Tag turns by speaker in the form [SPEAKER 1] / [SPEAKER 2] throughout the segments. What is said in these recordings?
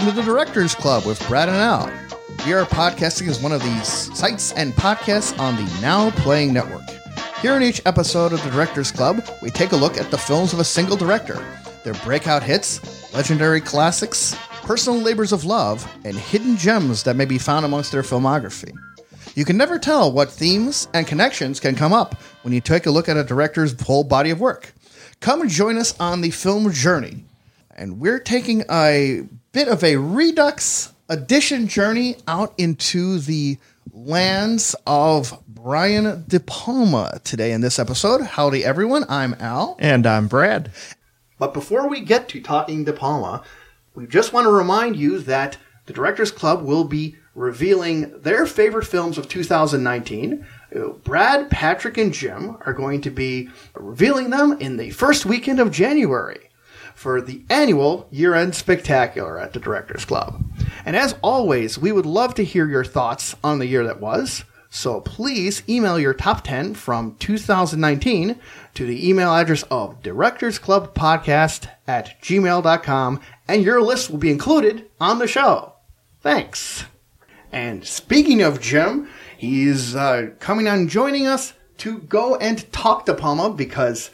[SPEAKER 1] Welcome to the Directors Club with Brad and Al. We are podcasting as one of these sites and podcasts on the Now Playing Network. Here in each episode of the Directors Club, we take a look at the films of a single director, their breakout hits, legendary classics, personal labors of love, and hidden gems that may be found amongst their filmography. You can never tell what themes and connections can come up when you take a look at a director's whole body of work. Come join us on the film journey. And we're taking a bit of a redux edition journey out into the lands of Brian De Palma today in this episode. Howdy, everyone. I'm Al.
[SPEAKER 2] And I'm Brad.
[SPEAKER 1] But before we get to talking De Palma, we just want to remind you that the Directors Club will be revealing their favorite films of 2019. Uh, Brad, Patrick, and Jim are going to be revealing them in the first weekend of January for the annual year end spectacular at the Directors Club. And as always, we would love to hear your thoughts on the year that was. So please email your top 10 from 2019 to the email address of directorsclubpodcast at gmail.com and your list will be included on the show. Thanks. And speaking of Jim, he's uh, coming on joining us to go and talk De Palma because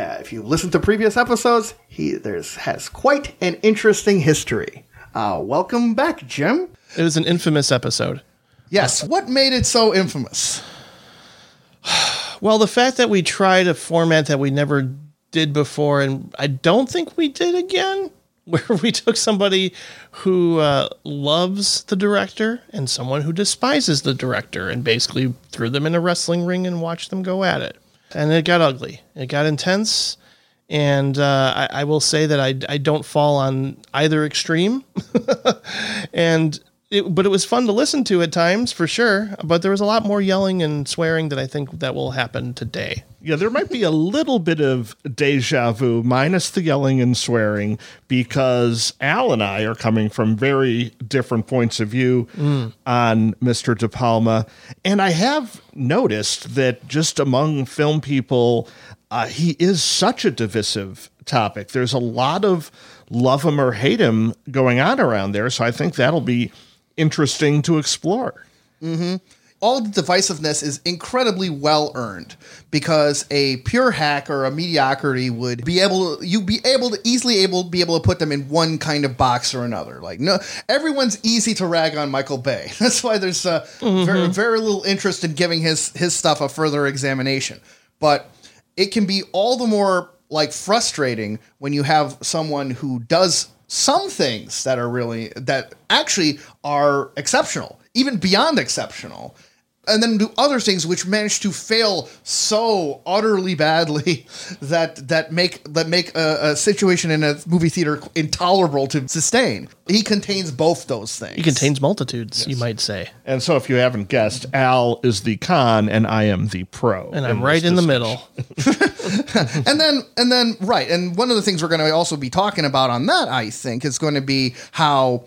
[SPEAKER 1] uh, if you listen to previous episodes, he there's has quite an interesting history. Uh, welcome back, Jim.
[SPEAKER 2] It was an infamous episode.
[SPEAKER 1] Yes. What made it so infamous?
[SPEAKER 2] Well, the fact that we tried a format that we never did before, and I don't think we did again, where we took somebody who uh, loves the director and someone who despises the director and basically threw them in a wrestling ring and watched them go at it. And it got ugly, it got intense. And uh, I, I will say that I, I don't fall on either extreme. and it, but it was fun to listen to at times for sure. But there was a lot more yelling and swearing that I think that will happen today.
[SPEAKER 3] Yeah, there might be a little bit of deja vu, minus the yelling and swearing, because Al and I are coming from very different points of view mm. on Mr. De Palma. And I have noticed that just among film people, uh, he is such a divisive topic. There's a lot of love him or hate him going on around there. So I think that'll be interesting to explore.
[SPEAKER 1] Mm-hmm. All the divisiveness is incredibly well earned because a pure hack or a mediocrity would be able to, you be able to easily able be able to put them in one kind of box or another. Like no, everyone's easy to rag on Michael Bay. That's why there's uh, mm-hmm. very very little interest in giving his his stuff a further examination. But it can be all the more like frustrating when you have someone who does some things that are really that actually are exceptional, even beyond exceptional. And then do other things which manage to fail so utterly badly that that make that make a, a situation in a movie theater intolerable to sustain. He contains both those things.
[SPEAKER 2] He contains multitudes, yes. you might say.
[SPEAKER 3] And so, if you haven't guessed, Al is the con, and I am the pro,
[SPEAKER 2] and I'm right in the middle.
[SPEAKER 1] and then, and then, right. And one of the things we're going to also be talking about on that, I think, is going to be how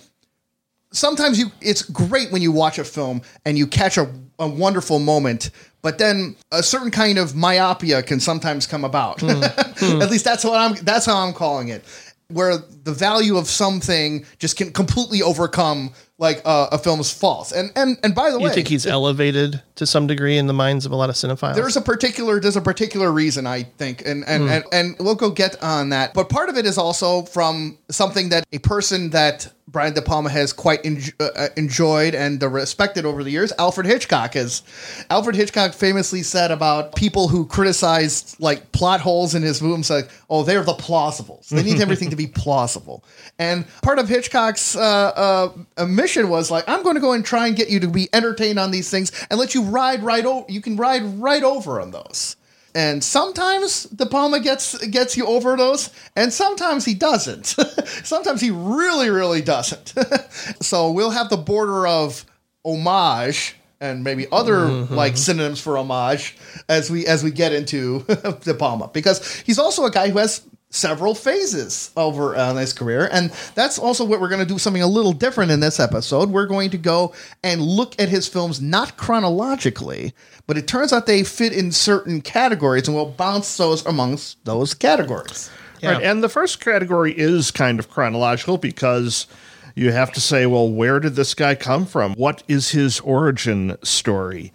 [SPEAKER 1] sometimes you it's great when you watch a film and you catch a, a wonderful moment but then a certain kind of myopia can sometimes come about mm. at least that's what i'm that's how i'm calling it where the value of something just can completely overcome like uh, a film's faults. And and and by the
[SPEAKER 2] you
[SPEAKER 1] way,
[SPEAKER 2] you think he's elevated to some degree in the minds of a lot of cinephiles?
[SPEAKER 1] There's a particular there's a particular reason I think, and and, mm. and and we'll go get on that. But part of it is also from something that a person that Brian De Palma has quite en- uh, enjoyed and respected over the years. Alfred Hitchcock is. Alfred Hitchcock famously said about people who criticized like plot holes in his movies, like, "Oh, they're the plausibles. They need everything to be plausible." And part of Hitchcock's uh, uh, mission was like, "I'm going to go and try and get you to be entertained on these things and let you ride right over. You can ride right over on those." and sometimes De Palma gets gets you over those, and sometimes he doesn't. sometimes he really, really doesn't. so we'll have the border of homage and maybe other mm-hmm. like synonyms for homage as we as we get into De Palma because he's also a guy who has several phases over uh, his career. And that's also what we're going to do something a little different in this episode. We're going to go and look at his films not chronologically, but it turns out they fit in certain categories, and we'll bounce those amongst those categories.
[SPEAKER 3] Yeah. Right. And the first category is kind of chronological because you have to say, well, where did this guy come from? What is his origin story?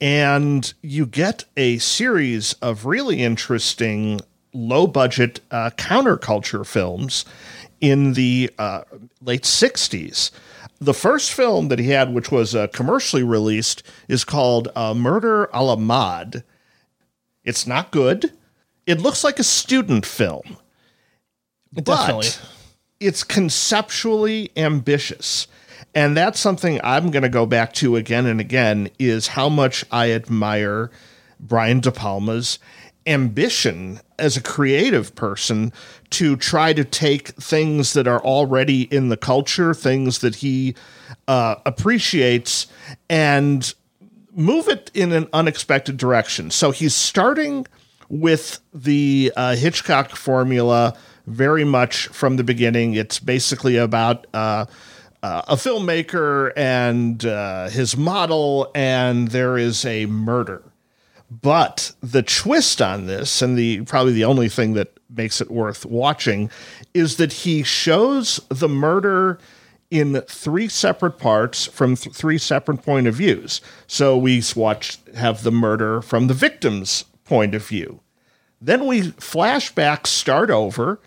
[SPEAKER 3] And you get a series of really interesting low budget uh, counterculture films in the uh, late 60s. The first film that he had, which was uh, commercially released, is called uh, Murder a la Mode. It's not good. It looks like a student film.
[SPEAKER 2] Definitely.
[SPEAKER 3] But it's conceptually ambitious. And that's something I'm going to go back to again and again is how much I admire Brian De Palma's ambition as a creative person to try to take things that are already in the culture, things that he uh, appreciates, and move it in an unexpected direction. So he's starting with the uh, Hitchcock formula very much from the beginning. It's basically about uh, uh, a filmmaker and uh, his model, and there is a murder. But the twist on this, and the probably the only thing that makes it worth watching, is that he shows the murder in three separate parts from th- three separate point of views. So we watch have the murder from the victim's point of view. Then we flashback start over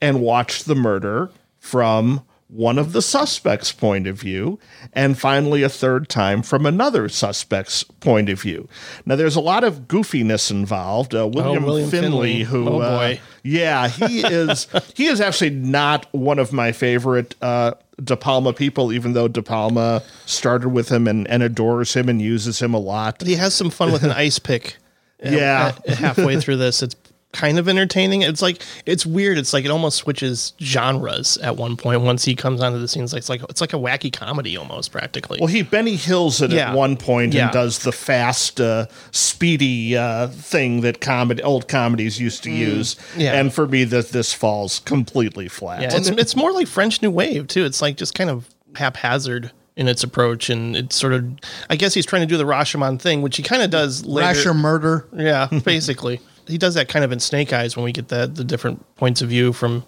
[SPEAKER 3] and watch the murder from one of the suspects' point of view, and finally a third time from another suspect's point of view. Now, there's a lot of goofiness involved. Uh, William,
[SPEAKER 2] Oh, William
[SPEAKER 3] Finley,
[SPEAKER 2] Finley.
[SPEAKER 3] who,
[SPEAKER 2] Oh,
[SPEAKER 3] uh, yeah, he is. he is actually not one of my favorite uh, De Palma people, even though De Palma started with him and, and adores him and uses him a lot.
[SPEAKER 2] He has some fun with an ice pick.
[SPEAKER 3] Yeah.
[SPEAKER 2] halfway through this, it's kind of entertaining. It's like it's weird. It's like it almost switches genres at one point. Once he comes onto the scene, it's like it's like, it's like a wacky comedy almost, practically.
[SPEAKER 3] Well, he Benny Hills it
[SPEAKER 2] Yeah.
[SPEAKER 3] at one point
[SPEAKER 2] Yeah.
[SPEAKER 3] and does the fast, uh, speedy uh, thing that comedy old comedies used to use.
[SPEAKER 2] Mm. Yeah.
[SPEAKER 3] And for me, that this falls completely flat.
[SPEAKER 2] yeah, it's it's more like French New Wave too. It's like just kind of haphazard in its approach, and it's sort of. I guess he's trying to do the Rashomon thing, which he kind of does later.
[SPEAKER 1] Rasher murder.
[SPEAKER 2] Yeah, basically. He does that kind of in Snake Eyes when we get the the different points of view from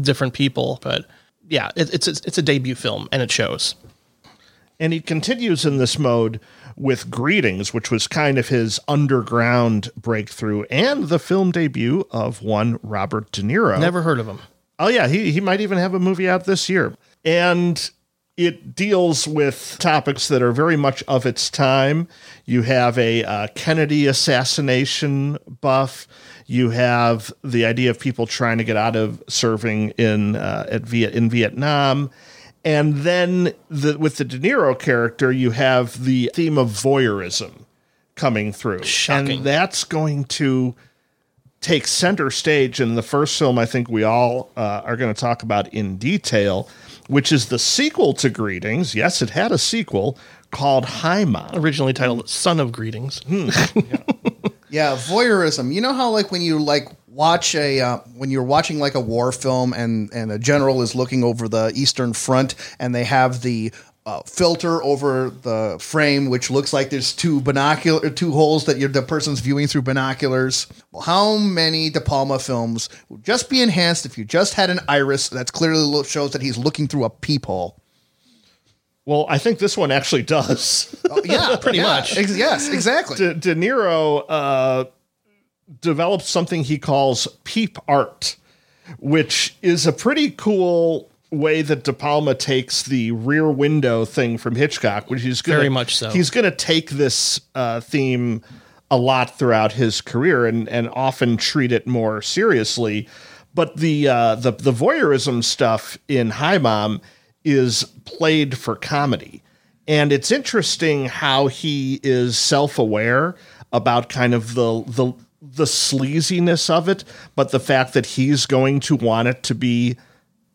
[SPEAKER 2] different people. But yeah, it, it's it's it's a debut film and it shows.
[SPEAKER 3] And he continues in this mode with Greetings, which was kind of his underground breakthrough and the film debut of one Robert De Niro.
[SPEAKER 2] Never heard of him.
[SPEAKER 3] Oh yeah, he he might even have a movie out this year. And it deals with topics that are very much of its time. You have a uh, Kennedy assassination buff. You have the idea of people trying to get out of serving in uh, at Viet in Vietnam, and then the, with the De Niro character, you have the theme of voyeurism coming through,
[SPEAKER 2] Shocking.
[SPEAKER 3] and that's going to take center stage in the first film I think we all uh, are going to talk about in detail, which is the sequel to Greetings. Yes, it had a sequel called Hi Mom.
[SPEAKER 2] Originally titled "Son of Greetings."
[SPEAKER 1] Yeah, voyeurism. You know how like when you like watch a uh, when you're watching like a war film and and a general is looking over the eastern front and they have the uh, filter over the frame which looks like there's two binocular two holes that you're the person's viewing through binoculars. Well, how many De Palma films would just be enhanced if you just had an iris that's clearly shows that he's looking through a peephole?
[SPEAKER 3] Well, I think this one actually does.
[SPEAKER 1] Oh, yeah,
[SPEAKER 2] Pretty
[SPEAKER 1] yeah,
[SPEAKER 2] much.
[SPEAKER 1] Ex- yes, exactly.
[SPEAKER 3] De, De Niro uh, developed something he calls peep art, which is a pretty cool way that De Palma takes the rear window thing from Hitchcock, which he's gonna,
[SPEAKER 2] Very much so.
[SPEAKER 3] He's going to take this uh, theme a lot throughout his career and and often treat it more seriously. But the uh, the the voyeurism stuff in Hi Mom is played for comedy. And it's interesting how he is self-aware about kind of the the the sleaziness of it, but the fact that he's going to want it to be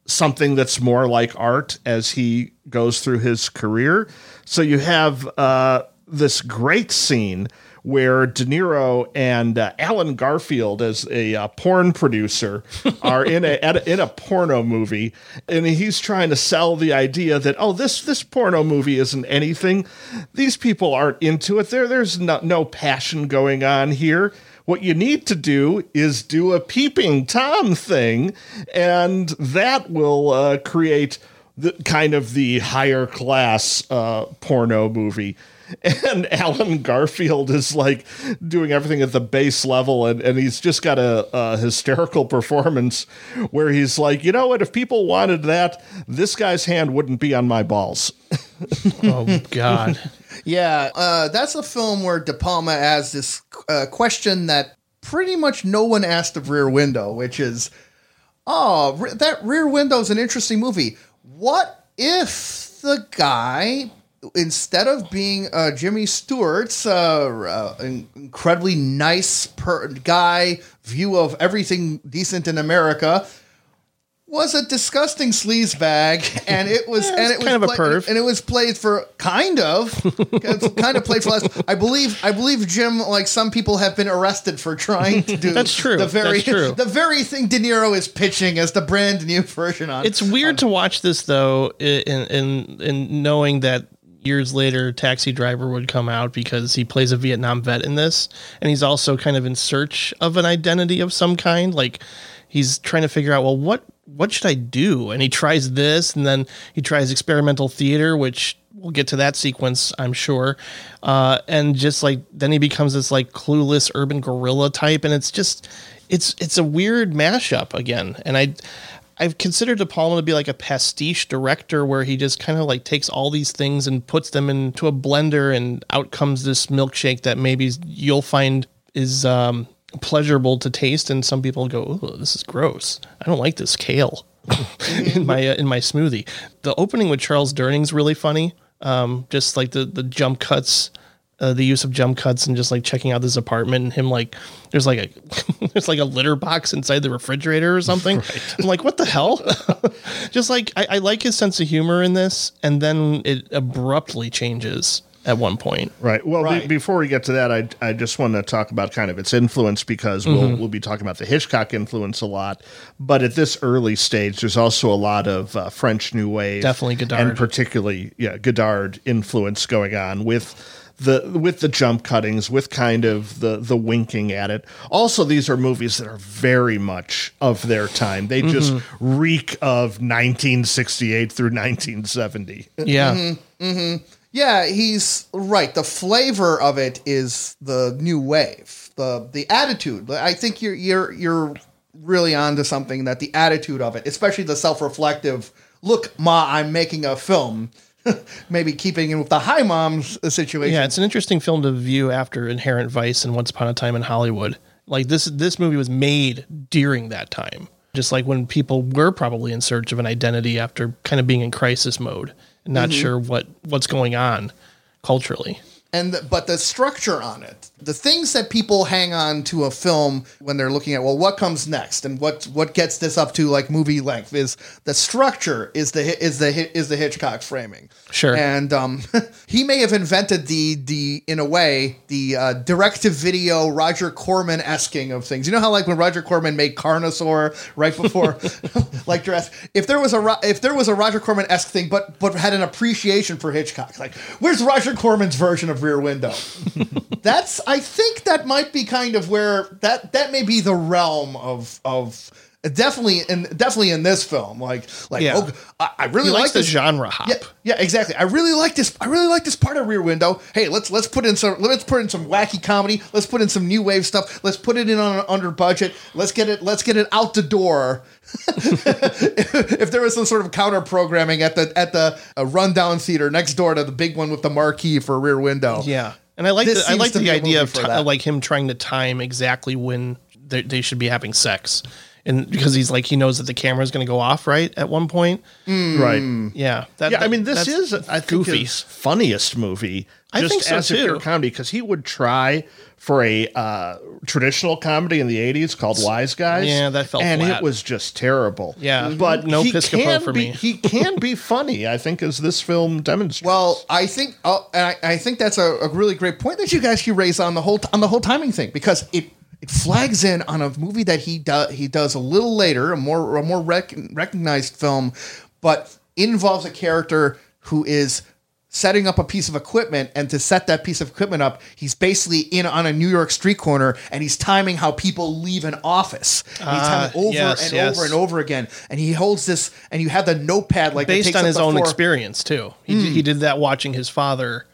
[SPEAKER 3] something that's more like art as he goes through his career. So you have uh, this great scene where De Niro and uh, Allen Garfield, as a uh, porn producer, are in a, at a in a porno movie, and he's trying to sell the idea that oh this this porno movie isn't anything. These people aren't into it. There there's no, no passion going on here. What you need to do is do a peeping Tom thing, and that will uh, create the kind of the higher class uh, porno movie. And Allen Garfield is like doing everything at the base level, and, and he's just got a, a hysterical performance where he's like, you know what? If people wanted that, this guy's hand wouldn't be on my balls.
[SPEAKER 2] Oh God.
[SPEAKER 1] Yeah, uh, that's a film where De Palma has this uh, question that pretty much no one asked of Rear Window, which is, oh, that Rear Window is an interesting movie. What if the guy, instead of being uh, Jimmy Stewart's uh, uh, incredibly nice per- guy, view of everything decent in America, was a disgusting sleaze bag, and it was and it was
[SPEAKER 2] kind of a perv.
[SPEAKER 1] and it was played for kind of kind of played for less. I believe I believe Jim, like some people have been arrested for trying to do
[SPEAKER 2] That's true.
[SPEAKER 1] The very
[SPEAKER 2] That's true.
[SPEAKER 1] the very thing De Niro is pitching as the brand new version on.
[SPEAKER 2] It's weird to watch this though, in in in knowing that years later, Taxi Driver would come out because he plays a Vietnam vet in this, and he's also kind of in search of an identity of some kind. Like he's trying to figure out, well, what what should I do? And he tries this, and then he tries experimental theater, which we'll get to that sequence, I'm sure. Uh, and just like then he becomes this like clueless urban gorilla type, and it's just it's it's a weird mashup again. And I I've considered De Palma to be like a pastiche director where he just kind of like takes all these things and puts them into a blender and out comes this milkshake that maybe you'll find is um, pleasurable to taste and some people go, "Oh, this is gross. I don't like this kale." in my uh, in my smoothie. The opening with Charles Durning's really funny. Um, just like the the jump cuts uh, the use of jump cuts and just like checking out this apartment and him like there's like a there's like a litter box inside the refrigerator or something. I'm like, what the hell? just like I, I like his sense of humor in this, and then it abruptly changes at one point.
[SPEAKER 3] Right. Well, be- before we get to that, I, I just want to talk about kind of its influence because we'll mm-hmm. we'll be talking about the Hitchcock influence a lot. But at this early stage, there's also a lot of uh, French New Wave,
[SPEAKER 2] Definitely Godard.
[SPEAKER 3] and particularly yeah Godard influence going on with the with the jump cuttings, with kind of the the winking at it. Also, these are movies that are very much of their time. They just mm-hmm. reek of 1968 through 1970.
[SPEAKER 2] Yeah. Mm-hmm.
[SPEAKER 1] Yeah, he's right. The flavor of it is the new wave. The the attitude. I think you're you're you're really onto something that the attitude of it, especially the self-reflective look, ma, I'm making a film. Maybe keeping in with the Hi Mom's uh, situation.
[SPEAKER 2] Yeah, it's an interesting film to view after Inherent Vice and Once Upon a Time in Hollywood. Like this this movie was made during that time. Just like when people were probably in search of an identity after kind of being in crisis mode not mm-hmm. sure what what's going on culturally.
[SPEAKER 1] And the, but the structure on it the things that people hang on to a film when they're looking at well what comes next and what what gets this up to like movie length is the structure is the is the is the Hitchcock framing.
[SPEAKER 2] Sure.
[SPEAKER 1] and um he may have invented the the in a way the uh, direct to video Roger Corman esking of things. You know how like when Roger Corman made Carnosaur right before like Jurassic if there was a if there was a Roger Corman esque thing but but had an appreciation for Hitchcock like where's Roger Corman's version of Rear Window. That's I think that might be kind of where that that may be the realm of of definitely in definitely in this film like like
[SPEAKER 2] Yeah.
[SPEAKER 1] oh, I, I really
[SPEAKER 2] He
[SPEAKER 1] like
[SPEAKER 2] the genre hop.
[SPEAKER 1] yeah, yeah, exactly. I really like this. I really like this part of Rear Window. Hey, let's let's put in some let's put in some wacky comedy. Let's put in some new wave stuff. Let's put it in on an under budget. Let's get it. Let's get it out the door. if there was some sort of counter programming at the at the uh, rundown theater next door to the big one with the marquee for Rear Window.
[SPEAKER 2] Yeah, and I like
[SPEAKER 1] This
[SPEAKER 2] the, I like the idea of
[SPEAKER 1] that.
[SPEAKER 2] like him trying to time exactly when they, they should be having sex, and because he's like he knows that the camera is going to go off right at one point.
[SPEAKER 3] Right.
[SPEAKER 2] Yeah, that,
[SPEAKER 3] Yeah, I
[SPEAKER 2] that-
[SPEAKER 3] mean, this
[SPEAKER 2] that's
[SPEAKER 3] is I think
[SPEAKER 2] goofy.
[SPEAKER 3] his funniest movie.
[SPEAKER 2] I
[SPEAKER 3] just
[SPEAKER 2] think so,
[SPEAKER 3] as a pure
[SPEAKER 2] too.
[SPEAKER 3] comedy because he would try for a uh, traditional comedy in the '80s called Wise Guys.
[SPEAKER 2] Yeah, that fell
[SPEAKER 3] and
[SPEAKER 2] flat.
[SPEAKER 3] it was just terrible.
[SPEAKER 2] Yeah,
[SPEAKER 3] but
[SPEAKER 2] no
[SPEAKER 3] he
[SPEAKER 2] Piscopo
[SPEAKER 3] can
[SPEAKER 2] for
[SPEAKER 3] be,
[SPEAKER 2] me.
[SPEAKER 3] He can be funny. I think as this film demonstrates.
[SPEAKER 1] Well, I think, oh, and I, I think that's a, a really great point that you guys should raise on the whole on the whole timing thing because it it flags in on a movie that he does he does a little later, a more a more rec- recognized film, but involves a character who is setting up a piece of equipment and to set that piece of equipment up he's basically in on a new york street corner and he's timing how people leave an office And he's
[SPEAKER 2] Ah,
[SPEAKER 1] timing over
[SPEAKER 2] yes,
[SPEAKER 1] and
[SPEAKER 2] yes.
[SPEAKER 1] over and over again and he holds this and you have the notepad like
[SPEAKER 2] Based
[SPEAKER 1] takes
[SPEAKER 2] on
[SPEAKER 1] up
[SPEAKER 2] his own
[SPEAKER 1] floor.
[SPEAKER 2] experience too. He, did, he did that watching his father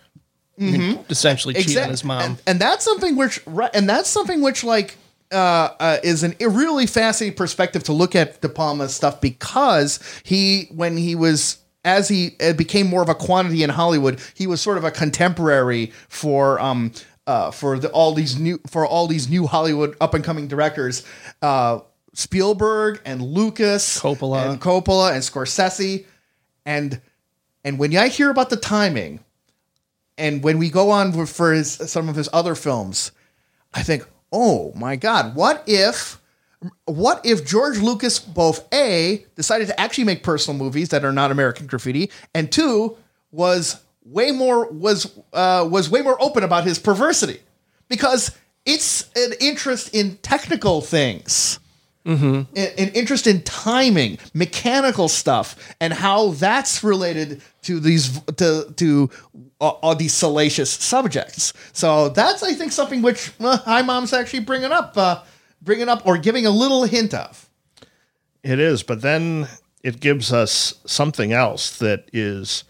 [SPEAKER 2] essentially cheat on his mom.
[SPEAKER 1] And, and that's something which, and that's something which, like, uh, uh, is an, a really fascinating perspective to look at De Palma's stuff because he, when he was, as he uh, became more of a quantity in Hollywood, he was sort of a contemporary for, um, uh, for the, all these new, for all these new Hollywood up and coming directors, uh, Spielberg and Lucas,
[SPEAKER 2] Coppola.
[SPEAKER 1] and Coppola and Scorsese, and and when I hear about the timing, and when we go on for- his, some of his other films, I think, oh my God, what if, what if George Lucas both a decided to actually make personal movies that are not American Graffiti, and two was way more was uh, was way more open about his perversity, because it's an interest in technical things. An, an interest in timing, mechanical stuff, and how that's related to these to to uh, all these salacious subjects. So that's I think something which uh, Hi Mom's actually bringing up, uh, bringing up or giving a little hint of.
[SPEAKER 3] It is, but then it gives us something else that is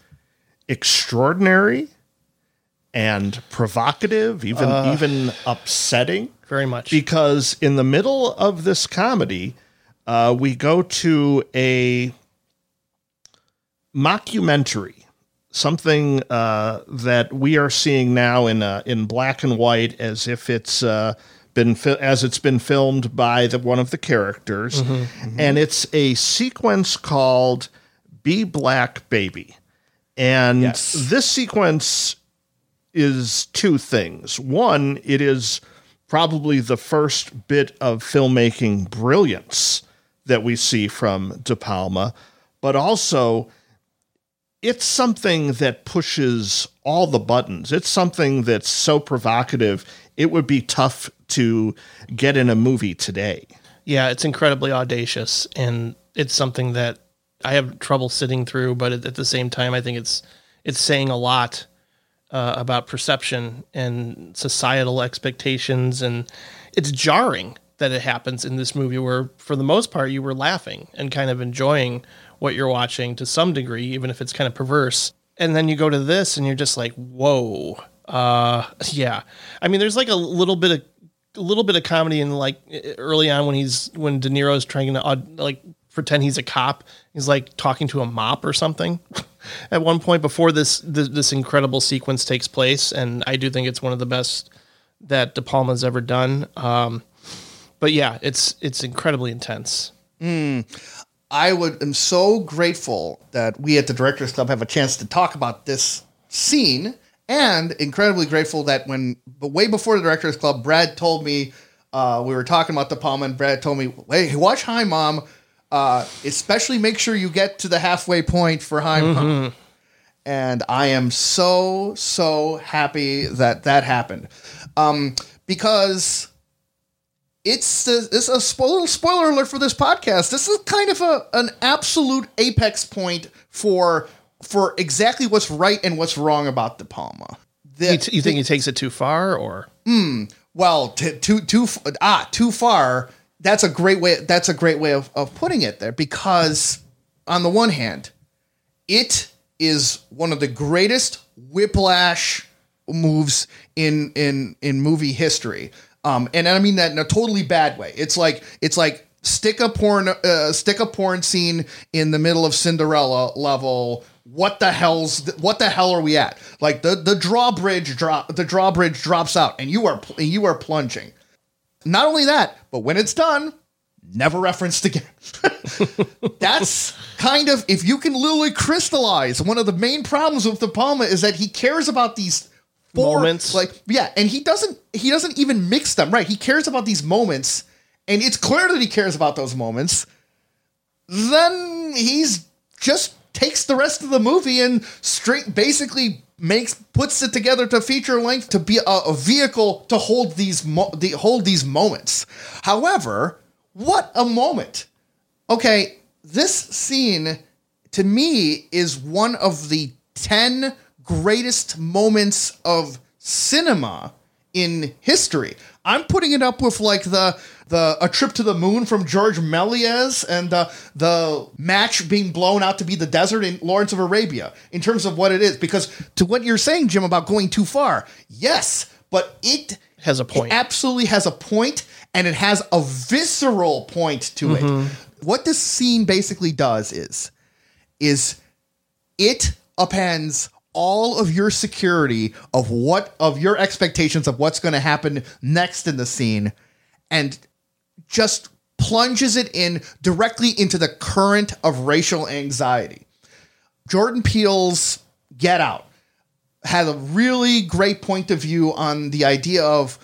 [SPEAKER 3] extraordinary and provocative, even even upsetting.
[SPEAKER 2] Very much.
[SPEAKER 3] Because in the middle of this comedy, uh, we go to a mockumentary, something uh, that we are seeing now in uh, in black and white, as if it's uh, been fi- as it's been filmed by the one of the characters, and it's a sequence called "Be Black Baby," and
[SPEAKER 1] Yes.
[SPEAKER 3] this sequence is two things. One, it is probably the first bit of filmmaking brilliance that we see from De Palma, but also it's something that pushes all the buttons. It's something that's so provocative, it would be tough to get in a movie today.
[SPEAKER 2] Yeah, it's incredibly audacious, and it's something that I have trouble sitting through. But at, the same time, I think it's it's saying a lot uh, about perception and societal expectations, and it's jarring that it happens in this movie, where for the most part you were laughing and kind of enjoying what you're watching to some degree, even if it's kind of perverse. And then you go to this, and you're just like, "Whoa." Uh, yeah. I mean, there's like a little bit of a little bit of comedy in like early on when he's when De Niro's trying to odd- like pretend he's a cop. He's like talking to a mop or something at one point before this, this this incredible sequence takes place, and I do think it's one of the best that De Palma's ever done. Um, but yeah, it's it's incredibly intense.
[SPEAKER 1] I would am so grateful that we at the Directors Club have a chance to talk about this scene, and incredibly grateful that when, but way before the Directors Club, Brad told me uh, we were talking about De Palma, and Brad told me, "Hey, watch Hi Mom. Uh, especially make sure you get to the halfway point for Hi Mom." And I am so so happy that that happened, um, because it's a, it's a spoiler spoiler alert for this podcast. This is kind of a an absolute apex point for for exactly what's right and what's wrong about De Palma. The-
[SPEAKER 2] You, t- you think he takes it too far, or
[SPEAKER 1] well, t- too too f- ah too far. That's a great way. That's a great way of, of putting it there because on the one hand, it is one of the greatest whiplash moves in in in movie history. Um, and I mean that in a totally bad way. It's like it's like stick a porn uh, stick a porn scene in the middle of Cinderella level. What the hell's what the hell are we at? Like the the drawbridge drop the drawbridge drops out and you are pl- you are plunging. Not only that, but when it's done, never referenced again. That's kind of if you can literally crystallize one of the main problems with De Palma is that he cares about these four
[SPEAKER 2] Moments.
[SPEAKER 1] like yeah, and he doesn't he doesn't even mix them right. He cares about these moments, and it's clear that he cares about those moments. Then he's just takes the rest of the movie and straight basically makes puts it together to feature length to be a, a vehicle to hold these mo- the, hold these moments. However, what a moment! Okay, this scene to me is one of the 10 greatest moments of cinema in history. I'm putting it up with like the the a trip to the moon from George Méliès and the the match being blown out to be the desert in Lawrence of Arabia in terms of what it is. Because to what you're saying, Jim, about going too far, yes, but it
[SPEAKER 2] Has a point.
[SPEAKER 1] It absolutely has a point, and it has a visceral point to it. Mm-hmm. What this scene basically does is is it appends all of your security of what of your expectations of what's going to happen next in the scene and just plunges it in directly into the current of racial anxiety. Jordan Peele's Get Out had a really great point of view on the idea of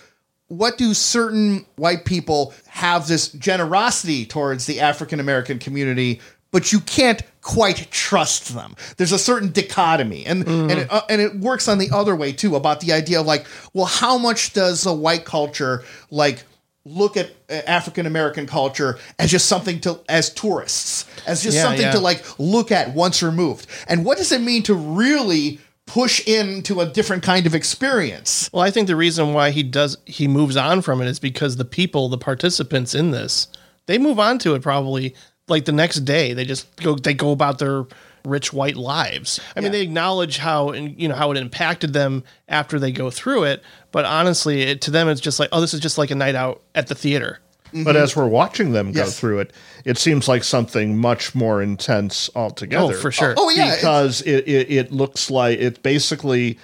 [SPEAKER 1] what do certain white people have this generosity towards the African American community, but you can't quite trust them. There's a certain dichotomy, and and it, uh, and it works on the other way too about the idea of like, well, how much does a white culture like look at uh, African American culture as just something to as tourists, as just
[SPEAKER 2] Yeah,
[SPEAKER 1] something
[SPEAKER 2] yeah.
[SPEAKER 1] to like look at once removed, and what does it mean to really push into a different kind of experience?
[SPEAKER 2] Well, I think the reason why he does he moves on from it is because the people, the participants in this, they move on to it probably like the next day. They just go they go about their rich white lives. I mean, they acknowledge how you know how it impacted them after they go through it, but honestly, it, to them it's just like, oh, this is just like a night out at the theater.
[SPEAKER 3] But as we're watching them go through it, it seems like something much more intense altogether.
[SPEAKER 2] Oh, for sure.
[SPEAKER 1] Oh yeah,
[SPEAKER 3] because it, it, it looks like it basically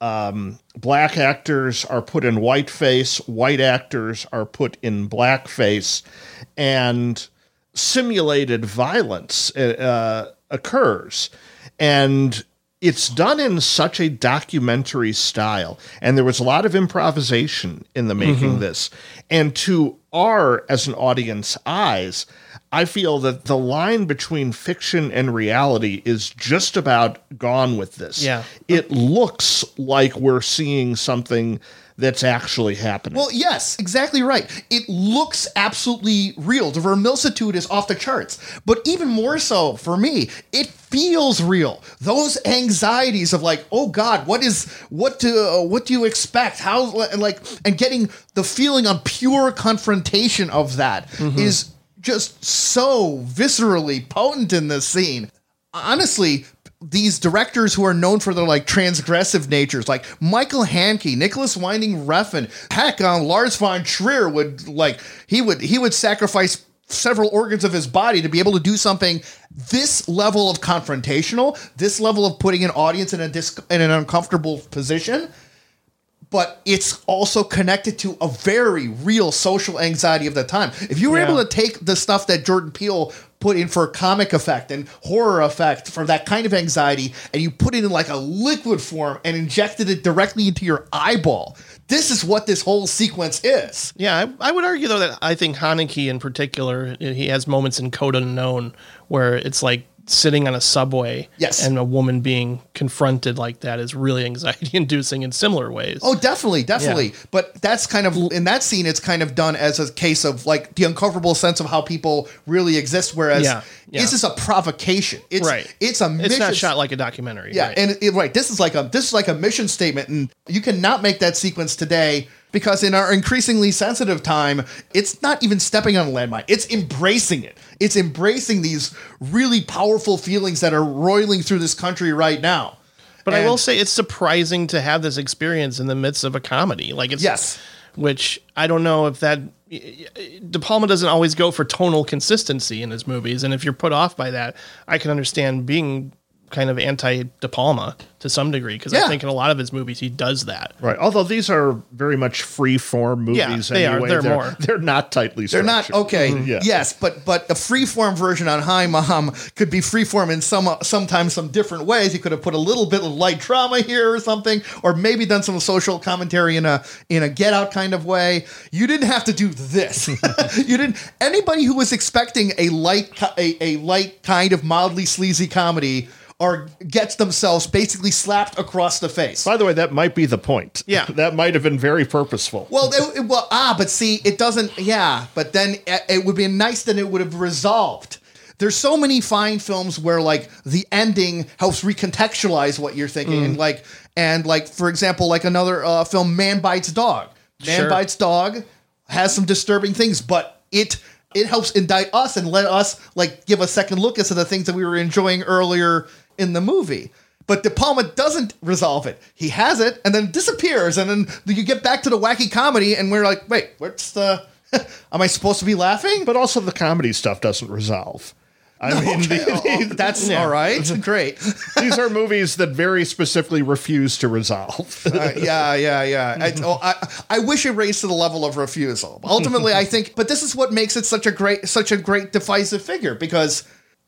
[SPEAKER 3] um, black actors are put in white face, white actors are put in black face, and simulated violence uh, occurs. And it's done in such a documentary style, and there was a lot of improvisation in the making this. And to our, as an audience, eyes, I feel that the line between fiction and reality is just about gone with this.
[SPEAKER 2] Yeah.
[SPEAKER 3] It looks like we're seeing something that's actually happening.
[SPEAKER 1] Well, yes, exactly right. It looks absolutely real. The verisimilitude is off the charts. But even more so for me, it feels real. Those anxieties of like, oh God, what is what do uh, what do you expect? How and like and getting the feeling on pure confrontation of that is just so viscerally potent in this scene. Honestly, these directors who are known for their like transgressive natures, like Michael Haneke, Nicolas Winding Refn, heck, um, Lars von Trier would like he would he would sacrifice several organs of his body to be able to do something this level of confrontational, this level of putting an audience in a dis- in an uncomfortable position but it's also connected to a very real social anxiety of the time. If you were
[SPEAKER 2] Yeah.
[SPEAKER 1] able to take the stuff that Jordan Peele put in for a comic effect and horror effect for that kind of anxiety, and you put it in like a liquid form and injected it directly into your eyeball, this is what this whole sequence is.
[SPEAKER 2] Yeah, I, I would argue though that I think Haneke in particular, he has moments in Code Unknown where it's like sitting on a subway,
[SPEAKER 1] Yes.
[SPEAKER 2] and a woman being confronted like that is really anxiety inducing in similar ways.
[SPEAKER 1] Oh, definitely, definitely.
[SPEAKER 2] Yeah.
[SPEAKER 1] But that's kind of in that scene. It's kind of done as a case of like the uncomfortable sense of how people really exist. Whereas
[SPEAKER 2] Yeah, yeah.
[SPEAKER 1] this is a provocation. It's
[SPEAKER 2] right.
[SPEAKER 1] It's a
[SPEAKER 2] It's not
[SPEAKER 1] mission-
[SPEAKER 2] shot like a documentary.
[SPEAKER 1] Yeah,
[SPEAKER 2] right.
[SPEAKER 1] and it, right, this is like a this is like a mission statement, and you cannot make that sequence today because in our increasingly sensitive time, it's not even stepping on a landmine; it's embracing it. It's embracing these really powerful feelings that are roiling through this country right now.
[SPEAKER 2] But I will say it's surprising to have this experience in the midst of a comedy. Like it's
[SPEAKER 1] Yes.
[SPEAKER 2] which I don't know if that De Palma doesn't always go for tonal consistency in his movies, and if you're put off by that, I can understand being kind of anti De Palma to some degree because
[SPEAKER 1] Yeah.
[SPEAKER 2] I think in a lot of his movies he does that.
[SPEAKER 3] Right. Although these are very much free form
[SPEAKER 2] Yeah,
[SPEAKER 3] movies
[SPEAKER 2] they are.
[SPEAKER 3] anyway.
[SPEAKER 2] They're
[SPEAKER 3] they're
[SPEAKER 2] more-
[SPEAKER 3] They're not tightly
[SPEAKER 1] They're not
[SPEAKER 3] structured.
[SPEAKER 1] okay. Mm-hmm.
[SPEAKER 3] Yeah.
[SPEAKER 1] Yes, but but a free form version on Hi Mom could be free form in some sometimes some different ways. He could have put a little bit of light drama here or something, or maybe done some social commentary in a in a Get Out kind of way. You didn't have to do this. you didn't. Anybody who was expecting a light a, a light kind of mildly sleazy comedy. Or gets themselves basically slapped across the face.
[SPEAKER 3] By the way, that might be the point.
[SPEAKER 2] Yeah.
[SPEAKER 3] that might have been very purposeful.
[SPEAKER 1] Well, it, it- well, ah, but see, it doesn't. Yeah, but then it, it would be nice that it would have resolved. there's so many fine films where like the ending helps recontextualize what you're thinking
[SPEAKER 2] Mm.
[SPEAKER 1] and like and like for example like another uh, film Man Bites Dog. Man
[SPEAKER 2] Sure.
[SPEAKER 1] Bites Dog has some disturbing things, but it it helps indict us and let us like give a second look at some of the things that we were enjoying earlier in the movie. But De Palma doesn't resolve it. He has it and then disappears, and then you get back to the wacky comedy, and we're like, wait, what's the? Am I supposed to be laughing?
[SPEAKER 3] But also the comedy stuff doesn't resolve. I mean,
[SPEAKER 1] Okay,
[SPEAKER 3] the-
[SPEAKER 1] oh, that's all right. Great.
[SPEAKER 3] these are movies that very specifically refuse to resolve.
[SPEAKER 1] Uh, yeah, yeah, yeah. I, oh, I, I wish it raised to the level of refusal. Ultimately, I think, but this is what makes it such a great, such a great divisive figure because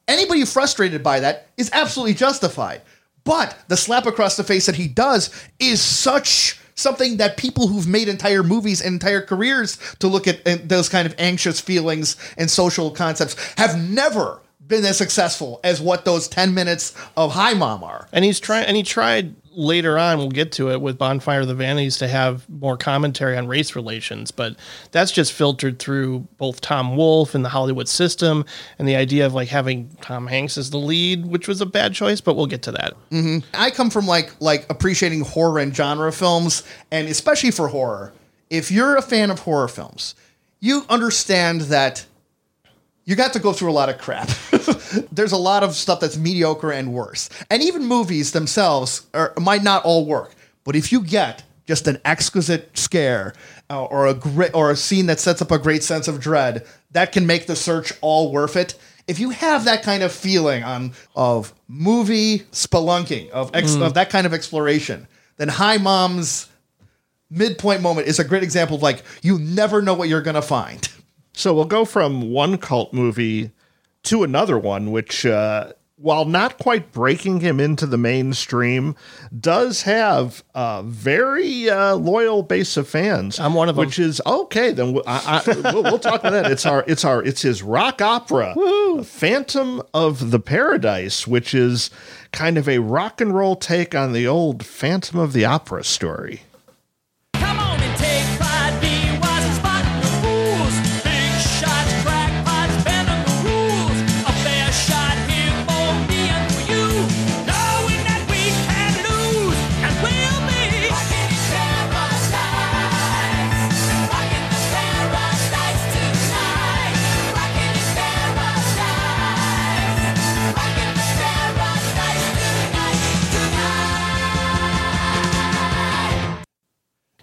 [SPEAKER 1] anybody frustrated by that is absolutely justified. But the slap across the face that he does is such something that people who've made entire movies and entire careers to look at those kind of anxious feelings and social concepts have never been as successful as what those 10 minutes of Hi Mom are.
[SPEAKER 2] And he's trying, and he tried later on. We'll get to it with Bonfire of the Vanities to have more commentary on race relations, but that's just filtered through both Tom Wolfe and the Hollywood system, and the idea of like having Tom Hanks as the lead, which was a bad choice. But we'll get to that. Mm-hmm.
[SPEAKER 1] I come from like like appreciating horror and genre films, and especially for horror. If you're a fan of horror films, you understand that you got to go through a lot of crap. There's a lot of stuff that's mediocre and worse, and even movies themselves are, might not all work. But if you get just an exquisite scare uh, or a great or a scene that sets up a great sense of dread, that can make the search all worth it. If you have that kind of feeling on of movie spelunking of ex, of that kind of exploration, then Hi Mom's midpoint moment is a great example of like you never know what you're gonna find.
[SPEAKER 3] So we'll go from one cult movie to another one, which, uh, while not quite breaking him into the mainstream, does have a very uh, loyal base of fans.
[SPEAKER 2] I'm one of 'em.
[SPEAKER 3] Which is okay. Then we'll, I, I, we'll, we'll talk about that. It's our, it's our, it's his rock opera, Phantom of the Paradise, which is kind of a rock and roll take on the old Phantom of the Opera story.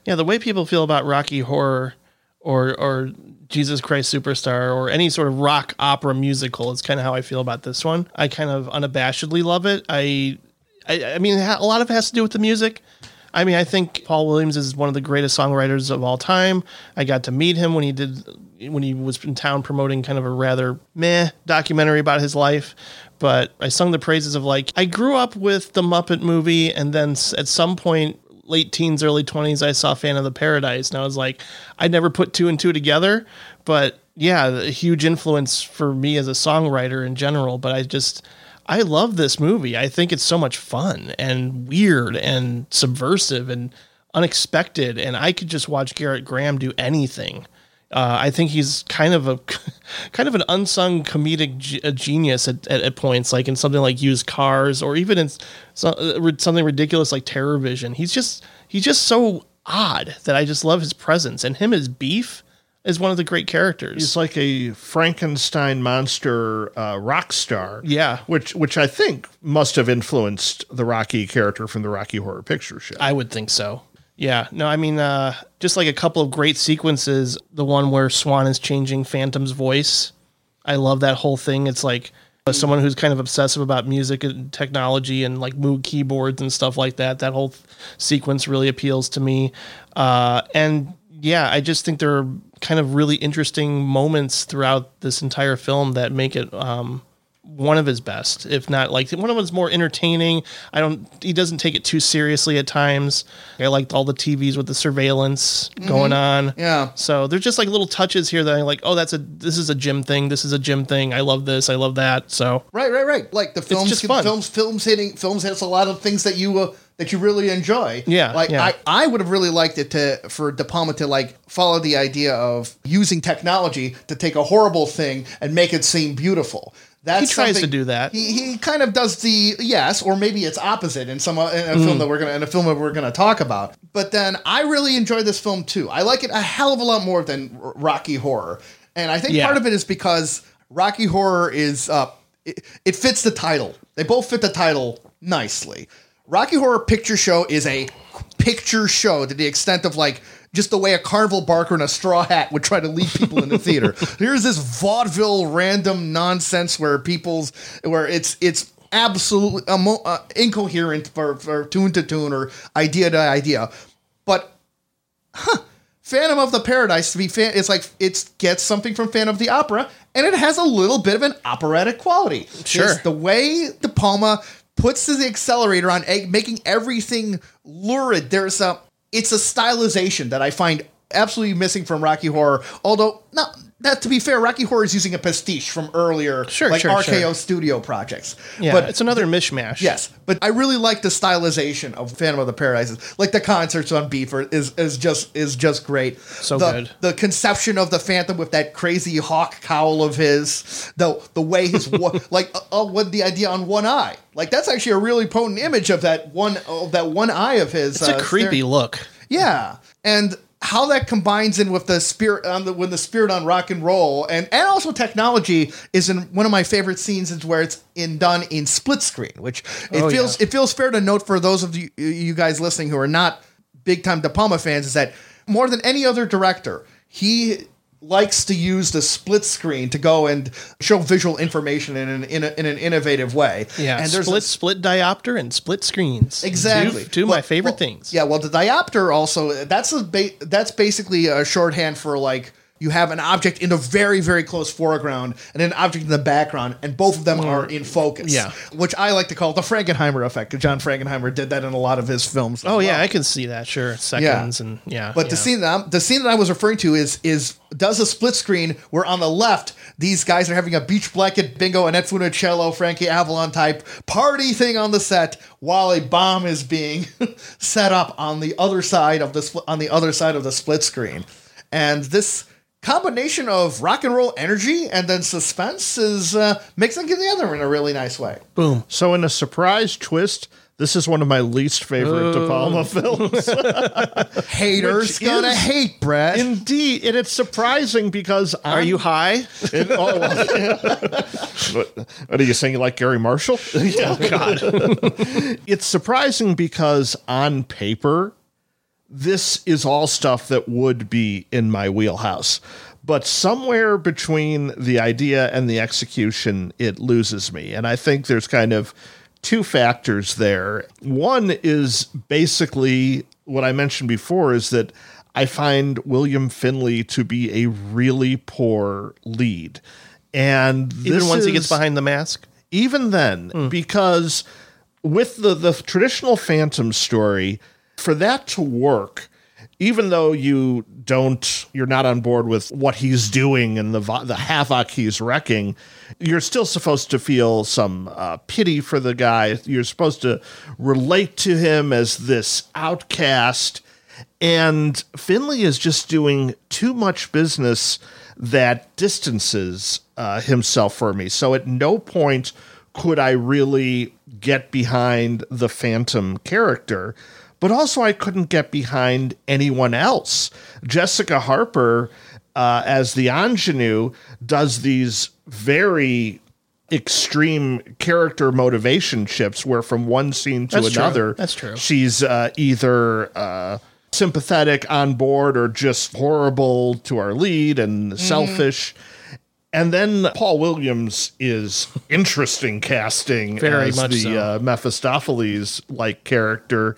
[SPEAKER 2] Yeah, the way people feel about Rocky Horror or or Jesus Christ Superstar or any sort of rock opera musical is kind of how I feel about this one. I kind of unabashedly love it. I I, I mean, a lot of it has to do with the music. I mean, I think Paul Williams is one of the greatest songwriters of all time. I got to meet him when he did when he was in town promoting kind of a rather meh documentary about his life. But I sung the praises of like I grew up with the Muppet movie, and then at some point late teens, early 20s, I saw Phantom of the Paradise. And I was like, I never put two and two together. But yeah, a huge influence for me as a songwriter in general. But I just, I love this movie. I think it's so much fun and weird and subversive and unexpected. And I could just watch Gerrit Graham do anything. Uh, I think he's kind of a kind of an unsung comedic ge- genius at, at, at points, like in something like Used Cars, or even in so, uh, something ridiculous like Terror Vision. He's just he's just so odd that I just love his presence, and him as Beef is one of the great characters.
[SPEAKER 3] He's like a Frankenstein monster uh, rock star.
[SPEAKER 2] Yeah.
[SPEAKER 3] Which which I think must have influenced the Rocky character from the Rocky Horror Picture Show.
[SPEAKER 2] I would think so. Yeah, no, I mean, uh, just like a couple of great sequences. The one where Swan is changing Phantom's voice. I love that whole thing. It's like uh, someone who's kind of obsessive about music and technology and like Moog keyboards and stuff like that. That whole th- sequence really appeals to me. Uh, and yeah, I just think there are kind of really interesting moments throughout this entire film that make it um, one of his best, if not like one of his more entertaining. I don't. He doesn't take it too seriously at times. I liked all the TVs with the surveillance going on.
[SPEAKER 1] Yeah.
[SPEAKER 2] So there's just like little touches here that I like. Oh, that's a this is a Jim thing. This is a Jim thing. I love this. I love that. So
[SPEAKER 1] Right, right, right. Like the films,
[SPEAKER 2] just fun.
[SPEAKER 1] films, films hitting, films hits a lot of things that you uh, that you really enjoy.
[SPEAKER 2] Yeah,
[SPEAKER 1] like
[SPEAKER 2] yeah.
[SPEAKER 1] I, I would have really liked it to for De Palma to like follow the idea of using technology to take a horrible thing and make it seem beautiful. That's
[SPEAKER 2] He tries to do that.
[SPEAKER 1] He, he kind of does the yes, or maybe it's opposite in some in a film that we're gonna in a film that we're gonna talk about. But then I really enjoy this film too. I like it a hell of a lot more than Rocky Horror, and I think
[SPEAKER 2] Yeah.
[SPEAKER 1] part of it is because Rocky Horror is uh, it, it fits the title. They both fit the title nicely. Rocky Horror Picture Show is a picture show to the extent of like just the way a carnival barker in a straw hat would try to lead people in the theater. Here's this vaudeville random nonsense where people's where it's it's absolutely emo- uh, incoherent for, for tune to tune or idea to idea, but huh, Phantom of the Paradise to be fan, it's like it gets something from Phantom of the Opera, and it has a little bit of an operatic quality.
[SPEAKER 2] Sure.
[SPEAKER 1] It's the way De Palma puts the accelerator on, egg, making everything lurid. There's a, it's a stylization that I find absolutely missing from Rocky Horror. Although, not that to be fair, Rocky Horror is using a pastiche from earlier,
[SPEAKER 2] Sure,
[SPEAKER 1] like
[SPEAKER 2] sure,
[SPEAKER 1] RKO
[SPEAKER 2] sure.
[SPEAKER 1] Studio projects.
[SPEAKER 2] Yeah,
[SPEAKER 1] but
[SPEAKER 2] it's another mishmash.
[SPEAKER 1] Yes, but I really like the stylization of Phantom of the Paradise. Like the concerts on Beef is is just is just great.
[SPEAKER 2] So
[SPEAKER 1] the,
[SPEAKER 2] good.
[SPEAKER 1] The conception of the Phantom with that crazy hawk cowl of his, the the way his like uh, uh, with the idea on one eye. Like that's actually a really potent image of that one of that one eye of his.
[SPEAKER 2] It's a creepy look.
[SPEAKER 1] Yeah, and how that combines in with the spirit on the when the spirit on rock and roll and and also technology is in one of my favorite scenes is where it's in done in split screen, which it
[SPEAKER 2] Oh,
[SPEAKER 1] feels
[SPEAKER 2] yeah.
[SPEAKER 1] it feels fair to note for those of you, you guys listening who are not big time De Palma fans is that more than any other director, he likes to use the split screen to go and show visual information in an in, a, in an innovative way.
[SPEAKER 2] Yeah,
[SPEAKER 1] and there's
[SPEAKER 2] split
[SPEAKER 1] a-
[SPEAKER 2] split diopter and split screens.
[SPEAKER 1] Exactly.
[SPEAKER 2] Two, two of
[SPEAKER 1] Well-
[SPEAKER 2] my favorite
[SPEAKER 1] well,
[SPEAKER 2] things.
[SPEAKER 1] Yeah, well, the diopter also that's a ba- that's basically a shorthand for like you have an object in the very very close foreground and an object in the background, and both of them hmm. are in focus.
[SPEAKER 2] Yeah.
[SPEAKER 1] which I like to call the Frankenheimer effect. John Frankenheimer did that in a lot of his films.
[SPEAKER 2] Oh yeah. I can see that. Sure, seconds and yeah.
[SPEAKER 1] But the scene that I'm, the scene that I was referring to is is does a split screen where on the left these guys are having a beach blanket bingo, Annette Funicello, Frankie Avalon type party thing on the set while a bomb is being set up on the other side of the spl- on the other side of the split screen, and this combination of rock and roll energy and then suspense is uh, mixing together in a really nice way.
[SPEAKER 2] boom.
[SPEAKER 3] So, in a surprise twist, this is one of my least favorite De Palma films.
[SPEAKER 1] Haters
[SPEAKER 3] Which
[SPEAKER 1] gonna hate Brett.
[SPEAKER 3] Indeed, and it's surprising because
[SPEAKER 2] Are you high?
[SPEAKER 3] In, oh, well, what, what are you saying? You like Garry Marshall? oh God! it's surprising because on paper, this is all stuff that would be in my wheelhouse. But somewhere between the idea and the execution, it loses me. And I think there's kind of two factors there. One is basically what I mentioned before is that I find William Finley to be a really poor lead. And
[SPEAKER 2] Even once he gets behind the mask.
[SPEAKER 3] even then hmm. because with the the traditional phantom story for that to work even though you don't you're not on board with what he's doing and the the havoc he's wrecking you're still supposed to feel some uh, pity for the guy. You're supposed to relate to him as this outcast. And Finley is just doing too much business that distances uh, himself for me. So at no point could I really get behind the Phantom character, but also I couldn't get behind anyone else. Jessica Harper, uh, as the ingenue, does these very extreme character motivation shifts where from one scene to
[SPEAKER 2] That's true.
[SPEAKER 3] another
[SPEAKER 2] That's true.
[SPEAKER 3] she's uh, either uh, sympathetic on board or just horrible to our lead and selfish. And then Paul Williams is interesting casting
[SPEAKER 2] Very
[SPEAKER 3] as
[SPEAKER 2] much
[SPEAKER 3] the
[SPEAKER 2] so.
[SPEAKER 3] uh, Mephistopheles like character,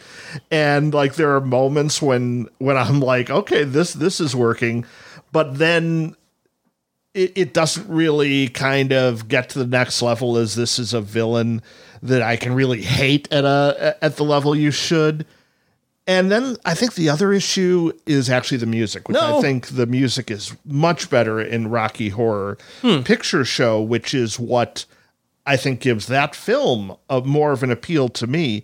[SPEAKER 3] and like there are moments when when I'm like, okay, this this is working, but then it, it doesn't really kind of get to the next level as this is a villain that I can really hate at a at the level you should. And then I think the other issue is actually the music, which
[SPEAKER 2] No.
[SPEAKER 3] I think the music is much better in Rocky Horror Picture Show, which is what I think gives that film a more of an appeal to me.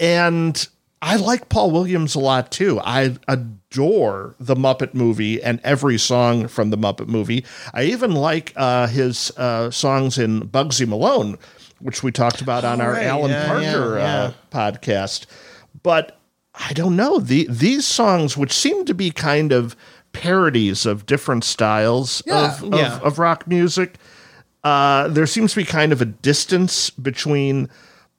[SPEAKER 3] And I like Paul Williams a lot too. I adore the Muppet movie and every song from the Muppet movie. I even like uh, his uh, songs in Bugsy Malone, which we talked about on our
[SPEAKER 2] right.
[SPEAKER 3] Alan
[SPEAKER 2] Yeah,
[SPEAKER 3] Parker
[SPEAKER 2] yeah,
[SPEAKER 3] Uh, podcast. But I don't know. The, these songs, which seem to be kind of parodies of different styles
[SPEAKER 1] Yeah.
[SPEAKER 3] of, of, of rock music, uh, there seems to be kind of a distance between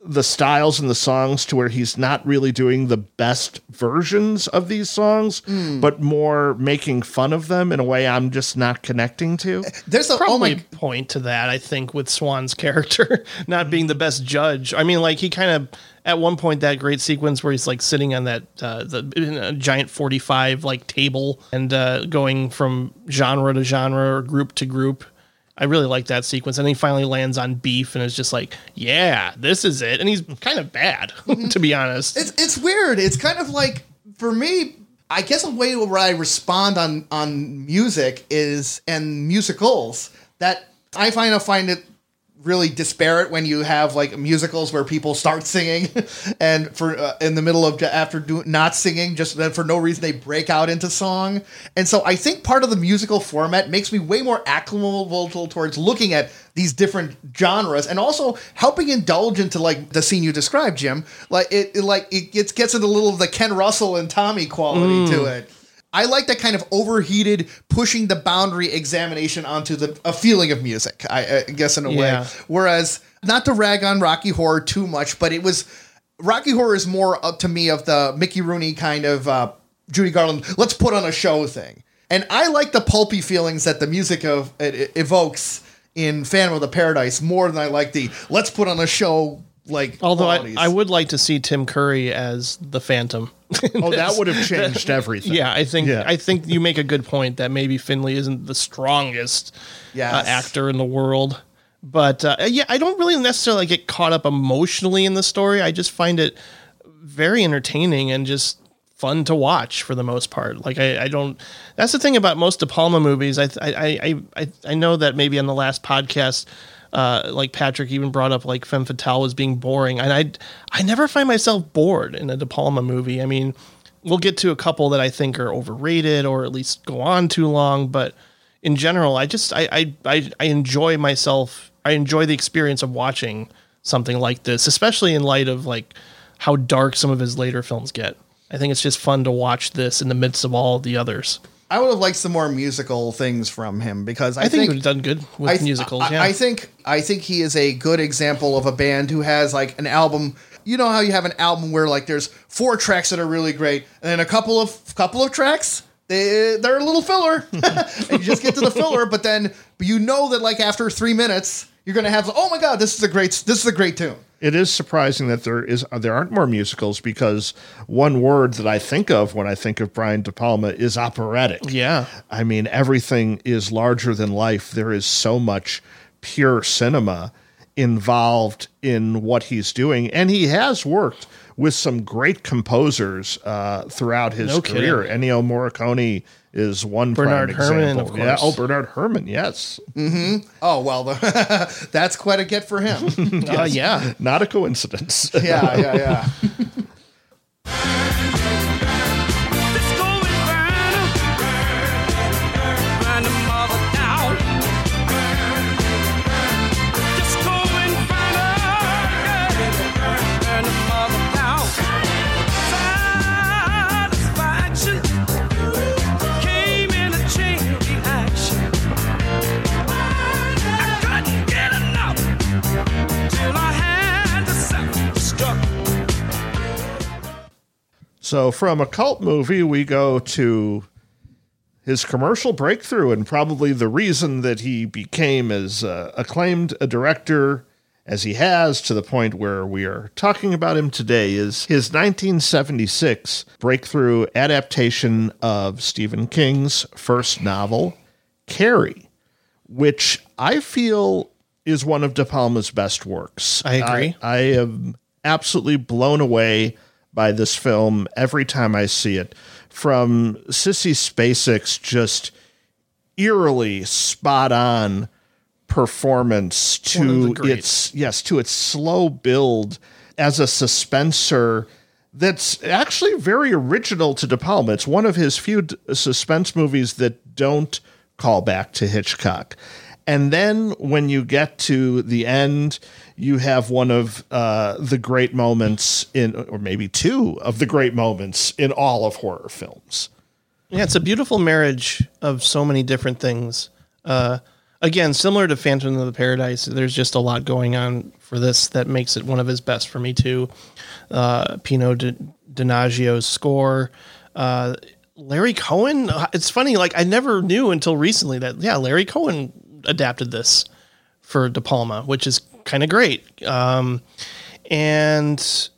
[SPEAKER 3] the styles and the songs to where he's not really doing the best versions of these songs,
[SPEAKER 1] Hmm.
[SPEAKER 3] but more making fun of them in a way I'm just not connecting to.
[SPEAKER 1] There's a oh
[SPEAKER 2] probably
[SPEAKER 1] my
[SPEAKER 2] point to that. I think with Swan's character not being the best judge. I mean, like he kind of at one point that great sequence where he's like sitting on that uh, the in a giant forty five like table and uh, going from genre to genre or group to group. I really like that sequence, and he finally lands on beef, and is just like, "Yeah, this is it." And he's kind of bad, mm-hmm. to be honest.
[SPEAKER 1] It's it's weird. It's kind of like for me. I guess a way where I respond on on music is and musicals that I find I find it really disparate when you have like musicals where people start singing and for uh, in the middle of after do, not singing just then for no reason they break out into song. And so i think part of the musical format makes me way more acclimatable towards looking at these different genres and also helping indulge into like the scene you described jim. Like it, it like it gets gets into a little of the ken russell and tommy quality to it I like that kind of overheated, pushing the boundary examination onto the a feeling of music. I, I guess in a
[SPEAKER 2] Yeah.
[SPEAKER 1] way. Whereas, not to rag on Rocky Horror too much, but it was Rocky Horror is more up to me of the Mickey Rooney kind of uh, Judy Garland. Let's put on a show thing, and I like the pulpy feelings that the music of it, it evokes in Phantom of the Paradise more than I like the let's put on a show like.
[SPEAKER 2] Although I. I would like to see Tim Curry as the Phantom.
[SPEAKER 3] Oh, that would have changed everything.
[SPEAKER 2] Yeah, I think
[SPEAKER 3] Yeah.
[SPEAKER 2] I think you make a good point that maybe Finley isn't the strongest uh, actor in the world, but uh, yeah, I don't really necessarily get caught up emotionally in the story. I just find it very entertaining and just fun to watch for the most part. Like I, I don't. That's the thing about most De Palma movies. I I I I, I know that maybe on the last podcast. Uh, like Patrick even brought up, like Femme Fatale was being boring, and I, I never find myself bored in a De Palma movie. I mean, we'll get to a couple that I think are overrated or at least go on too long. But in general, I just I I I, I enjoy myself. I enjoy the experience of watching something like this, especially in light of like how dark some of his later films get. I think it's just fun to watch this in the midst of all the others.
[SPEAKER 1] I would have liked some more musical things from him because I,
[SPEAKER 2] I, think, he would have done good with
[SPEAKER 1] I th-
[SPEAKER 2] musicals.
[SPEAKER 1] I,
[SPEAKER 2] yeah,
[SPEAKER 1] I think I think he is a good example of a band who has like an album. You know how you have an album where like there's four tracks that are really great, and then a couple of couple of tracks they they're a little filler, and you just get to the filler. But then you know that like after three minutes you're gonna have oh my god this is a great this is a great tune.
[SPEAKER 3] It is surprising that there is there aren't more musicals because one word that I think of when I think of Brian De Palma is operatic.
[SPEAKER 2] yeah.
[SPEAKER 3] I mean, everything is larger than life. There is so much pure cinema involved in what he's doing, and he has worked with some great composers uh, throughout his
[SPEAKER 2] No
[SPEAKER 3] career.
[SPEAKER 2] kidding.
[SPEAKER 3] Ennio Morricone is one
[SPEAKER 2] Bernard
[SPEAKER 3] Herman,
[SPEAKER 2] Herrmann,
[SPEAKER 3] example. Yeah, oh, Bernard Herrmann, yes,
[SPEAKER 1] Oh well, the, that's quite a get for him.
[SPEAKER 2] Uh, yeah.
[SPEAKER 3] not a coincidence.
[SPEAKER 1] yeah, yeah, yeah.
[SPEAKER 3] So from a cult movie, we go to his commercial breakthrough, and probably the reason that he became as uh, acclaimed a director as he has to the point where we are talking about him today is his 1976 breakthrough adaptation of Stephen King's first novel, Carrie, which I feel is one of De Palma's best works.
[SPEAKER 2] I agree.
[SPEAKER 3] I, I am absolutely blown away by this film every time I see it. From Sissy Spacek's just eerily spot on performance
[SPEAKER 2] One of the
[SPEAKER 3] to its yes to its slow build as a suspenser that's actually very original to De Palma. It's one of his few d- suspense movies that don't call back to Hitchcock. And then when you get to the end, you have one of uh, the great moments in, or maybe two of the great moments in all of horror films.
[SPEAKER 2] Yeah, it's a beautiful marriage of so many different things. Uh, again, similar to Phantom of the Paradise, there's just a lot going on for this that makes it one of his best for me too. Uh, Pino Di- Donaggio's score, uh, Larry Cohen. uh, It's funny, like I never knew until recently that yeah, Larry Cohen adapted this for De Palma, which is kind of great. Um, and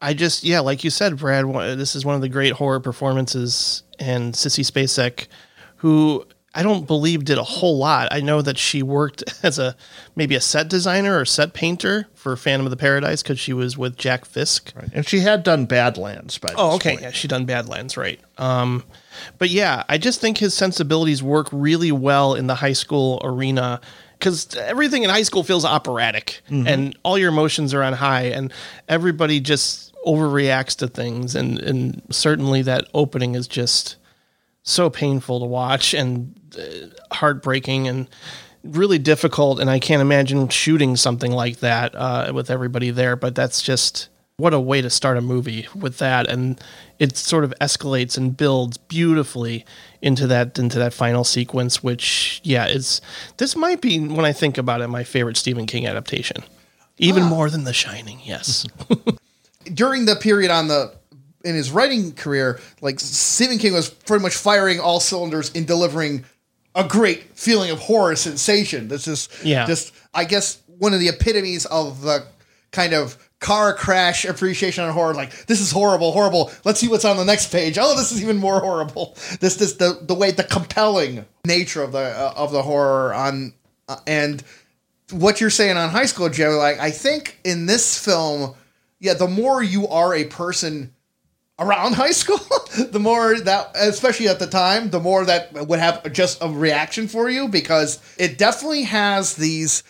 [SPEAKER 2] I just, yeah, like you said, Brad, this is one of the great horror performances. And Sissy Spacek, who I don't believe did a whole lot. I know that she worked as a maybe a set designer or set painter for Phantom of the Paradise because she was with Jack Fisk.
[SPEAKER 3] And she had done Badlands by
[SPEAKER 2] Oh, okay.
[SPEAKER 3] point.
[SPEAKER 2] Yeah, she done Badlands, right? Um, but yeah, I just think his sensibilities work really well in the high school arena because everything in high school feels operatic, and all your emotions are on high, and everybody just overreacts to things, and and certainly that opening is just so painful to watch and uh, heartbreaking and really difficult and i can't imagine shooting something like that uh, with everybody there but that's just what a way to start a movie with that and it sort of escalates and builds beautifully into that into that final sequence which yeah is this might be when i think about it my favorite stephen king adaptation even ah. more than the shining yes
[SPEAKER 1] during the period on the in his writing career, like Stephen King was pretty much firing all cylinders in delivering a great feeling of horror sensation. This is
[SPEAKER 2] Yeah.
[SPEAKER 1] just I guess one of the epitomes of the kind of car crash appreciation on horror. Like this is horrible, horrible. Let's see what's on the next page. Oh, this is even more horrible. This this the the way the compelling nature of the uh, of the horror on uh, and what you're saying on high school, Joe, like I think in this film, yeah, the more you are a person around high school, the more that, especially at the time, the more that would have just a reaction for you because it definitely has these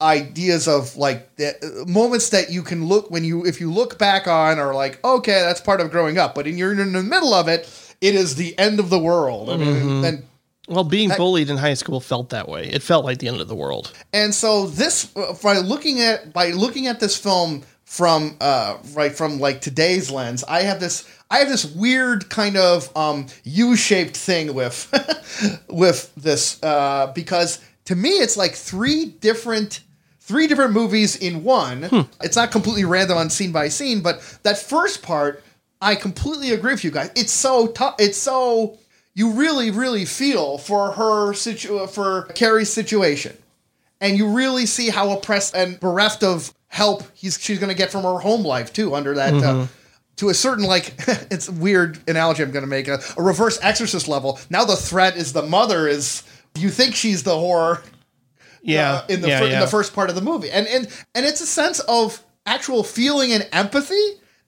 [SPEAKER 1] ideas of like the moments that you can look when you if you look back on are like okay that's part of growing up but in you're in the middle of it it is the end of the world. I mean, and
[SPEAKER 2] well being bullied in high school felt that way. It felt like the end of the world.
[SPEAKER 1] And so this uh, by looking at by looking at this film from uh right from like today's lens, I have this I have this weird kind of um U-shaped thing with with this uh because to me it's like three different three different movies in one. It's not completely random on scene by scene, but that first part I completely agree with you guys. It's so tough. It's so you really really feel for her situ for Carrie's situation and you really see how oppressed and bereft of help he's she's going to get from her home life too under that uh, to a certain like it's a weird analogy I'm going to make a, a reverse exorcist level. Now the threat is the mother is you think she's the horror
[SPEAKER 2] yeah
[SPEAKER 1] uh, in the
[SPEAKER 2] yeah,
[SPEAKER 1] fir-
[SPEAKER 2] yeah.
[SPEAKER 1] in the first part of the movie, and and and it's a sense of actual feeling and empathy.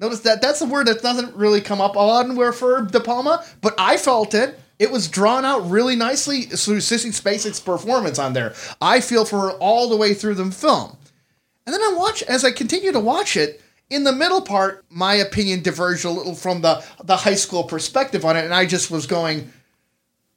[SPEAKER 1] Notice that that's a word that doesn't really come up a lot in for De Palma, but I felt it. It was drawn out really nicely through Sissy Spacek's performance on there. I feel for her all the way through the film. And then I watch as I continue to watch it. In the middle part, my opinion diverged a little from the the high school perspective on it, and I just was going,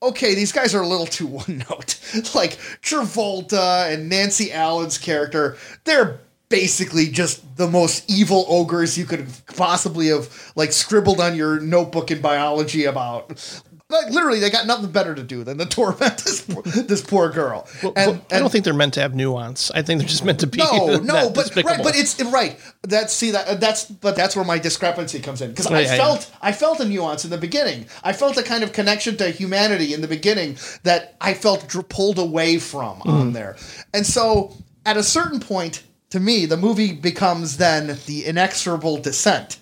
[SPEAKER 1] okay, these guys are a little too one note. like Travolta and Nancy Allen's character, they're basically just the most evil ogres you could possibly have like scribbled on your notebook in biology about. Like literally, they got nothing better to do than to torment this poor, this poor girl. and,
[SPEAKER 2] I don't think they're meant to have nuance. I think they're just meant to be
[SPEAKER 1] no, no, but
[SPEAKER 2] despicable.
[SPEAKER 1] right, but it's right. That's see that that's but that's where my discrepancy comes in because I
[SPEAKER 2] yeah, yeah.
[SPEAKER 1] felt I felt a nuance in the beginning. I felt a kind of connection to humanity in the beginning that I felt dr- pulled away from
[SPEAKER 2] Mm.
[SPEAKER 1] on there, and so at a certain point, to me, the movie becomes then the inexorable descent,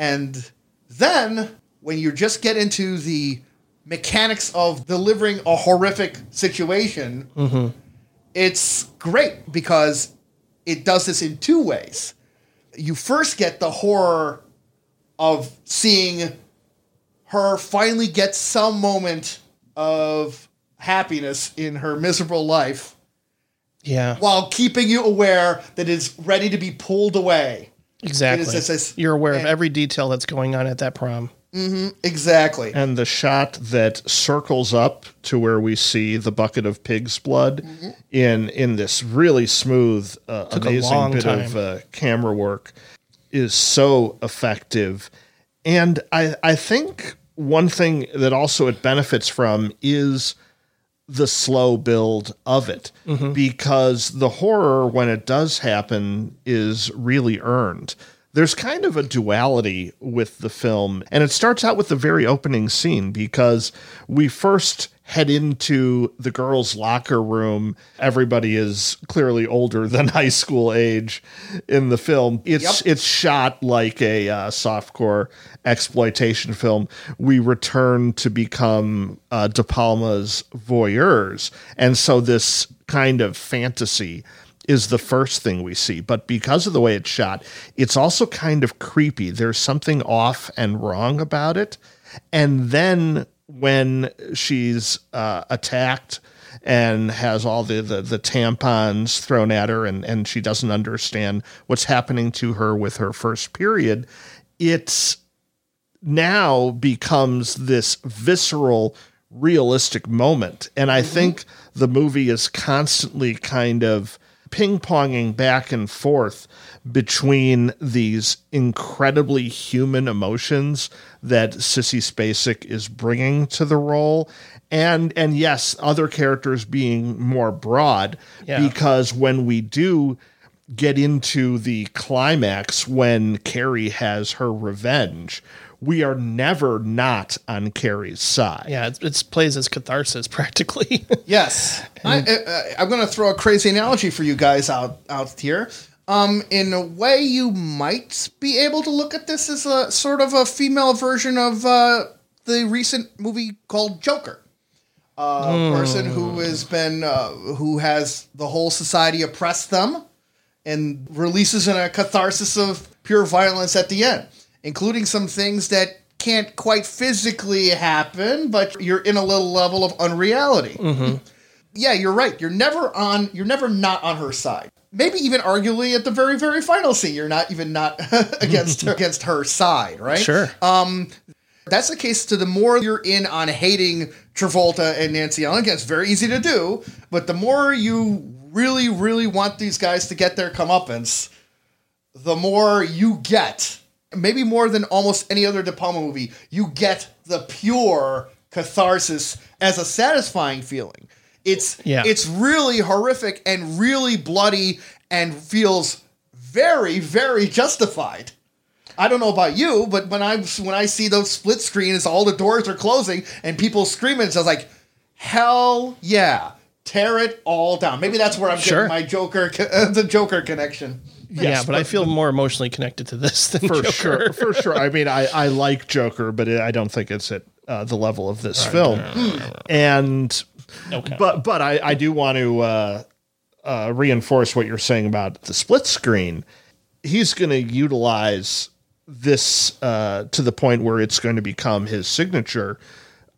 [SPEAKER 1] and then when you just get into the mechanics of delivering a horrific situation mm-hmm. it's great because it does this in two ways. You first get the horror of seeing her finally get some moment of happiness in her miserable life
[SPEAKER 2] yeah,
[SPEAKER 1] while keeping you aware that it's ready to be pulled away.
[SPEAKER 2] Exactly.
[SPEAKER 1] It is- it's- it's-
[SPEAKER 2] You're aware of every detail that's going on at that prom.
[SPEAKER 1] Exactly.
[SPEAKER 3] And the shot that circles up to where we see the bucket of pig's blood in in this really smooth, uh, amazing
[SPEAKER 2] long
[SPEAKER 3] bit of uh, camera work is so effective. And I I think one thing that also it benefits from is the slow build of it. Because the horror when it does happen is really earned there's kind of a duality with the film and it starts out with the very opening scene because we first head into the girls locker room everybody is clearly older than high school age in the film it's
[SPEAKER 1] Yep.
[SPEAKER 3] it's shot like a uh, softcore exploitation film. We return to become uh, De Palma's voyeurs, and so this kind of fantasy is the first thing we see. But because of the way it's shot, it's also kind of creepy. There's something off and wrong about it, and then when she's uh, attacked and has all the, the, the tampons thrown at her and, and she doesn't understand what's happening to her with her first period, it's now becomes this visceral, realistic moment. And I think the movie is constantly kind of ping ponging back and forth between these incredibly human emotions that Sissy Spacek is bringing to the role. And and yes, other characters being more broad
[SPEAKER 2] Yeah.
[SPEAKER 3] because when we do get into the climax when Carrie has her revenge, we are never not on Carrie's side.
[SPEAKER 2] Yeah, it's, it's plays as catharsis practically.
[SPEAKER 1] Yes, I, uh, I'm going to throw a crazy analogy for you guys out out here. Um, in a way, you might be able to look at this as a sort of a female version of uh, the recent movie called Joker. Uh, A person who has been uh, who has the whole society oppressed them, and releases in a catharsis of pure violence at the end, including some things that can't quite physically happen, but you're in a little level of unreality mm-hmm. yeah, you're right. You're never on. You're never not on her side. Maybe even arguably at the very, very final scene, you're not even not against her, against her side, right?
[SPEAKER 2] sure.
[SPEAKER 1] Um, that's the case. To the more you're in on hating Travolta and Nancy Allen, it's very easy to do. But the more you really, really want these guys to get their comeuppance, the more you get. Maybe more than almost any other De Palma movie, you get the pure catharsis as a satisfying feeling. It's
[SPEAKER 2] Yeah.
[SPEAKER 1] it's really horrific and really bloody and feels very, very justified. I don't know about you, but when I when I see those split screens, all the doors are closing and people screaming, it's like, hell yeah, tear it all down. Maybe that's where I'm
[SPEAKER 2] Sure.
[SPEAKER 1] getting my Joker, the Joker connection.
[SPEAKER 2] Yeah, but, I feel more emotionally connected to this than
[SPEAKER 3] for
[SPEAKER 2] Joker.
[SPEAKER 3] sure, for sure. I mean, I, I like Joker, but I don't think it's at uh, the level of this film. And
[SPEAKER 2] Okay.
[SPEAKER 3] but but I, I do want to uh, uh, reinforce what you're saying about the split screen. He's going to utilize this uh, to the point where it's going to become his signature.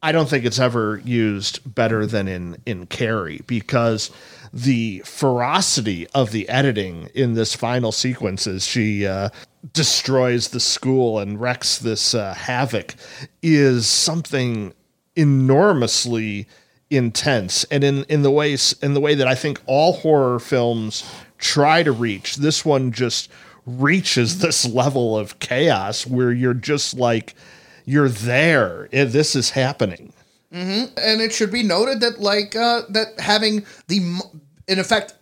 [SPEAKER 3] I don't think it's ever used better than in in Carrie because the ferocity of the editing in this final sequence as she uh, destroys the school and wrecks this uh, havoc is something enormously intense. And in in the ways in the way that I think all horror films try to reach this one just reaches this level of chaos where you're just like you're there. Eh, this is happening.
[SPEAKER 1] And it should be noted that like uh, that having the in effect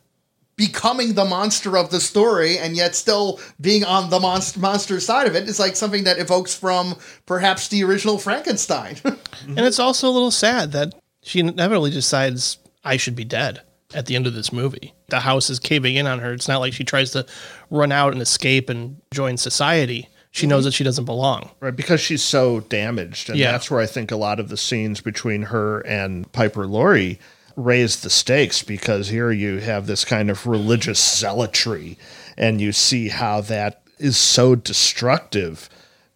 [SPEAKER 1] becoming the monster of the story and yet still being on the monster monster side of it is like something that evokes from perhaps the original Frankenstein.
[SPEAKER 2] And it's also a little sad that she inevitably decides I should be dead at the end of this movie. The house is caving in on her. It's not like she tries to run out and escape and join society. She knows that she doesn't belong.
[SPEAKER 3] right because she's so damaged and
[SPEAKER 2] Yeah.
[SPEAKER 3] that's where i think a lot of the scenes between her and piper laurie raise the stakes because here you have this kind of religious zealotry and you see how that is so destructive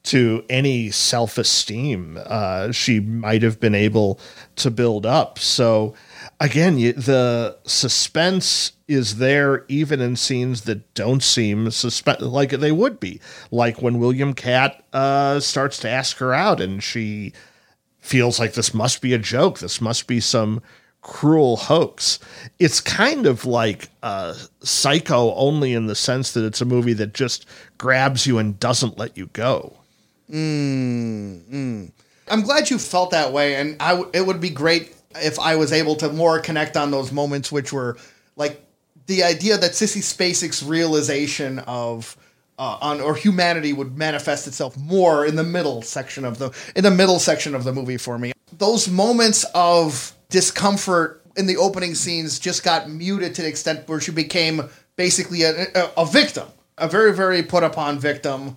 [SPEAKER 3] to any self-esteem uh, she might have been able to build up so again, you, the suspense is there even in scenes that don't seem suspense like they would be. Like when William Katt uh, starts to ask her out, and she feels like this must be a joke. This must be some cruel hoax. It's kind of like uh, Psycho, only in the sense that it's a movie that just grabs you and doesn't let you go.
[SPEAKER 1] I'm glad you felt that way, and I w- it would be great if I was able to more connect on those moments, which were like the idea that Sissy Spacek's realization of uh, on or humanity would manifest itself more in the middle section of the in the middle section of the movie for me. Those moments of discomfort in the opening scenes just got muted to the extent where she became basically a, a, a victim, a very very put upon victim.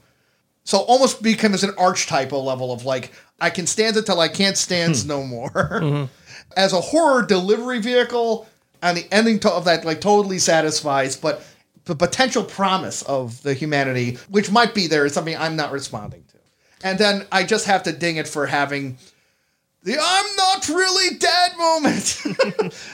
[SPEAKER 1] So almost becomes an archetypal level of like I can stand it till I can't stand hmm. no more. Mm-hmm. As a horror delivery vehicle, and the ending to, of that like totally satisfies, but the potential promise of the humanity, which might be there, is something I'm not responding to. And then I just have to ding it for having the "I'm not really dead" moment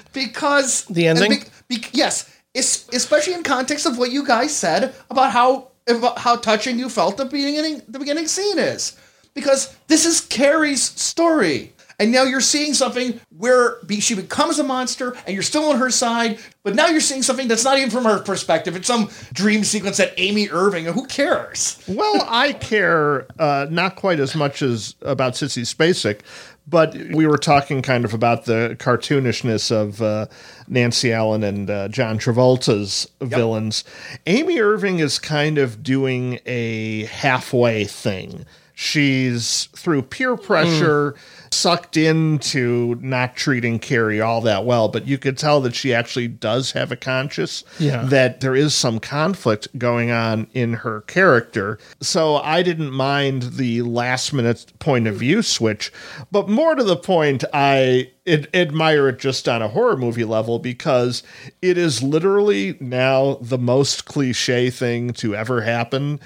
[SPEAKER 1] because
[SPEAKER 2] The ending?
[SPEAKER 1] be- be- yes, es- especially in context of what you guys said about how about how touching you felt the beginning the beginning scene is, because this is Carrie's story. And now you're seeing something where she becomes a monster, and you're still on her side. But now you're seeing something that's not even from her perspective. It's some dream sequence that Amy Irving. Who cares?
[SPEAKER 3] Well, I care uh, not quite as much as about Sissy Spacek, but we were talking kind of about the cartoonishness of uh, Nancy Allen and uh, John Travolta's villains. Amy Irving is kind of doing a halfway thing. She's through peer pressure. Sucked into not treating Carrie all that well, but you could tell that she actually does have a conscience.
[SPEAKER 2] Yeah.
[SPEAKER 3] That there is some conflict going on in her character. So I didn't mind the last minute point of view switch, but more to the point, I ad- admire it just on a horror movie level because it is literally now the most cliche thing to ever happen.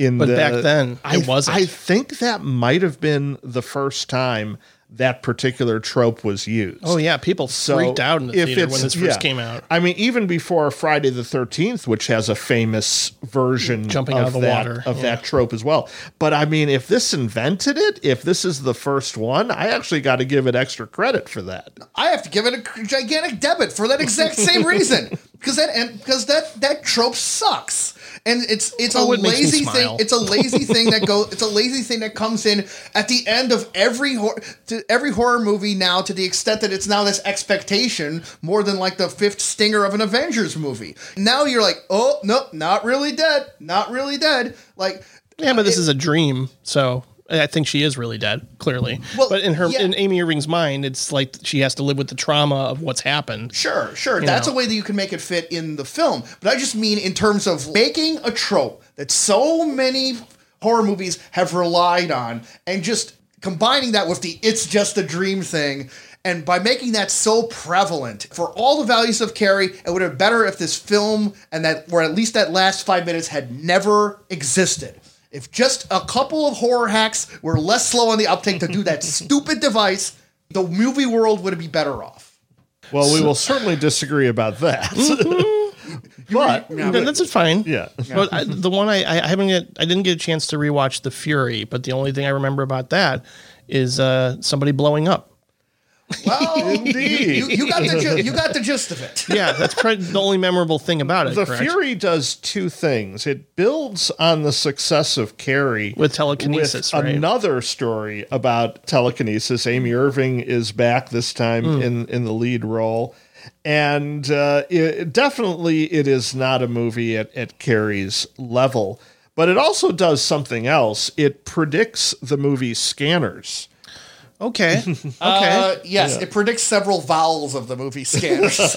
[SPEAKER 3] In
[SPEAKER 2] But
[SPEAKER 3] the,
[SPEAKER 2] back then,
[SPEAKER 3] I,
[SPEAKER 2] it wasn't.
[SPEAKER 3] I think that might have been the first time that particular trope was used.
[SPEAKER 2] Oh yeah, people
[SPEAKER 3] So
[SPEAKER 2] freaked out in the
[SPEAKER 3] if
[SPEAKER 2] theater when this first
[SPEAKER 3] yeah.
[SPEAKER 2] came out.
[SPEAKER 3] I mean, even before Friday the Thirteenth, which has a famous version
[SPEAKER 2] Jumping out of the
[SPEAKER 3] that,
[SPEAKER 2] water,
[SPEAKER 3] of
[SPEAKER 2] yeah.
[SPEAKER 3] that trope as well. But I mean, if this invented it, if this is the first one, I actually got to give it extra credit for that.
[SPEAKER 1] I have to give it a gigantic debit for that exact same reason. Because that and because that that trope sucks. And it's it's
[SPEAKER 2] Oh,
[SPEAKER 1] a
[SPEAKER 2] it
[SPEAKER 1] lazy thing. It's a lazy thing that goes. It's a lazy thing that comes in at the end of every hor- to every horror movie now. To the extent that it's now this expectation more than like the fifth stinger of an Avengers movie. Now you're like, oh no, not really dead, not really dead. Like
[SPEAKER 2] Yeah, but this
[SPEAKER 1] it-
[SPEAKER 2] is a dream, so I think she is really dead, clearly.
[SPEAKER 1] Well,
[SPEAKER 2] but in her
[SPEAKER 1] yeah.
[SPEAKER 2] in Amy Irving's mind, it's like she has to live with the trauma of what's happened.
[SPEAKER 1] Sure, sure. That's
[SPEAKER 2] know.
[SPEAKER 1] a way that you can make it fit in the film. But I just mean in terms of making a trope that so many horror movies have relied on and just combining that with the it's just a dream thing. And by making that so prevalent for all the values of Carrie, it would have been better if this film and that, or at least that last five minutes, had never existed. If just a couple of horror hacks were less slow on the uptake to do that stupid device, the movie world would be better off.
[SPEAKER 3] Well, we will certainly disagree about that. but
[SPEAKER 1] Yeah,
[SPEAKER 2] Th- That's fine.
[SPEAKER 3] yeah.
[SPEAKER 2] But I, the one I, I haven't get I didn't get a chance to rewatch The Fury, but the only thing I remember about that is uh, somebody blowing up.
[SPEAKER 1] Well,
[SPEAKER 3] Indeed.
[SPEAKER 1] You, you got the gi- you got the gist of it.
[SPEAKER 2] Yeah, that's probably the only memorable thing about it.
[SPEAKER 3] The
[SPEAKER 2] correct?
[SPEAKER 3] Fury does two things. It builds on the success of Carrie
[SPEAKER 2] With telekinesis,
[SPEAKER 3] with
[SPEAKER 2] right?
[SPEAKER 3] Another story about telekinesis. Amy Irving is back this time
[SPEAKER 2] Hmm.
[SPEAKER 3] in in the lead role, and uh, it, definitely it is not a movie at, at Carrie's level. But it also does something else. It predicts the movie Scanners.
[SPEAKER 2] Okay. Okay.
[SPEAKER 1] Uh, yes, it predicts several vowels of the movie Scanners.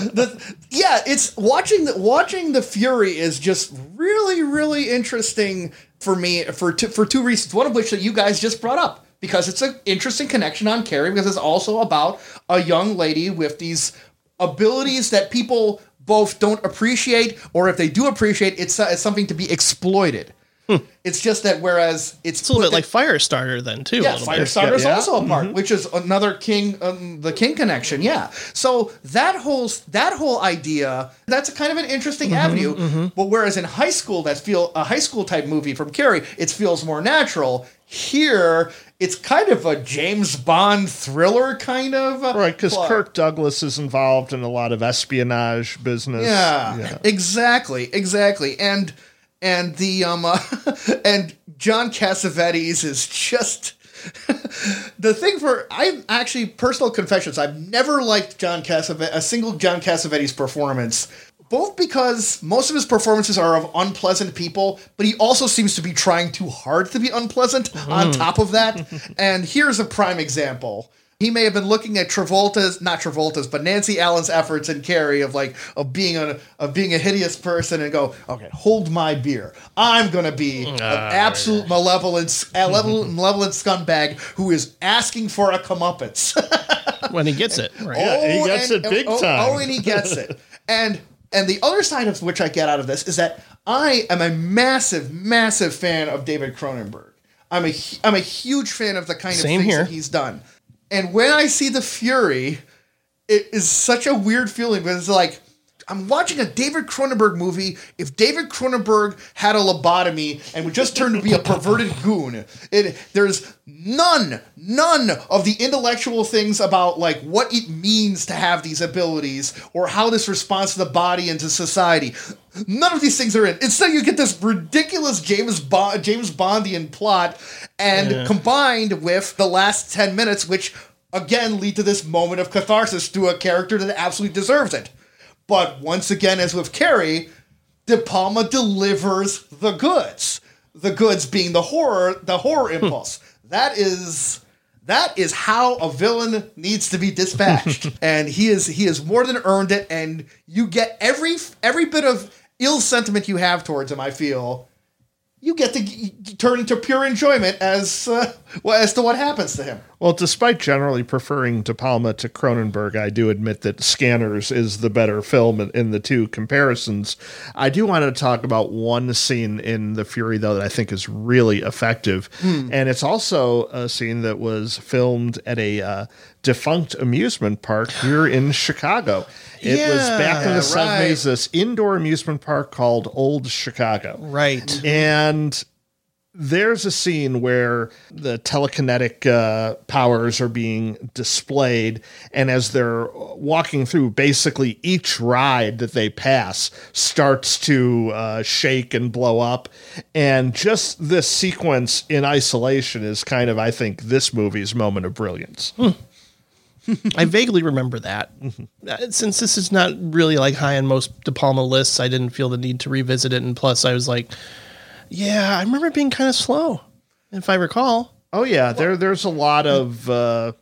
[SPEAKER 1] The- yeah, it's watching the watching the Fury is just really really interesting for me for two, for two reasons. One of which that you guys just brought up because it's an interesting connection on Carrie because it's also about a young lady with these abilities that people both don't appreciate or if they do appreciate it's, uh, it's something to be exploited. It's just that whereas it's,
[SPEAKER 2] It's a little bit like Firestarter then too. a
[SPEAKER 1] yeah,
[SPEAKER 2] little bit.
[SPEAKER 1] Firestarter is
[SPEAKER 3] Yeah.
[SPEAKER 1] also a part, which is another King, um, the King connection. Yeah, so that whole that whole idea that's a kind of an interesting avenue. But whereas in high school, that feel a high school type movie from Carrie, it feels more natural. Here, it's kind of a James Bond thriller kind of uh,
[SPEAKER 3] Right, because. Kirk Douglas is involved in a lot of espionage business.
[SPEAKER 1] Yeah, exactly, exactly, and and the um uh, and John Cassavetes is just the thing for I actually personal confessions. I've never liked John Cassavetes a single John Cassavetes performance. Both because most of his performances are of unpleasant people, but he also seems to be trying too hard to be unpleasant on top of that. and here's a prime example he may have been looking at Travolta's, not Travolta's, but Nancy Allen's efforts in Carrie of like of being a of being a hideous person and go, okay, hold my beer. I'm gonna be an ah, absolute malevolent, malevolent, malevolent scumbag who is asking for a comeuppance.
[SPEAKER 2] when he gets it. Right.
[SPEAKER 3] Yeah, he oh, gets it big
[SPEAKER 1] oh, oh,
[SPEAKER 3] time.
[SPEAKER 1] Oh, and he gets it. And and the other side of which I get out of this is that I am a massive, massive fan of David Cronenberg. I'm a hu- I'm a huge fan of the kind of
[SPEAKER 2] Same
[SPEAKER 1] things
[SPEAKER 2] here.
[SPEAKER 1] that he's done. And when I see the Fury, it is such a weird feeling because it's like I'm watching a David Cronenberg movie. If David Cronenberg had a lobotomy and would just turn to be a perverted goon, it there's none, none of the intellectual things about like what it means to have these abilities or how this responds to the body and to society. None of these things are in. Instead, you get this ridiculous James Bond, James Bondian plot, and combined with the last ten minutes, which again lead to this moment of catharsis to a character that absolutely deserves it. But once again, as with Carrie, De Palma delivers the goods. The goods being the horror, the horror hmm. impulse. That is that is how a villain needs to be dispatched. and he is he has more than earned it, and you get every every bit of ill sentiment you have towards him, I feel. You get to g- turn into pure enjoyment as uh, well, as to what happens to him.
[SPEAKER 3] Well, despite generally preferring De Palma to Cronenberg, I do admit that Scanners is the better film in, in the two comparisons. I do want to talk about one scene in The Fury, though, that I think is really effective. And it's also a scene that was filmed at a uh, defunct amusement park here in Chicago. It was back in the
[SPEAKER 1] Yeah,
[SPEAKER 3] 70s, this indoor amusement park called Old Chicago.
[SPEAKER 2] Right.
[SPEAKER 3] And there's a scene where the telekinetic uh, powers are being displayed, and as they're walking through, basically each ride that they pass starts to uh, shake and blow up. And just this sequence in isolation is kind of, I think, this movie's moment of brilliance.
[SPEAKER 2] I vaguely remember that. Uh, Since this is not really like high on most De Palma lists, I didn't feel the need to revisit it. And plus, I was like, yeah, I remember being kind of slow, if I recall.
[SPEAKER 3] Oh, yeah, there, there's a lot of uh,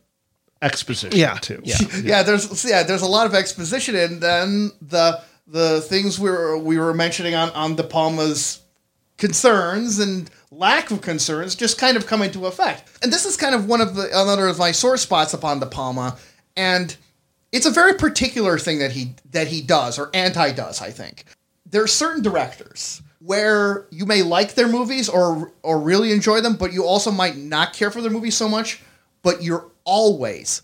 [SPEAKER 3] exposition,
[SPEAKER 2] Yeah,
[SPEAKER 3] too.
[SPEAKER 2] yeah.
[SPEAKER 1] yeah, there's yeah, there's a lot of exposition, and then the the things we were we were mentioning on on De Palma's concerns and lack of concerns just kind of come into effect. And this is kind of one of the another of my sore spots upon De Palma, and it's a very particular thing that he that he does or anti does. I think there are certain directors where you may like their movies or or really enjoy them, but you also might not care for their movies so much. But you're always,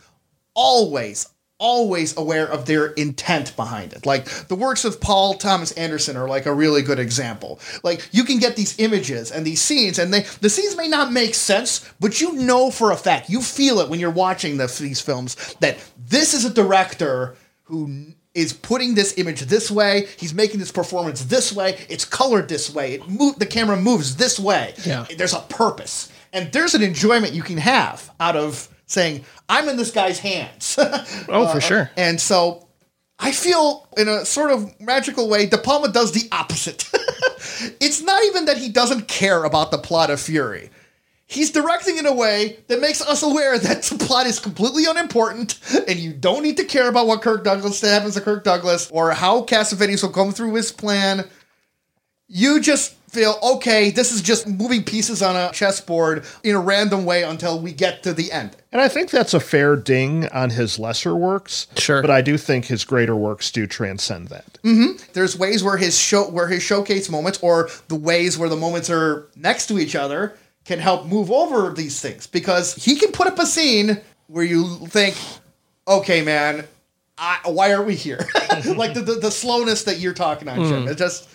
[SPEAKER 1] always, always aware of their intent behind it. Like the works of Paul Thomas Anderson are like a really good example. Like you can get these images and these scenes, and they the scenes may not make sense, but you know for a fact, you feel it when you're watching the, these films that this is a director who is putting this image this way. He's making this performance this way. It's colored this way. It move, the camera moves this way.
[SPEAKER 2] Yeah.
[SPEAKER 1] There's a purpose. And there's an enjoyment you can have out of saying, I'm in this guy's hands.
[SPEAKER 2] Oh, for uh, sure.
[SPEAKER 1] and so I feel in a sort of magical way, De Palma does the opposite. it's not even that he doesn't care about the plot of Fury. He's directing in a way that makes us aware that the plot is completely unimportant and you don't need to care about what Kirk Douglas happens to Kirk Douglas or how Cassavetes will come through his plan. You just feel okay. This is just moving pieces on a chessboard in a random way until we get to the end.
[SPEAKER 3] And I think that's a fair ding on his lesser works.
[SPEAKER 2] Sure.
[SPEAKER 3] But I do think his greater works do transcend that. Mm-hmm.
[SPEAKER 1] There's ways where his show where his showcase moments or the ways where the moments are next to each other can help move over these things because he can put up a scene where you think, okay, man, I, why are we here? like the, the the slowness that you're talking on, Jim. Hmm. It just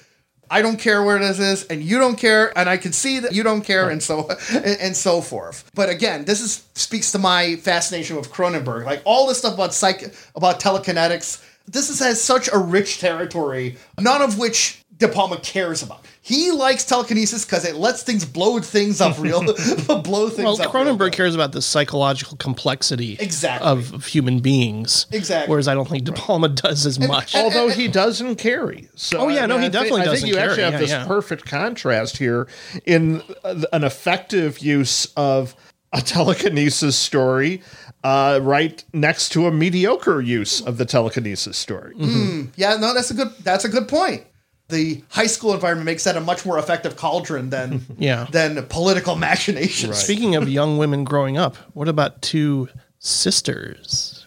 [SPEAKER 1] I don't care where this is, and you don't care, and I can see that you don't care, and so and, and so forth. But again, this is speaks to my fascination with Cronenberg. Like all this stuff about psych about telekinetics. This is, has such a rich territory, none of which De Palma cares about. He likes telekinesis because it lets things blow things up real, blow things
[SPEAKER 2] Well,
[SPEAKER 1] up. real
[SPEAKER 2] Cronenberg
[SPEAKER 1] good.
[SPEAKER 2] cares about the psychological complexity
[SPEAKER 1] Exactly.
[SPEAKER 2] of, of human beings.
[SPEAKER 1] Exactly.
[SPEAKER 2] Whereas I don't think De Palma does as much.
[SPEAKER 3] Although he doesn't carry. So
[SPEAKER 2] Oh, yeah, no, he
[SPEAKER 3] think-
[SPEAKER 2] definitely
[SPEAKER 3] I
[SPEAKER 2] doesn't I
[SPEAKER 3] think you actually have
[SPEAKER 2] Yeah,
[SPEAKER 3] this
[SPEAKER 2] yeah.
[SPEAKER 3] perfect contrast here in uh, an effective use of a telekinesis story uh, right next to a mediocre use of the telekinesis story.
[SPEAKER 1] Yeah, no, that's a good that's a good point. The high school environment makes that a much more effective cauldron than
[SPEAKER 2] Yeah.
[SPEAKER 1] than political machinations.
[SPEAKER 2] Speaking of young women growing up, what about two sisters?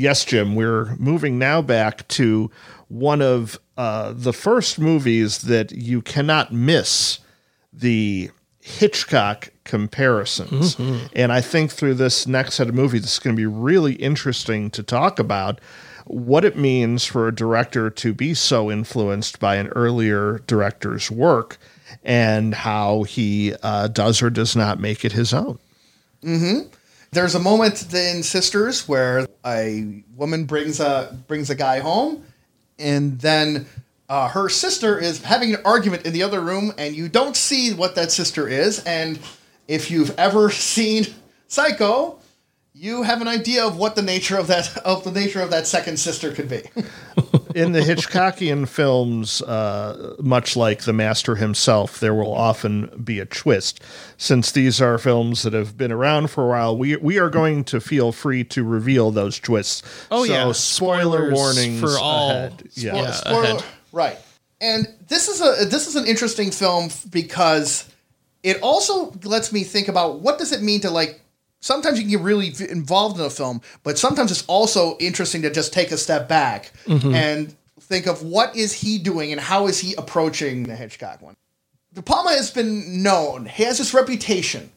[SPEAKER 3] Yes, Jim, we're moving now back to one of uh, the first movies that you cannot miss the Hitchcock comparisons. And I think through this next set of movies, it's going to be really interesting to talk about what it means for a director to be so influenced by an earlier director's work and how he uh, does or does not make it his own.
[SPEAKER 1] There's a moment in Sisters where a woman brings a brings a guy home, and then uh, her sister is having an argument in the other room, and you don't see what that sister is. And if you've ever seen Psycho, you have an idea of what the nature of that of the nature of that second sister could be.
[SPEAKER 3] in the Hitchcockian films, uh, much like the master himself, there will often be a twist. Since these are films that have been around for a while, we we are going to feel free to reveal those twists.
[SPEAKER 2] Oh,
[SPEAKER 3] so
[SPEAKER 2] yeah.
[SPEAKER 3] spoiler
[SPEAKER 2] Spoilers
[SPEAKER 3] warnings
[SPEAKER 2] for all.
[SPEAKER 3] ahead. Yeah.
[SPEAKER 2] Yeah.
[SPEAKER 1] Spoiler-
[SPEAKER 2] ahead.
[SPEAKER 1] right. And this is a this is an interesting film because it also lets me think about what does it mean to like sometimes you can get really involved in a film, but sometimes it's also interesting to just take a step back mm-hmm. and think of what is he doing and how is he approaching the Hitchcock one. De Palma has been known, he has this reputation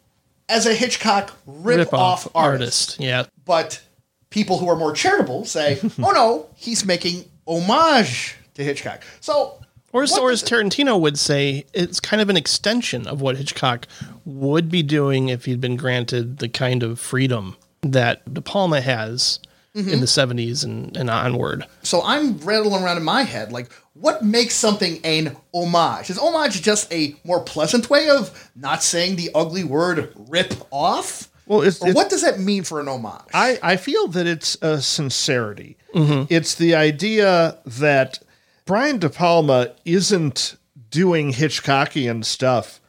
[SPEAKER 1] as a Hitchcock rip, off artist
[SPEAKER 2] Yeah.
[SPEAKER 1] but people who are more charitable say, "Oh no, he's making homage to Hitchcock." So,
[SPEAKER 2] Or, as-
[SPEAKER 1] what
[SPEAKER 2] or as Tarantino would say, it's kind of an extension of what Hitchcock would be doing if he'd been granted the kind of freedom that De Palma has
[SPEAKER 1] Mm-hmm.
[SPEAKER 2] in the 70s and, and onward.
[SPEAKER 1] so I'm rattling around in my head like, what makes something an homage? Is homage just a more pleasant way of not saying the ugly word "rip off"?
[SPEAKER 3] Well, it's-
[SPEAKER 1] or
[SPEAKER 3] it's-
[SPEAKER 1] what does that mean for an homage?
[SPEAKER 3] I, I feel that it's a sincerity. It's the idea that Brian De Palma isn't doing Hitchcockian stuff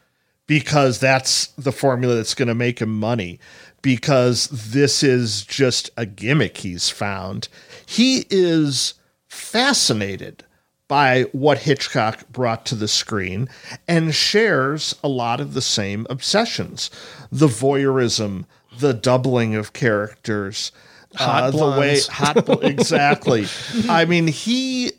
[SPEAKER 3] because that's the formula that's going to make him money, because this is just a gimmick he's found. He is fascinated by what Hitchcock brought to the screen and shares a lot of the same obsessions the voyeurism, the doubling of characters.
[SPEAKER 2] Hot
[SPEAKER 3] uh, the way hot exactly. I mean, he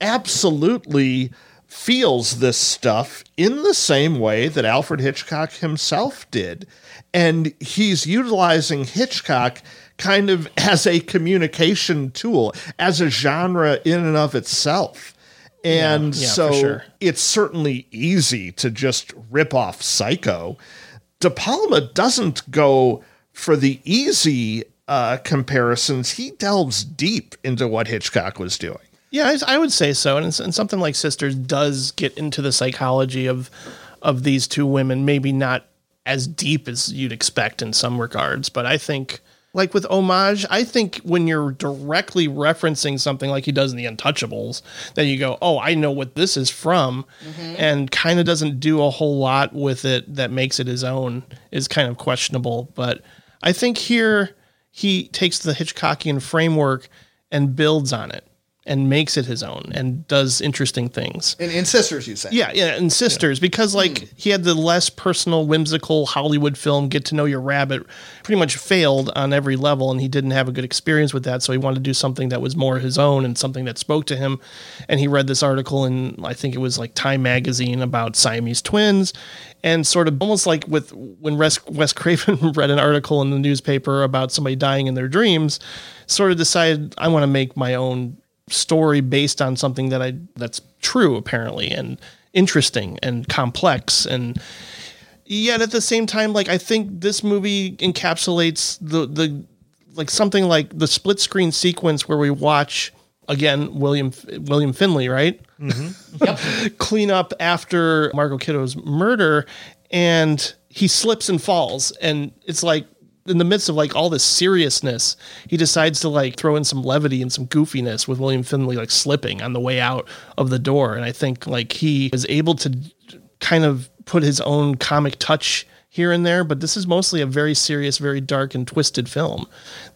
[SPEAKER 3] absolutely feels this stuff in the same way that Alfred Hitchcock himself did. And he's utilizing Hitchcock kind of as a communication tool, as a genre in and of itself. And
[SPEAKER 2] Yeah, yeah,
[SPEAKER 3] so
[SPEAKER 2] sure.
[SPEAKER 3] it's certainly easy to just rip off Psycho. De Palma doesn't go for the easy uh, comparisons. He delves deep into what Hitchcock was doing.
[SPEAKER 2] Yeah, I, I would say so. And, and something like Sisters does get into the psychology of of these two women, maybe not as deep as you'd expect in some regards, but I think like with homage, I think when you're directly referencing something like he does in the Untouchables, then you go, "Oh, I know what this is from," mm-hmm. and kind of doesn't do a whole lot with it that makes it his own is kind of questionable. But I think here he takes the Hitchcockian framework and builds on it and makes it his own and does interesting things.
[SPEAKER 1] And, in Sisters, you say?
[SPEAKER 2] Yeah, yeah, and Sisters because like hmm. he had the less personal, whimsical Hollywood film Get to Know Your Rabbit pretty much failed on every level, and he didn't have a good experience with that. So he wanted to do something that was more his own and something that spoke to him. And he read this article in I think it was like Time magazine about Siamese twins, and sort of almost like with when Wes Craven read an article in the newspaper about somebody dying in their dreams, sort of decided I want to make my own story based on something that I that's true apparently and interesting and complex. And yet at the same time like I think this movie encapsulates the the like something like the split screen sequence where we watch again William William Finley right? Mm-hmm. Clean up after Margot Kidder's murder and he slips and falls and it's like in the midst of like all this seriousness he decides to like throw in some levity and some goofiness with William Finley like slipping on the way out of the door and I think like he is able to kind of put his own comic touch here and there, but this is mostly a very serious, very dark and twisted film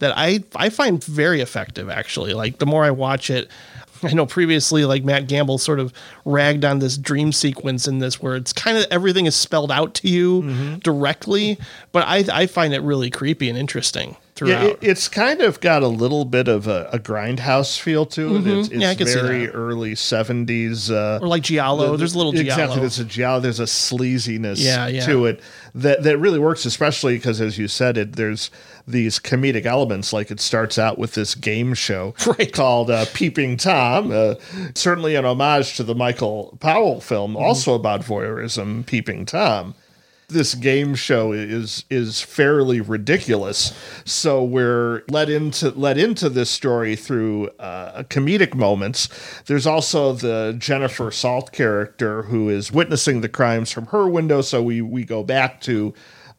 [SPEAKER 2] that I I find very effective actually. Like the more I watch it, I know previously like Matt Gamble sort of ragged on this dream sequence in this where it's kind of everything is spelled out to you directly, but I I find it really creepy and interesting throughout.
[SPEAKER 3] Yeah, it, it's kind of got a little bit of a, a grindhouse feel to it. It's, it's
[SPEAKER 2] Mm-hmm. Yeah, I can see
[SPEAKER 3] very early seventies. Uh,
[SPEAKER 2] or like Giallo, there's a little Giallo.
[SPEAKER 3] Exactly, there's a giallo. There's a sleaziness
[SPEAKER 2] Yeah, yeah.
[SPEAKER 3] to it that that really works, especially because, as you said, it there's these comedic elements. Like it starts out with this game show
[SPEAKER 2] Right.
[SPEAKER 3] called uh, Peeping Tom, uh, certainly an homage to the Michael Powell film,
[SPEAKER 2] Mm-hmm.
[SPEAKER 3] also about voyeurism, Peeping Tom. This game show is is fairly ridiculous, so we're led into led into this story through uh, comedic moments. There's also the Jennifer Salt character who is witnessing the crimes from her window, so we we go back to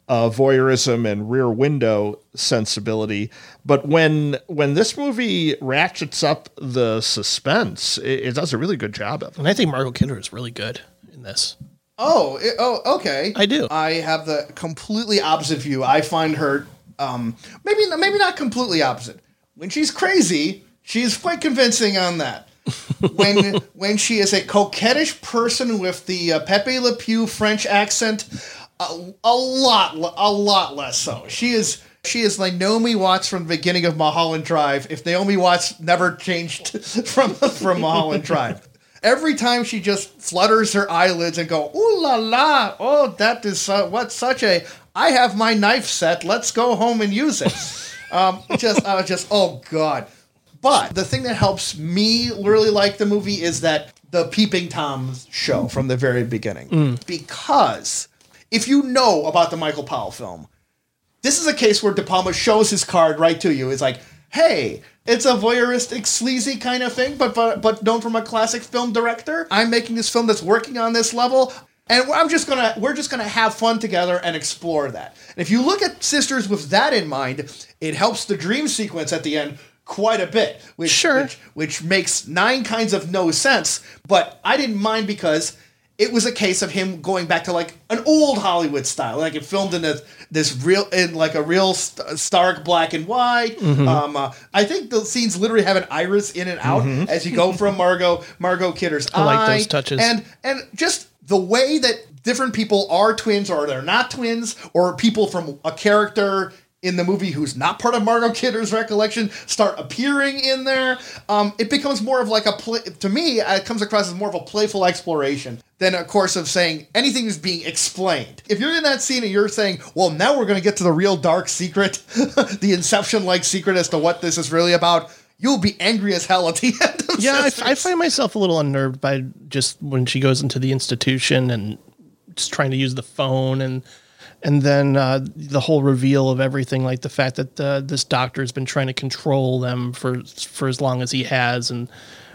[SPEAKER 3] uh, voyeurism and rear window sensibility. But when when this movie ratchets up the suspense, it, it does a really good job of it.
[SPEAKER 2] and I think Margot Kidder is really good in this.
[SPEAKER 1] Oh, it- oh, okay.
[SPEAKER 2] I do.
[SPEAKER 1] I have the completely opposite view. I find her, um, maybe maybe not completely opposite. When she's crazy, she's quite convincing on that. when when she is a coquettish person with the uh, Pepe Le Pew French accent, a, a lot a lot less so. She is. She is like Naomi Watts from the beginning of Mulholland Drive. If Naomi Watts never changed from from Mulholland Drive, every time she just flutters her eyelids and go, "Ooh la la! Oh, that is su- what such a! I have my knife set. Let's go home and use it." um, just, uh, just oh god. But the thing that helps me really like the movie is that the Peeping Tom's show from the very beginning, because if you know about the Michael Powell film, this is a case where De Palma shows his card right to you. It's like, hey, it's a voyeuristic, sleazy kind of thing, but but but known from a classic film director. I'm making this film that's working on this level. And I'm just gonna, we're just gonna have fun together and explore that. And if you look at Sisters with that in mind, it helps the dream sequence at the end quite a bit. Which,
[SPEAKER 2] Sure.
[SPEAKER 1] Which, which makes nine kinds of no sense. But I didn't mind because it was a case of him going back to like an old Hollywood style, like it filmed in this this real in like a real st- stark black and white.
[SPEAKER 2] Mm-hmm.
[SPEAKER 1] Um, uh, I think the scenes literally have an iris in and out as you go from Margot Margot Kidder's
[SPEAKER 2] Mm-hmm. I like
[SPEAKER 1] eye,
[SPEAKER 2] those touches.
[SPEAKER 1] and and just the way that different people are twins or they're not twins or people from a character in the movie who's not part of Margot Kidder's recollection start appearing in there. Um, it becomes more of like a play. To me, it comes across as more of a playful exploration than a course of saying anything is being explained. If you're in that scene and you're saying, "Well, now we're going to get to the real dark secret, the Inception-like secret as to what this is really about," you'll be angry as hell at the end. Of
[SPEAKER 2] Yeah, I, I find myself a little unnerved by just when she goes into the institution and just trying to use the phone and and then uh, the whole reveal of everything, like the fact that uh, this doctor has been trying to control them for for as long as he has, and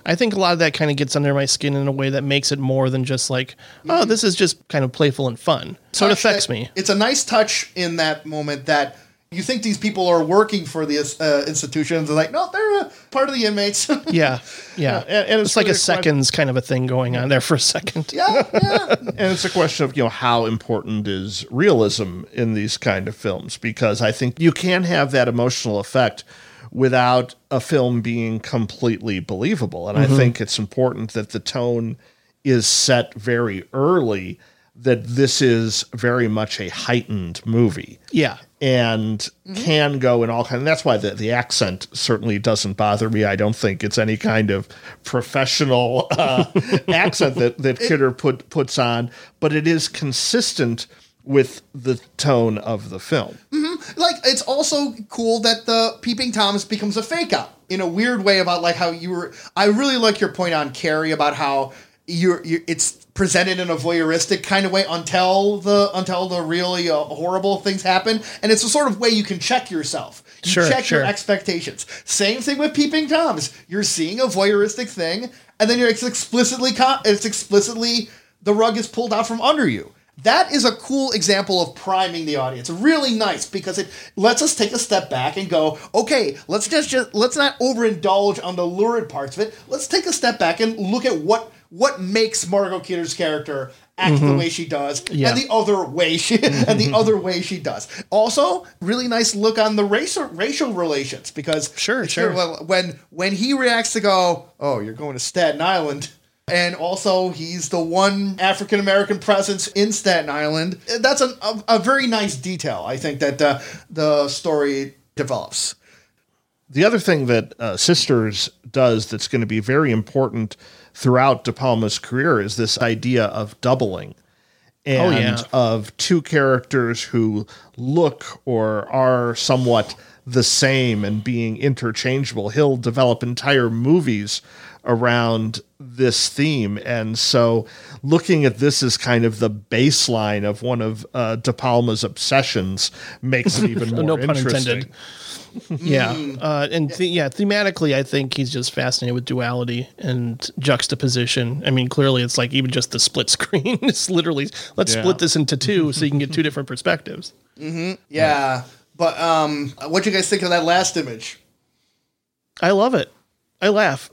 [SPEAKER 2] I think a lot of that kind of gets under my skin in a way that makes it more than just like, oh, this is just kind of playful and fun. So it affects
[SPEAKER 1] that-
[SPEAKER 2] me.
[SPEAKER 1] It's a nice touch in that moment that you think these people are working for the uh, institutions. They're like, no, they're uh, part of the inmates.
[SPEAKER 2] Yeah, yeah.
[SPEAKER 3] and- and
[SPEAKER 2] it's
[SPEAKER 3] it's
[SPEAKER 2] like a
[SPEAKER 3] really quite-
[SPEAKER 2] seconds kind of a thing going on there for a second.
[SPEAKER 1] yeah, yeah.
[SPEAKER 3] and it's a question of you know how important is realism in these kind of films because I think you can have that emotional effect without a film being completely believable, and I think it's important that the tone is set very early that this is very much a heightened movie
[SPEAKER 2] Yeah.
[SPEAKER 3] And can go in all kind. And that's why the, the accent certainly doesn't bother me. I don't think it's any kind of professional uh, accent that that Kidder put puts on, but it is consistent with the tone of the film.
[SPEAKER 1] like it's also cool that the peeping Thomas becomes a fake out in a weird way about like how you were i really like your point on carrie about how you're, you it's presented in a voyeuristic kind of way until the until the really uh, horrible things happen. And it's a sort of way you can check yourself. You
[SPEAKER 2] Sure,
[SPEAKER 1] check your expectations. Same thing with peeping toms. You're seeing a voyeuristic thing and then you're it's explicitly con- it's explicitly the rug is pulled out from under you. That is a cool example of priming the audience. Really nice because it lets us take a step back and go, okay, let's just, just let's not overindulge on the lurid parts of it. Let's take a step back and look at what what makes Margot Kidder's character act the way she does,
[SPEAKER 2] Yeah.
[SPEAKER 1] and the other way she and the other way she does. Also, really nice look on the racial racial relations because
[SPEAKER 2] Sure, sure.
[SPEAKER 1] well, when when he reacts to go, oh, you're going to Staten Island. And also, he's the one African American presence in Staten Island. That's a, a, a very nice detail, I think, that uh, the story develops.
[SPEAKER 3] The other thing that uh, Sisters does that's going to be very important throughout De Palma's career is this idea of doubling and
[SPEAKER 2] Oh, yeah.
[SPEAKER 3] of two characters who look or are somewhat the same and being interchangeable. He'll develop entire movies around this theme. And so looking at this as kind of the baseline of one of uh, De Palma's obsessions makes it even more
[SPEAKER 2] no pun
[SPEAKER 3] interesting.
[SPEAKER 2] intended. Yeah, uh, and th- yeah, thematically, I think he's just fascinated with duality and juxtaposition. I mean, clearly, it's like even just the split screen. it's literally let's
[SPEAKER 3] Yeah.
[SPEAKER 2] split this into two so you can get two different perspectives.
[SPEAKER 1] Yeah. But um, what do you guys think of that last image?
[SPEAKER 2] I love it. I laugh.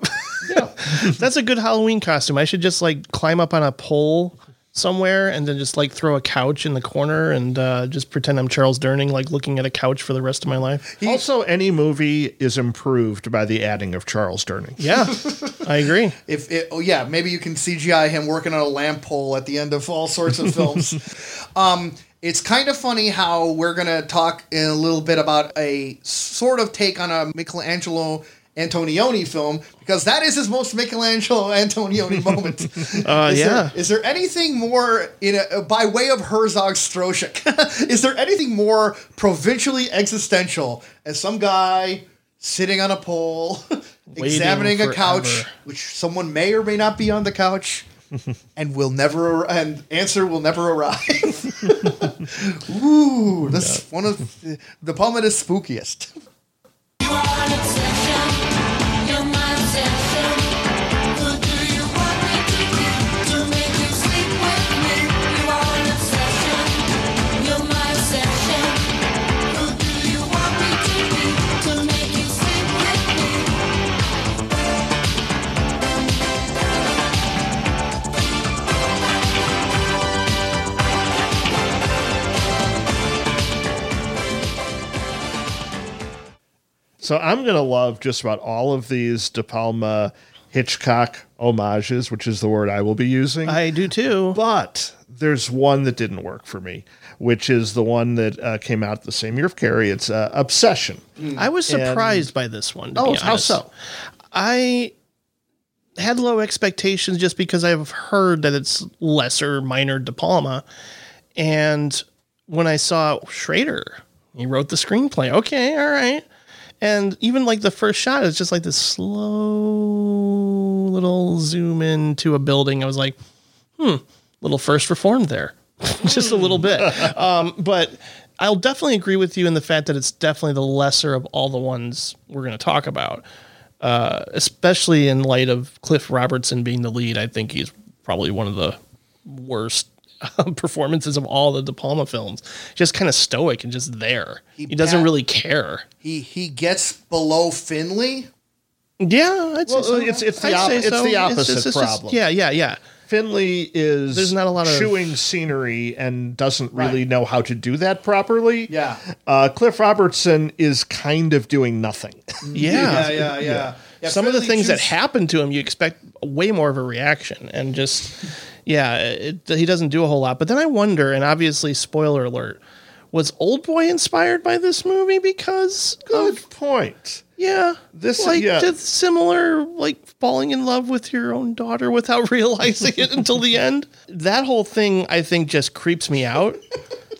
[SPEAKER 2] That's a good Halloween costume. I should just like climb up on a pole somewhere and then just like throw a couch in the corner and uh, just pretend I'm Charles Durning, like looking at a couch for the rest of my life.
[SPEAKER 3] Also, any movie is improved by the adding of Charles Durning.
[SPEAKER 2] Yeah, I agree.
[SPEAKER 1] If it, oh yeah, maybe you can CGI him working on a lamp pole at the end of all sorts of films. um, it's kind of funny how we're gonna talk in a little bit about a sort of take on a Michelangelo Antonioni film because that is his most Michelangelo Antonioni moment.
[SPEAKER 2] Uh,
[SPEAKER 1] is
[SPEAKER 2] yeah.
[SPEAKER 1] There, is there anything more in a, by way of Herzog Stroszek? is there anything more provincially existential as some guy sitting on a pole, examining a couch, which someone may or may not be on the couch, and will never and answer will never arrive. Ooh, that's one of the, De Palma is spookiest.
[SPEAKER 4] You are an obsession. You're my obsession.
[SPEAKER 3] So I'm going to love just about all of these De Palma Hitchcock homages, which is the word I will be using.
[SPEAKER 2] I do too.
[SPEAKER 3] but there's one that didn't work for me, which is the one that uh, came out the same year of Carrie. It's uh, Obsession.
[SPEAKER 2] I was surprised by this one.
[SPEAKER 3] Oh, how so?
[SPEAKER 2] I had low expectations just because I've heard that it's lesser, minor De Palma, and when I saw Schrader, he wrote the screenplay. Okay, all right, and even like the first shot is just like this slow little zoom into a building. I was like, hmm, little first reformed there, just a little bit. Um, but I'll definitely agree with you in the fact that it's definitely the lesser of all the ones we're going to talk about. uh, especially in light of Cliff Robertson being the lead. I think he's probably one of the worst performances of all the De Palma films. Just kind of stoic and just there. He,
[SPEAKER 1] He
[SPEAKER 2] doesn't
[SPEAKER 1] bat-
[SPEAKER 2] really care.
[SPEAKER 1] He he gets below Finley.
[SPEAKER 2] Yeah, I'd
[SPEAKER 3] Well,
[SPEAKER 2] say so.
[SPEAKER 3] it's- it's the
[SPEAKER 2] I'd
[SPEAKER 3] op-
[SPEAKER 2] say
[SPEAKER 3] it's the opposite problem.
[SPEAKER 2] yeah, yeah, yeah.
[SPEAKER 3] Finley is
[SPEAKER 2] There's not a lot of-
[SPEAKER 3] chewing scenery and doesn't really
[SPEAKER 1] Right.
[SPEAKER 3] know how to do that properly.
[SPEAKER 1] Yeah.
[SPEAKER 3] Uh, Cliff Robertson is kind of doing nothing.
[SPEAKER 2] Yeah.
[SPEAKER 1] yeah, yeah. yeah.
[SPEAKER 2] Some of the
[SPEAKER 1] Finley
[SPEAKER 2] things that happen to him, you expect way more of a reaction, and just yeah, it, he doesn't do a whole lot. But then I wonder, and obviously, spoiler alert, was Old Boy inspired by this movie because
[SPEAKER 3] Good
[SPEAKER 2] of
[SPEAKER 3] point.
[SPEAKER 2] yeah,
[SPEAKER 3] This-
[SPEAKER 2] like
[SPEAKER 3] yeah.
[SPEAKER 2] just similar like falling in love with your own daughter without realizing it until the end. That whole thing, I think, just creeps me out.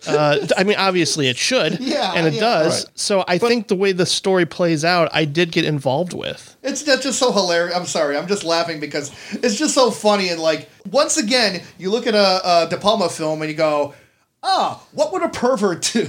[SPEAKER 2] Uh, I mean, obviously it should,
[SPEAKER 1] Yeah,
[SPEAKER 2] and it
[SPEAKER 1] yeah.
[SPEAKER 2] does.
[SPEAKER 3] Right.
[SPEAKER 2] So I think the way the story plays out, I did get involved with.
[SPEAKER 1] It's that's just so hilarious. I'm sorry. I'm just laughing because it's just so funny and like once again, you look at a, a De Palma film and you go, "Ah, what would a pervert do?"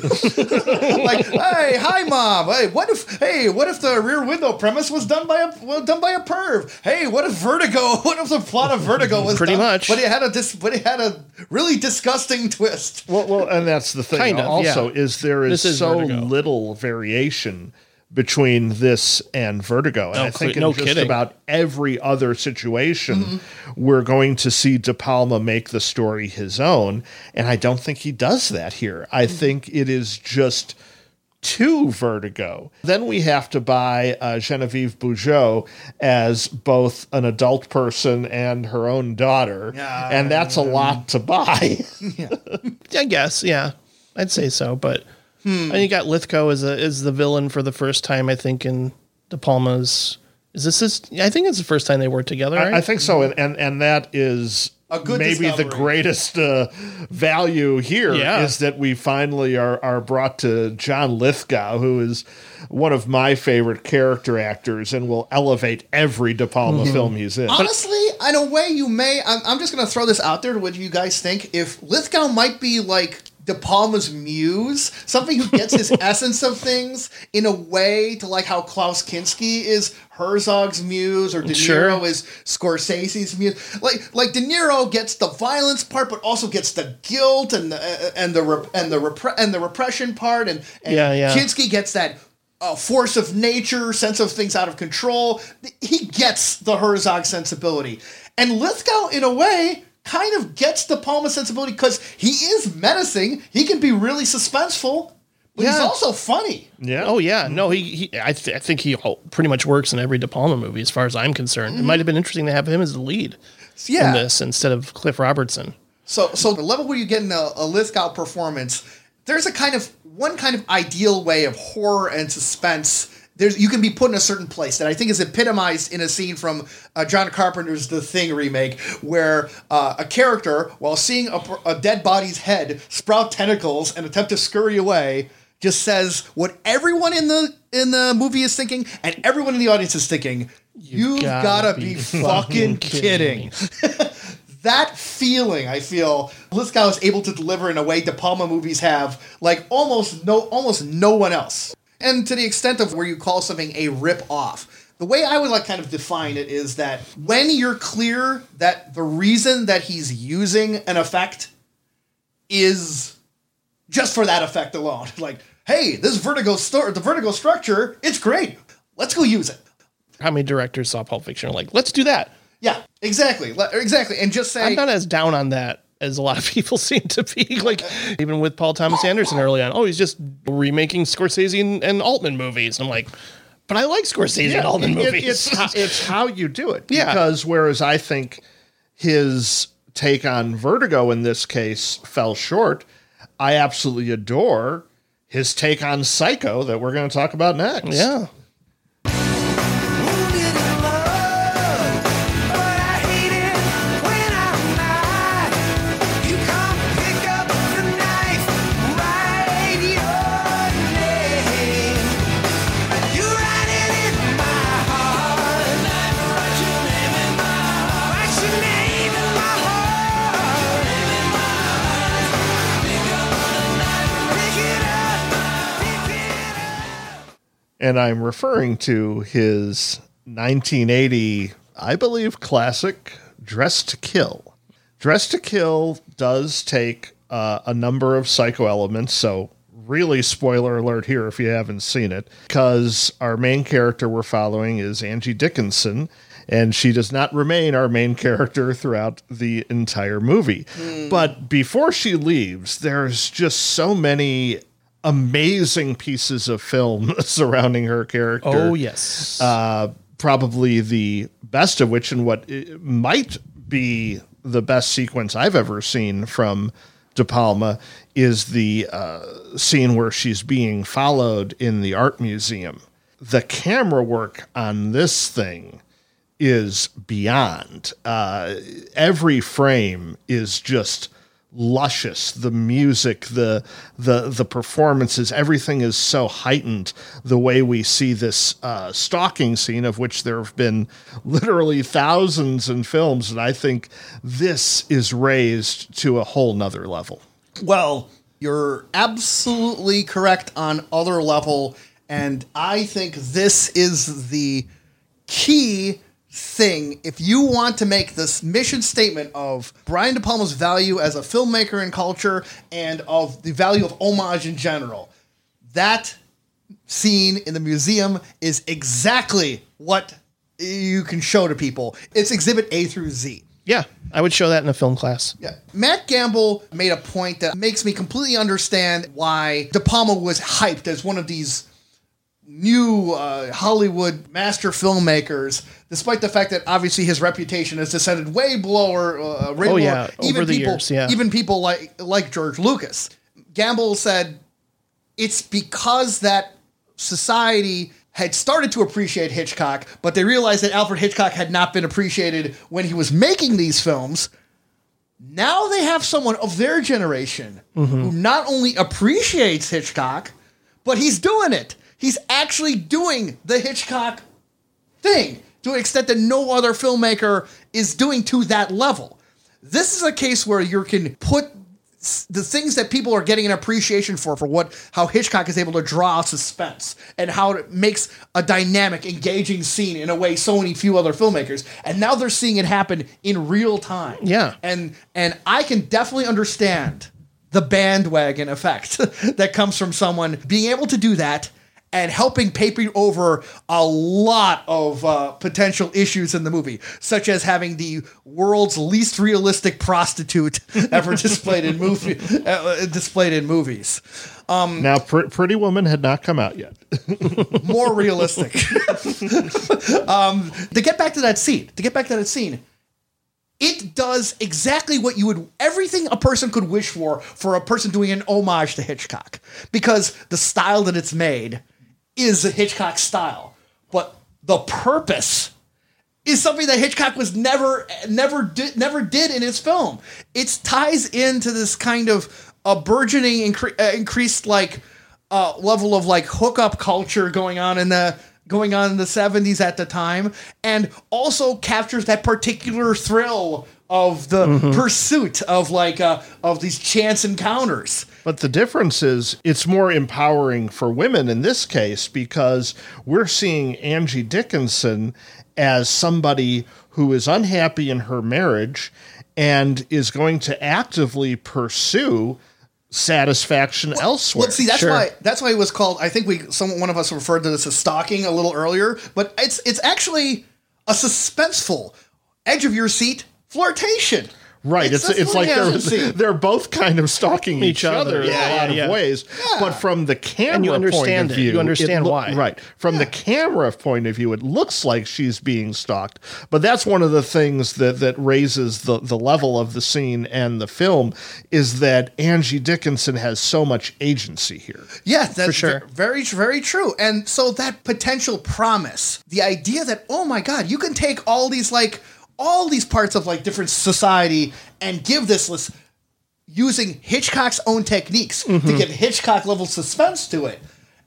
[SPEAKER 1] like, "Hey, hi, mom. Hey, what if? Hey, what if the Rear Window premise was done by a well, done by a perv? Hey, what if Vertigo? What if the plot of Vertigo was
[SPEAKER 2] Pretty
[SPEAKER 1] done-
[SPEAKER 2] much.
[SPEAKER 1] But it had a dis, but it had a really disgusting twist.
[SPEAKER 3] Well, well, and that's the thing.
[SPEAKER 2] Kind of,
[SPEAKER 3] also,
[SPEAKER 2] yeah.
[SPEAKER 3] is there is,
[SPEAKER 2] is
[SPEAKER 3] so
[SPEAKER 2] Vertigo.
[SPEAKER 3] little variation between this and Vertigo, and
[SPEAKER 2] No
[SPEAKER 3] I think
[SPEAKER 2] cl- no
[SPEAKER 3] in just
[SPEAKER 2] kidding.
[SPEAKER 3] about every other situation,
[SPEAKER 1] Mm-hmm.
[SPEAKER 3] we're going to see De Palma make the story his own, and I don't think he does that here. I
[SPEAKER 1] Mm-hmm.
[SPEAKER 3] think it is just to Vertigo. Then we have to buy uh, Genevieve Bujold as both an adult person and her own daughter,
[SPEAKER 1] Yeah.
[SPEAKER 3] and that's a lot to buy.
[SPEAKER 2] I guess, yeah, I'd say so. But
[SPEAKER 1] Hmm.
[SPEAKER 2] and you got Lithgow as a as the villain for the first time. I think in De Palma's. Is this his? I think it's the first time they worked together. Right?
[SPEAKER 3] I, I think so, and, and and that is
[SPEAKER 1] A good
[SPEAKER 3] maybe the greatest uh, value here is
[SPEAKER 2] Yeah.
[SPEAKER 3] that we finally are are brought to John Lithgow, who is one of my favorite character actors, and will elevate every De Palma
[SPEAKER 2] Mm-hmm.
[SPEAKER 3] film he's in.
[SPEAKER 1] Honestly, in a way, you may. I'm, I'm just going to throw this out there to what do you guys think. If Lithgow might be like De Palma's muse, something who gets his essence of things in a way to like how Klaus Kinski is Herzog's muse or De Niro
[SPEAKER 2] Sure.
[SPEAKER 1] is Scorsese's muse. Like like De Niro gets the violence part, but also gets the guilt and the and the rep- and the repre- and the repression part, and, and
[SPEAKER 2] Yeah, yeah.
[SPEAKER 1] Kinski gets that uh, force of nature, sense of things out of control. He gets the Herzog sensibility. And Lithgow, in a way, kind of gets De Palma sensibility because he is menacing. He can be really suspenseful, but he's also funny.
[SPEAKER 3] yeah.
[SPEAKER 2] Oh yeah, no, he, he I, th- I think he pretty much works in every De Palma movie, as far as I'm concerned. It mm-hmm. might have been interesting to have him as the lead
[SPEAKER 1] Yeah.
[SPEAKER 2] in this instead of Cliff Robertson.
[SPEAKER 1] So, so the level where you get in a, a Lithgow performance, there's a kind of one kind of ideal way of horror and suspense. There's you can be put in a certain place that I think is epitomized in a scene from uh, John Carpenter's The Thing remake, where uh, a character, while seeing a, a dead body's head sprout tentacles and attempt to scurry away, just says what everyone in the in the movie is thinking and everyone in the audience is thinking. You've
[SPEAKER 2] gotta
[SPEAKER 1] gotta,
[SPEAKER 2] be
[SPEAKER 1] be, fucking
[SPEAKER 2] kidding
[SPEAKER 1] kidding that feeling I feel Lithgow is able to deliver in a way De Palma movies have like almost no almost no one else. And to the extent of where you call something a rip off. The way I would like kind of define it is that when you're clear that the reason that he's using an effect is just for that effect alone. Like, hey, this vertigo sto- the vertigo structure, it's great. Let's go use it.
[SPEAKER 2] How many directors saw Pulp Fiction are like, let's do that?
[SPEAKER 1] Yeah, exactly. Le- Exactly. And just say
[SPEAKER 2] I'm not as down on that as a lot of people seem to be. Like even with Paul Thomas Anderson early on, oh, he's just remaking Scorsese and, and Altman movies. I'm like, but I like Scorsese and Altman
[SPEAKER 3] it-
[SPEAKER 2] movies.
[SPEAKER 3] it's how, it's how you do it.
[SPEAKER 2] Yeah.
[SPEAKER 3] Because whereas I think his take on Vertigo in this case fell short, I absolutely adore his take on Psycho that we're going to talk about next.
[SPEAKER 2] yeah.
[SPEAKER 3] And I'm referring to his 1980, I believe, classic Dressed to Kill. Dressed to Kill does take uh, a number of psycho elements, so really spoiler alert here if you haven't seen it, because our main character we're following is Angie Dickinson, and she does not remain our main character throughout the entire movie. But before she leaves, there's just so many amazing pieces of film surrounding her character
[SPEAKER 2] Oh yes.
[SPEAKER 3] uh, probably the best of which, and what might be the best sequence I've ever seen from De Palma, is the uh, scene where she's being followed in the art museum. The camera work on this thing is beyond. Uh, every frame is just luscious. The music, the the the performances, everything is so heightened. The way we see this uh, stalking scene, of which there have been literally thousands in films, and I think this is raised to a whole nother level.
[SPEAKER 1] Well, you're absolutely correct on other level, and I think this is the key thing if you want to make this mission statement of Brian De Palma's value as a filmmaker in culture and of the value of homage in general. That scene in the museum is exactly what you can show to people. It's exhibit A through Z.
[SPEAKER 2] yeah, I would show that in a film class.
[SPEAKER 1] Yeah. Matt Gamble made a point that makes me completely understand why De Palma was hyped as one of these new uh, Hollywood master filmmakers, despite the fact that obviously his reputation has descended way below or uh, way
[SPEAKER 2] Oh,
[SPEAKER 1] below
[SPEAKER 2] yeah,
[SPEAKER 1] even
[SPEAKER 2] over the
[SPEAKER 1] people,
[SPEAKER 2] years, yeah.
[SPEAKER 1] even people like like George Lucas. Gamble said it's because that society had started to appreciate Hitchcock, but they realized that Alfred Hitchcock had not been appreciated when he was making these films. Now they have someone of their generation who not only appreciates Hitchcock, but he's doing it. He's actually doing the Hitchcock thing to an extent that no other filmmaker is doing to that level. This is a case where you can put the things that people are getting an appreciation for for what how Hitchcock is able to draw suspense and how it makes a dynamic engaging scene in a way so many few other filmmakers and now they're seeing it happen in real time
[SPEAKER 2] Yeah.
[SPEAKER 1] and and I can definitely understand the bandwagon effect that comes from someone being able to do that and helping paper over a lot of uh, potential issues in the movie, such as having the world's least realistic prostitute ever displayed in movie uh, displayed in movies.
[SPEAKER 3] now, Pr- Pretty Woman had not come out yet.
[SPEAKER 1] more realistic. um, to get back to that scene, to get back to that scene, it does exactly what you would everything a person could wish for for a person doing an homage to Hitchcock because the style that it's made is a Hitchcock style, but the purpose is something that Hitchcock was never never did never did in his film. It ties into this kind of a burgeoning incre- uh, increased like uh, level of like hookup culture going on in the going on in the 70s at the time and also captures that particular thrill of the pursuit of like uh, of these chance encounters.
[SPEAKER 3] But the difference is it's more empowering for women in this case because we're seeing Angie Dickinson as somebody who is unhappy in her marriage and is going to actively pursue satisfaction elsewhere.
[SPEAKER 1] Well, see, that's
[SPEAKER 2] Sure.
[SPEAKER 1] why that's why it was called. I think we some one of us referred to this as stalking a little earlier, but it's it's actually a suspenseful, edge of your seat flirtation.
[SPEAKER 3] Right. It's
[SPEAKER 1] that's
[SPEAKER 3] it's, like
[SPEAKER 1] it has to
[SPEAKER 3] they're,
[SPEAKER 1] see.
[SPEAKER 3] they're both kind of stalking each,
[SPEAKER 2] Each
[SPEAKER 3] other,
[SPEAKER 2] other.
[SPEAKER 3] in
[SPEAKER 2] Yeah,
[SPEAKER 3] a lot
[SPEAKER 2] yeah, yeah.
[SPEAKER 3] of ways. But from the camera
[SPEAKER 2] And you
[SPEAKER 3] point
[SPEAKER 2] understand
[SPEAKER 3] of
[SPEAKER 2] it. You
[SPEAKER 3] view,
[SPEAKER 2] understand
[SPEAKER 3] loo-
[SPEAKER 2] why.
[SPEAKER 3] Right. From the camera point of view, it looks like she's being stalked. But that's one of the things that that raises the the level of the scene and the film is that Angie Dickinson has so much agency here.
[SPEAKER 1] Yeah, that's
[SPEAKER 2] sure.
[SPEAKER 1] very, very true. And so that potential promise, the idea that, oh my God, you can take all these, like, all these parts of, like, different society and give this list using Hitchcock's own techniques to give Hitchcock level suspense to it.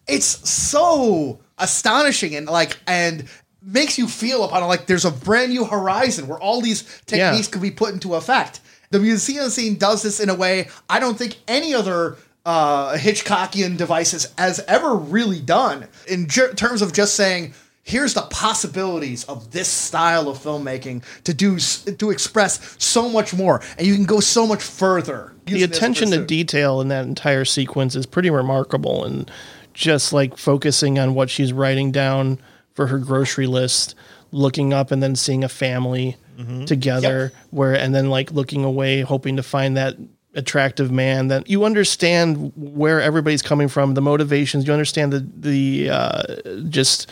[SPEAKER 1] It's so astonishing and, like, and makes you feel upon, like, there's a brand new horizon where all these techniques
[SPEAKER 2] Yeah.
[SPEAKER 1] could be put into effect. The museum scene does this in a way I don't think any other uh, Hitchcockian devices has ever really done in ju- terms of just saying, here's the possibilities of this style of filmmaking to do to express so much more, and you can go so much further.
[SPEAKER 2] the attention to detail in that entire sequence is pretty remarkable and just like focusing on what she's writing down for her grocery list looking up and then seeing a family together where and then like looking away hoping to find that attractive man that you understand where everybody's coming from the motivations you understand the the uh, just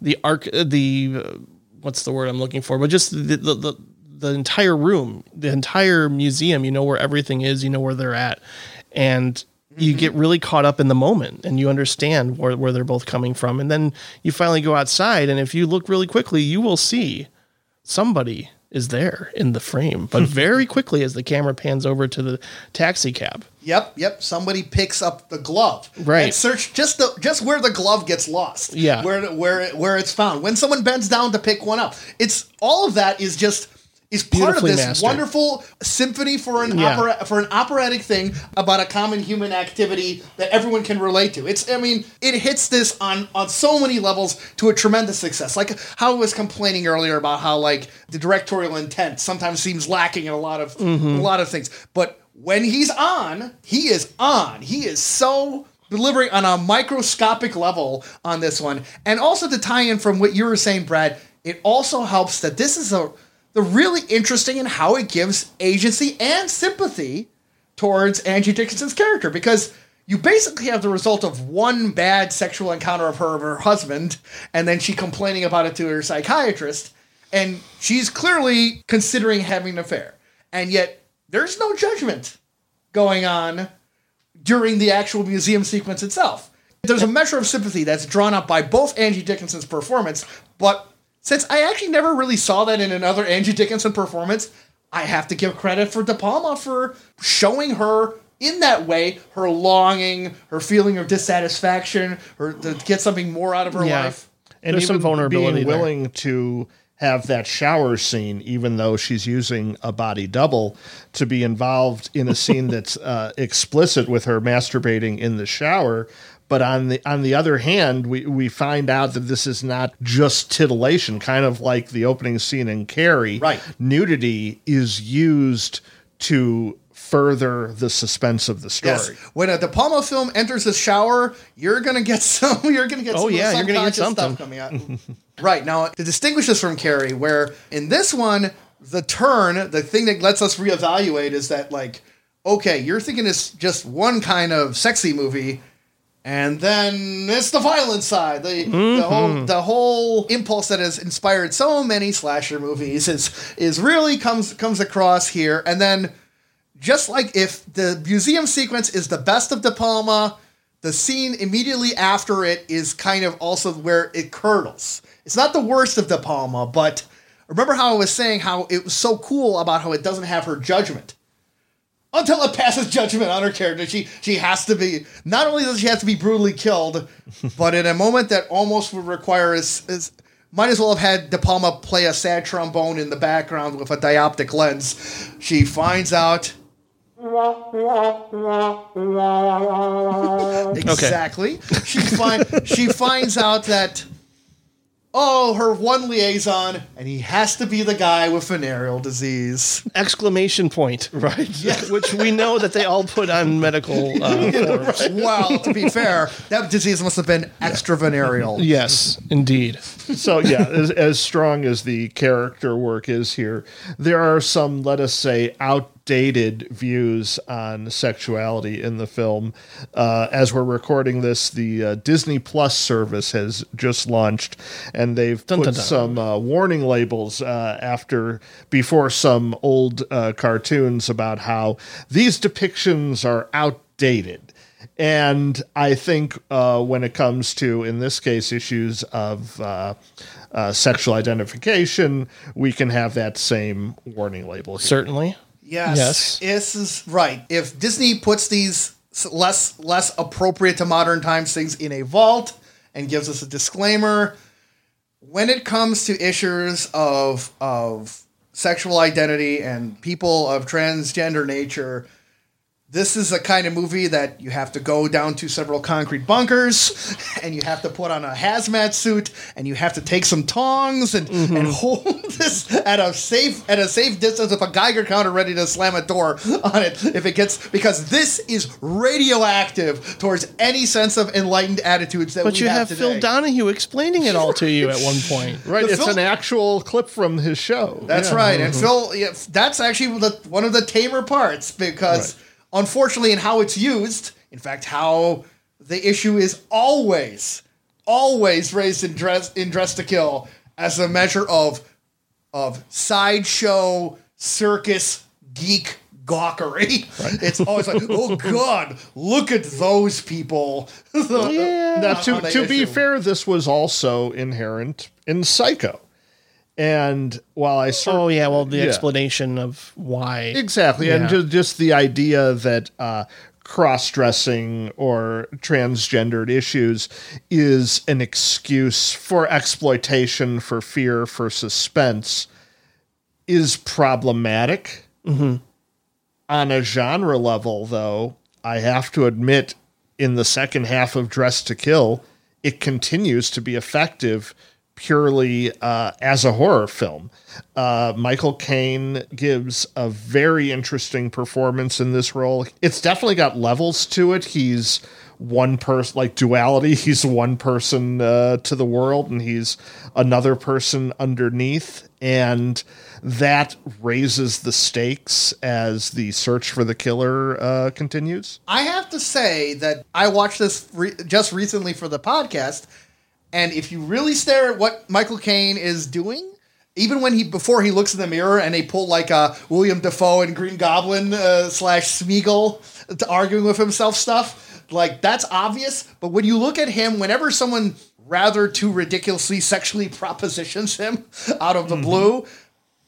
[SPEAKER 2] the arc the uh, what's the word i'm looking for but just the, the, the the entire room, the entire museum, you know where everything is, you know where they're at. And you get really caught up in the moment and you understand where, where they're both coming from. And then you finally go outside, and if you look really quickly, you will see somebody is there in the frame. But very quickly, as the camera pans over to the taxi cab,
[SPEAKER 1] Yep, yep. Somebody picks up the glove.
[SPEAKER 2] Right.
[SPEAKER 1] And search just the just where the glove gets lost.
[SPEAKER 2] Yeah.
[SPEAKER 1] Where where where it's found. When someone bends down to pick one up. It's all of that is just is part of this
[SPEAKER 2] mastered.
[SPEAKER 1] wonderful symphony for an
[SPEAKER 2] Yeah.
[SPEAKER 1] opera for an operatic thing about a common human activity that everyone can relate to. It's I mean, it hits this on on so many levels to a tremendous success. Like how I was complaining earlier about how like the directorial intent sometimes seems lacking in a lot of
[SPEAKER 2] Mm-hmm.
[SPEAKER 1] a lot of things. But when he's on, he is on. He is so delivering on a microscopic level on this one. And also to tie in from what you were saying, Brad, it also helps that this is a the really interesting in how it gives agency and sympathy towards Angie Dickinson's character because you basically have the result of one bad sexual encounter of her of her husband and then she complaining about it to her psychiatrist and she's clearly considering having an affair and yet there's no judgment going on during the actual museum sequence itself. There's a measure of sympathy that's drawn up by both Angie Dickinson's performance, but since I actually never really saw that in another Angie Dickinson performance, I have to give credit for De Palma for showing her in that way her longing, her feeling of dissatisfaction, her to get something more out of her
[SPEAKER 2] Yeah.
[SPEAKER 1] life.
[SPEAKER 3] and
[SPEAKER 2] There's some
[SPEAKER 3] even
[SPEAKER 2] vulnerability
[SPEAKER 3] being
[SPEAKER 2] there.
[SPEAKER 3] willing to have that shower scene, even though she's using a body double, to be involved in a scene that's uh, explicit with her masturbating in the shower. But on the on the other hand, we, we find out that this is not just titillation, kind of like the opening scene in Carrie.
[SPEAKER 1] Right.
[SPEAKER 3] Nudity is used to further the suspense of the story.
[SPEAKER 1] Yes. When a De Palma film enters the shower, you're gonna get some. You're gonna get.
[SPEAKER 2] Oh,
[SPEAKER 1] some
[SPEAKER 2] yeah, you're gonna get something.
[SPEAKER 1] stuff coming out. right now, to distinguish this from Carrie, where in this one, the turn, the thing that lets us reevaluate is that like, okay, you're thinking it's just one kind of sexy movie. And then it's the violent side. The, the
[SPEAKER 2] Mm-hmm.
[SPEAKER 1] whole the whole impulse that has inspired so many slasher movies is is really comes comes across here. And then just like if the museum sequence is the best of De Palma, the scene immediately after it is kind of also where it curdles. It's not the worst of De Palma, but remember how I was saying how it was so cool about how it doesn't have her judgment. Until it passes judgment on her character, she she has to be not only does she have to be brutally killed, but in a moment that almost would require is, is might as well have had De Palma play a sad trombone in the background with a dioptic lens. She finds out Exactly. She find she finds out that oh, her one liaison, and he has to be the guy with venereal disease.
[SPEAKER 2] exclamation point, right? Which we know that they all put on medical uh, forms.
[SPEAKER 1] Well, to be fair, that disease must have been extra venereal.
[SPEAKER 2] Yes, indeed.
[SPEAKER 3] so yeah, as, as strong as the character work is here, there are some, let us say, outdated views on sexuality in the film. Uh, as we're recording this, the uh, Disney Plus service has just launched, and they've
[SPEAKER 2] Dun,
[SPEAKER 3] put
[SPEAKER 2] dun, dun.
[SPEAKER 3] some uh, warning labels uh, after before some old uh, cartoons about how these depictions are outdated. And I think uh, when it comes to, in this case, issues of uh, uh, sexual identification, we can have that same warning label here.
[SPEAKER 2] Certainly.
[SPEAKER 1] Yes.
[SPEAKER 2] Yes.
[SPEAKER 1] This is right. If Disney puts these less less appropriate to modern times things in a vault and gives us a disclaimer, when it comes to issues of of sexual identity and people of transgender nature, this is a kind of movie that you have to go down to several concrete bunkers and you have to put on a hazmat suit and you have to take some tongs and, mm-hmm. and hold this at a safe at a safe distance with a Geiger counter ready to slam a door on it if it gets because this is radioactive towards any sense of enlightened attitudes that
[SPEAKER 2] But
[SPEAKER 1] we
[SPEAKER 2] you
[SPEAKER 1] have,
[SPEAKER 2] have Phil. Donahue explaining it all to you at one point.
[SPEAKER 3] Right,
[SPEAKER 1] The
[SPEAKER 3] it's
[SPEAKER 1] film-
[SPEAKER 3] an actual clip from his show.
[SPEAKER 1] That's
[SPEAKER 3] Yeah.
[SPEAKER 1] right. And mm-hmm. Phil, yeah, that's actually the, one of the tamer parts because, unfortunately, in how it's used, in fact, how the issue is always, always raised in dress in Dressed to Kill as a measure of of sideshow circus geek gawkery. It's always like, oh god, look at those people.
[SPEAKER 2] Yeah.
[SPEAKER 3] Now, to, to be fair, this was also inherent in Psycho. And while I sort
[SPEAKER 2] Oh yeah, well the
[SPEAKER 3] Yeah.
[SPEAKER 2] explanation of why
[SPEAKER 3] Exactly. And
[SPEAKER 2] Yeah.
[SPEAKER 3] just, just the idea that uh, cross dressing or transgendered issues is an excuse for exploitation, for fear, for suspense is problematic. On a genre level, though, I have to admit, in the second half of Dressed to Kill, it continues to be effective purely uh, as a horror film. Uh, Michael Caine gives a very interesting performance in this role. It's definitely got levels to it. He's one person, like duality. He's one person uh, to the world, and he's another person underneath. And that raises the stakes as the search for the killer uh, continues.
[SPEAKER 1] I have to say that I watched this re- just recently for the podcast, and if you really stare at what Michael Caine is doing, even when he before he looks in the mirror and they pull like a Willem Dafoe and Green Goblin uh, slash Smeagol to arguing with himself stuff, like that's obvious. But when you look at him, whenever someone rather too ridiculously sexually propositions him out of the mm-hmm. blue.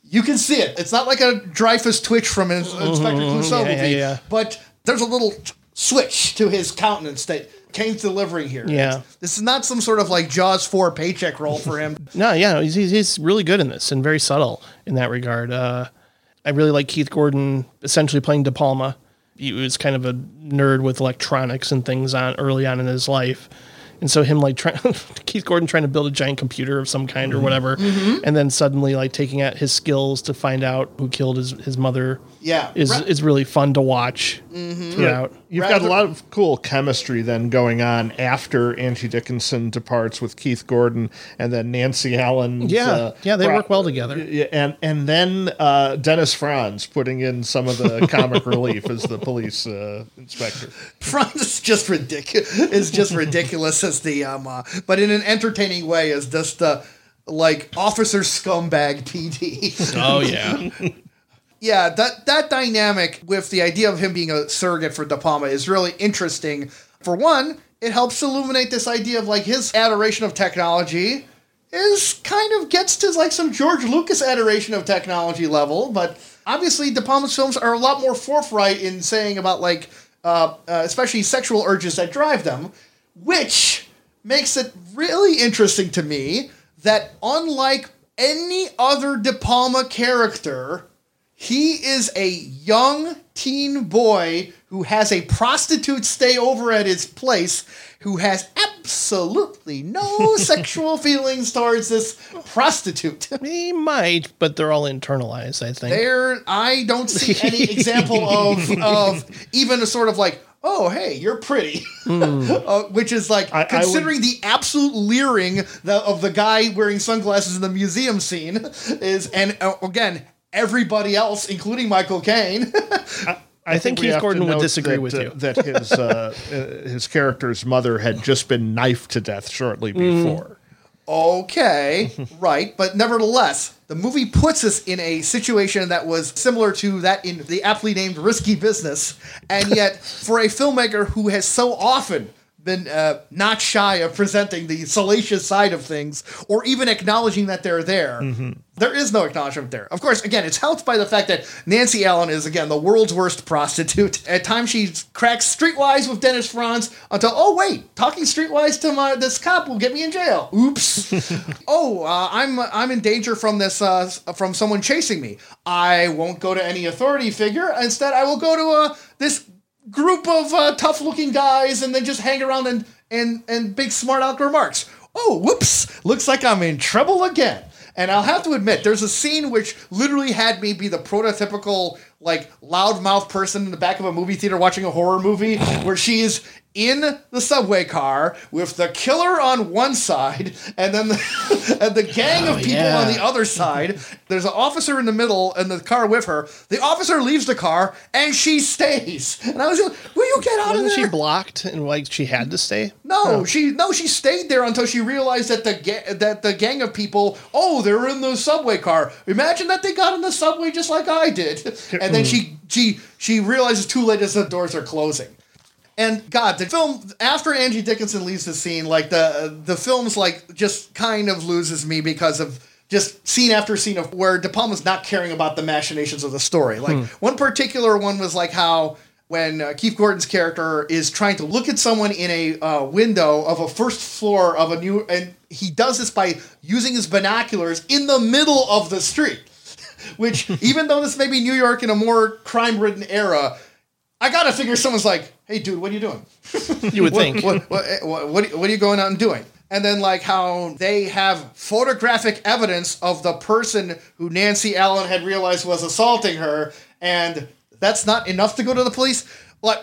[SPEAKER 1] You can see it. It's not like a Dreyfus twitch from an Inspector uh, mm-hmm. Clouseau
[SPEAKER 2] yeah, yeah,
[SPEAKER 1] movie,
[SPEAKER 2] yeah.
[SPEAKER 1] but there's a little switch to his countenance that Caine's delivering here.
[SPEAKER 2] Yeah.
[SPEAKER 1] This is not some sort of like Jaws 4 paycheck role for him.
[SPEAKER 2] No, yeah, he's, he's he's really good in this and very subtle in that regard. Uh, I really like Keith Gordon essentially playing De Palma. He was kind of a nerd with electronics and things on early on in his life. And so him like trying Keith Gordon trying to build a giant computer of some kind or whatever, and then suddenly like taking out his skills to find out who killed his, his mother.
[SPEAKER 1] Yeah.
[SPEAKER 2] is
[SPEAKER 1] Ra-
[SPEAKER 2] is really fun to watch throughout.
[SPEAKER 3] You've got a lot of cool chemistry then going on after Angie Dickinson departs with Keith Gordon and then Nancy Allen.
[SPEAKER 2] Yeah, yeah, they work well together.
[SPEAKER 3] Yeah, and and then uh, Dennis Franz putting in some of the comic relief as the police uh, inspector.
[SPEAKER 1] Franz is just ridiculous. Is just ridiculous as the um, uh, but in an entertaining way as just uh, like officer scumbag PD.
[SPEAKER 2] Oh yeah,
[SPEAKER 1] yeah, that that dynamic with the idea of him being a surrogate for De Palma is really interesting. For one, it helps illuminate this idea of like his adoration of technology is kind of gets to like some George Lucas adoration of technology level, but obviously De Palma's films are a lot more forthright in saying about like uh, uh, especially sexual urges that drive them, which makes it really interesting to me that unlike any other De Palma character, he is a young teen boy who has a prostitute stay over at his place who has absolutely no sexual feelings towards this prostitute.
[SPEAKER 2] he might, but they're all internalized. I think.
[SPEAKER 1] There, I don't see any example of of even a sort of like, oh hey, you're pretty, uh, which is like
[SPEAKER 3] I- I
[SPEAKER 1] considering the absolute leering the, of the guy wearing sunglasses in the museum scene is, and uh, again, everybody else, including Michael Caine.
[SPEAKER 2] I think
[SPEAKER 3] we
[SPEAKER 2] Keith Gordon would disagree
[SPEAKER 3] that,
[SPEAKER 2] with you.
[SPEAKER 3] that his uh, uh, his character's mother had just been knifed to death shortly
[SPEAKER 2] Mm.
[SPEAKER 3] before.
[SPEAKER 1] Okay, right, but nevertheless, the movie puts us in a situation that was similar to that in the aptly named Risky Business, and yet for a filmmaker who has so often been uh, not shy of presenting the salacious side of things, or even acknowledging that they're there, there is no acknowledgement there. Of course, again, it's helped by the fact that Nancy Allen is again the world's worst prostitute. At times, she cracks streetwise with Dennis Franz until, oh wait, talking streetwise to my this cop will get me in jail. Oops. oh, uh, I'm I'm in danger from this uh, from someone chasing me. I won't go to any authority figure. Instead, I will go to uh, this group of uh, tough looking guys and then just hang around and and and big smart aleck remarks. Oh, whoops! Looks like I'm in trouble again. And I'll have to admit, there's a scene which literally had me be the prototypical like loudmouth person in the back of a movie theater watching a horror movie, where she is in the subway car with the killer on one side and then the, and the gang of people
[SPEAKER 2] yeah.
[SPEAKER 1] on the other side. There's an officer in the middle and the car with her. The officer leaves the car and she stays. And I was like, "Will you get out of
[SPEAKER 2] Wasn't
[SPEAKER 1] there?"
[SPEAKER 2] she blocked and like she had to stay?
[SPEAKER 1] No, she no, she stayed there until she realized that the ga- that the gang of people, oh, they're in the subway car. Imagine that they got in the subway just like I did, and then mm. she she she realizes too late as the doors are closing. And God, the film after Angie Dickinson leaves the scene, like the the film's like just kind of loses me because of just scene after scene of where De Palma's not caring about the machinations of the story. Like one particular one was like how when uh, Keith Gordon's character is trying to look at someone in a uh, window of a first floor of a new, and he does this by using his binoculars in the middle of the street. Which, even though this may be New York in a more crime-ridden era, I gotta figure someone's like, "Hey, dude, what are you doing?"
[SPEAKER 2] You would
[SPEAKER 1] what,
[SPEAKER 2] think.
[SPEAKER 1] What, what, what, what, are you going out and doing? And then, like, how they have photographic evidence of the person who Nancy Allen had realized was assaulting her, and that's not enough to go to the police. Like,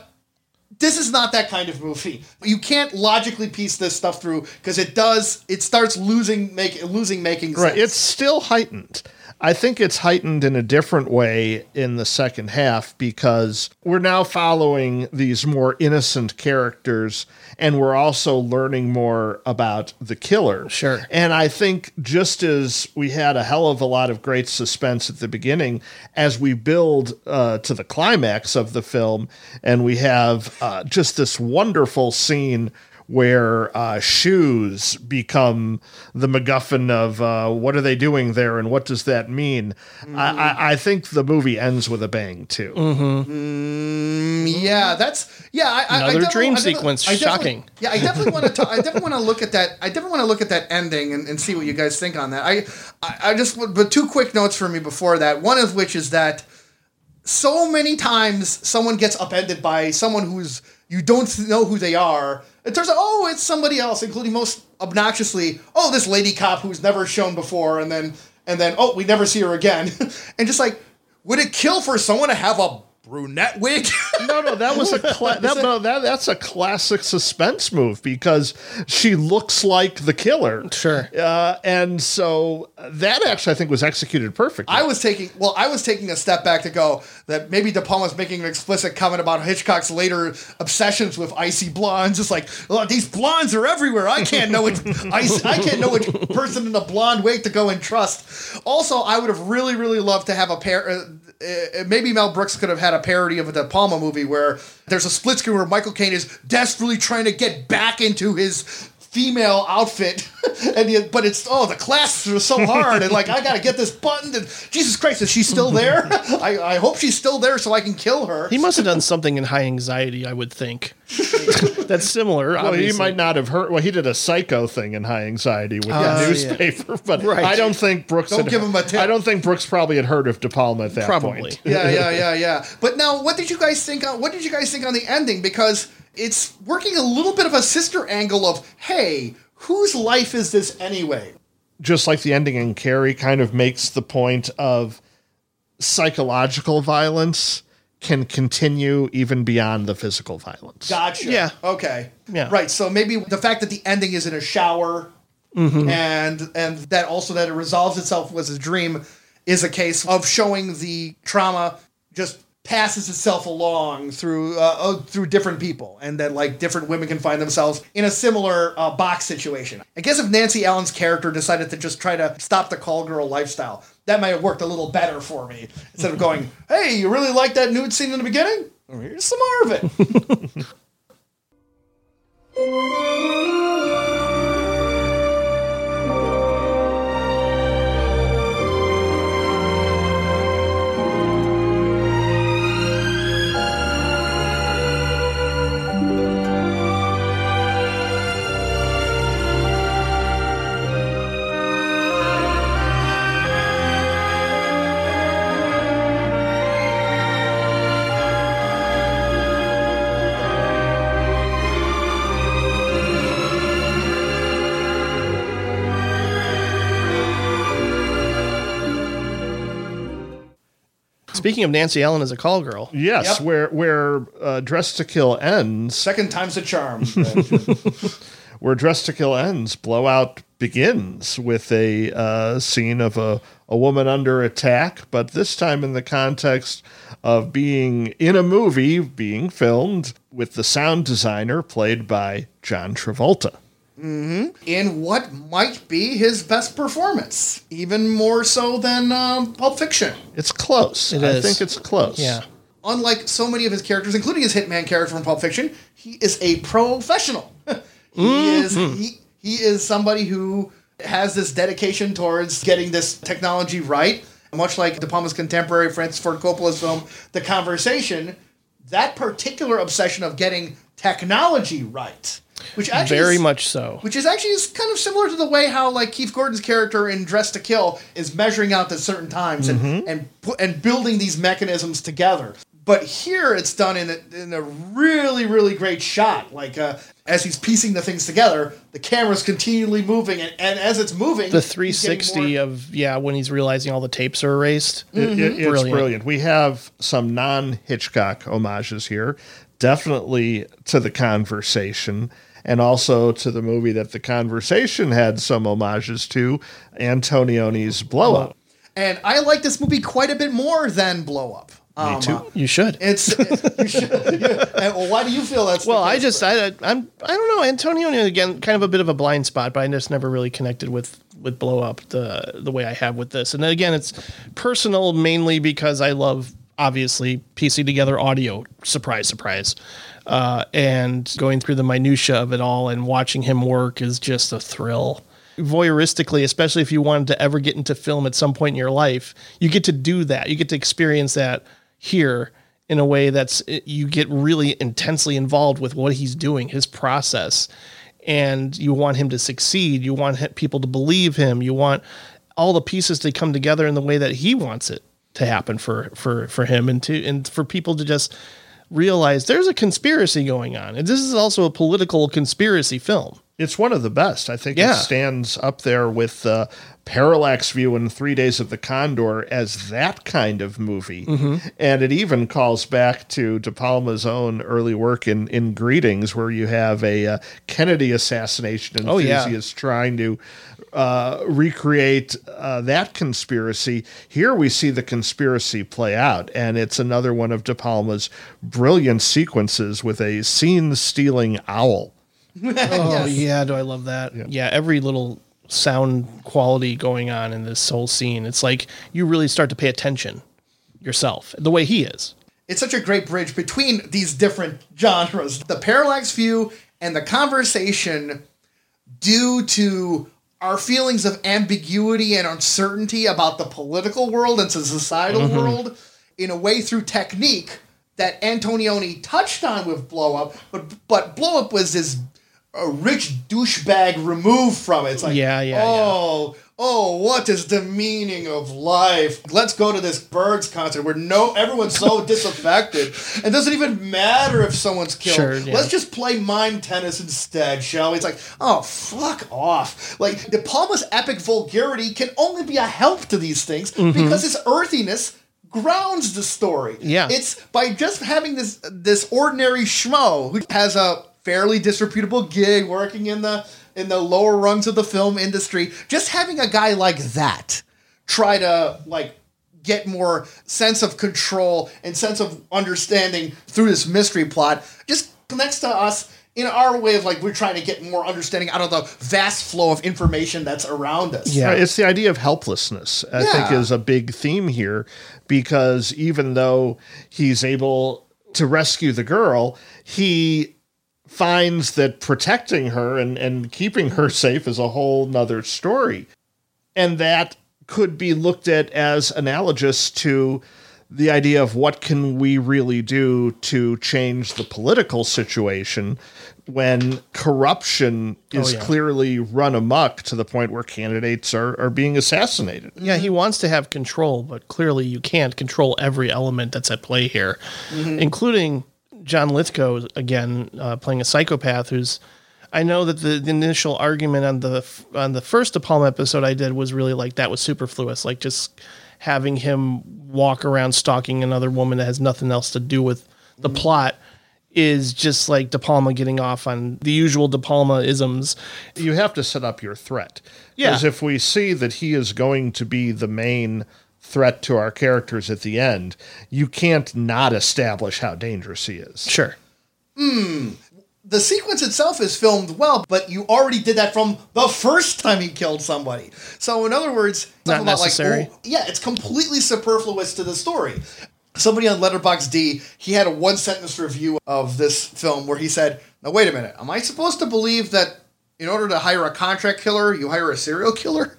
[SPEAKER 1] this is not that kind of movie. You can't logically piece this stuff through because it does. It starts losing make losing making sense.
[SPEAKER 3] Right. It's still heightened. I think it's heightened in a different way in the second half because we're now following these more innocent characters and we're also learning more about the killer.
[SPEAKER 2] Sure.
[SPEAKER 3] And I think just as we had a hell of a lot of great suspense at the beginning, as we build uh, to the climax of the film, and we have uh, just this wonderful scene where uh, shoes become the MacGuffin of uh, what are they doing there and what does that mean? I, I, I think the movie ends with a bang too.
[SPEAKER 1] mm-hmm Yeah, that's yeah. I, I- I
[SPEAKER 2] Another
[SPEAKER 1] definitely-
[SPEAKER 2] dream
[SPEAKER 1] I
[SPEAKER 2] sequence.
[SPEAKER 1] I
[SPEAKER 2] Shocking.
[SPEAKER 1] Yeah, I definitely want to. I definitely want to look at that. I definitely want to look at that ending and, and see what you guys think on that. I, I, I just. But two quick notes for me before that. One of which is that so many times someone gets upended by someone who's you don't know who they are. It turns out, oh, it's somebody else, including most obnoxiously, oh, this lady cop who's never shown before, and then and then oh, we never see her again, and just like, would it kill for someone to have a brunette wig?
[SPEAKER 3] No, no, that was a cla- that, no, that that's a classic suspense move because she looks like the killer.
[SPEAKER 2] Sure.
[SPEAKER 3] Uh, and so that actually I think was executed perfectly.
[SPEAKER 1] I was taking well, I was taking a step back to go that maybe De Palma's making an explicit comment about Hitchcock's later obsessions with icy blondes. It's like oh, these blondes are everywhere. I can't know which ice, I can't know which person in a blonde wig to go and trust. Also, I would have really, really loved to have a pair. Uh, uh, maybe Mel Brooks could have had a parody of De Palma movie where there's a split screen where Michael Caine is desperately trying to get back into his female outfit and yet, but it's oh the clasps are so hard and like I gotta get this buttoned and Jesus Christ is she still there I, I hope she's still there so I can kill her
[SPEAKER 2] He must have done something in high anxiety, I would think. That's similar.
[SPEAKER 3] well, he might not have heard. Well, he did a psycho thing in high anxiety with
[SPEAKER 2] Oh,
[SPEAKER 3] the ah,
[SPEAKER 2] yeah.
[SPEAKER 3] newspaper, but
[SPEAKER 2] Right.
[SPEAKER 3] I don't think Brooks.
[SPEAKER 1] Don't
[SPEAKER 3] had-
[SPEAKER 1] give him a tip.
[SPEAKER 3] I don't think Brooks probably had heard of De Palma at that
[SPEAKER 2] Probably.
[SPEAKER 3] point.
[SPEAKER 1] yeah yeah yeah yeah but now what did you guys think on what did you guys think on the ending because it's working a little bit of a sister angle of hey whose life is this anyway
[SPEAKER 3] just like the ending in Carrie kind of makes the point of psychological violence can continue even beyond the physical violence.
[SPEAKER 1] Gotcha.
[SPEAKER 2] Yeah.
[SPEAKER 1] Okay.
[SPEAKER 2] Yeah.
[SPEAKER 1] Right. So maybe the fact that the ending is in a shower mm-hmm. and and that also that it resolves itself was a dream is a case of showing the trauma just passes itself along through uh, uh, through different people and that like different women can find themselves in a similar uh, box situation. I guess if Nancy Allen's character decided to just try to stop the call girl lifestyle, that might have worked a little better for me instead of going, "Hey, you really like that nude scene in the beginning? Here's some more of it."
[SPEAKER 2] Speaking of Nancy Allen as a call girl,
[SPEAKER 3] Yes,
[SPEAKER 1] Yep.
[SPEAKER 3] where where uh, Dressed to Kill ends,
[SPEAKER 1] Second time's a charm.
[SPEAKER 3] where Dressed to Kill ends, Blow Out begins with a uh, scene of a, a woman under attack, but this time in the context of being in a movie being filmed with the sound designer played by John Travolta.
[SPEAKER 1] In what might be his best performance, even more so than um, Pulp Fiction.
[SPEAKER 3] It's close.
[SPEAKER 2] It
[SPEAKER 3] I
[SPEAKER 2] is.
[SPEAKER 3] think it's close.
[SPEAKER 2] yeah.
[SPEAKER 1] Unlike so many of his characters, including his hitman character from Pulp Fiction, he is a professional. he is he, he is somebody who has this dedication towards getting this technology right. Much like De Palma's contemporary Francis Ford Coppola's film The Conversation, that particular obsession of getting technology right, which actually
[SPEAKER 2] Very
[SPEAKER 1] is-
[SPEAKER 2] much so.
[SPEAKER 1] which is actually is kind of similar to the way how like Keith Gordon's character in Dressed to Kill is measuring out at certain times and and pu- and building these mechanisms together. But here it's done in a, in a really really great shot. Like uh, as he's piecing the things together, the camera's continually moving, and, and as it's moving,
[SPEAKER 2] The 360
[SPEAKER 1] more-
[SPEAKER 2] of yeah, when he's realizing all the tapes are erased.
[SPEAKER 3] It- it- it's
[SPEAKER 2] Brilliant.
[SPEAKER 3] brilliant. We have some non Hitchcock homages here, definitely to the conversation, and also to the movie that the conversation had some homages to, Antonioni's Blow Up.
[SPEAKER 1] and I like this movie quite a bit more than Blow Up. Um,
[SPEAKER 3] too.
[SPEAKER 1] uh,
[SPEAKER 2] You should.
[SPEAKER 1] It's you should. And, well, why do you feel that's the
[SPEAKER 2] Well, I just I I'm I don't know Antonioni again kind of a bit of a blind spot, but I just never really connected with with blow up the the way I have with this. And then again, it's personal mainly because I love obviously piecing together audio. Surprise, surprise. Uh, and going through the minutia of it all and watching him work is just a thrill. Voyeuristically, especially if you wanted to ever get into film at some point in your life, you get to do that. You get to experience that here in a way that's you get really intensely involved with what he's doing, his process, and you want him to succeed. You want people to believe him. You want all the pieces to come together in the way that he wants it to happen for for for him and to and for people to just realize there's a conspiracy going on. And this is also a political conspiracy film.
[SPEAKER 3] It's one of the best. I think
[SPEAKER 2] Yeah.
[SPEAKER 3] it stands up there with uh, Parallax View and Three Days of the Condor as that kind of movie.
[SPEAKER 2] Mm-hmm.
[SPEAKER 3] And it even calls back to De Palma's own early work in, in Greetings, where you have a uh, Kennedy assassination
[SPEAKER 2] Oh, yeah.
[SPEAKER 3] enthusiast trying to uh, recreate uh, that conspiracy. Here we see the conspiracy play out, and it's another one of De Palma's brilliant sequences with a scene stealing owl.
[SPEAKER 2] Oh yeah, do I love that? Yeah. every little sound quality going on in this whole scene. It's like you really start to pay attention yourself, the way he is.
[SPEAKER 1] it's such a great bridge between these different genres. The parallax view and the conversation, due to our feelings of ambiguity and uncertainty about the political world and the societal mm-hmm. world, in a way through technique that Antonioni touched on with Blow Up, but but Blow Up was this a rich douchebag removed from it. It's like,
[SPEAKER 2] Yeah, yeah,
[SPEAKER 1] oh, oh, what is the meaning of life? Let's go to this birds concert where no everyone's so disaffected. It doesn't even matter if someone's killed.
[SPEAKER 2] Sure, yeah.
[SPEAKER 1] Let's just play mime tennis instead, shall we? It's like, oh, fuck off. Like, De Palma's epic vulgarity can only be a help to these things because his earthiness grounds the story.
[SPEAKER 2] Mm-hmm. Yeah.
[SPEAKER 1] It's by just having this this ordinary schmo who has a fairly disreputable gig working in the in the lower rungs of the film industry, just having a guy like that try to like get more sense of control and sense of understanding through this mystery plot just connects to us in our way of like we're trying to get more understanding out of the vast flow of information that's around us.
[SPEAKER 2] Yeah.
[SPEAKER 3] Right, It's the idea of helplessness, I think, is a big theme here because even though he's able to rescue the girl, he finds that protecting her and, and keeping her safe is a whole nother story. And that could be looked at as analogous to the idea of what can we really do to change the political situation when corruption oh, is
[SPEAKER 2] yeah.
[SPEAKER 3] clearly run amok to the point where candidates are, are being assassinated.
[SPEAKER 2] Yeah, he wants to have control, but clearly you can't control every element that's at play here, mm-hmm. including John Lithgow again uh, playing a psychopath who's. I know that the, the initial argument on the on the first De Palma episode I did was really like that was superfluous, like just having him walk around stalking another woman that has nothing else to do with the plot is just like De Palma getting off on the usual De Palma isms.
[SPEAKER 3] you have to set up your threat.
[SPEAKER 2] Yeah.
[SPEAKER 3] Because if we see that he is going to be the main threat to our characters at the end, you can't not establish how dangerous he is.
[SPEAKER 2] Sure. Hmm.
[SPEAKER 1] the sequence itself is filmed well, but you already did that from the first time he killed somebody. So, in other words,
[SPEAKER 2] Not
[SPEAKER 1] talking about,
[SPEAKER 2] necessary.
[SPEAKER 1] Like, oh, yeah, it's completely superfluous to the story. Somebody on Letterboxd, he had a one sentence review of this film where he said, "Now wait a minute, am I supposed to believe that?" In order to hire a contract killer, you hire a serial killer, and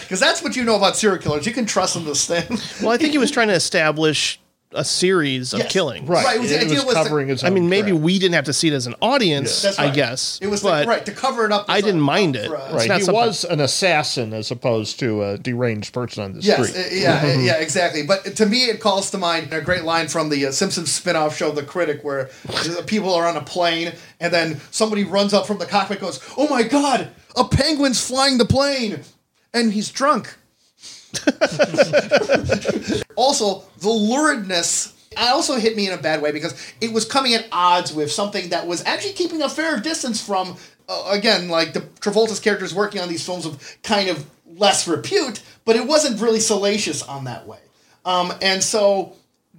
[SPEAKER 1] because uh, that's what you know about serial killers, you can trust them to stand.
[SPEAKER 2] Well, I think he was trying to establish a series of
[SPEAKER 1] Yes.
[SPEAKER 2] killing.
[SPEAKER 3] Right.
[SPEAKER 1] Right, it was-
[SPEAKER 3] It
[SPEAKER 1] the
[SPEAKER 3] was
[SPEAKER 1] was to-
[SPEAKER 3] covering his
[SPEAKER 2] I
[SPEAKER 3] own
[SPEAKER 2] mean, maybe
[SPEAKER 3] tracks.
[SPEAKER 2] we didn't have to see it as an audience,
[SPEAKER 1] That's
[SPEAKER 2] I guess.
[SPEAKER 1] It was
[SPEAKER 2] but
[SPEAKER 1] like, right to cover it up.
[SPEAKER 2] I didn't mind it.
[SPEAKER 1] for a-
[SPEAKER 2] It's
[SPEAKER 3] Right. He
[SPEAKER 2] something-
[SPEAKER 3] was an assassin as opposed to a deranged person on the
[SPEAKER 1] Yes,
[SPEAKER 3] street.
[SPEAKER 1] uh, yeah, uh, yeah, exactly. But to me, it calls to mind a great line from the uh, Simpsons spin-off show, The Critic, where the people are on a plane, and then somebody runs up from the cockpit, and goes, "Oh my God, a penguin's flying the plane," and he's drunk. also, the luridness. It also hit me in a bad way because it was coming at odds with something that was actually keeping a fair distance from, uh, again, like the Travolta's characters working on these films of kind of less repute, but it wasn't really salacious on that way. Um, and so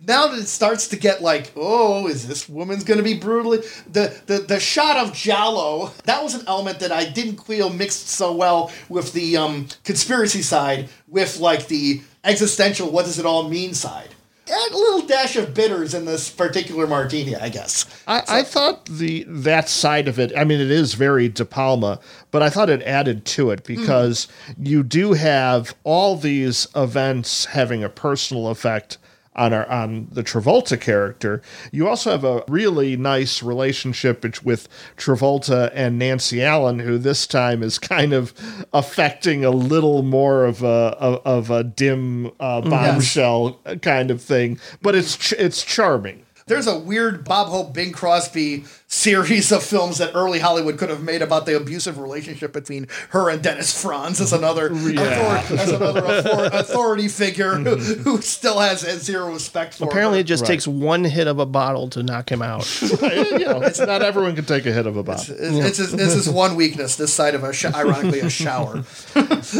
[SPEAKER 1] now that it starts to get like, oh, is this woman's going to be brutally the, the the shot of giallo? That was an element that I didn't feel mixed so well with the um, conspiracy side, with like the existential, what does it all mean side. Add a little dash of bitters in this particular martini, I guess.
[SPEAKER 3] I, I thought the that side of it. I mean, it is very De Palma, but I thought it added to it because you do have all these events having a personal effect on our on the Travolta character. You also have a really nice relationship with Travolta and Nancy Allen, who this time is kind of affecting a little more of a of, of a dim uh, bombshell kind of thing, but it's ch- it's charming.
[SPEAKER 1] There's a weird Bob Hope, Bing Crosby series of films that early Hollywood could have made about the abusive relationship between her and Dennis Franz as another, author- as another authority figure who, who still has, has zero respect for
[SPEAKER 2] Apparently,
[SPEAKER 1] her.
[SPEAKER 2] it just
[SPEAKER 3] Right.
[SPEAKER 2] takes one hit of a bottle to knock him out.
[SPEAKER 3] you know, it's not everyone can take a hit of a bottle.
[SPEAKER 1] It's, it's, this is one weakness, this side of a, sh- ironically, a shower.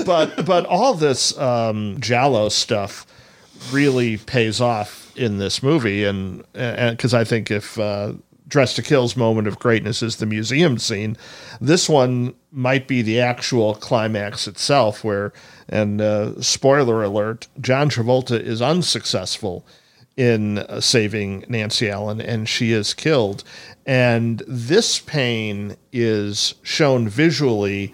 [SPEAKER 3] But but all this um, giallo stuff really pays off in this movie, and because I think if uh, Dressed to Kill's moment of greatness is the museum scene, this one might be the actual climax itself. Where and uh, spoiler alert, John Travolta is unsuccessful in uh, saving Nancy Allen, and she is killed. And this pain is shown visually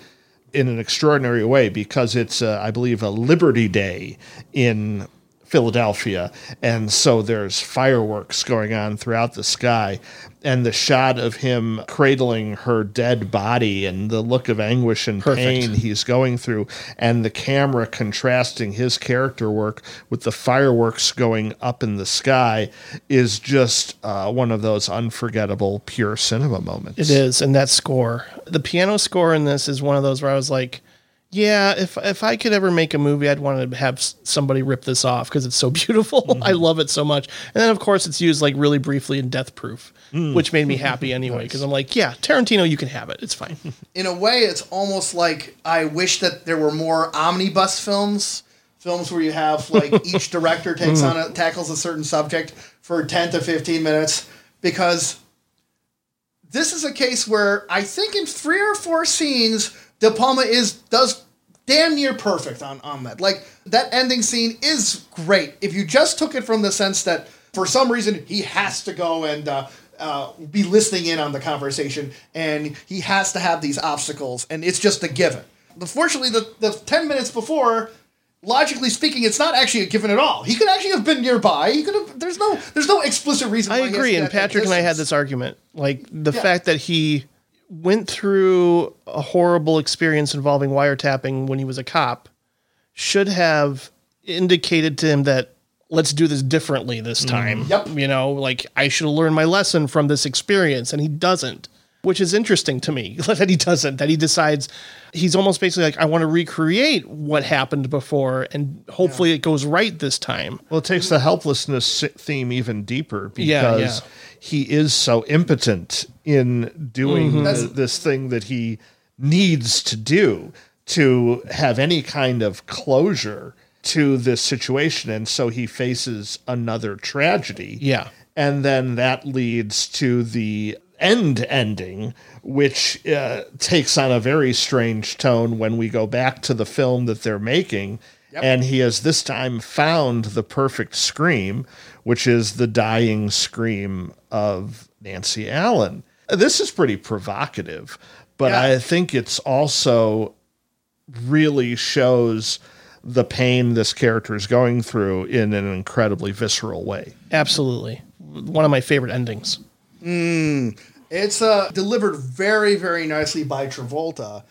[SPEAKER 3] in an extraordinary way because it's, uh, I believe, a Liberty Day in Philadelphia. And so there's fireworks going on throughout the sky. And the shot of him cradling her dead body and the look of anguish and pain he's going through, and the camera contrasting his character work with the fireworks going up in the sky is just uh, one of those unforgettable pure cinema moments.
[SPEAKER 2] It is, and that score, the piano score in this is one of those where I was like, yeah, if if I could ever make a movie, I'd want to have somebody rip this off because it's so beautiful. Mm-hmm. I love it so much. And then of course it's used like really briefly in Death Proof, mm. which made me happy anyway because I'm like, yeah, Tarantino, you can have it. It's fine.
[SPEAKER 1] in a way, it's almost like I wish that there were more omnibus films, films where you have like each director takes mm. on a tackles a certain subject for ten to fifteen minutes, because this is a case where I think in three or four scenes, De Palma is does damn near perfect on on that. Like that ending scene is great. If you just took it from the sense that for some reason he has to go and uh, uh, be listening in on the conversation, and he has to have these obstacles, and it's just a given. Unfortunately, the the ten minutes before. Logically speaking, it's not actually a given at all. He could actually have been nearby. He could have. There's no. There's no explicit reason.
[SPEAKER 2] I agree, and Patrick and I had this argument, like the
[SPEAKER 1] Yeah.
[SPEAKER 2] fact that he went through a horrible experience involving wiretapping when he was a cop should have indicated to him that let's do this differently this mm-hmm. time.
[SPEAKER 1] Yep.
[SPEAKER 2] You know, like I should have learned my lesson from this experience, and he doesn't. which is interesting to me that he doesn't. That he decides he's almost basically like, I want to recreate what happened before, and hopefully it goes right this time.
[SPEAKER 3] Well, it takes the helplessness theme even deeper because
[SPEAKER 2] Yeah, yeah.
[SPEAKER 3] He is so impotent in doing
[SPEAKER 2] Mm-hmm.
[SPEAKER 1] That's-
[SPEAKER 3] this thing that he needs to do to have any kind of closure to this situation. And so he faces another tragedy.
[SPEAKER 2] Yeah.
[SPEAKER 3] And then that leads to the end ending, which uh, takes on a very strange tone when we go back to the film that they're making. And he has this time found the perfect scream, which is the dying scream of Nancy Allen. This is pretty provocative, but
[SPEAKER 1] Yeah.
[SPEAKER 3] I think it's also really shows the pain this character is going through in an incredibly visceral way.
[SPEAKER 2] Absolutely. One of my favorite endings.
[SPEAKER 1] It's uh, delivered very, very nicely by Travolta,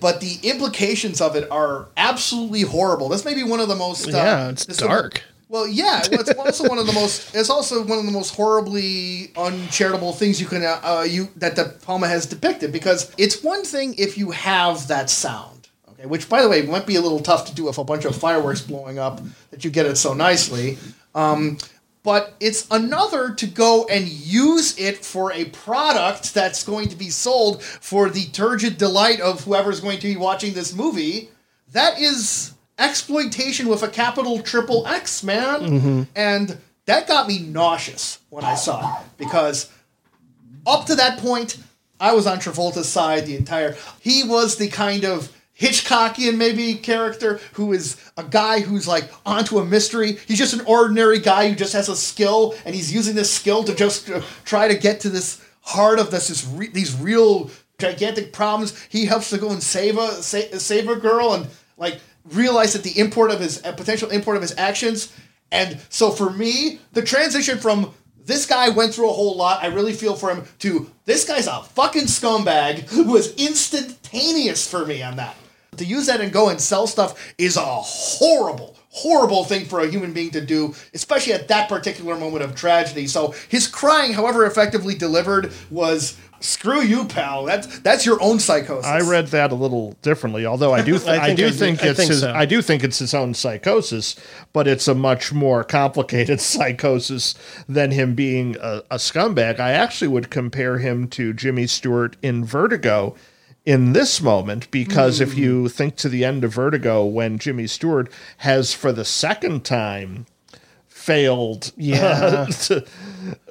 [SPEAKER 1] but the implications of it are absolutely horrible. This may be one of the most. Uh,
[SPEAKER 2] Yeah, it's
[SPEAKER 1] this is
[SPEAKER 2] dark.
[SPEAKER 1] Well, yeah, well, it's also one of the most. It's also one of the most horribly uncharitable things you can uh, uh, you that De Palma has depicted because it's one thing if you have that sound, okay, which by the way might be a little tough to do if a bunch of fireworks blowing up that you get it so nicely. Um, but it's another to go and use it for a product that's going to be sold for the turgid delight of whoever's going to be watching this movie. That is exploitation with a capital triple X, man. And that got me nauseous when I saw it because up to that point, I was on Travolta's side the entire. He was the kind of Hitchcockian maybe character who is a guy who's like onto a mystery. He's just an ordinary guy who just has a skill, and he's using this skill to just uh, try to get to this heart of this, this re- these real gigantic problems. He helps to go and save a sa- save a girl and like realize that the import of his uh, potential import of his actions. And so for me, the transition from this guy went through a whole lot. I really feel for him. To this guy's a fucking scumbag was instantaneous for me on that. To use that and go and sell stuff is a horrible, horrible thing for a human being to do, especially at that particular moment of tragedy. So his crying, however effectively delivered, was screw you, pal. That's that's your own psychosis.
[SPEAKER 3] I read that a little differently, although I do th-
[SPEAKER 2] I
[SPEAKER 3] I,
[SPEAKER 2] think
[SPEAKER 3] do
[SPEAKER 2] I-
[SPEAKER 3] think it's
[SPEAKER 2] think
[SPEAKER 3] his,
[SPEAKER 2] so.
[SPEAKER 3] I do think it's his own psychosis, but it's a much more complicated psychosis than him being a, a scumbag. I actually would compare him to Jimmy Stewart in Vertigo in this moment because if you think to the end of Vertigo when Jimmy Stewart has for the second time failed
[SPEAKER 2] Yeah.
[SPEAKER 3] to,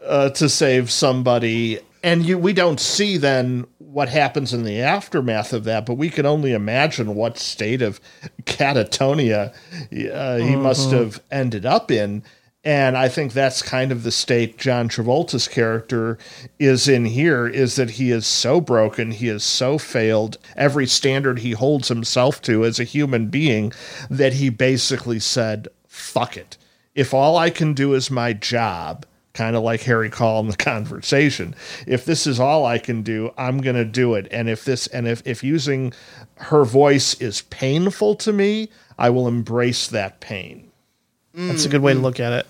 [SPEAKER 3] uh, to save somebody and you we don't see then what happens in the aftermath of that but we can only imagine what state of catatonia uh, he must have ended up in. And i think that's kind of the state john travolta's character is in here is that he is so broken he is so failed every standard he holds himself to as a human being that he basically said fuck it. If all I can do is my job, kind of like Harry Caul in the conversation, if this is all I can do, I'm going to do it. And if this, and if, if using her voice is painful to me, I will embrace that pain.
[SPEAKER 2] That's a good way to look at it.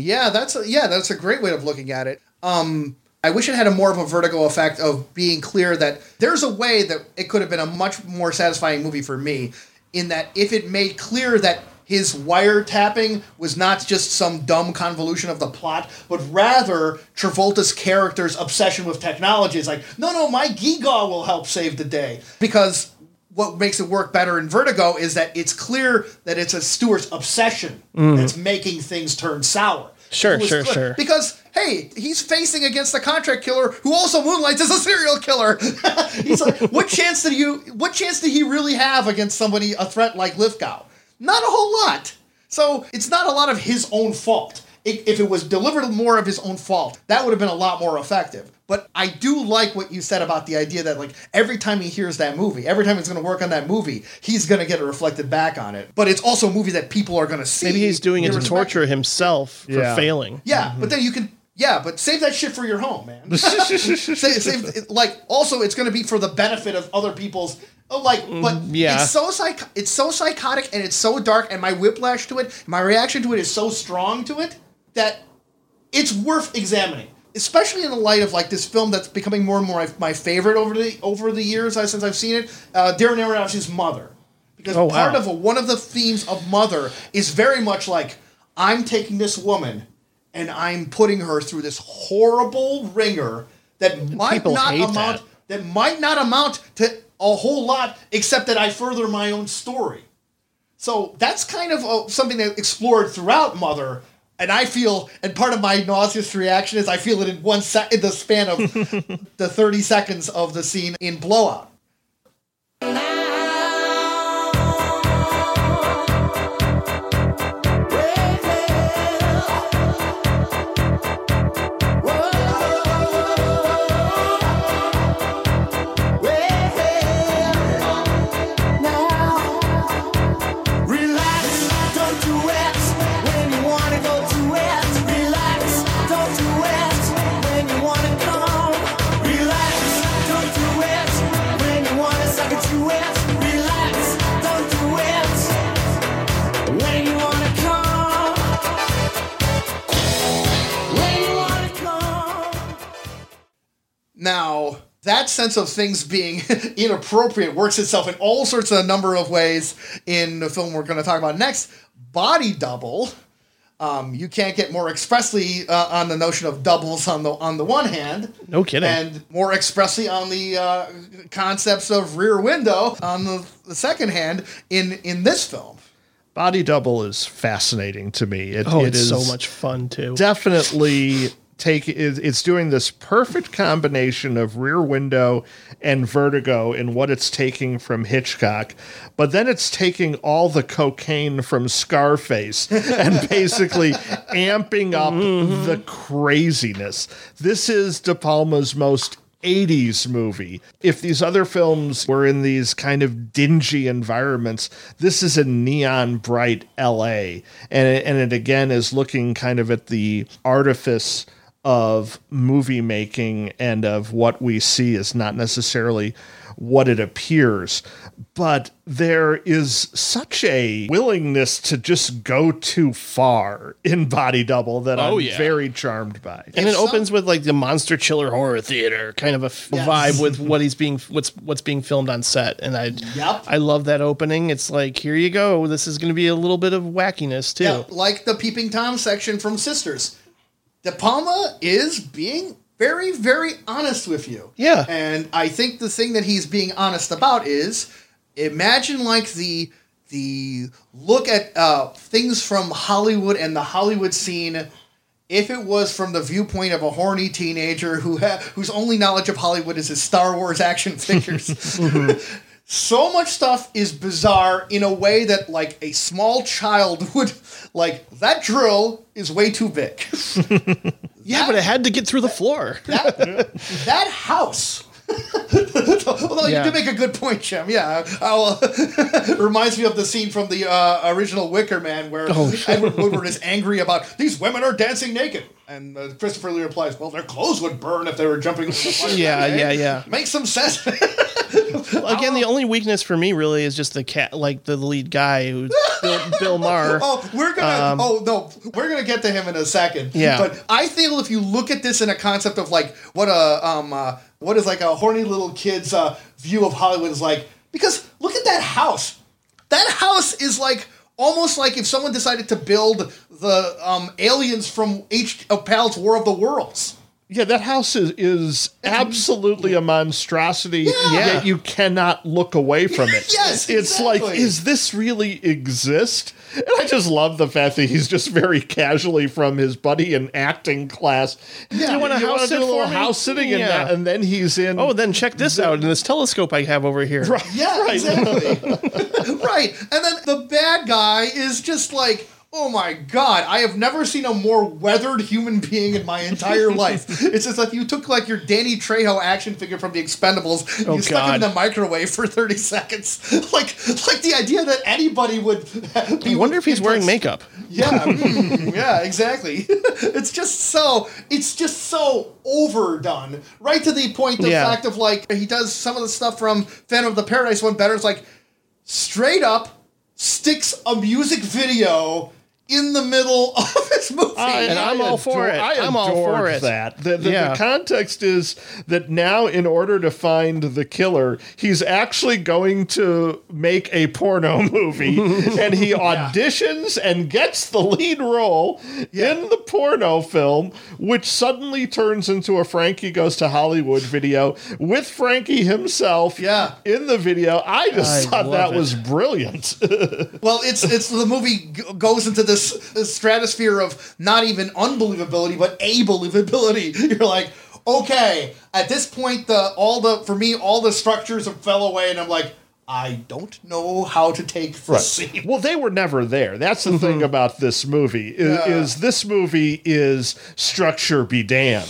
[SPEAKER 1] Yeah, that's a, yeah, that's a great way of looking at it. Um, I wish it had a more of a vertigo effect of being clear that there's a way that it could have been a much more satisfying movie for me. In that, if it made clear that his wiretapping was not just some dumb convolution of the plot, but rather Travolta's character's obsession with technology is like, no, no, my Gigaw will help save the day because what makes it work better in Vertigo is that it's clear that it's a Stewart's obsession mm. that's making things turn sour.
[SPEAKER 2] Sure, sure,
[SPEAKER 1] clear-
[SPEAKER 2] sure.
[SPEAKER 1] Because hey, he's facing against a contract killer who also moonlights as a serial killer. he's like, what chance did you? What chance did he really have against somebody a threat like Lithgow? Not a whole lot. So it's not a lot of his own fault. I- If it was delivered more of his own fault, that would have been a lot more effective. But I do like what you said about the idea that like every time he hears that movie, every time he's going to work on that movie, he's going to get it reflected back on it. But it's also a movie that people are going to see.
[SPEAKER 2] Maybe he's doing it to
[SPEAKER 1] irrespective-
[SPEAKER 2] torture himself for
[SPEAKER 3] Yeah.
[SPEAKER 2] failing.
[SPEAKER 1] yeah, mm-hmm. but then you can. Yeah, but save that shit for your home, man. save, save, like, also, it's going to be for the benefit of other people's. oh, Like, but
[SPEAKER 2] yeah.
[SPEAKER 1] it's so psych, it's so psychotic and it's so dark, and my whiplash to it, my reaction to it is so strong to it that it's worth examining. especially in the light of like this film that's becoming more and more my, favorite over the over the years uh, since I've seen it. Uh, Darren Aronofsky's Mother, because
[SPEAKER 2] Oh,
[SPEAKER 1] part
[SPEAKER 2] wow.
[SPEAKER 1] of one of the themes of Mother is very much like I'm taking this woman and I'm putting her through this horrible ringer that might
[SPEAKER 2] people
[SPEAKER 1] not amount
[SPEAKER 2] that.
[SPEAKER 1] that might not amount to a whole lot, except that I further my own story. So that's kind of uh, something that explored throughout Mother, and I feel, and part of my nauseous reaction is I feel it in one sec in the span of the thirty seconds of the scene in
[SPEAKER 4] Blow Out.
[SPEAKER 1] Now, that sense of things being inappropriate works itself in all sorts of number of ways in the film we're going to talk about next. Body double. Um, you can't get more expressly uh, on the notion of doubles on the on the one hand,
[SPEAKER 2] No kidding.
[SPEAKER 1] and more expressly on the uh, concepts of rear window on the, the second hand in in this film.
[SPEAKER 3] Body Double is fascinating to me. It,
[SPEAKER 2] oh,
[SPEAKER 3] it
[SPEAKER 2] it's so much fun too.
[SPEAKER 3] Definitely take it, it's doing this perfect combination of Rear Window and Vertigo in what it's taking from Hitchcock, but then it's taking all the cocaine from Scarface and basically amping up mm-hmm. the craziness. This is De Palma's most 80s movie. If these other films were in these kind of dingy environments, this is a neon bright LA. And it, and it again is looking kind of at the artifice of movie making and of what we see is not necessarily what it appears. But there is such a willingness to just go too far in Body Double that
[SPEAKER 2] Oh,
[SPEAKER 3] I'm
[SPEAKER 2] yeah.
[SPEAKER 3] very charmed by.
[SPEAKER 2] and it
[SPEAKER 1] If some-
[SPEAKER 2] opens with like the monster chiller horror theater kind of a f-
[SPEAKER 1] Yes.
[SPEAKER 2] vibe with what he's being what's what's being filmed on set and i
[SPEAKER 1] Yep.
[SPEAKER 2] i love that opening it's like here you go this is going to be a little bit of wackiness too
[SPEAKER 1] Yeah, like the Peeping Tom section from Sisters. De Palma is being very, very honest with you.
[SPEAKER 2] Yeah.
[SPEAKER 1] And I think the thing that he's being honest about is imagine like the the look at uh, things from Hollywood and the Hollywood scene if it was from the viewpoint of a horny teenager who ha- whose only knowledge of Hollywood is his Star Wars action figures. so much stuff is bizarre in a way that like a small child would like that drill is way too big.
[SPEAKER 2] yeah but it had to get through the floor
[SPEAKER 1] that house. Although
[SPEAKER 2] Yeah.
[SPEAKER 1] you do make a good point, Jim. Yeah, I'll, reminds me of the scene from the uh, original Wicker Man where
[SPEAKER 2] Oh,
[SPEAKER 1] Edward Woodward is angry about these women are dancing naked, and uh, Christopher Lee replies, "Well, their clothes would burn if they were jumping." the.
[SPEAKER 2] Yeah, yeah, yeah.
[SPEAKER 1] Makes some sense.
[SPEAKER 2] again the only weakness for me really is just the cat like the lead guy who's bill, bill maher
[SPEAKER 1] Oh, we're gonna. oh no, we're gonna get to him in a second.
[SPEAKER 2] Um, Yeah.
[SPEAKER 1] But I feel if you look at this in a concept of like what a um uh, what is like a horny little kid's uh, view of Hollywood is like, because look at that house. That house is like almost like if someone decided to build the um, aliens from H. of Pal's War of the Worlds.
[SPEAKER 3] Yeah, that house is, is absolutely a monstrosity.
[SPEAKER 1] Yeah.
[SPEAKER 3] Yet you cannot look away from it.
[SPEAKER 1] Yes,
[SPEAKER 3] it's like, is this really exist? And I just love the fact that he's just very casually from his buddy in acting class.
[SPEAKER 1] Yeah.
[SPEAKER 2] you want to
[SPEAKER 3] You
[SPEAKER 2] house
[SPEAKER 3] wanna
[SPEAKER 2] sit
[SPEAKER 3] do a little
[SPEAKER 2] for me?
[SPEAKER 3] house sitting in
[SPEAKER 2] Yeah.
[SPEAKER 3] that, and then he's in.
[SPEAKER 2] oh then check this out in this telescope i have over here Right,
[SPEAKER 1] Yeah, exactly. right. And then the bad guy is just like, oh my god, I have never seen a more weathered human being in my entire life. It's just like you took like your Danny Trejo action figure from the Expendables, and
[SPEAKER 2] Oh,
[SPEAKER 1] you stuck it in
[SPEAKER 2] God.
[SPEAKER 1] the microwave for 30 seconds. like like the idea that anybody would be
[SPEAKER 2] i wonder if he's wearing makeup
[SPEAKER 1] yeah, mm, yeah, exactly. it's just so it's just so overdone, right to the point. The
[SPEAKER 2] Yeah.
[SPEAKER 1] fact of like he does some of the stuff from Phantom of the Paradise one better. It's like straight up sticks a music video in the middle of his movie.
[SPEAKER 2] And I'm all for it.
[SPEAKER 3] I
[SPEAKER 2] I'm all for it.
[SPEAKER 3] That the, the,
[SPEAKER 2] Yeah.
[SPEAKER 3] the context is that now, in order to find the killer, he's actually going to make a porno movie, and he auditions and gets the lead role in the porno film, which suddenly turns into a Frankie Goes to Hollywood video with Frankie himself.
[SPEAKER 1] Yeah.
[SPEAKER 3] in the video. I just
[SPEAKER 2] I
[SPEAKER 3] thought that
[SPEAKER 2] it.
[SPEAKER 3] was brilliant.
[SPEAKER 1] Well, it's it's the movie goes into this, this uh, stratosphere of not even unbelievability, but a believability. You're like, okay, at this point, the all the for me all the structures have fell away, and I'm like, I don't know how to take this scene.
[SPEAKER 3] Well, they were never there. That's the thing mm-hmm. about this movie is,
[SPEAKER 1] Yeah.
[SPEAKER 3] is this movie is structure be damned,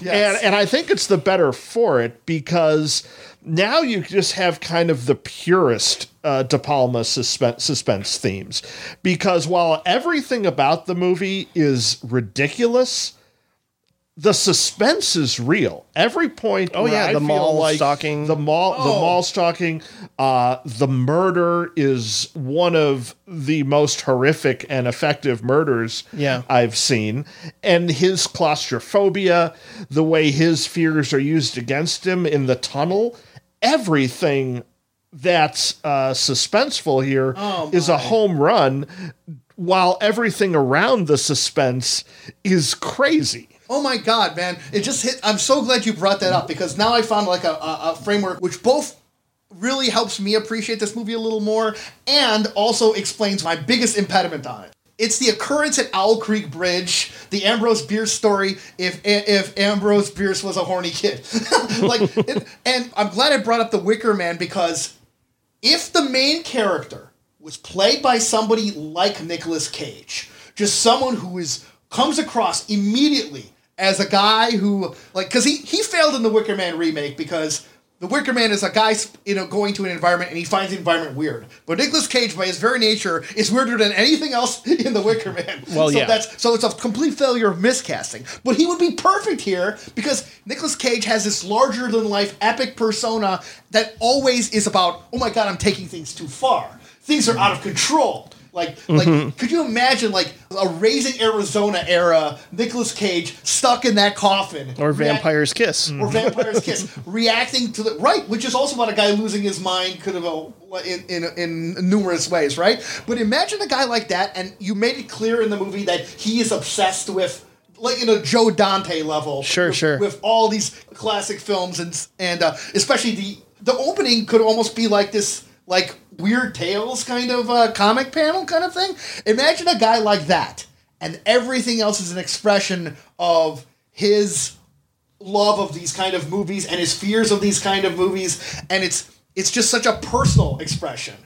[SPEAKER 3] and and I think it's the better for it because now you just have kind of the purest uh, De Palma suspense, suspense themes because while everything about the movie is ridiculous. The suspense is real. Every point.
[SPEAKER 2] Oh, yeah, the mall
[SPEAKER 3] like
[SPEAKER 2] stalking.
[SPEAKER 3] The mall. The
[SPEAKER 1] Oh.
[SPEAKER 3] mall stalking. Uh, the murder is one of the most horrific and effective murders
[SPEAKER 2] Yeah.
[SPEAKER 3] I've seen. And his claustrophobia, the way his fears are used against him in the tunnel, everything that's uh, suspenseful here is
[SPEAKER 1] Oh,
[SPEAKER 3] a home run, while everything around the suspense is crazy.
[SPEAKER 1] Oh my god, man! It just hit. I'm so glad you brought that up because now I found like a, a, a framework which both really helps me appreciate this movie a little more and also explains my biggest impediment on it. It's the occurrence at Owl Creek Bridge, the Ambrose Bierce story. If if Ambrose Bierce was a horny kid, like, it, and I'm glad I brought up the Wicker Man because if the main character was played by somebody like Nicolas Cage, just someone who is comes across immediately as a guy who like because he he failed in the Wicker Man remake because the Wicker Man is a guy you know going to an environment and he finds the environment weird, but Nicolas Cage by his very nature is weirder than anything else in the Wicker Man.
[SPEAKER 2] Well,
[SPEAKER 1] so
[SPEAKER 2] yeah.
[SPEAKER 1] that's so it's a complete failure of miscasting. But he would be perfect here because Nicolas Cage has this larger than life epic persona that always is about, oh my god, I'm taking things too far. Things are out of control. Like, like, could you imagine like a Raising Arizona era Nicolas Cage stuck in that coffin,
[SPEAKER 2] Or
[SPEAKER 1] react-
[SPEAKER 2] Vampire's Kiss.
[SPEAKER 1] or Vampire's Kiss, reacting to the right, which is also about a guy losing his mind, could have uh, in, in in numerous ways, right? But imagine a guy like that, and you made it clear in the movie that he is obsessed with. Like in a Joe Dante level,
[SPEAKER 2] Sure,
[SPEAKER 1] with,
[SPEAKER 2] sure.
[SPEAKER 1] with all these classic films and and uh, especially the the opening could almost be like this like weird tales kind of uh, comic panel kind of thing. Imagine a guy like that, and everything else is an expression of his love of these kind of movies and his fears of these kind of movies, and it's it's just such a personal expression.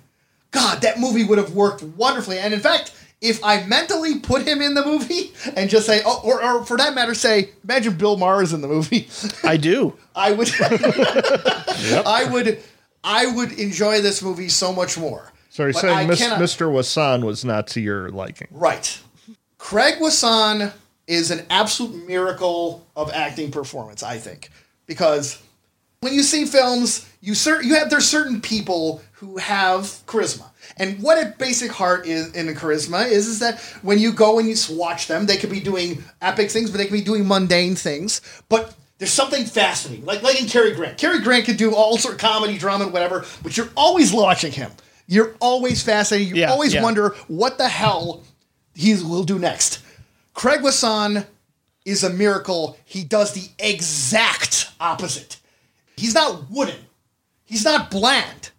[SPEAKER 1] God, that movie would have worked wonderfully. And in fact, if I mentally put him in the movie and just say, oh, or, or for that matter, say, imagine Bill Maher is in the movie,
[SPEAKER 2] I do.
[SPEAKER 1] I would, I would, I would enjoy this movie so much more.
[SPEAKER 3] So you're
[SPEAKER 1] But
[SPEAKER 3] saying
[SPEAKER 1] I
[SPEAKER 3] Mis-
[SPEAKER 1] cannot-
[SPEAKER 3] Mr. Wasson was not to your liking?
[SPEAKER 1] Right. Craig Wasson is an absolute miracle of acting performance, I think, because when you see films, you cer- you have there's certain people who have charisma, and what a basic heart is in a charisma is is that when you go and you watch them, they could be doing epic things, but they could be doing mundane things, but. There's something fascinating, like like in Cary Grant. Cary Grant could do all sort of comedy, drama, whatever, but you're always watching him. You're always fascinated. You
[SPEAKER 2] Yeah,
[SPEAKER 1] always
[SPEAKER 2] yeah.
[SPEAKER 1] wonder what the hell he will do next. Craig Wasson is a miracle. He does the exact opposite. He's not wooden. He's not bland.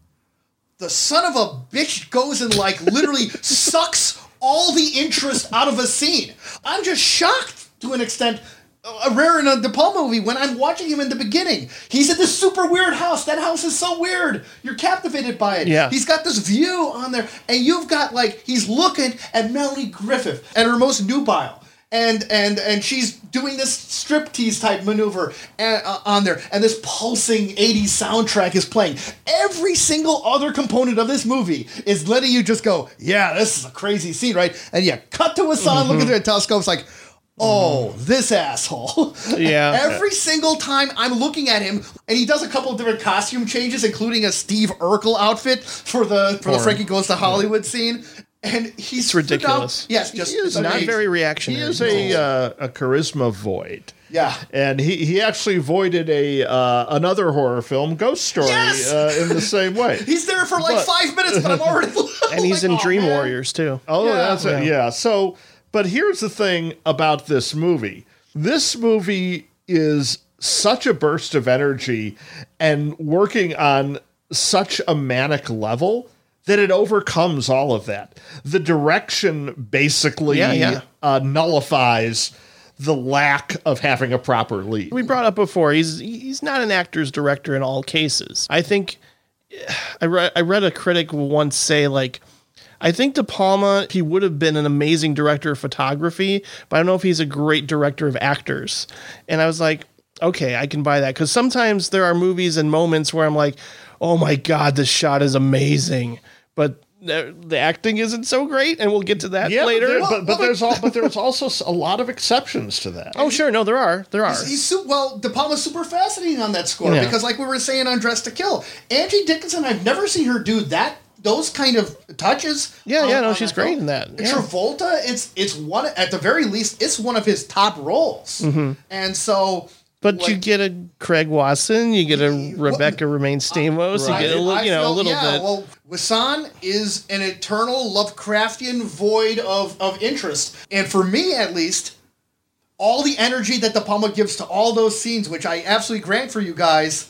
[SPEAKER 1] The son of a bitch goes and like literally sucks all the interest out of a scene. I'm just shocked to an extent. Uh, rare in a De Palma movie when I'm watching him in the beginning. He's in this super weird house. That house is so weird. You're captivated by it.
[SPEAKER 2] Yeah.
[SPEAKER 1] He's got this view on there, and you've got like he's looking at Melanie Griffith at her most nubile, and and and she's doing this striptease type maneuver and, uh, on there, and this pulsing '80s soundtrack is playing. Every single other component of this movie is letting you just go, yeah, this is a crazy scene, right? And yeah, cut to Wasson, look at the telescope, it's like. Oh, this asshole.
[SPEAKER 2] Yeah.
[SPEAKER 1] Every single time I'm looking at him, and he does a couple of different costume changes, including a Steve Urkel outfit for the for the
[SPEAKER 2] Porn.
[SPEAKER 1] Frankie Goes to Hollywood scene. and he's
[SPEAKER 2] It's ridiculous.
[SPEAKER 1] phenomenal. Yes, just
[SPEAKER 3] He is not
[SPEAKER 2] Not
[SPEAKER 1] amazing.
[SPEAKER 2] very reactionary.
[SPEAKER 3] He is a uh, a charisma void.
[SPEAKER 1] Yeah.
[SPEAKER 3] and he, he actually voided a uh, another horror film, Ghost Story,
[SPEAKER 1] Yes!
[SPEAKER 3] uh, in the same way.
[SPEAKER 1] He's there for like
[SPEAKER 3] But-
[SPEAKER 1] five minutes, but I'm already.
[SPEAKER 2] and he's
[SPEAKER 1] like,
[SPEAKER 2] in
[SPEAKER 1] "Oh,
[SPEAKER 2] Dream
[SPEAKER 1] man."
[SPEAKER 2] Warriors too.
[SPEAKER 3] Oh,
[SPEAKER 1] Yeah.
[SPEAKER 3] that's it. Yeah. So, but here's the thing about this movie. This movie is such a burst of energy and working on such a manic level that it overcomes all of that. The direction basically
[SPEAKER 2] Yeah, yeah.
[SPEAKER 3] Uh, nullifies the lack of having a proper lead.
[SPEAKER 2] we brought up before he's he's not an actor's director in all cases. I think I read I read a critic once say like I think De Palma he would have been an amazing director of photography, but I don't know if he's a great director of actors. And I was like, okay, I can buy that because sometimes there are movies and moments where I'm like, oh my god, this shot is amazing, but the, the acting isn't so great, and we'll get to that
[SPEAKER 3] Yeah,
[SPEAKER 2] later.
[SPEAKER 3] but, there-
[SPEAKER 1] Well,
[SPEAKER 3] but, but
[SPEAKER 1] well,
[SPEAKER 3] there's all, but there's also a lot of exceptions to that.
[SPEAKER 2] oh sure, no, there are, there are.
[SPEAKER 1] He's su- well, De Palma's super fascinating on that score
[SPEAKER 2] Yeah.
[SPEAKER 1] because, like we were saying on Dressed to Kill, Angie Dickinson, I've never seen her do that. Those kind of touches.
[SPEAKER 2] Yeah,
[SPEAKER 1] on-
[SPEAKER 2] yeah, no, she's
[SPEAKER 1] film.
[SPEAKER 2] great in that, yeah.
[SPEAKER 1] Travolta, it's it's one at the very least, it's one of his top roles, mm-hmm. and so.
[SPEAKER 2] But you get a Craig Watson, you get a Rebecca Romijn Stamos, you get a little, you know, a little
[SPEAKER 1] yeah,
[SPEAKER 2] bit.
[SPEAKER 1] Well, Wasson is an eternal Lovecraftian void of, of interest. And for me, at least, all the energy that De Palma gives to all those scenes, which I absolutely grant for you guys,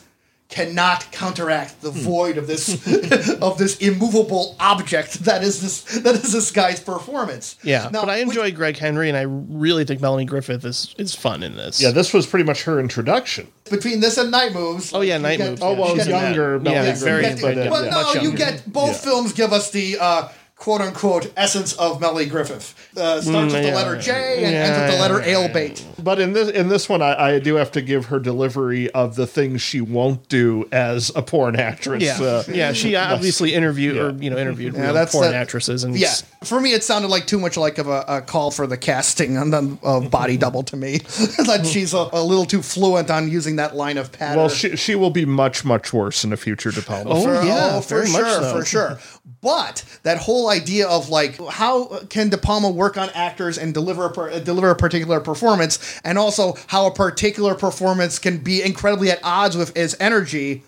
[SPEAKER 1] cannot counteract the void of this of this immovable object that is this that is this guy's performance.
[SPEAKER 2] yeah,
[SPEAKER 1] Now,
[SPEAKER 2] but I
[SPEAKER 1] which-
[SPEAKER 2] enjoy Greg Henry, and I really think Melanie Griffith is is fun in this.
[SPEAKER 3] Yeah, this was pretty much her introduction.
[SPEAKER 1] between this and Night Moves.
[SPEAKER 2] Oh yeah, Night
[SPEAKER 1] get-
[SPEAKER 2] Moves.
[SPEAKER 3] Oh,
[SPEAKER 2] yeah,
[SPEAKER 3] well,
[SPEAKER 2] she's in that.
[SPEAKER 3] younger
[SPEAKER 2] Yeah,
[SPEAKER 3] Melanie
[SPEAKER 2] very,
[SPEAKER 3] Griffith,
[SPEAKER 2] very
[SPEAKER 3] but, uh,
[SPEAKER 2] good.
[SPEAKER 1] Well,
[SPEAKER 2] yeah,
[SPEAKER 1] no, you get both
[SPEAKER 3] Yeah.
[SPEAKER 1] films give us the uh, quote unquote essence of Melly Griffith. Uh, starts with the
[SPEAKER 2] yeah.
[SPEAKER 1] letter J and
[SPEAKER 2] Yeah,
[SPEAKER 1] ends with the letter
[SPEAKER 2] yeah,
[SPEAKER 1] Alebait.
[SPEAKER 3] But in this in this one, I, I do have to give her delivery of the things she won't do as a porn actress.
[SPEAKER 2] Yeah,
[SPEAKER 3] uh,
[SPEAKER 2] yeah. She obviously interviewed or you know interviewed
[SPEAKER 1] Yeah,
[SPEAKER 2] real
[SPEAKER 1] that's
[SPEAKER 2] porn
[SPEAKER 1] the-
[SPEAKER 2] actresses, and
[SPEAKER 1] Yeah, for me, it sounded like too much like of a, a call for the casting on the of Body Double to me. that she's a, a little too fluent on using that line of pattern.
[SPEAKER 3] Well, she she will be much much worse in a future De Palma.
[SPEAKER 2] Oh.
[SPEAKER 1] For-
[SPEAKER 2] yeah,
[SPEAKER 1] for
[SPEAKER 2] very much
[SPEAKER 1] sure,
[SPEAKER 2] so.
[SPEAKER 1] for sure. But that whole idea of like how can De Palma work on actors and deliver a, deliver a particular performance, and also how a particular performance can be incredibly at odds with his energy,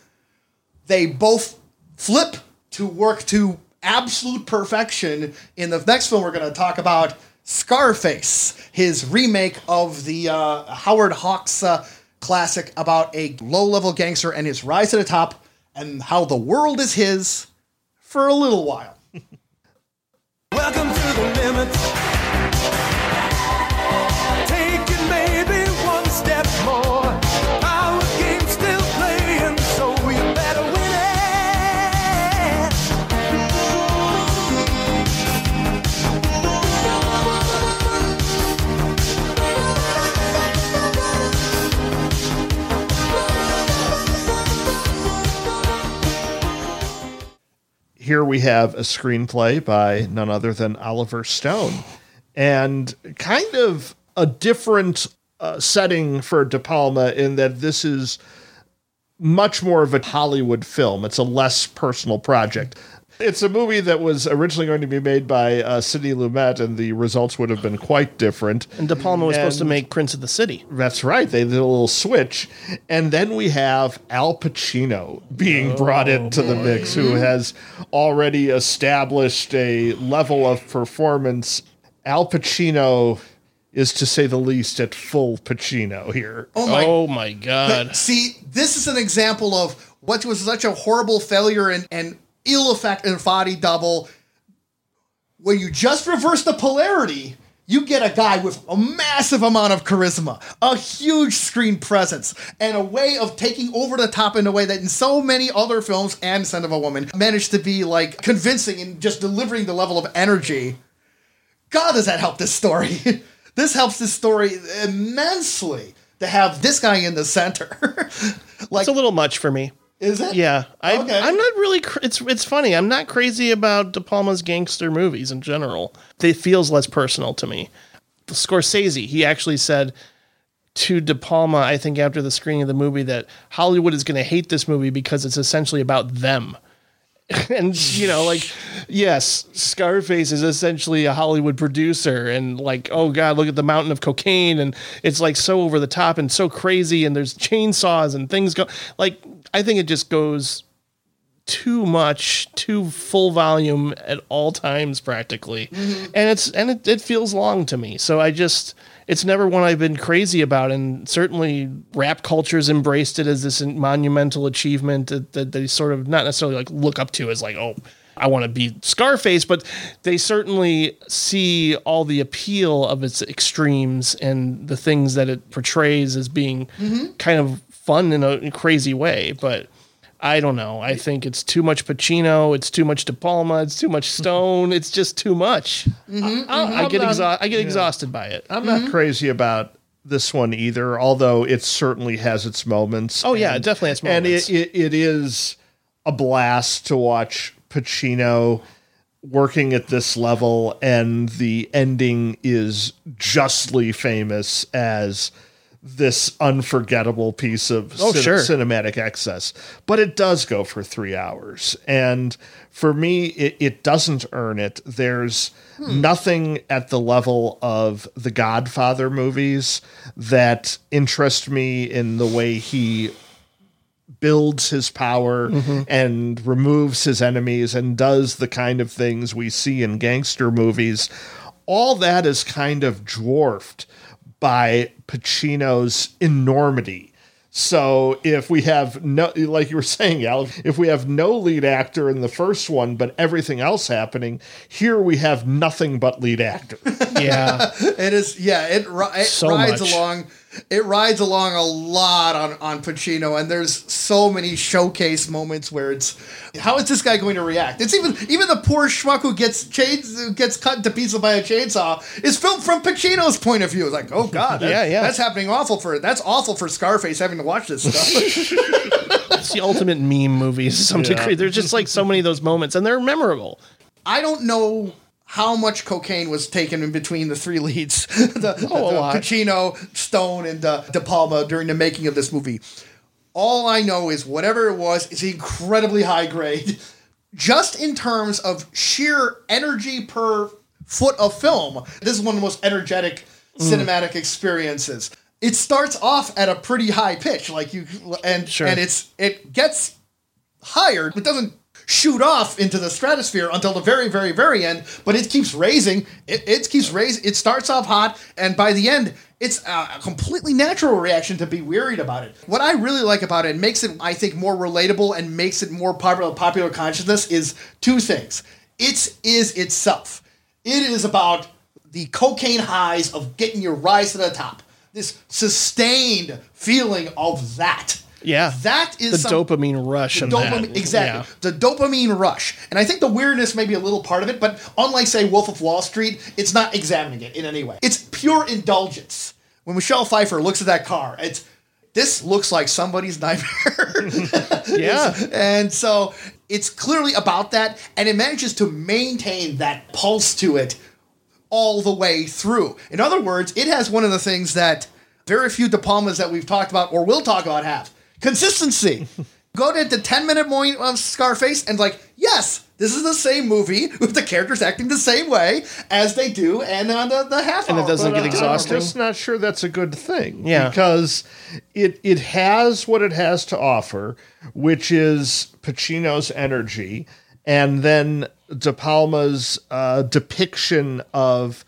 [SPEAKER 1] they both flip to work to absolute perfection in the next film we're going to talk about. Scarface, his remake of the uh, Howard Hawks uh, classic about a low level gangster and his rise to the top, and how the world is his for a little while.
[SPEAKER 5] Welcome to the limit.
[SPEAKER 3] Here we have a screenplay by none other than Oliver Stone, and kind of a different uh, setting for De Palma in that this is much more of a Hollywood film. It's a less personal project. It's a movie that was originally going to be made by uh, Sidney Lumet, and the results would have been quite different.
[SPEAKER 2] and De Palma was supposed to make Prince of the City.
[SPEAKER 3] That's right. They did a little switch. And then we have Al Pacino being brought into the mix, who has already established a level of performance. Al Pacino is, to say the least, at full Pacino here.
[SPEAKER 1] Oh my
[SPEAKER 2] Oh my god!
[SPEAKER 1] See, this is an example of what was such a horrible failure and, and ill effect in Body Double. When you just reverse the polarity, you get a guy with a massive amount of charisma, a huge screen presence, and a way of taking over the top in a way that in so many other films and Scent of a Woman managed to be like convincing and just delivering the level of energy. God, does that help this story? this helps this story immensely to have this guy in the center. like,
[SPEAKER 2] It's a little much for me.
[SPEAKER 1] Is it?
[SPEAKER 2] Yeah, I,
[SPEAKER 1] Okay.
[SPEAKER 2] I'm not really. Cr- it's it's funny. I'm not crazy about De Palma's gangster movies in general. It feels less personal to me. Scorsese, he actually said to De Palma, I think after the screening of the movie, that Hollywood is going to hate this movie because it's essentially about them. and you know, like yes, Scarface is essentially a Hollywood producer, and like, oh god, look at the mountain of cocaine, and it's like so over the top and so crazy, and there's chainsaws and things go. Like, I think it just goes too much, too full volume at all times practically, mm-hmm. and it's and it, it feels long to me. So I just. It's never one I've been crazy about, and certainly rap culture's embraced it as this monumental achievement that, that they sort of not necessarily like look up to as like, oh, I want to be Scarface, but they certainly see all the appeal of its extremes and the things that it portrays as being mm-hmm. kind of fun in a crazy way. But I don't know. I think it's too much Pacino. It's too much De Palma. It's too much Stone. It's just too much. Mm-hmm, I, I mm-hmm. get
[SPEAKER 3] not-
[SPEAKER 2] exha- I get exhausted by it.
[SPEAKER 3] I'm not mm-hmm. crazy about this one either, although it certainly has its moments.
[SPEAKER 2] Oh, yeah, it definitely has
[SPEAKER 3] And it, it, it is a blast to watch Pacino working at this level, and the ending is justly famous as this unforgettable piece of
[SPEAKER 2] Oh,
[SPEAKER 3] cin-
[SPEAKER 2] sure.
[SPEAKER 3] cinematic excess. But it does go for three hours. And for me, it, it doesn't earn it. There's hmm. nothing at the level of the Godfather movies that interest me in the way he builds his power mm-hmm. and removes his enemies and does the kind of things we see in gangster movies. All that is kind of dwarfed by Pacino's enormity. So if we have no, like you were saying, Al, if we have no lead actor in the first one, but everything else happening, here we have nothing but lead actor.
[SPEAKER 2] Yeah.
[SPEAKER 1] It is, yeah. It, it
[SPEAKER 2] So
[SPEAKER 1] rides
[SPEAKER 2] much.
[SPEAKER 1] along. It rides along a lot on on Pacino, and there's so many showcase moments where it's how is this guy going to react? It's even even the poor schmuck who gets chains who gets cut into pieces by a chainsaw is filmed from Pacino's point of view. It's like, oh god, that-
[SPEAKER 2] Yeah, yeah.
[SPEAKER 1] that's happening awful for that's awful for Scarface having to watch this stuff.
[SPEAKER 2] it's the ultimate meme movies to some degree. There's just like so many of those moments, and they're memorable.
[SPEAKER 1] I don't know how much cocaine was taken in between the three leads, the,
[SPEAKER 2] Oh, a
[SPEAKER 1] the. Pacino, Stone, and uh, De Palma during the making of this movie. All I know is whatever it was is incredibly high grade, just in terms of sheer energy per foot of film. This is one of the most energetic
[SPEAKER 2] Mm.
[SPEAKER 1] cinematic experiences. It starts off at a pretty high pitch, like you, and
[SPEAKER 2] Sure.
[SPEAKER 1] and it's it gets higher. It doesn't shoot off into the stratosphere until the very, very, very end, but it keeps raising. It, it keeps raising. It starts off hot, and by the end, it's a completely natural reaction to be wearied about it. What I really like about it makes it, I think, more relatable and makes it more popular popular consciousness is two things. It is itself. It is about the cocaine highs of getting your rise to the top. This sustained feeling of that.
[SPEAKER 2] Yeah.
[SPEAKER 1] That is
[SPEAKER 2] the
[SPEAKER 1] some-
[SPEAKER 2] dopamine rush.
[SPEAKER 1] the
[SPEAKER 2] in
[SPEAKER 1] dopamine,
[SPEAKER 2] that.
[SPEAKER 1] exactly.
[SPEAKER 2] Yeah.
[SPEAKER 1] The dopamine rush. And I think the weirdness may be a little part of it, but unlike, say, Wolf of Wall Street, it's not examining it in any way. It's pure indulgence. When Michelle Pfeiffer looks at that car, it's this looks like somebody's nightmare.
[SPEAKER 2] Yeah.
[SPEAKER 1] and so it's clearly about that, and it manages to maintain that pulse to it all the way through. In other words, it has one of the things that very few De Palmas that we've talked about or will talk about have consistency. Go to the 10 minute point of Scarface and, like, yes, this is the same movie with the characters acting the same way as they do, and on the, the half
[SPEAKER 2] And it doesn't
[SPEAKER 1] But,
[SPEAKER 2] get
[SPEAKER 1] uh,
[SPEAKER 2] exhausting.
[SPEAKER 3] I'm just not sure that's a good thing.
[SPEAKER 2] Yeah.
[SPEAKER 3] Because it it has what it has to offer, which is Pacino's energy, and then De Palma's uh, depiction of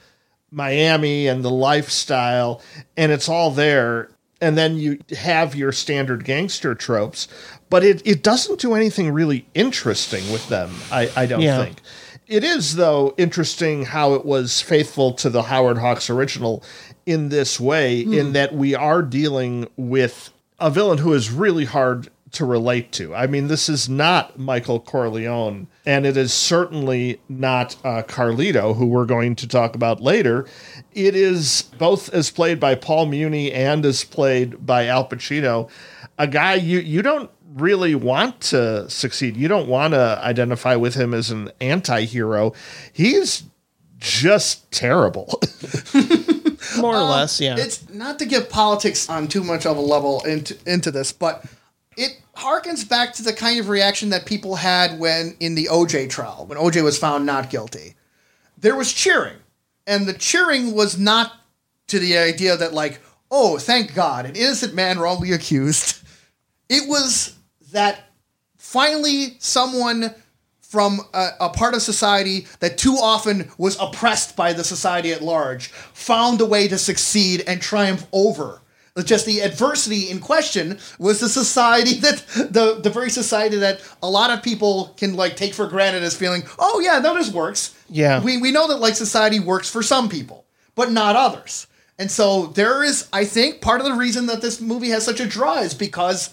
[SPEAKER 3] Miami and the lifestyle, and it's all there. And then you have your standard gangster tropes, but it, it doesn't do anything really interesting with them, I, I don't
[SPEAKER 2] Yeah.
[SPEAKER 3] think. It is, though, interesting how it was faithful to the Howard Hawks original in this way, in hmm. that we are dealing with a villain who is really hard to relate to. I mean, this is not Michael Corleone, and it is certainly not uh, Carlito, who we're going to talk about later. It is both as played by Paul Muni and as played by Al Pacino, a guy you you don't really want to succeed. You don't want to identify with him as an anti-hero. He's just terrible.
[SPEAKER 2] More or less, yeah.
[SPEAKER 1] It's not to get politics on too much of a level into into this, but it harkens back to the kind of reaction that people had when in the OJ trial, when OJ was found not guilty. There was cheering, and the cheering was not to the idea that like, oh, thank God, an innocent man wrongly accused. It was that finally someone from a, a part of society that too often was oppressed by the society at large found a way to succeed and triumph over. Just the adversity in question was the society that the the very society that a lot of people can like take for granted as feeling, oh yeah, no, this works.
[SPEAKER 2] Yeah.
[SPEAKER 1] we we know that like society works for some people, but not others. And so there is, I think, part of the reason that this movie has such a draw is because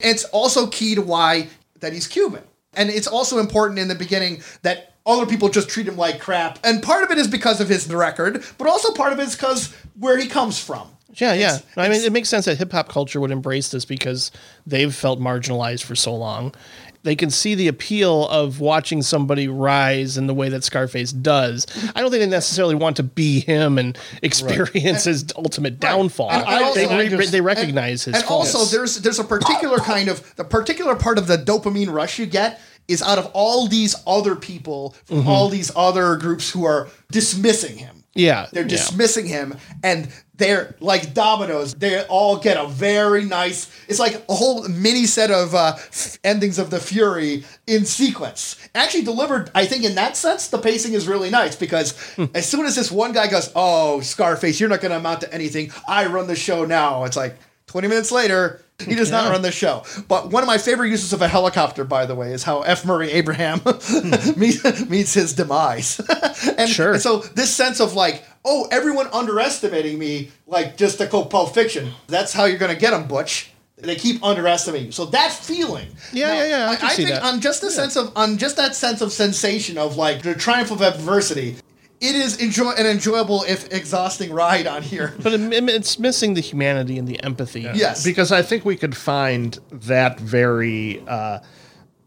[SPEAKER 1] it's also key to why that he's Cuban. And it's also important in the beginning that other people just treat him like crap. And part of it is because of his record, but also part of it is because where he comes from.
[SPEAKER 2] Yeah, yeah.
[SPEAKER 1] It's-
[SPEAKER 2] I mean, it makes sense that hip hop culture would embrace this because they've felt marginalized for so long. They can see the appeal of watching somebody rise in the way that Scarface does. I don't think they necessarily want to be him and experience his ultimate downfall.
[SPEAKER 1] And I
[SPEAKER 2] they,
[SPEAKER 1] also-
[SPEAKER 2] re-
[SPEAKER 3] just-
[SPEAKER 2] they recognize his
[SPEAKER 1] and
[SPEAKER 2] faults.
[SPEAKER 1] also there's there's a particular kind of the particular part of the dopamine rush you get is out of all these other people from
[SPEAKER 2] Mm-hmm.
[SPEAKER 1] all these other groups who are dismissing him.
[SPEAKER 2] Yeah,
[SPEAKER 1] They're
[SPEAKER 2] yeah.
[SPEAKER 1] dismissing him and they're like dominoes. They all get a very nice. It's like a whole mini set of uh, f- endings of the Fury in sequence. Actually delivered, I think, in that sense, the pacing is really nice because
[SPEAKER 2] Hmm.
[SPEAKER 1] as soon as this one guy goes, "Oh, Scarface, you're not going to amount to anything. I run the show now." It's like 20 minutes later. He does not run the show. But one of my favorite uses of a helicopter, by the way, is how F. Murray Abraham hmm. meets, meets his demise. and,
[SPEAKER 2] Sure.
[SPEAKER 1] and so this sense of like, oh, everyone underestimating me, like just to quote Pulp Fiction. That's how you're going to get them, Butch. They keep underestimating you. So that feeling,
[SPEAKER 2] Yeah, yeah, yeah, I can see
[SPEAKER 1] think
[SPEAKER 2] that.
[SPEAKER 1] on just the sense of on just that sense of sensation of like the triumph of adversity, it is enjoy an enjoyable if exhausting ride on here.
[SPEAKER 2] but it, it's missing the humanity and the empathy.
[SPEAKER 1] Yes,
[SPEAKER 3] because I think we could find that very uh,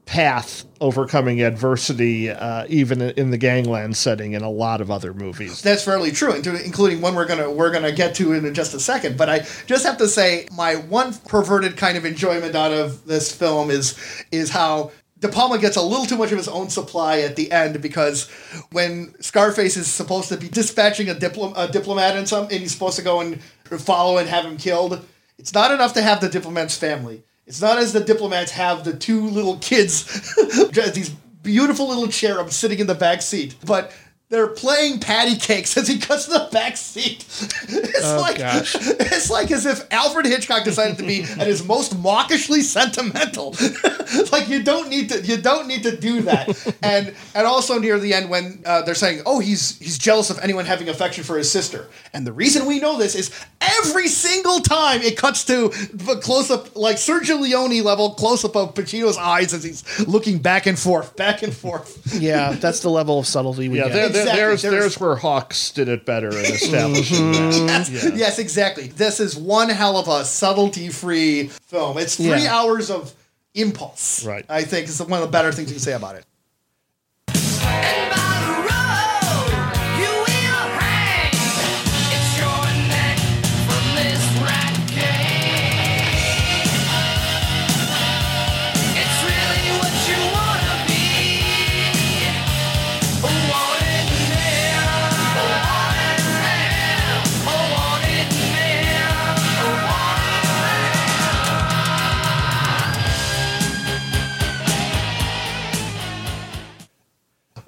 [SPEAKER 3] path overcoming adversity, uh, even in the gangland setting, in a lot of other movies.
[SPEAKER 1] That's fairly true, including one we're gonna we're gonna get to in just a second. But I just have to say, my one perverted kind of enjoyment out of this film is is how De Palma gets a little too much of his own supply at the end because when Scarface is supposed to be dispatching a, a diplomat and some, and he's supposed to go and follow and have him killed, it's not enough to have the diplomat's family. It's not as the diplomats have the two little kids, these beautiful little cherubs sitting in the back seat, but they're playing patty cakes as he cuts the back seat. It's
[SPEAKER 2] Oh,
[SPEAKER 1] like
[SPEAKER 2] gosh.
[SPEAKER 1] it's like as if Alfred Hitchcock decided to be at his most mawkishly sentimental. like you don't need to you don't need to do that. And and also near the end when uh, they're saying, "Oh, he's he's jealous of anyone having affection for his sister." And the reason we know this is every single time it cuts to the close up like Sergio Leone level close up of Pacino's eyes as he's looking back and forth, back and forth.
[SPEAKER 2] Yeah, that's the level of subtlety we
[SPEAKER 3] Yeah,
[SPEAKER 2] get.
[SPEAKER 3] there, there-
[SPEAKER 1] Exactly.
[SPEAKER 3] there's,
[SPEAKER 1] There's-
[SPEAKER 3] there's where Hawks did it better in establishing mm-hmm. that. Yeah.
[SPEAKER 1] Yes, exactly. This is one hell of a subtlety-free film. It's three
[SPEAKER 2] Yeah.
[SPEAKER 1] hours of impulse.
[SPEAKER 3] Right.
[SPEAKER 1] I think is one of the better things you can say about it.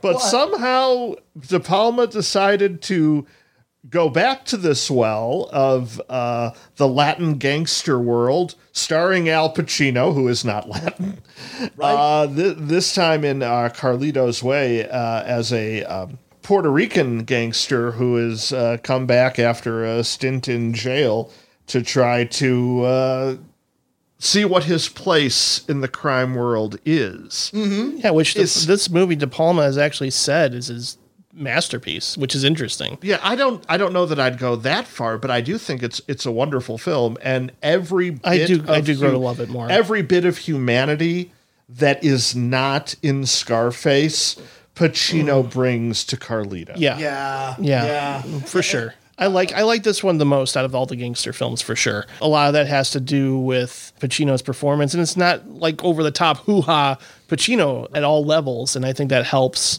[SPEAKER 3] But
[SPEAKER 1] What?
[SPEAKER 3] somehow De Palma decided to go back to this well of uh, the Latin gangster world, starring Al Pacino, who is not Latin. Uh, th- this time in uh, Carlito's Way uh, as a um, Puerto Rican gangster who has uh, come back after a stint in jail to try to uh, see what his place in the crime world is. Mm-hmm.
[SPEAKER 2] Yeah, which the,
[SPEAKER 3] It's-
[SPEAKER 2] this movie De Palma has actually said is his masterpiece, which is interesting.
[SPEAKER 3] Yeah, I don't I don't know that I'd go that far, but I do think it's it's a wonderful film and every bit
[SPEAKER 2] I do- I do grow to love it more.
[SPEAKER 3] Every bit of humanity that is not in Scarface, Pacino mm. brings to Carlito.
[SPEAKER 2] Yeah,
[SPEAKER 1] Yeah.
[SPEAKER 2] yeah,
[SPEAKER 1] Yeah.
[SPEAKER 2] for sure. I like I like this one the most out of all the gangster films for sure. A lot of that has to do with Pacino's performance, and it's not like over the top hoo ha Pacino at all levels, and I think that helps.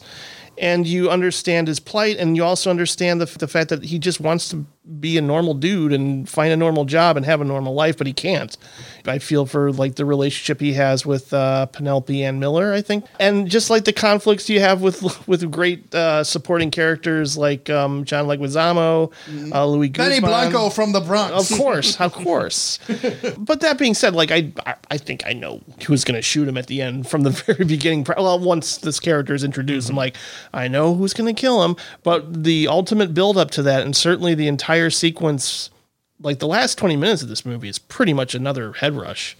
[SPEAKER 2] And you understand his plight, and you also understand the, the fact that he just wants to be a normal dude and find a normal job and have a normal life, but he can't. I feel for like the relationship he has with uh, Penelope Ann Miller, I think, and just like the conflicts you have with with great uh, supporting characters like um, John Leguizamo, uh, Luis
[SPEAKER 1] Benny
[SPEAKER 2] Guzman.
[SPEAKER 1] Blanco from the Bronx.
[SPEAKER 2] Of course, of course. but that being said, like I, I- I think I know who's going to shoot him at the end from the very beginning. Well, once this character is introduced, I'm like, I know who's going to kill him. But the ultimate build up to that, and certainly the entire sequence, like the last 20 minutes of this movie, is pretty much another head rush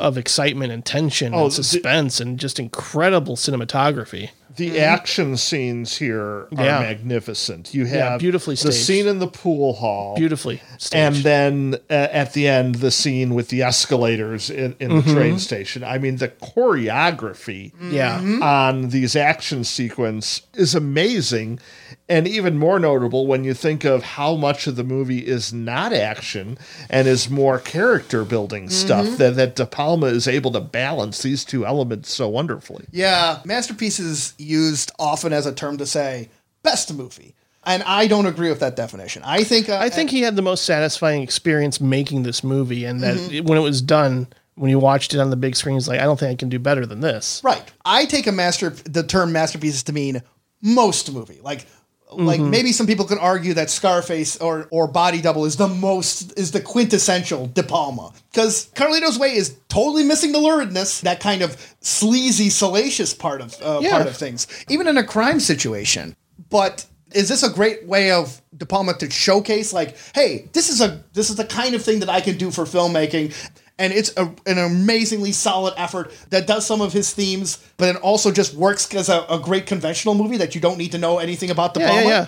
[SPEAKER 2] of excitement and tension
[SPEAKER 3] Oh,
[SPEAKER 2] and
[SPEAKER 3] the-
[SPEAKER 2] suspense and just incredible cinematography.
[SPEAKER 3] The action scenes here are
[SPEAKER 2] Yeah.
[SPEAKER 3] magnificent. You have
[SPEAKER 2] Yeah, beautifully
[SPEAKER 3] the scene in the pool hall,
[SPEAKER 2] Beautifully staged.
[SPEAKER 3] and then uh, at the end the scene with the escalators in, in
[SPEAKER 2] Mm-hmm.
[SPEAKER 3] the train station. I mean, the choreography
[SPEAKER 2] yeah.
[SPEAKER 3] on these action sequence is amazing and even more notable when you think of how much of the movie is not action and is more character building stuff that, that De Palma is able to balance these two elements so wonderfully.
[SPEAKER 1] Yeah, masterpiece is used often as a term to say best movie, and I don't agree with that definition. I think uh,
[SPEAKER 2] I think he had the most satisfying experience making this movie, and that
[SPEAKER 1] Mm-hmm.
[SPEAKER 2] it- when it was done, when you watched it on the big screen, he's like, I don't think I can do better than this.
[SPEAKER 1] right. I take a master the term masterpieces to mean most movie, like. Like maybe some people could argue that Scarface or or Body Double is the most is the quintessential De Palma because Carlito's Way is totally missing the luridness, that kind of sleazy, salacious part of uh,
[SPEAKER 2] Yeah.
[SPEAKER 1] part of things, even in a crime situation. But is this a great way of De Palma to showcase, like, hey, this is a this is the kind of thing that I can do for filmmaking, and it's a, an amazingly solid effort that does some of his themes, but it also just works as a, a great conventional movie that you don't need to know anything about the
[SPEAKER 2] Yeah,
[SPEAKER 1] Palma.
[SPEAKER 2] yeah, yeah.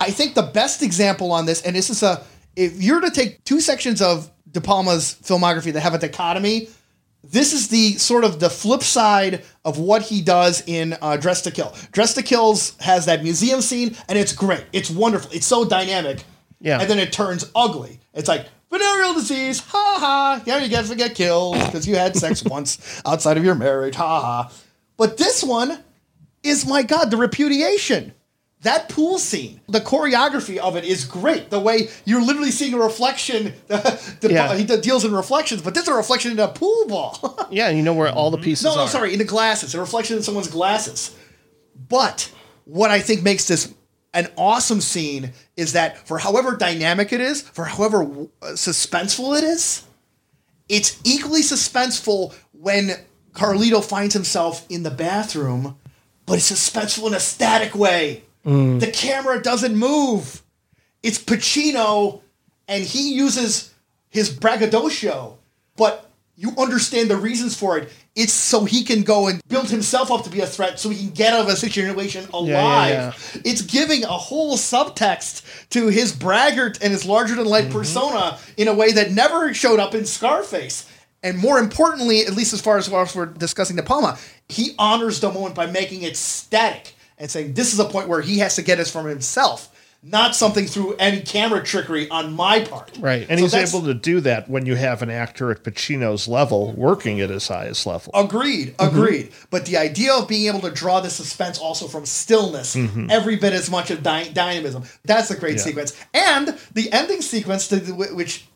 [SPEAKER 1] I think the best example on this, and this is a, if you're to take two sections of De Palma's filmography that have a dichotomy, this is the sort of the flip side of what he does in uh, Dressed to Kill. Dressed to Kills has that museum scene, and it's great. It's wonderful. It's so dynamic.
[SPEAKER 2] Yeah.
[SPEAKER 1] And then it turns ugly. It's like venereal disease. Ha ha. Yeah, you guys to get killed because you had sex once outside of your marriage. Ha ha. But this one is my God, the repudiation. That pool scene, the choreography of it is great. The way you're literally seeing a reflection. The,
[SPEAKER 2] Yeah.
[SPEAKER 1] He deals in reflections, but this is a reflection in a pool ball.
[SPEAKER 2] Yeah, and you know where all the pieces
[SPEAKER 1] no, no,
[SPEAKER 2] are.
[SPEAKER 1] sorry, in the glasses, a reflection in someone's glasses. But what I think makes this an awesome scene is that for however dynamic it is, for however uh, suspenseful it is, it's equally suspenseful when Carlito finds himself in the bathroom, but it's suspenseful in a static way. The camera doesn't move. It's Pacino, and he uses his braggadocio, but you understand the reasons for it. It's so he can go and build himself up to be a threat, so he can get out of a situation alive.
[SPEAKER 2] yeah,
[SPEAKER 1] It's giving a whole subtext to his braggart and his larger than life mm-hmm. persona in a way that never showed up in Scarface. And more importantly, at least as far as, we're discussing De Palma, he honors the moment by making it static and saying this is a point where he has to get us from himself, not something through any camera trickery on my part.
[SPEAKER 2] Right.
[SPEAKER 3] And
[SPEAKER 1] So
[SPEAKER 3] he's able to do that when you have an actor at Pacino's level working at his highest level.
[SPEAKER 1] Agreed, agreed. But the idea of being able to draw the suspense also from stillness, every bit as much of dy- dynamism, that's a great
[SPEAKER 3] Yeah.
[SPEAKER 1] sequence. And the ending sequence, to, which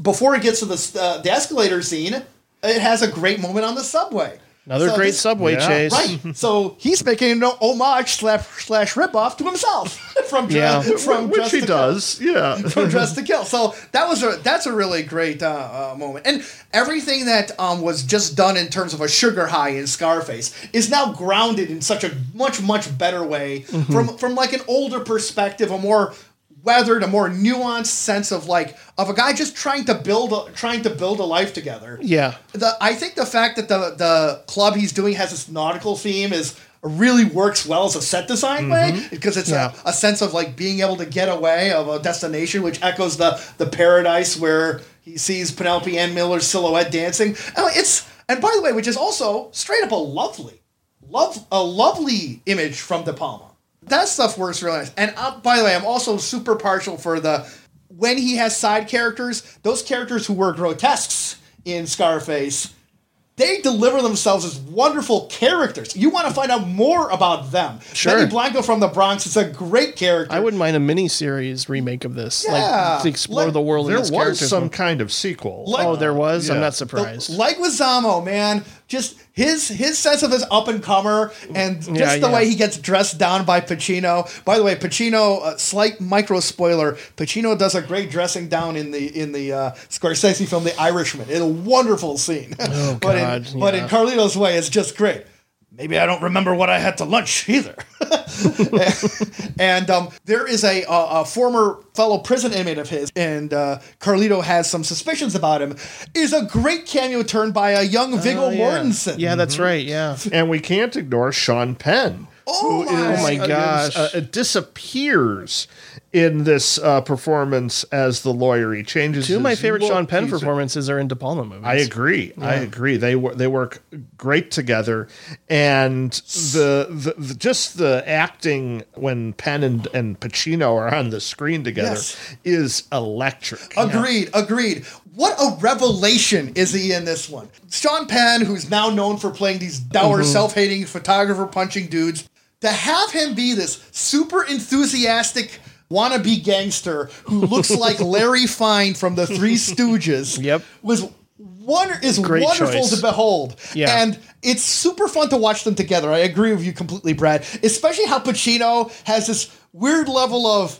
[SPEAKER 1] before it gets to the, uh, the escalator scene, it has a great moment on the subway.
[SPEAKER 2] Another
[SPEAKER 1] So
[SPEAKER 2] great
[SPEAKER 1] this-
[SPEAKER 2] subway
[SPEAKER 3] Yeah.
[SPEAKER 2] chase.
[SPEAKER 1] Right. so he's making an homage slash, slash ripoff to himself from, Dre-
[SPEAKER 2] Yeah.
[SPEAKER 1] from
[SPEAKER 3] Which
[SPEAKER 1] Dress
[SPEAKER 3] he
[SPEAKER 1] to Kill
[SPEAKER 3] does, yeah.
[SPEAKER 1] from Dressed to Kill. So that was a that's a really great uh, uh, moment, and everything that um, was just done in terms of a sugar high in Scarface is now grounded in such a much much better way from from like an older perspective, a more weathered, a more nuanced sense of like of a guy just trying to build a, trying to build a life together.
[SPEAKER 2] Yeah.
[SPEAKER 1] The I think the fact that the the club he's doing has this nautical theme is really works well as a set design way mm-hmm. because it's
[SPEAKER 2] Yeah.
[SPEAKER 1] a, a sense of like being able to get away of a destination which echoes the the paradise where he sees Penelope Ann Miller's silhouette dancing. Oh, it's and by the way, which is also straight up a lovely, love a lovely image from De Palma. That stuff works really nice. And uh, by the way, I'm also super partial for the when he has side characters, those characters who were grotesques in Scarface, they deliver themselves as wonderful characters. You want to find out more about them.
[SPEAKER 2] Sure.
[SPEAKER 1] Benny Blanco from the Bronx is a great character.
[SPEAKER 2] I wouldn't mind a miniseries remake of this,
[SPEAKER 1] Yeah.
[SPEAKER 2] like to explore
[SPEAKER 1] Let-
[SPEAKER 2] the world
[SPEAKER 3] There
[SPEAKER 2] of
[SPEAKER 3] was
[SPEAKER 2] this character.
[SPEAKER 3] some kind of sequel.
[SPEAKER 1] Like-
[SPEAKER 2] oh, there was. I'm
[SPEAKER 3] Yeah.
[SPEAKER 2] not
[SPEAKER 1] The-
[SPEAKER 2] surprised.
[SPEAKER 1] Leguizamo, man, just his his sense of his up and comer and just
[SPEAKER 2] Yeah,
[SPEAKER 1] the
[SPEAKER 2] yeah.
[SPEAKER 1] way he gets dressed down by Pacino. By the way, Pacino, uh, slight micro spoiler, Pacino does a great dressing down in the in the uh, Scorsese film The Irishman. It's a wonderful scene. Oh but
[SPEAKER 2] God,
[SPEAKER 1] in, but in. Carlito's way, it's just great. Maybe I don't remember what I had to lunch either. and um, there is a, a, a former fellow prison inmate of his, and uh, Carlito has some suspicions about him. Is a great cameo turn by a young Viggo
[SPEAKER 2] Oh, yeah.
[SPEAKER 1] Mortensen.
[SPEAKER 2] Yeah, that's right. Yeah.
[SPEAKER 3] and we can't ignore Sean Penn.
[SPEAKER 1] Oh
[SPEAKER 3] who
[SPEAKER 1] my,
[SPEAKER 2] Oh my
[SPEAKER 3] uh,
[SPEAKER 2] gosh.
[SPEAKER 3] uh, disappears in this uh, performance as the lawyer. He changes.
[SPEAKER 2] Two of my favorite. Sean Penn
[SPEAKER 3] He's
[SPEAKER 2] performances are in De Palma movies.
[SPEAKER 3] I agree. I agree. They work. They work great together, and the, the, the just the acting when Penn and, and Pacino are on the screen together
[SPEAKER 1] Yes.
[SPEAKER 3] is electric.
[SPEAKER 1] Agreed, agreed. What a revelation is he in this one? Sean Penn, who's now known for playing these dour, self-hating photographer punching dudes, to have him be this super enthusiastic wannabe gangster who looks like Larry Fine from the Three Stooges
[SPEAKER 2] Yep.
[SPEAKER 1] was wonder is
[SPEAKER 2] Great
[SPEAKER 1] wonderful
[SPEAKER 2] choice.
[SPEAKER 1] to behold.
[SPEAKER 2] Yeah.
[SPEAKER 1] And it's super fun to watch them together. I agree with you completely, Brad. Especially how Pacino has this weird level of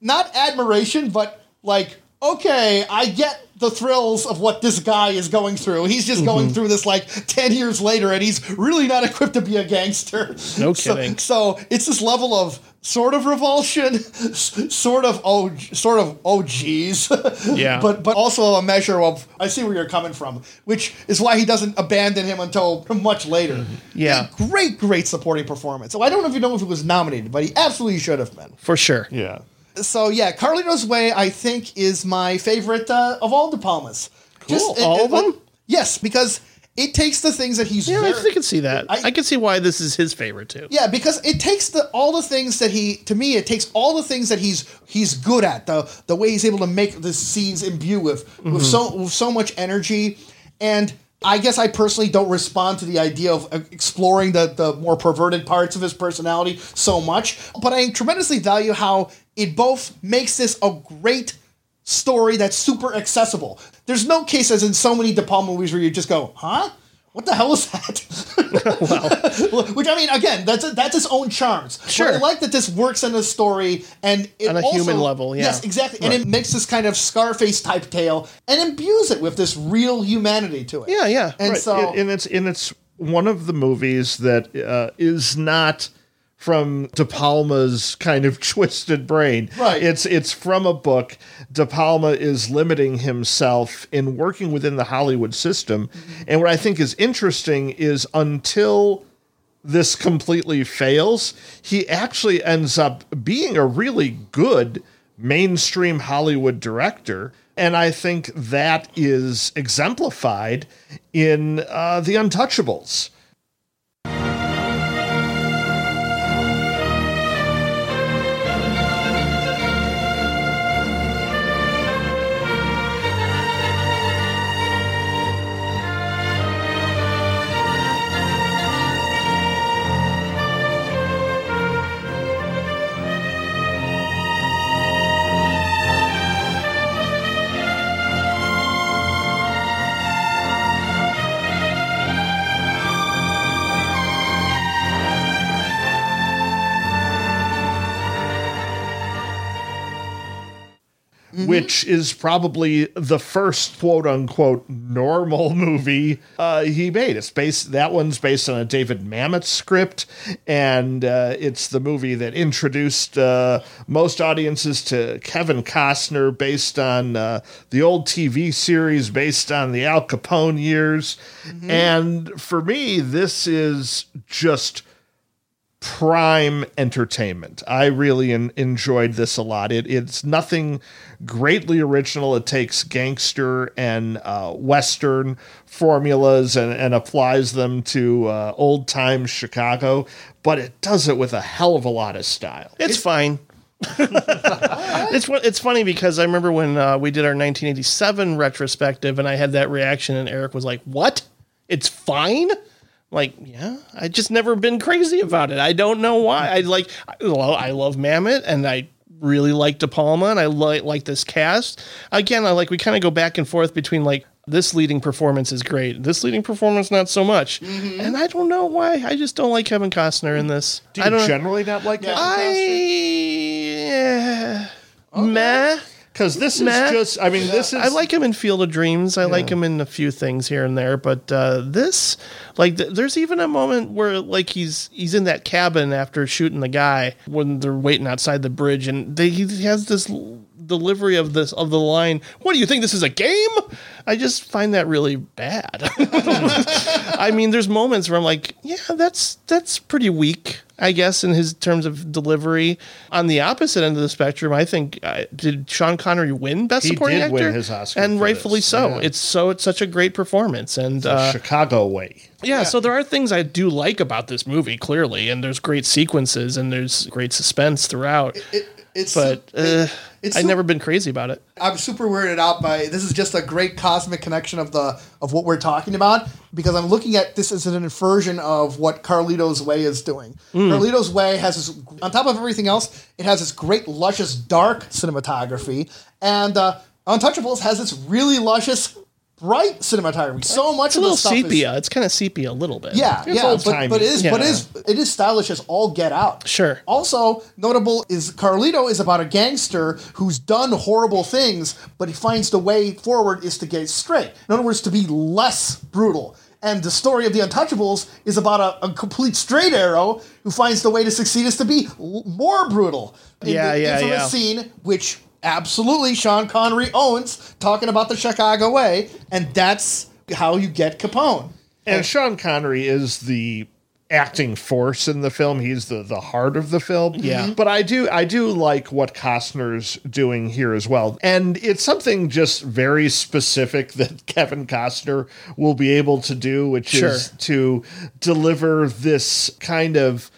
[SPEAKER 1] not admiration, but like, okay, I get the thrills of what this guy is going through. He's just
[SPEAKER 2] Mm-hmm.
[SPEAKER 1] going through this like 10 years later, and he's really not equipped to be a gangster.
[SPEAKER 2] No
[SPEAKER 1] So-
[SPEAKER 2] kidding.
[SPEAKER 1] So, it's this level of sort of revulsion, sort of oh, sort of oh geez.
[SPEAKER 2] Yeah.
[SPEAKER 1] but but also a measure of I see where you're coming from, which is why he doesn't abandon him until much later.
[SPEAKER 2] Mm-hmm. Yeah.
[SPEAKER 1] Great, great supporting performance. So I don't know if you know if he was nominated, but he absolutely should have been
[SPEAKER 2] For sure.
[SPEAKER 3] Yeah.
[SPEAKER 1] So yeah, Carlito's Way I think is my favorite uh, of all De Palmas. Cool.
[SPEAKER 2] All of them?
[SPEAKER 1] Yes, because it takes the things that he's
[SPEAKER 2] Yeah,
[SPEAKER 1] very,
[SPEAKER 2] I can see that.
[SPEAKER 1] I-
[SPEAKER 2] I, can see why this is his favorite too.
[SPEAKER 1] yeah, because it takes the all the things that he to me it takes all the things that he's he's good at the the way he's able to make the scenes imbue with with so with so much energy and I guess I personally don't respond to the idea of uh, exploring the the more perverted parts of his personality so much, but I tremendously value how it both makes this a great story that's super accessible. There's no case as in so many De Palma movies where you just go, huh? What the hell is that? Well, which I mean, again, that's that's its own charms. But
[SPEAKER 2] Sure.
[SPEAKER 1] I like that this works in a story and it
[SPEAKER 2] On a
[SPEAKER 1] also-
[SPEAKER 2] human level, yeah.
[SPEAKER 1] Yes, exactly. And it makes this kind of Scarface type tale and imbues it with this real humanity to it.
[SPEAKER 2] Yeah, yeah.
[SPEAKER 1] And
[SPEAKER 3] right.
[SPEAKER 1] so
[SPEAKER 3] and, and it's and it's one of the movies that uh, is not from De Palma's kind of twisted brain.
[SPEAKER 1] Right.
[SPEAKER 3] It's it's from a book. De Palma is limiting himself in working within the Hollywood system. And what I think is interesting is until this completely fails, he actually ends up being a really good mainstream Hollywood director. And I think that is exemplified in uh, The Untouchables. Which is probably the first quote unquote normal movie uh, he made. It's based that one's based on a David Mamet script, and uh, it's the movie that introduced uh, most audiences to Kevin Costner, based on uh, the old TV series based on the Al Capone years. And for me, this is just prime entertainment. I really en- enjoyed this a lot. It, it's nothing greatly original. It takes gangster and uh, western formulas and, and applies them to uh, old time Chicago, but it does it with a hell of a lot of style.
[SPEAKER 2] It's fine. it's it's funny because I remember when uh, we did our 1987 retrospective, and I had that reaction, and Eric was like, "What? It's fine." Like, yeah, I just never been crazy about it. I don't know why. I like, I love, I love Mamet, and I really like De Palma, and I like like this cast. Again, I like we kind of go back and forth between like this leading performance is great, this leading performance not so much, mm-hmm. and I don't know why. I just don't like Kevin Costner in this.
[SPEAKER 3] Do
[SPEAKER 2] I
[SPEAKER 3] you
[SPEAKER 2] don't.
[SPEAKER 3] generally not like Kevin
[SPEAKER 2] I meh.
[SPEAKER 3] Because this is
[SPEAKER 2] Meh.
[SPEAKER 3] just, I mean, this is.
[SPEAKER 2] I like him in Field of Dreams. I like him in a few things here and there, but uh, this, like, th- there's even a moment where like he's he's in that cabin after shooting the guy when they're waiting outside the bridge, and they, he has this l- delivery of this of the line. What do you think this is a game? I just find that really bad. I mean, there's moments where I'm like, yeah, that's that's pretty weak. I guess in his terms of delivery. On the opposite end of the spectrum, I think uh, did Sean Connery win Best
[SPEAKER 3] He
[SPEAKER 2] Supporting
[SPEAKER 3] did
[SPEAKER 2] Actor?
[SPEAKER 3] win his Oscar
[SPEAKER 2] and
[SPEAKER 3] for
[SPEAKER 2] rightfully
[SPEAKER 3] this,
[SPEAKER 2] so.
[SPEAKER 3] yeah.
[SPEAKER 2] It's so it's such a great performance, and
[SPEAKER 3] the
[SPEAKER 2] uh,
[SPEAKER 3] Chicago way.
[SPEAKER 2] yeah, so there are things I do like about this movie, clearly, and there's great sequences and there's great suspense throughout.
[SPEAKER 1] It, it's
[SPEAKER 2] but uh,
[SPEAKER 1] it's
[SPEAKER 2] I've never been crazy about it.
[SPEAKER 1] I'm super weirded out by this is just a great cosmic connection of the of what we're talking about because I'm looking at this as an inversion of what Carlito's Way is doing. Carlito's Way has this on top of everything else, it has this great luscious dark cinematography, and uh, Untouchables has this really luscious bright cinematography. So much
[SPEAKER 2] It's a
[SPEAKER 1] of
[SPEAKER 2] little
[SPEAKER 1] the stuff is-
[SPEAKER 2] sepia. it's kind of sepia a little bit.
[SPEAKER 1] yeah,
[SPEAKER 3] It's
[SPEAKER 1] yeah, but, but it is, but it
[SPEAKER 2] Yeah.
[SPEAKER 1] is, it is stylish as all get out.
[SPEAKER 2] Sure.
[SPEAKER 1] Also notable is Carlito is about a gangster who's done horrible things, but he finds the way forward is to get straight. In other words, to be less brutal. And the story of the Untouchables is about a, a complete straight arrow who finds the way to succeed is to be l- more brutal. In
[SPEAKER 2] Yeah,
[SPEAKER 1] the
[SPEAKER 2] yeah,
[SPEAKER 1] infamous
[SPEAKER 2] yeah.
[SPEAKER 1] scene, which absolutely Sean Connery owns, talking about the Chicago way, and that's how you get Capone.
[SPEAKER 3] And Sean Connery is the acting force in the film. He's the the heart of the film.
[SPEAKER 2] Yeah.
[SPEAKER 3] But I do I do like what Costner's doing here as well. And it's something just very specific that Kevin Costner will be able to do, which is to deliver this kind of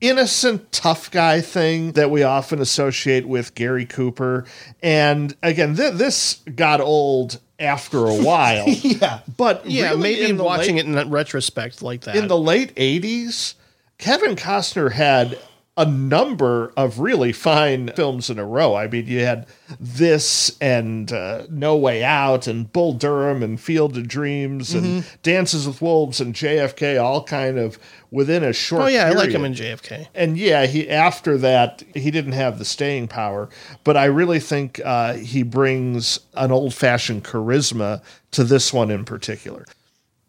[SPEAKER 3] innocent tough guy thing that we often associate with Gary Cooper. And again, th- this got old after a while.
[SPEAKER 1] Yeah.
[SPEAKER 3] But
[SPEAKER 2] Yeah,
[SPEAKER 3] really
[SPEAKER 2] maybe
[SPEAKER 3] in
[SPEAKER 2] watching
[SPEAKER 3] late,
[SPEAKER 2] it in that retrospect like that.
[SPEAKER 3] in the late 80s, Kevin Costner had a number of really fine films in a row. I mean, you had this and uh, No Way Out and Bull Durham and Field of Dreams and
[SPEAKER 2] Mm-hmm.
[SPEAKER 3] Dances with Wolves and JFK all kind of within a short
[SPEAKER 2] oh yeah, I like him in JFK.
[SPEAKER 3] And yeah, he after that he didn't have the staying power, but I really think uh, he brings an old fashioned charisma to this one in particular.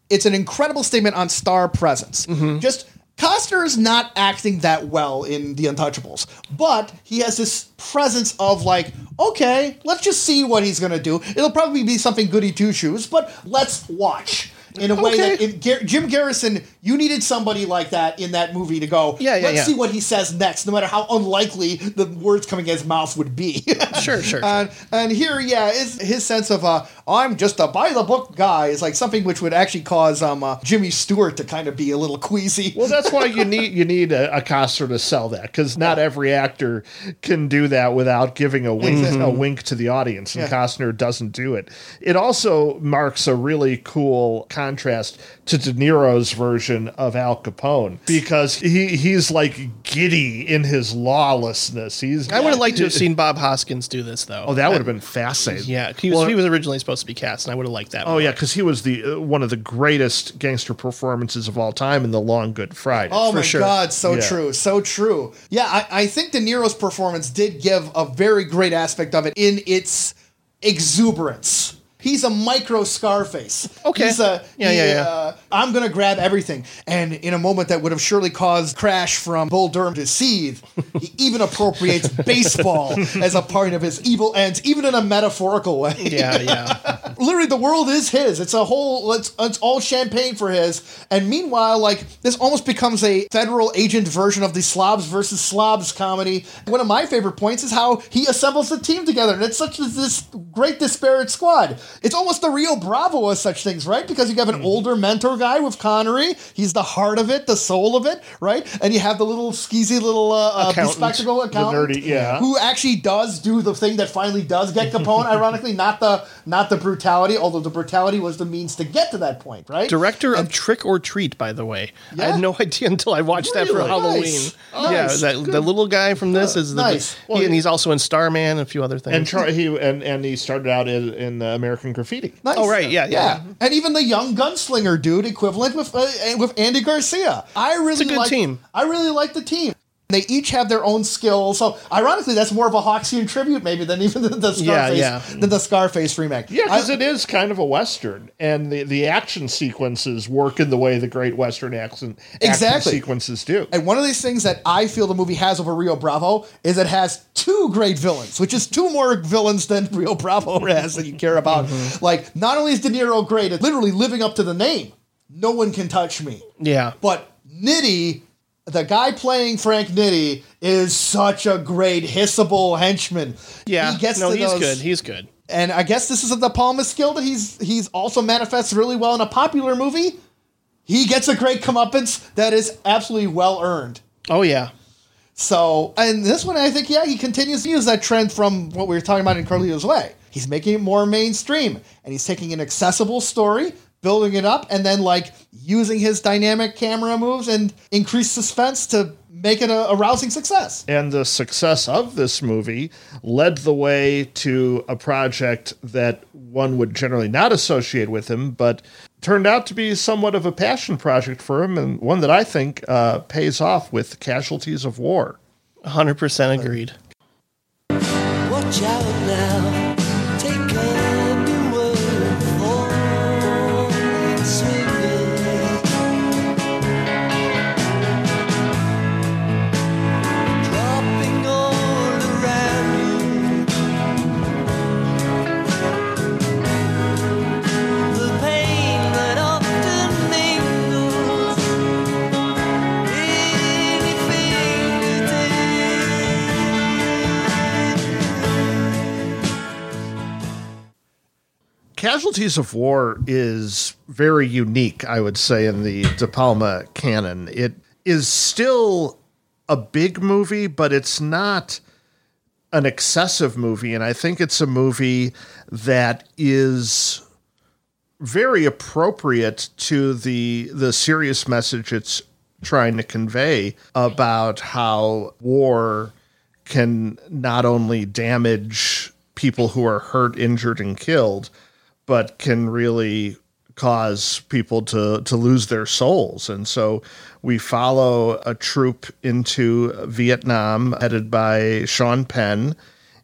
[SPEAKER 1] it's an incredible statement on star presence. Just Costner is not acting that well in The Untouchables, but he has this presence of like, okay, let's just see what he's gonna do. It'll probably be something goody two shoes, but let's watch. In a way
[SPEAKER 3] Okay.
[SPEAKER 1] that in Gar- Jim Garrison, you needed somebody like that in that movie to go.
[SPEAKER 2] Yeah, yeah,
[SPEAKER 1] Let's
[SPEAKER 2] yeah.
[SPEAKER 1] see what he says next, no matter how unlikely the words coming out of his mouth would be.
[SPEAKER 2] Sure, sure.
[SPEAKER 1] And and here, yeah, is his sense of uh, I'm just a by the book guy is like something which would actually cause um uh, Jimmy Stewart to kind of be a little queasy.
[SPEAKER 3] Well, that's why you need you need a, a Costner to sell that because not every actor can do that without giving a wink a wink to the audience, and
[SPEAKER 1] Yeah.
[SPEAKER 3] Costner doesn't do it. It also marks a really cool contrast to De Niro's version of Al Capone because he he's like giddy in his lawlessness. He's
[SPEAKER 2] I would have liked to have seen Bob Hoskins do this though.
[SPEAKER 3] Oh, that would have been fascinating.
[SPEAKER 2] yeah, he was
[SPEAKER 3] Well,
[SPEAKER 2] he was originally supposed to be cast, and I would have liked that.
[SPEAKER 3] Oh
[SPEAKER 2] more.
[SPEAKER 3] yeah, because he was the uh, one of the greatest gangster performances of all time in The Long Good Friday.
[SPEAKER 1] Oh my
[SPEAKER 2] sure.
[SPEAKER 1] God, so
[SPEAKER 3] Yeah.
[SPEAKER 1] true, so true. Yeah, I, I think De Niro's performance did give a very great aspect of it in its exuberance. He's a micro Scarface.
[SPEAKER 2] Okay.
[SPEAKER 1] He's a
[SPEAKER 2] Yeah,
[SPEAKER 1] he,
[SPEAKER 2] yeah, yeah.
[SPEAKER 1] Uh, I'm gonna grab everything, and in a moment that would have surely caused Crash from Bull Durham to seethe, he even appropriates baseball as a part of his evil ends, even in a metaphorical way.
[SPEAKER 2] yeah, yeah.
[SPEAKER 1] literally the world is his. It's a whole. It's it's all champagne for his. And meanwhile, like this almost becomes a federal agent version of the slobs versus slobs comedy. One of my favorite points is how he assembles the team together, and it's such this great disparate squad. It's almost the Rio Bravo of such things, right? Because you have an older mentor guy with Connery. He's the heart of it, the soul of it, right? And you have the little skeezy little uh, uh,
[SPEAKER 3] Accountant.
[SPEAKER 1] bespectacled accountant,
[SPEAKER 3] nerdy- yeah.
[SPEAKER 1] who actually does do the thing that finally does get Capone. ironically, not the not the brutality, although the brutality was the means to get to that point, right?
[SPEAKER 2] Director of Trick or Treat, by the way. I had no idea until I watched that for
[SPEAKER 1] Really?
[SPEAKER 2] Halloween.
[SPEAKER 1] Nice.
[SPEAKER 2] Yeah,
[SPEAKER 1] Nice.
[SPEAKER 2] that, the little guy from this is the,
[SPEAKER 1] Nice.
[SPEAKER 2] he- and he's also in Starman and a few other things.
[SPEAKER 3] And Char- he and, and he started out in, in uh, American Graffiti.
[SPEAKER 1] Nice.
[SPEAKER 2] Oh, right, yeah, yeah.
[SPEAKER 1] and even the young gunslinger dude equivalent with uh, with Andy Garcia. I really
[SPEAKER 2] good
[SPEAKER 1] like,
[SPEAKER 2] team.
[SPEAKER 1] I really like the team. They each have their own skills. So ironically, that's more of a Hawksian tribute maybe than even the, the Scarface
[SPEAKER 2] yeah. yeah.
[SPEAKER 1] than the Scarface remake.
[SPEAKER 3] Yeah, because it is kind of a western, and the, the action sequences work in the way the great western action, action sequences do.
[SPEAKER 1] And one of these things that I feel the movie has over Rio Bravo is it has two great villains, which is two more villains than Rio Bravo has that you care about.
[SPEAKER 2] Mm-hmm.
[SPEAKER 1] Like, not only is De Niro great at literally living up to the name, no one can touch me.
[SPEAKER 2] yeah.
[SPEAKER 1] But Nitty, the guy playing Frank Nitti is such a great hissable henchman.
[SPEAKER 2] Yeah.
[SPEAKER 1] he gets
[SPEAKER 2] no, he's
[SPEAKER 1] those-
[SPEAKER 2] good. He's good.
[SPEAKER 1] and I guess this is a De Palma skill that he's he's also manifests really well in a popular movie. He gets a great comeuppance that is absolutely well earned.
[SPEAKER 2] Oh, yeah.
[SPEAKER 1] So, and this one, I think, yeah, he continues to use that trend from what we were talking about in Carlito's Way. He's making it more mainstream, and he's taking an accessible story, building it up, and then like using his dynamic camera moves and increased suspense to make it a, a rousing success.
[SPEAKER 3] And the success of this movie led the way to a project that one would generally not associate with him, but turned out to be somewhat of a passion project for him, and one that I think uh, pays off with Casualties of War.
[SPEAKER 2] 100% agreed.
[SPEAKER 5] Watch out now.
[SPEAKER 3] Casualties of War is very unique, I would say, in the De Palma canon. It is still a big movie, but it's not an excessive movie. And I think it's a movie that is very appropriate to the the serious message it's trying to convey about how war can not only damage people who are hurt, injured, and killed, but can really cause people to to lose their souls. And so we follow a troop into Vietnam headed by Sean Penn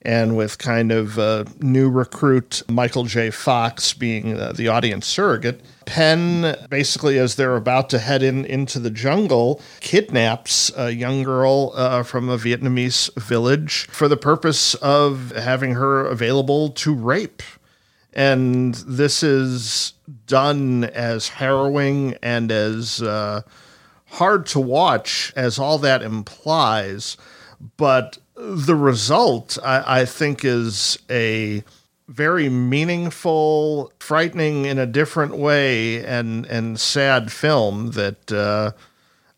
[SPEAKER 3] and with kind of uh, new recruit Michael J. Fox being the audience surrogate. Penn, basically, as they're about to head in into the jungle, kidnaps a young girl uh, from a Vietnamese village for the purpose of having her available to rape. And this is done as harrowing and as uh, hard to watch as all that implies. But the result, I, I think, is a very meaningful, frightening in a different way, and and sad film that uh,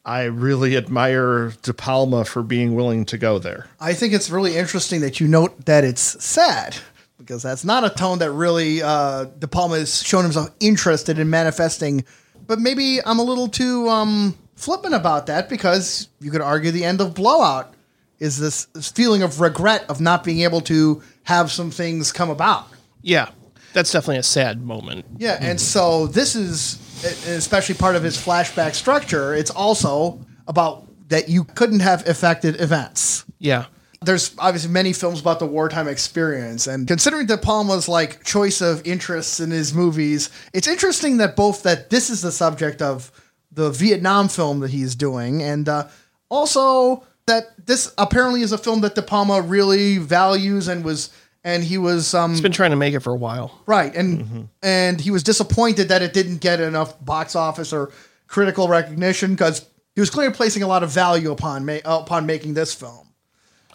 [SPEAKER 3] I really admire De Palma for being willing to go there.
[SPEAKER 1] I think it's really interesting that you note that it's sad because that's not a tone that really uh, De Palma has shown himself interested in manifesting. But maybe I'm a little too um, flippant about that because you could argue the end of Blow Out is this, this feeling of regret of not being able to have some things come about.
[SPEAKER 2] Yeah. That's definitely a sad moment.
[SPEAKER 1] Yeah, and so this is especially part of his flashback structure. It's also about that you couldn't have affected events
[SPEAKER 2] Yeah.
[SPEAKER 1] There's obviously many films about the wartime experience and considering de palma's like choice of interests in his movies it's interesting that both that this is the subject of the vietnam film that he's doing and uh, also that this apparently is a film that de palma really values and was and he was um
[SPEAKER 2] He's been trying to make it for a while.
[SPEAKER 1] right, and and he was disappointed that it didn't get enough box office or critical recognition because he was clearly placing a lot of value upon ma- upon making this film.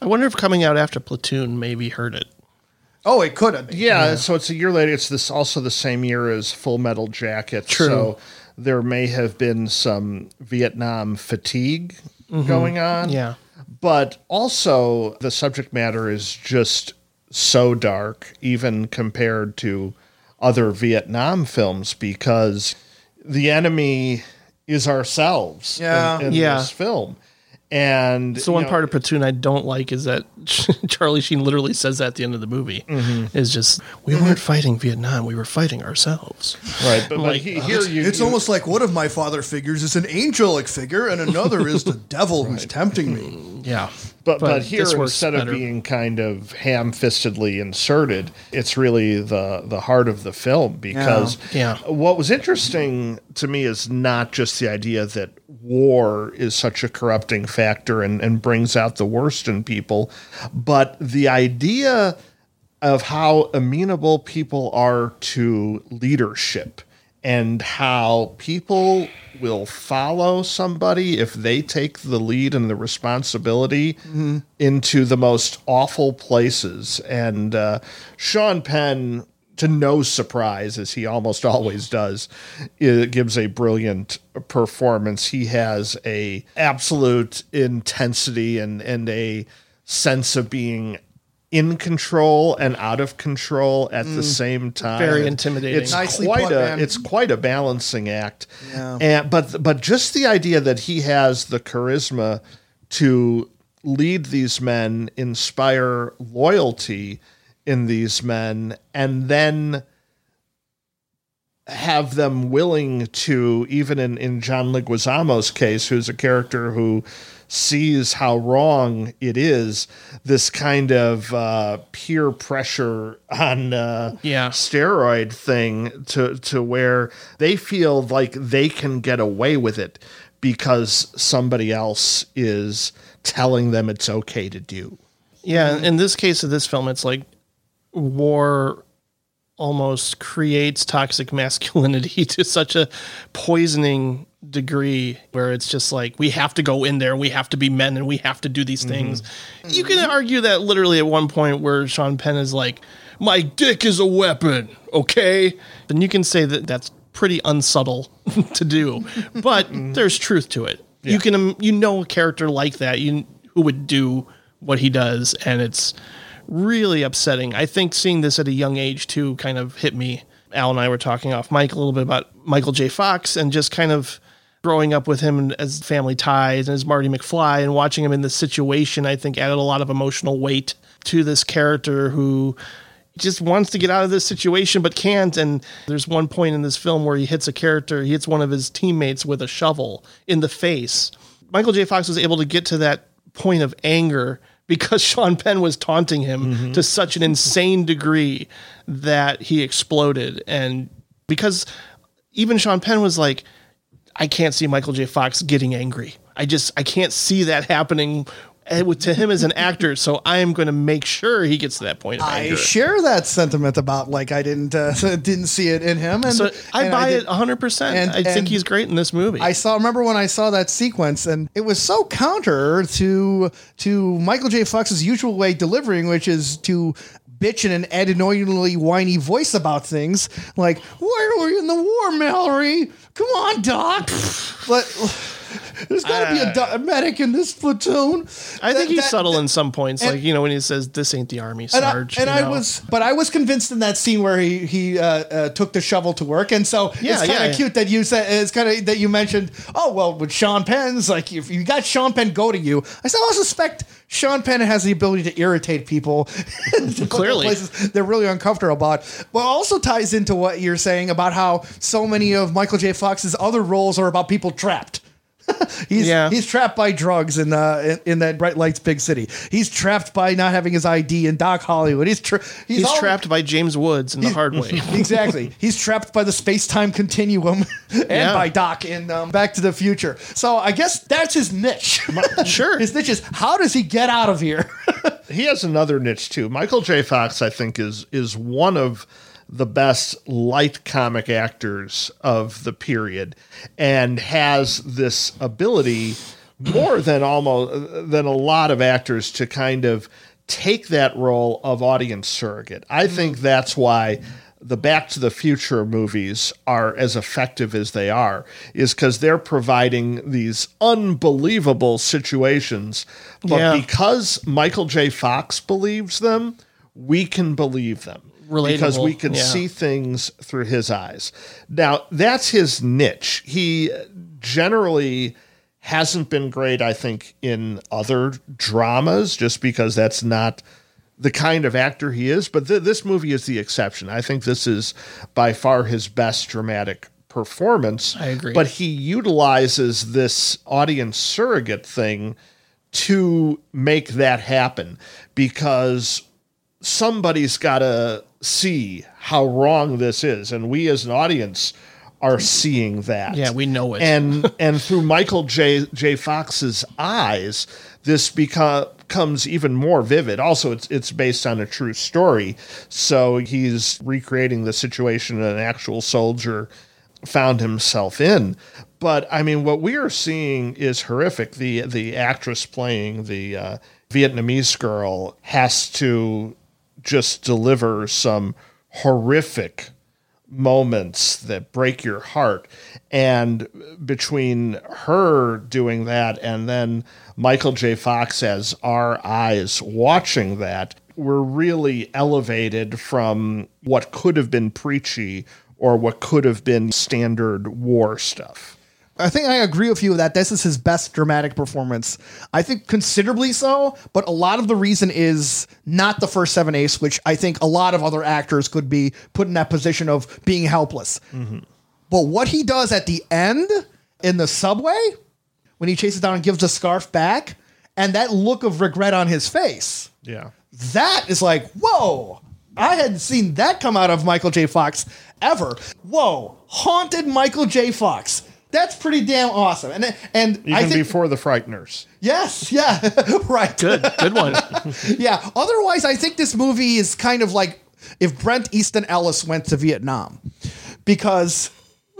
[SPEAKER 2] I wonder if coming out after Platoon maybe hurt it.
[SPEAKER 1] Oh, it could have. been.
[SPEAKER 3] Yeah, so it's a year later. It's this also the same year as Full Metal Jacket.
[SPEAKER 2] True.
[SPEAKER 3] So there may have been some Vietnam fatigue mm-hmm. going on.
[SPEAKER 2] Yeah.
[SPEAKER 3] But also the subject matter is just so dark, even compared to other Vietnam films, because the enemy is ourselves
[SPEAKER 1] Yeah.
[SPEAKER 3] in, in
[SPEAKER 2] Yeah.
[SPEAKER 3] this film. And
[SPEAKER 2] So
[SPEAKER 3] you
[SPEAKER 2] one
[SPEAKER 3] know,
[SPEAKER 2] part of Platoon I don't like is that Charlie Sheen literally says that at the end of the movie.
[SPEAKER 3] Mm-hmm.
[SPEAKER 2] Is just we weren't fighting Vietnam, we were fighting ourselves.
[SPEAKER 3] right, but, but
[SPEAKER 2] like,
[SPEAKER 3] he- here you
[SPEAKER 1] It's
[SPEAKER 3] you-
[SPEAKER 1] almost like one of my father figures is an angelic figure, and another is the devil who's tempting me.
[SPEAKER 2] Yeah.
[SPEAKER 3] But but, here
[SPEAKER 2] this works
[SPEAKER 3] instead
[SPEAKER 2] better.
[SPEAKER 3] of being kind of ham-fistedly inserted, it's really the the heart of the film because oh,
[SPEAKER 2] Yeah.
[SPEAKER 3] what was interesting to me is not just the idea that war is such a corrupting factor and, and brings out the worst in people, but the idea of how amenable people are to leadership and how people will follow somebody if they take the lead and the responsibility into the most awful places. And uh, Sean Penn, to no surprise, as he almost always does, gives a brilliant performance. He has a absolute intensity and and a sense of being in control and out of control at the mm. same time.
[SPEAKER 2] Very intimidating.
[SPEAKER 3] It's
[SPEAKER 1] Nicely
[SPEAKER 3] quite
[SPEAKER 1] put,
[SPEAKER 3] a
[SPEAKER 1] man.
[SPEAKER 3] it's quite a balancing act.
[SPEAKER 1] Yeah.
[SPEAKER 3] And but but just the idea that he has the charisma to lead these men, inspire loyalty in these men, and then have them willing to, even in, in John Leguizamo's case, who's a character who sees how wrong it is, this kind of uh, peer pressure on uh,
[SPEAKER 2] Yeah.
[SPEAKER 3] steroid thing to, to where they feel like they can get away with it because somebody else is telling them it's okay to do.
[SPEAKER 2] Yeah, in this case of this film, it's like war almost creates toxic masculinity to such a poisoning degree where it's just like we have to go in there, we have to be men, and we have to do these things. You can argue that literally at one point where Sean Penn is like, "My dick is a weapon," okay, then you can say that that's pretty unsubtle to do, but there's truth to it. You can um, you know a character like that you who would do what he does, and it's really upsetting. I think seeing this at a young age too kind of hit me. Al and I were talking off mic a little bit about Michael J. Fox and just kind of growing up with him as family ties and as Marty McFly and watching him in this situation, I think added a lot of emotional weight to this character who just wants to get out of this situation but can't. And there's one point in this film where he hits a character, he hits one of his teammates with a shovel in the face. Michael J. Fox was able to get to that point of anger because Sean Penn was taunting him mm-hmm. to such an insane degree that he exploded. And because even Sean Penn was like, I can't see Michael J. Fox getting angry. I just I can't see that happening to him as an actor. So I am going to make sure he gets to that point
[SPEAKER 1] I share that sentiment about like I didn't uh, didn't see it in him, and
[SPEAKER 2] so I
[SPEAKER 1] and
[SPEAKER 2] buy
[SPEAKER 1] did-
[SPEAKER 2] it 100. percent
[SPEAKER 1] and-
[SPEAKER 2] I think he's great in this movie.
[SPEAKER 1] I saw. Remember when I saw that sequence, and it was so counter to to Michael J. Fox's usual way of delivering, which is to bitch in an annoyingly whiny voice about things, like "Why are we in the war, Mallory? Come on, Doc." but there's got to be a, do- a medic in this platoon.
[SPEAKER 2] I think he's
[SPEAKER 1] that-
[SPEAKER 2] subtle in some points,
[SPEAKER 1] and-
[SPEAKER 2] like you know when he says, "This ain't the army,
[SPEAKER 1] and I,
[SPEAKER 2] Sarge."
[SPEAKER 1] and
[SPEAKER 2] you
[SPEAKER 1] I
[SPEAKER 2] know?
[SPEAKER 1] was, but I was convinced in that scene where he he uh, uh, took the shovel to work, and so
[SPEAKER 2] Yeah,
[SPEAKER 1] it's kind of
[SPEAKER 2] yeah, yeah.
[SPEAKER 1] cute that you said it's kind of that you mentioned. Oh well, with Sean Penn's like if you got Sean Penn go to you, I still suspect Sean Penn has the ability to irritate people. to put them
[SPEAKER 2] Clearly.
[SPEAKER 1] places they're really uncomfortable about. But also ties into what you're saying about how so many of Michael J. Fox's other roles are about people trapped. he's
[SPEAKER 2] Yeah.
[SPEAKER 1] he's trapped by drugs in uh in, in that bright lights big city. He's trapped by not having his ID in Doc Hollywood. He's tra- he's,
[SPEAKER 2] he's
[SPEAKER 1] all-
[SPEAKER 2] trapped by James Woods in the hard way.
[SPEAKER 1] exactly. He's trapped by the space time continuum and
[SPEAKER 2] Yeah.
[SPEAKER 1] by Doc in um, Back to the Future. So I guess that's his niche.
[SPEAKER 2] Sure.
[SPEAKER 1] his niche is how does he get out of here?
[SPEAKER 3] he has another niche too. Michael J. Fox, I think, is is one of the best light comic actors of the period, and has this ability more than almost than a lot of actors to kind of take that role of audience surrogate. I mm-hmm. think that's why the Back to the Future movies are as effective as they are, is because they're providing these unbelievable situations. But
[SPEAKER 2] Yeah.
[SPEAKER 3] because Michael J. Fox believes them, we can believe them. Because we can
[SPEAKER 2] yeah.
[SPEAKER 3] see things through his eyes. Now, that's his niche. He generally hasn't been great, I think, in other dramas, just because that's not the kind of actor he is. But th- this movie is the exception. I think this is by far his best dramatic performance.
[SPEAKER 2] I agree.
[SPEAKER 3] But he utilizes this audience surrogate thing to make that happen because somebody's got to see how wrong this is and we as an audience are seeing that.
[SPEAKER 2] Yeah, we know it.
[SPEAKER 3] and and through michael j j fox's eyes this beco- becomes even more vivid. Also it's it's based on a true story. So he's recreating the situation an actual soldier found himself in. But i mean what we are seeing is horrific. The the actress playing the uh, vietnamese girl has to just deliver some horrific moments that break your heart. And between her doing that and then Michael J. Fox as our eyes watching that, we're really elevated from what could have been preachy or what could have been standard war stuff.
[SPEAKER 1] I think I agree with you that this is his best dramatic performance. I think considerably so, but a lot of the reason is not the first seven ace, which I think a lot of other actors could be put in that position of being helpless. But what he does at the end in the subway, when he chases down and gives the scarf back, and that look of regret on his face,
[SPEAKER 3] Yeah.
[SPEAKER 1] that is like, whoa. I hadn't seen that come out of Michael J. Fox ever. Whoa, haunted Michael J. Fox. That's pretty damn awesome. And and
[SPEAKER 3] Even
[SPEAKER 1] I think
[SPEAKER 3] before the Frighteners.
[SPEAKER 1] yes, yeah, right.
[SPEAKER 2] Good, good one.
[SPEAKER 1] Yeah. Otherwise, I think this movie is kind of like if Bret Easton Ellis went to Vietnam, because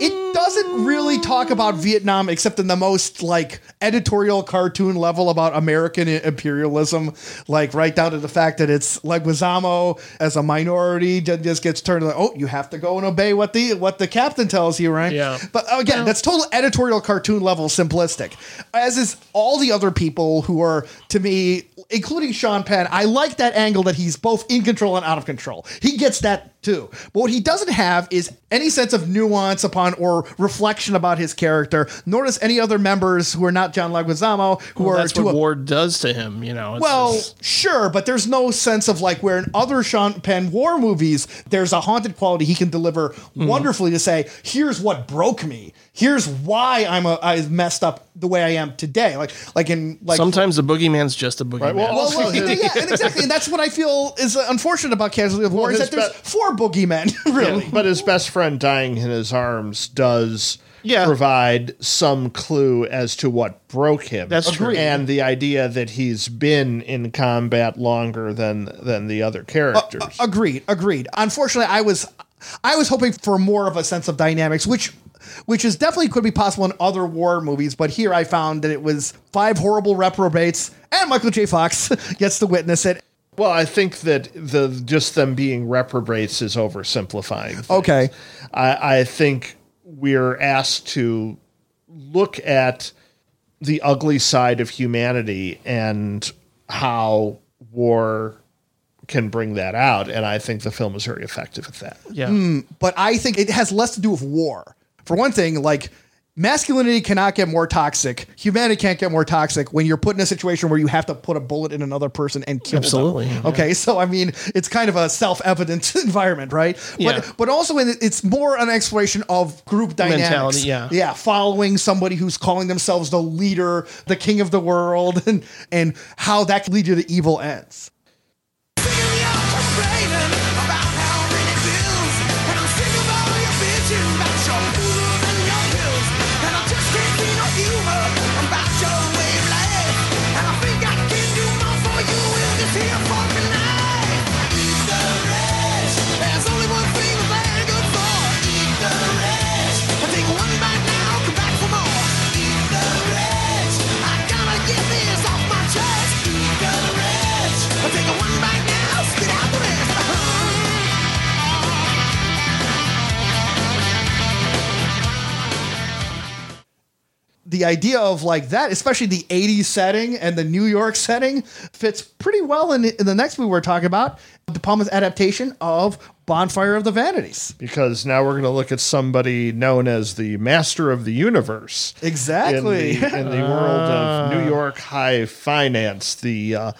[SPEAKER 1] it doesn't really talk mm. about Vietnam except in the most like editorial cartoon level about American imperialism, like right down to the fact that it's Leguizamo as a minority ju- just gets turned like, oh, you have to go and obey what the what the captain tells you, right?
[SPEAKER 2] Yeah.
[SPEAKER 1] But uh, again, that's total editorial cartoon level simplistic, as is all the other people who are to me, including Sean Penn. I like that angle that he's both in control and out of control. He gets that too. But what he doesn't have is any sense of nuance upon or reflection about his character, nor does any other members who are not John Leguizamo, who
[SPEAKER 2] Well,
[SPEAKER 1] are
[SPEAKER 2] that's what
[SPEAKER 1] a
[SPEAKER 2] Ward does to him. You know. It's
[SPEAKER 1] well,
[SPEAKER 2] just-
[SPEAKER 1] sure, but there's no sense of like where in other Sean Penn war movies, there's a haunted quality he can deliver
[SPEAKER 2] Mm-hmm.
[SPEAKER 1] wonderfully to say, here's what broke me. Here's why I'm a, I messed up the way I am today. Like, like in like
[SPEAKER 2] sometimes the boogeyman's just a boogeyman.
[SPEAKER 3] well,
[SPEAKER 1] well, well, yeah, and exactly, and that's what I feel is uh, unfortunate about Casualty of War
[SPEAKER 3] Well,
[SPEAKER 1] is that there's
[SPEAKER 3] be-
[SPEAKER 1] four boogeymen, really.
[SPEAKER 3] But his best friend dying in his arms does
[SPEAKER 2] Yeah.
[SPEAKER 3] provide some clue as to what broke him.
[SPEAKER 2] That's true.
[SPEAKER 3] And the idea that he's been in combat longer than than the other characters.
[SPEAKER 1] Agreed, agreed. Unfortunately, I was I was hoping for more of a sense of dynamics, which which is definitely could be possible in other war movies, but here I found that it was five horrible reprobates and Michael J. Fox gets to witness it.
[SPEAKER 3] well, I think that the just them being reprobates is oversimplifying. things.
[SPEAKER 1] Okay.
[SPEAKER 3] I, I think we're asked to look at the ugly side of humanity and how war can bring that out. And I think the film is very effective at that.
[SPEAKER 2] yeah.
[SPEAKER 1] Hmm, but I think it has less to do with war. For one thing, like masculinity cannot get more toxic. Humanity can't get more toxic when you're put in a situation where you have to put a bullet in another person and kill
[SPEAKER 2] Absolutely,
[SPEAKER 1] them.
[SPEAKER 2] yeah.
[SPEAKER 1] Okay, so I mean, it's kind of a self-evident environment, right?
[SPEAKER 2] Yeah.
[SPEAKER 1] But but also in, it's more an exploration of group dynamics.
[SPEAKER 2] Mentality, yeah.
[SPEAKER 1] Yeah, following somebody who's calling themselves the leader, the king of the world, and and how that can lead you to evil ends. The idea of like that, especially the 80s setting and the New York setting, fits pretty well in, in the next movie we're talking about, De Palma's adaptation of Bonfire of the Vanities.
[SPEAKER 3] because now we're going to look at somebody known as the master of the universe.
[SPEAKER 1] Exactly.
[SPEAKER 3] In the, in the world of New York high finance, the uh,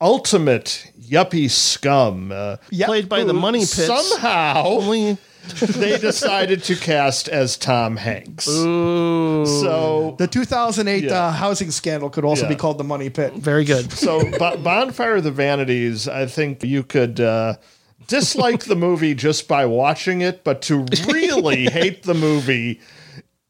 [SPEAKER 3] ultimate yuppie scum. Uh,
[SPEAKER 1] Yep.
[SPEAKER 2] Played by the Money Pits.
[SPEAKER 3] Somehow
[SPEAKER 2] Only
[SPEAKER 3] they decided to cast as Tom Hanks. Ooh. So
[SPEAKER 1] The 2008
[SPEAKER 3] Yeah.
[SPEAKER 1] uh, housing scandal could also
[SPEAKER 3] Yeah.
[SPEAKER 1] be called the Money Pit.
[SPEAKER 2] very good.
[SPEAKER 3] So, Bo- Bonfire of the Vanities, I think you could uh, dislike the movie just by watching it, but to really hate the movie,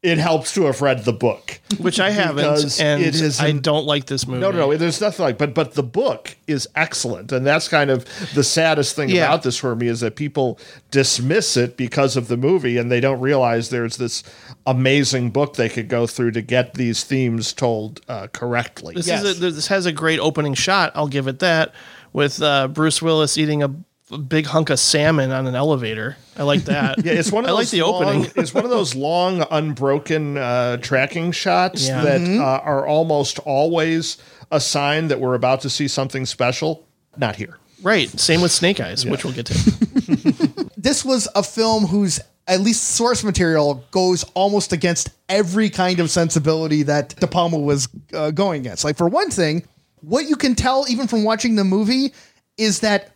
[SPEAKER 3] it helps to have read the book.
[SPEAKER 2] Which I haven't, and
[SPEAKER 3] it is
[SPEAKER 2] I don't like this movie.
[SPEAKER 3] No, no, no. There's nothing like, but but the book is excellent, and that's kind of the saddest thing
[SPEAKER 2] Yeah.
[SPEAKER 3] about this for me is that people dismiss it because of the movie, and they don't realize there's this amazing book they could go through to get these themes told uh, correctly.
[SPEAKER 2] This
[SPEAKER 1] Yes.
[SPEAKER 2] is a, this has a great opening shot. I'll give it that. With uh, Bruce Willis eating a, a big hunk of salmon on an elevator. I like that.
[SPEAKER 3] Yeah, it's one of
[SPEAKER 2] I
[SPEAKER 3] those
[SPEAKER 2] like the
[SPEAKER 3] long,
[SPEAKER 2] opening.
[SPEAKER 3] it's one of those long, unbroken uh, tracking shots
[SPEAKER 2] Yeah.
[SPEAKER 3] that uh, are almost always a sign that we're about to see something special. Not here.
[SPEAKER 2] Right. Same with Snake Eyes, which we'll get to.
[SPEAKER 1] This was a film whose at least source material goes almost against every kind of sensibility that De Palma was uh, going against. Like for one thing, what you can tell even from watching the movie is that li-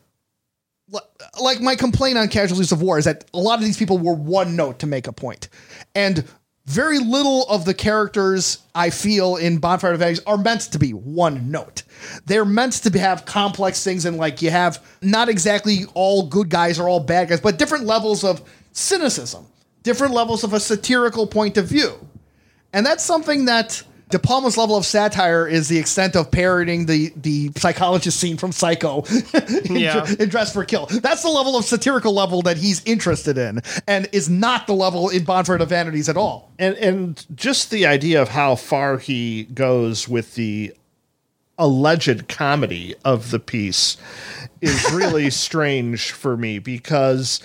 [SPEAKER 1] like my complaint on casualties of war is that a lot of these people were one note to make a point. And very little of the characters i feel in bonfire of Vanities are meant to be one note. They're meant to be, have complex things and like you have not exactly all good guys or all bad guys but different levels of cynicism different levels of a satirical point of view. And that's something that De Palma's level of satire is the extent of parroting the the psychologist scene from Psycho in,
[SPEAKER 2] Yeah.
[SPEAKER 1] in Dressed to Kill. That's the level of satirical level that he's interested in, and is not the level in Bonfire of Vanities at all.
[SPEAKER 3] And and just the idea of how far he goes with the alleged comedy of the piece is really strange for me because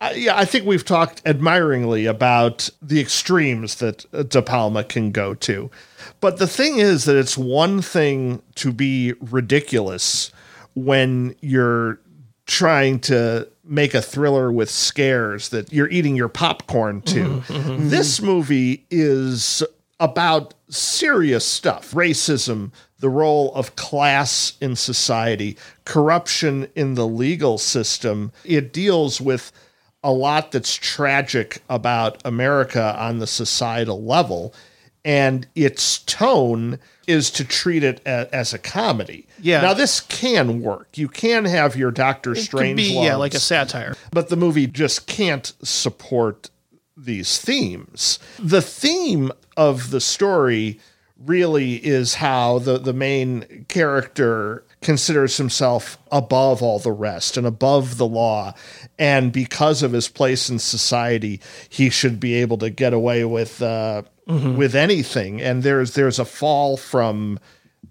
[SPEAKER 3] I, yeah, I think we've talked admiringly about the extremes that uh, De Palma can go to. But the thing is that it's one thing to be ridiculous when you're trying to make a thriller with scares that you're eating your popcorn to. Mm-hmm, mm-hmm, mm-hmm. This movie is about serious stuff racism, the role of class in society, corruption in the legal system. It deals with a lot that's tragic about America on the societal level. And its tone is to treat it a, as a comedy.
[SPEAKER 2] Yeah.
[SPEAKER 3] Now this can work. You can have your Doctor
[SPEAKER 2] It
[SPEAKER 3] Strange.
[SPEAKER 2] be, yeah, like a satire.
[SPEAKER 3] but the movie just can't support these themes. The theme of the story really is how the, the main character considers himself above all the rest and above the law. And because of his place in society, he should be able to get away with uh, with anything. And there's there's a fall from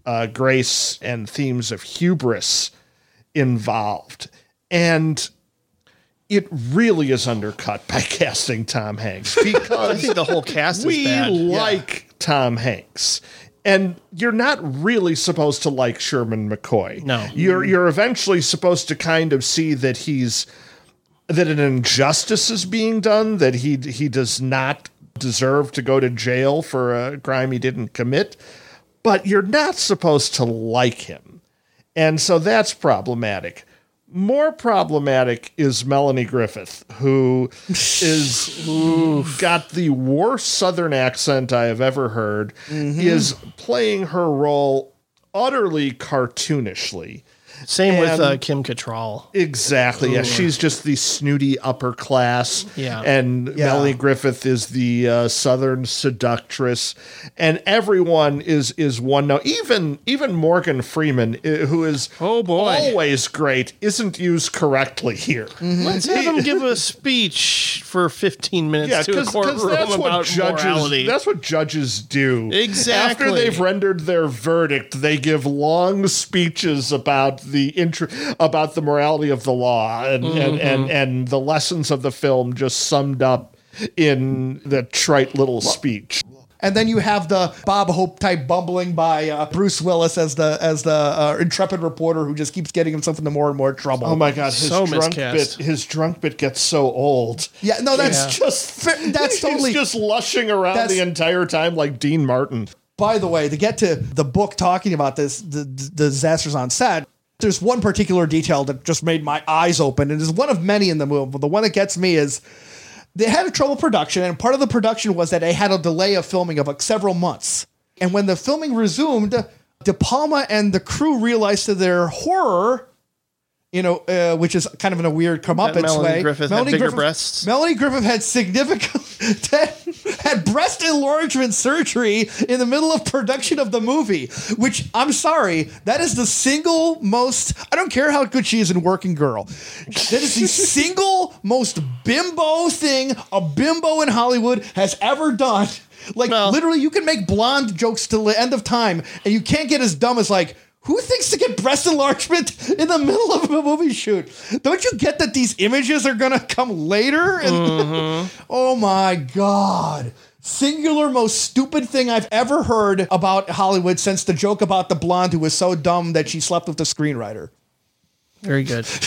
[SPEAKER 3] uh, grace and themes of hubris involved. And it really is undercut by casting Tom Hanks
[SPEAKER 2] I
[SPEAKER 3] because
[SPEAKER 2] think the whole cast is
[SPEAKER 3] we like Tom Hanks. And you're not really supposed to like Sherman McCoy.
[SPEAKER 2] No.
[SPEAKER 3] You're you're eventually supposed to kind of see that he's that an injustice is being done, that he he does not deserve to go to jail for a crime he didn't commit, but you're not supposed to like him. And so that's problematic. More problematic is Melanie Griffith, who is got the worst Southern accent I have ever heard, mm-hmm. is playing her role utterly cartoonishly.
[SPEAKER 2] Same with uh, Kim Cattrall.
[SPEAKER 3] Exactly. Yeah, she's just the snooty upper class.
[SPEAKER 2] Yeah.
[SPEAKER 3] And
[SPEAKER 1] Yeah.
[SPEAKER 3] Melanie Griffith is the uh, southern seductress, and everyone is is one note. Even even Morgan Freeman, uh, who is
[SPEAKER 2] Oh, boy.
[SPEAKER 3] always great, isn't used correctly here.
[SPEAKER 2] Let's have him give a speech for 15 minutes
[SPEAKER 3] Yeah,
[SPEAKER 2] to a
[SPEAKER 3] because
[SPEAKER 2] courtroom
[SPEAKER 3] that's what
[SPEAKER 2] about
[SPEAKER 3] judges
[SPEAKER 2] morality.
[SPEAKER 3] that's what judges do.
[SPEAKER 2] Exactly.
[SPEAKER 3] After they've rendered their verdict, they give long speeches about the intr- about the morality of the law and, and,
[SPEAKER 2] Mm-hmm.
[SPEAKER 3] and and the lessons of the film just summed up in the trite little speech.
[SPEAKER 1] And then you have the Bob Hope type bumbling by uh, Bruce Willis as the as the uh, intrepid reporter who just keeps getting himself into more and more trouble.
[SPEAKER 3] Oh my god, his
[SPEAKER 2] So
[SPEAKER 3] drunk
[SPEAKER 2] miscast.
[SPEAKER 3] bit his drunk bit gets so old.
[SPEAKER 1] Yeah, no, that's
[SPEAKER 2] Yeah.
[SPEAKER 3] Just
[SPEAKER 1] that's totally-
[SPEAKER 3] he's just lushing around the entire time like Dean Martin.
[SPEAKER 1] By the way, to get to the book talking about this, the, the disasters on set, there's one particular detail that just made my eyes open, and is one of many in the movie. But the one that gets me is they had trouble production, and part of the production was that they had a delay of filming of like several months. And when the filming resumed, De Palma and the crew realized to their horror, you know, uh, which is kind of in a weird comeuppance
[SPEAKER 2] Melanie
[SPEAKER 1] way.
[SPEAKER 2] Griffith had bigger breasts.
[SPEAKER 1] Melanie Griffith had significant had breast enlargement surgery in the middle of production of the movie, which I'm sorry, that is the single most I don't care how good she is in Working Girl. That is the single most bimbo thing a bimbo in Hollywood has ever done. Like
[SPEAKER 2] Well-
[SPEAKER 1] literally you can make blonde jokes till the end of time and you can't get as dumb as like who thinks to get breast enlargement in the middle of a movie shoot? Don't you get that these images are gonna come later? And mm-hmm. oh my god. Singular most stupid thing I've ever heard about Hollywood since the joke about the blonde who was so dumb that she slept with the screenwriter.
[SPEAKER 2] Very good.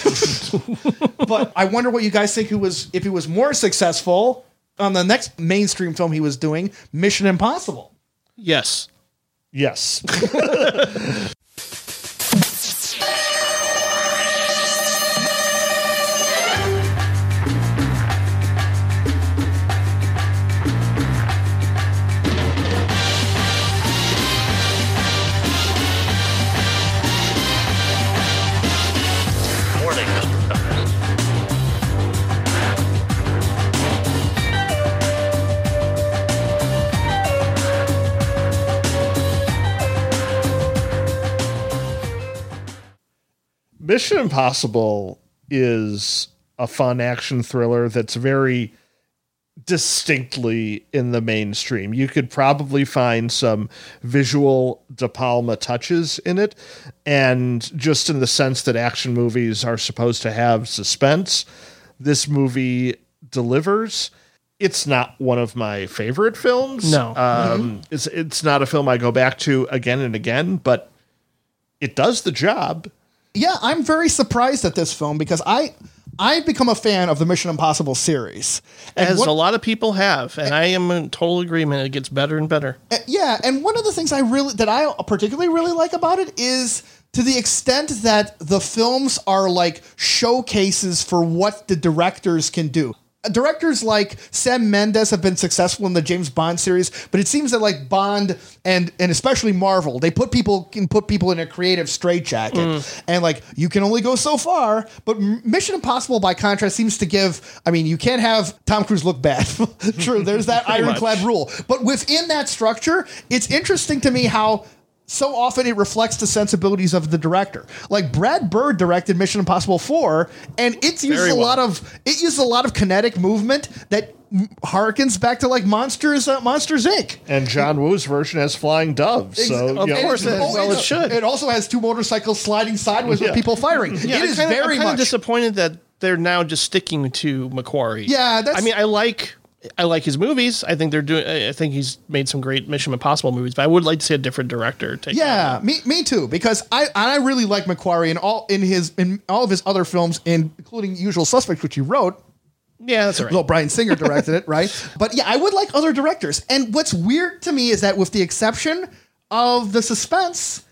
[SPEAKER 1] But I wonder what you guys think who was if he was more successful on the next mainstream film he was doing, Mission Impossible.
[SPEAKER 2] yes.
[SPEAKER 3] Yes. Mission Impossible is a fun action thriller that's very distinctly in the mainstream. You could probably find some visual De Palma touches in it, and just in the sense that action movies are supposed to have suspense, this movie delivers. It's not one of my favorite films.
[SPEAKER 2] No.
[SPEAKER 3] um, it's it's not a film I go back to again and again, but it does the job.
[SPEAKER 1] Yeah, I'm very surprised at this film because I I've become a fan of the Mission Impossible series. And
[SPEAKER 2] As
[SPEAKER 1] what-
[SPEAKER 2] a lot of people have, and I am in total agreement. It gets better and better.
[SPEAKER 1] Uh, yeah, and one of the things I really that I particularly really like about it is to the extent that the films are like showcases for what the directors can do. Uh, Directors like Sam Mendes have been successful in the James Bond series, but it seems that like Bond and and especially Marvel, they put people can put people in a creative straitjacket, and like you can only go so far. But Mission Impossible, by contrast, seems to give. I mean, you can't have Tom Cruise look bad. True, there's that ironclad rule, but within that structure, it's interesting to me how so often it reflects the sensibilities of the director. Like Brad Bird directed Mission Impossible 4 and it uses
[SPEAKER 2] Very
[SPEAKER 1] a
[SPEAKER 2] well.
[SPEAKER 1] lot of it uses a lot of kinetic movement that m- harkens back to like Monsters uh, Monsters Inc.
[SPEAKER 3] And John Woo's version has flying doves. So
[SPEAKER 2] Of
[SPEAKER 3] you know,
[SPEAKER 2] course it-
[SPEAKER 1] Oh,
[SPEAKER 2] well, it should.
[SPEAKER 1] It also has two motorcycles sliding sideways with
[SPEAKER 3] Yeah.
[SPEAKER 1] people firing.
[SPEAKER 2] Yeah,
[SPEAKER 1] it is
[SPEAKER 2] I'm kinda,
[SPEAKER 1] very
[SPEAKER 2] I'm kinda
[SPEAKER 1] much
[SPEAKER 2] disappointed that they're now just sticking to McQuarrie.
[SPEAKER 1] Yeah, that's-
[SPEAKER 2] I mean, I like I like his movies. I think they're doing. I think he's made some great Mission Impossible movies, but I would like to see a different director take.
[SPEAKER 1] Yeah, me me too. Because I I really like McQuarrie in all in his in all of his other films, in, including Usual Suspects, which he wrote.
[SPEAKER 2] yeah, that's right.
[SPEAKER 1] Well, Bryan Singer directed it, right? But yeah, I would like other directors. And what's weird to me is that, with the exception of the suspense,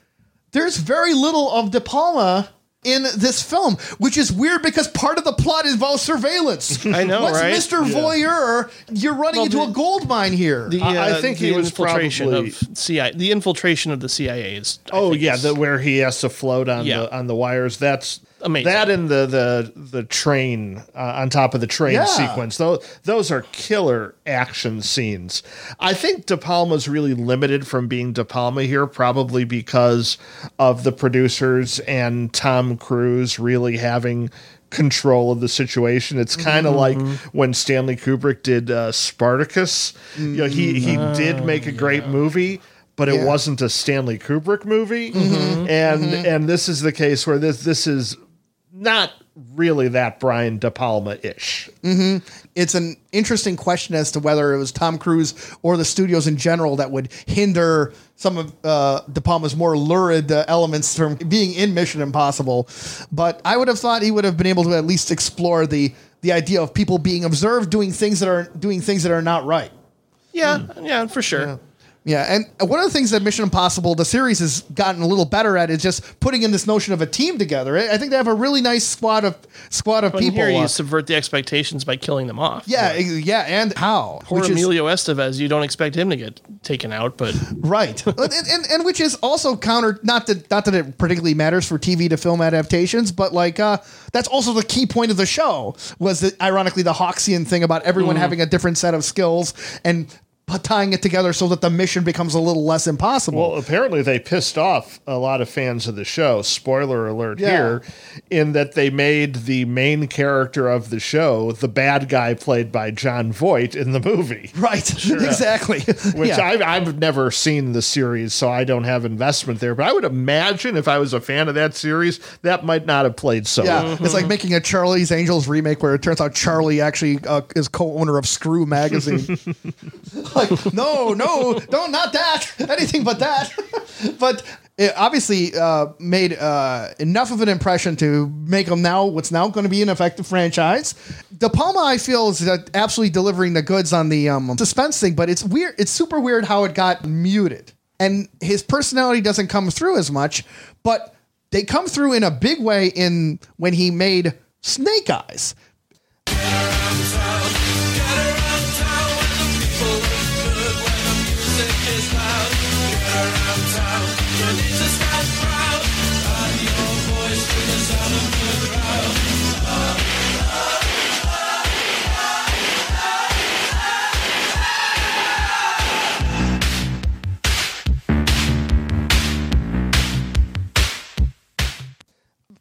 [SPEAKER 1] there's very little of De Palma in this film, which is weird because part of the plot involves surveillance.
[SPEAKER 2] I know,
[SPEAKER 1] What's
[SPEAKER 2] right?
[SPEAKER 1] Mr. Voyeur? You're running
[SPEAKER 2] Well,
[SPEAKER 1] into
[SPEAKER 2] the-
[SPEAKER 1] a gold mine here.
[SPEAKER 2] the,
[SPEAKER 3] I- I
[SPEAKER 2] uh,
[SPEAKER 3] think
[SPEAKER 2] the
[SPEAKER 3] he was
[SPEAKER 2] infiltration
[SPEAKER 3] probably-
[SPEAKER 2] of CIA. The infiltration of the CIA is. I
[SPEAKER 3] Oh yeah,
[SPEAKER 2] is-
[SPEAKER 3] the, where he has to float on
[SPEAKER 2] Yeah.
[SPEAKER 3] the on the wires. That's
[SPEAKER 2] Amazing.
[SPEAKER 3] That and the the the train uh, on top of the train
[SPEAKER 1] Yeah.
[SPEAKER 3] sequence. Those those are killer action scenes. I think De Palma's really limited from being De Palma here, probably because of the producers and Tom Cruise really having control of the situation. It's kind of like when Stanley Kubrick did uh, Spartacus. You know, he he did make a great movie but it
[SPEAKER 1] Yeah.
[SPEAKER 3] wasn't a Stanley Kubrick movie. And and this is the case where this this is not really that Brian De Palma ish.
[SPEAKER 1] it's an interesting question as to whether it was Tom Cruise or the studios in general that would hinder some of uh, De Palma's more lurid uh, elements from being in Mission Impossible. But I would have thought he would have been able to at least explore the the idea of people being observed doing things that are doing things that are not right.
[SPEAKER 2] Yeah, yeah, for sure.
[SPEAKER 1] Yeah, and one of the things that Mission Impossible, the series, has gotten a little better at is just putting in this notion of a team together. I think they have a really nice squad of squad of
[SPEAKER 2] But
[SPEAKER 1] people.
[SPEAKER 2] here, you
[SPEAKER 1] uh,
[SPEAKER 2] subvert the expectations by killing them off.
[SPEAKER 1] yeah, ex- yeah, and how?
[SPEAKER 2] Poor
[SPEAKER 1] Which is-
[SPEAKER 2] Emilio Estevez, you don't expect him to get taken out, but
[SPEAKER 1] Right, and, and, and which is also counter. Not that not that it particularly matters for TV to film adaptations, but like uh, that's also the key point of the show was that ironically the Hawksian thing about everyone having a different set of skills and tying it together so that the mission becomes a little less impossible.
[SPEAKER 3] Well, apparently they pissed off a lot of fans of the show. Spoiler alert
[SPEAKER 1] Yeah.
[SPEAKER 3] here, in that they made the main character of the show the bad guy played by Jon Voight in the movie.
[SPEAKER 1] right, exactly.
[SPEAKER 3] Which
[SPEAKER 1] Yeah.
[SPEAKER 3] I've, I've never seen the series, so I don't have investment there. But I would imagine if I was a fan of that series, that might not have played so
[SPEAKER 1] Yeah, it's like making a Charlie's Angels remake where it turns out Charlie actually uh, is co-owner of Screw magazine. like, no, no, don't not that, anything but that. but it obviously uh, made uh, enough of an impression to make them now what's now going to be an effective franchise. De Palma, I feel, is uh, absolutely delivering the goods on the um, suspense thing, but it's weird. It's super weird how it got muted, and his personality doesn't come through as much, but they come through in a big way in when he made Snake Eyes.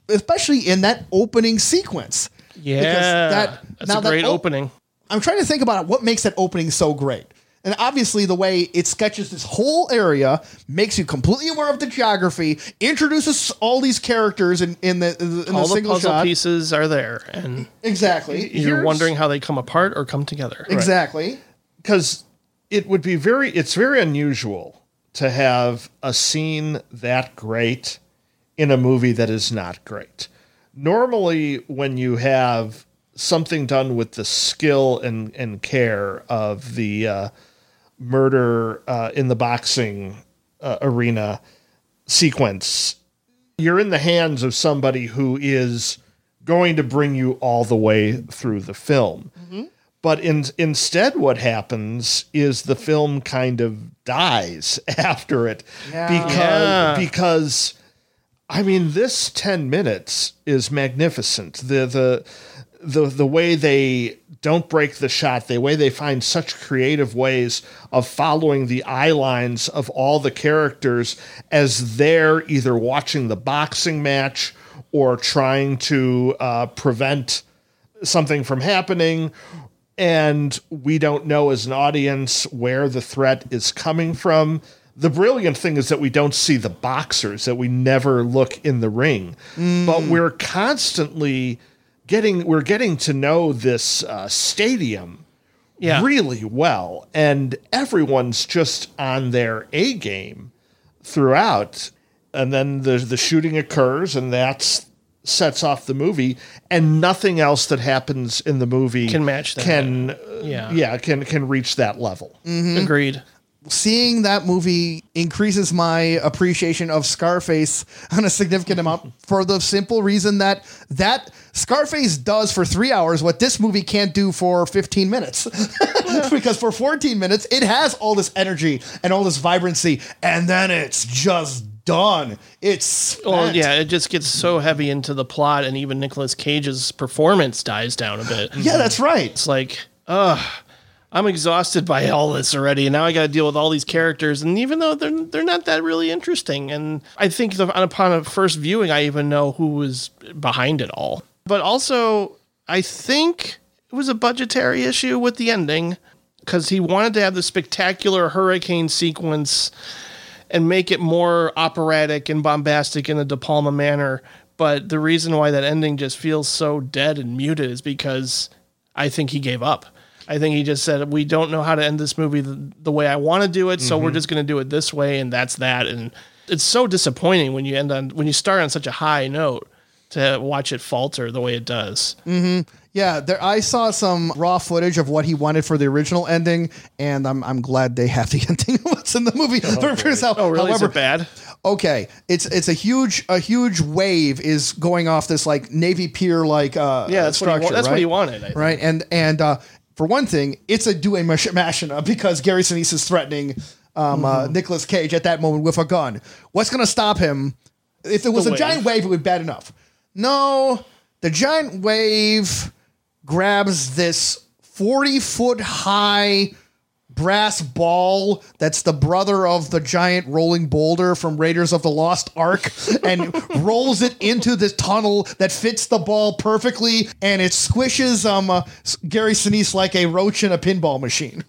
[SPEAKER 1] Especially in that opening sequence.
[SPEAKER 2] yeah,
[SPEAKER 1] that-
[SPEAKER 2] that's
[SPEAKER 1] now
[SPEAKER 2] a
[SPEAKER 1] that
[SPEAKER 2] great
[SPEAKER 1] op-
[SPEAKER 2] opening.
[SPEAKER 1] I'm trying to think about what makes that opening so great. And obviously, the way it sketches this whole area makes you completely aware of the geography, introduces all these characters in, in the in
[SPEAKER 2] All
[SPEAKER 1] the
[SPEAKER 2] the
[SPEAKER 1] single
[SPEAKER 2] puzzle
[SPEAKER 1] shot.
[SPEAKER 2] pieces are there, and
[SPEAKER 1] Exactly.
[SPEAKER 2] you're
[SPEAKER 3] Here's-
[SPEAKER 2] wondering how they come apart or come together.
[SPEAKER 1] Exactly.
[SPEAKER 3] because it would be very it's very unusual to have a scene that great in a movie that is not great normally when you have something done with the skill and, and care of the uh, murder uh, in the boxing uh, arena sequence you're in the hands of somebody who is going to bring you all the way through the film. But in, instead, what happens is the film kind of dies after it
[SPEAKER 1] Yeah.
[SPEAKER 3] because
[SPEAKER 2] Yeah.
[SPEAKER 3] because I mean this ten minutes is magnificent. The the the the way they don't break the shot, the way they find such creative ways of following the eye lines of all the characters as they're either watching the boxing match or trying to uh, prevent something from happening and we don't know as an audience where the threat is coming from. The brilliant thing is that we don't see the boxers, that we never look in the ring, but we're constantly getting we're getting to know this uh, stadium
[SPEAKER 2] Yeah.
[SPEAKER 3] really well, and everyone's just on their A game throughout. And then the the shooting occurs, and that's sets off the movie, and nothing else that happens in the movie
[SPEAKER 2] Can match that.
[SPEAKER 3] Can
[SPEAKER 2] Yeah.
[SPEAKER 3] yeah can can reach that level.
[SPEAKER 2] Agreed.
[SPEAKER 1] Seeing that movie increases my appreciation of Scarface on a significant amount for the simple reason that that Scarface does for three hours what this movie can't do for 15 minutes. because for 14 minutes, it has all this energy and all this vibrancy, and then it's just done. It's
[SPEAKER 2] Well,
[SPEAKER 1] spent.
[SPEAKER 2] yeah, it just gets so heavy into the plot, and even Nicolas Cage's performance dies down a bit.
[SPEAKER 1] Yeah, that's right.
[SPEAKER 2] It's like, ugh, I'm exhausted by all this already, and now I got to deal with all these characters, and even though they're they're not that really interesting, and I think the, upon a first viewing, I even know who was behind it all. But also, I think it was a budgetary issue with the ending because he wanted to have the spectacular hurricane sequence and make it more operatic and bombastic in the De Palma manner. But the reason why that ending just feels so dead and muted is because I think he gave up. I think he just said, "We don't know how to end this movie the, the way I want to do it, so we're just going to do it this way, and that's that." And it's so disappointing when you end on when you start on such a high note to watch it falter the way it does. Mm-hmm.
[SPEAKER 1] Yeah, there. I saw some raw footage of what he wanted for the original ending, and I'm I'm glad they have the ending of what's in the movie.
[SPEAKER 2] Oh, really? is
[SPEAKER 1] However,
[SPEAKER 2] it bad?
[SPEAKER 1] okay, it's it's a huge a huge wave is going off this like navy pier like uh
[SPEAKER 2] Yeah, that's what he,
[SPEAKER 1] structure,
[SPEAKER 2] that's what he wanted. I think.
[SPEAKER 1] right? And and uh, for one thing, it's a do a mash- machina because Gary Sinise is threatening um,
[SPEAKER 2] Mm-hmm.
[SPEAKER 1] uh, Nicolas Cage at that moment with a gun. What's going to stop him? If it was
[SPEAKER 2] The
[SPEAKER 1] a
[SPEAKER 2] wave.
[SPEAKER 1] giant wave, it would be bad enough. No, the giant wave grabs this forty foot high brass ball that's the brother of the giant rolling boulder from Raiders of the Lost Ark and rolls it into this tunnel that fits the ball perfectly and it squishes um uh, Gary Sinise like a roach in a pinball machine.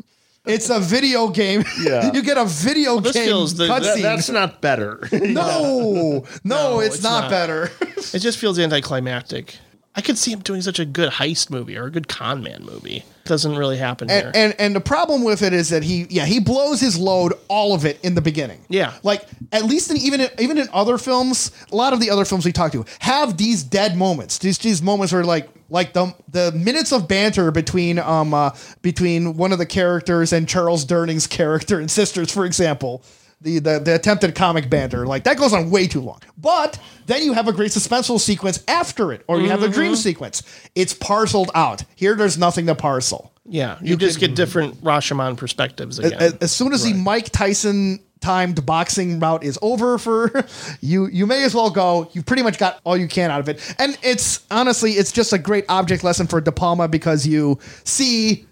[SPEAKER 1] It's a video game.
[SPEAKER 3] Yeah.
[SPEAKER 1] you get a video
[SPEAKER 2] this
[SPEAKER 1] game
[SPEAKER 2] feels the-
[SPEAKER 3] That-
[SPEAKER 1] cutscene.
[SPEAKER 3] that's not better.
[SPEAKER 1] no, no, it's,
[SPEAKER 2] it's
[SPEAKER 1] not,
[SPEAKER 2] not.
[SPEAKER 1] better.
[SPEAKER 2] It just feels anticlimactic. I could see him doing such a good heist movie or a good con man movie. Doesn't really happen here.
[SPEAKER 1] and, and and the problem with it is that he yeah he blows his load all of it in the beginning
[SPEAKER 2] Yeah.
[SPEAKER 1] like at least in even in, even in other films a lot of the other films we talked to have these dead moments these these moments where like like the the minutes of banter between um uh, between one of the characters and Charles Durning's character and sisters for example the, the the attempted comic banter. Like that goes on way too long. But then you have a great suspenseful sequence after it or you have the dream mm-hmm. sequence. It's parceled out. Here there's nothing to parcel.
[SPEAKER 2] Yeah, you, just get different Rashomon perspectives again.
[SPEAKER 1] as, as soon as the Mike Tyson timed boxing route is over for you you may as well go. You've pretty much got all you can out of it. And it's honestly it's just a great object lesson for De Palma because you see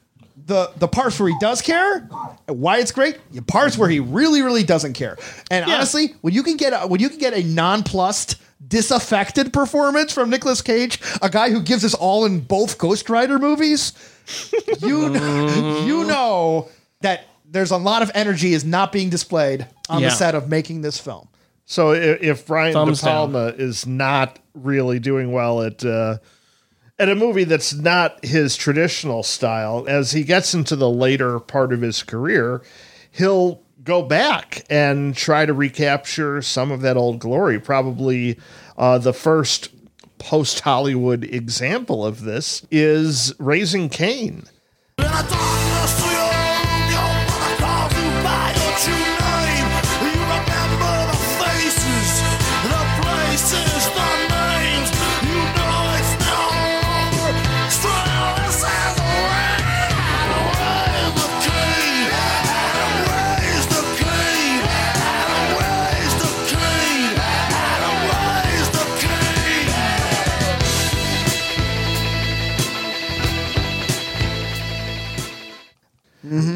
[SPEAKER 1] the the parts where he does care why it's great the parts where he really really doesn't care and
[SPEAKER 2] Yeah.
[SPEAKER 1] honestly when you can get a, when you can get a nonplussed disaffected performance from Nicolas Cage a guy who gives us all in both Ghost Rider movies you you know that there's a lot of energy is not being displayed on
[SPEAKER 2] Yeah.
[SPEAKER 1] the set of making this film.
[SPEAKER 3] So if, if Brian De
[SPEAKER 2] Thumbs down.
[SPEAKER 3] Palma is not really doing well at uh, at a movie that's not his traditional style, as he gets into the later part of his career, he'll go back and try to recapture some of that old glory. Probably uh, the first post Hollywood example of this is Raising Cain.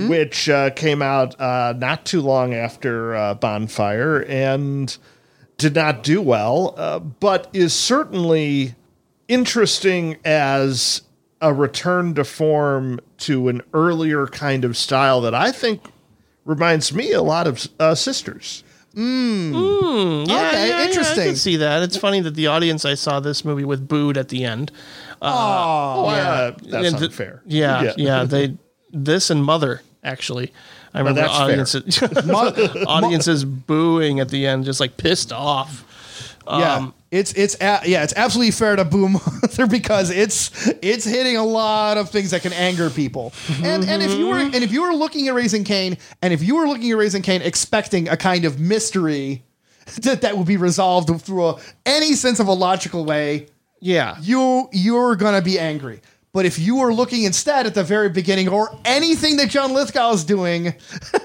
[SPEAKER 3] Which uh, came out uh, not too long after uh, Bonfire and did not do well, uh, but is certainly interesting as a return to form to an earlier kind of style that I think reminds me a lot of uh, Sisters.
[SPEAKER 2] Yeah,
[SPEAKER 1] Okay,
[SPEAKER 2] yeah, yeah, I
[SPEAKER 1] interesting.
[SPEAKER 2] can see that. It's funny that the audience I saw this movie with booed at the end.
[SPEAKER 3] Oh, uh, that's
[SPEAKER 2] And th-
[SPEAKER 3] unfair.
[SPEAKER 2] Yeah, yeah, They this and Mother actually. I remember
[SPEAKER 3] that's
[SPEAKER 2] audiences audiences booing at the end, just like pissed off.
[SPEAKER 1] yeah,
[SPEAKER 2] Um,
[SPEAKER 1] it's it's a, yeah, it's absolutely fair to boo Mother because it's it's hitting a lot of things that can anger people. And and if you were and if you were looking at Raising Cain and if you were looking at Raising Cain expecting a kind of mystery that that would be resolved through a, any sense of a logical way,
[SPEAKER 2] Yeah,
[SPEAKER 1] you you're gonna be angry. But if you are looking instead at the very beginning or anything that John Lithgow is doing,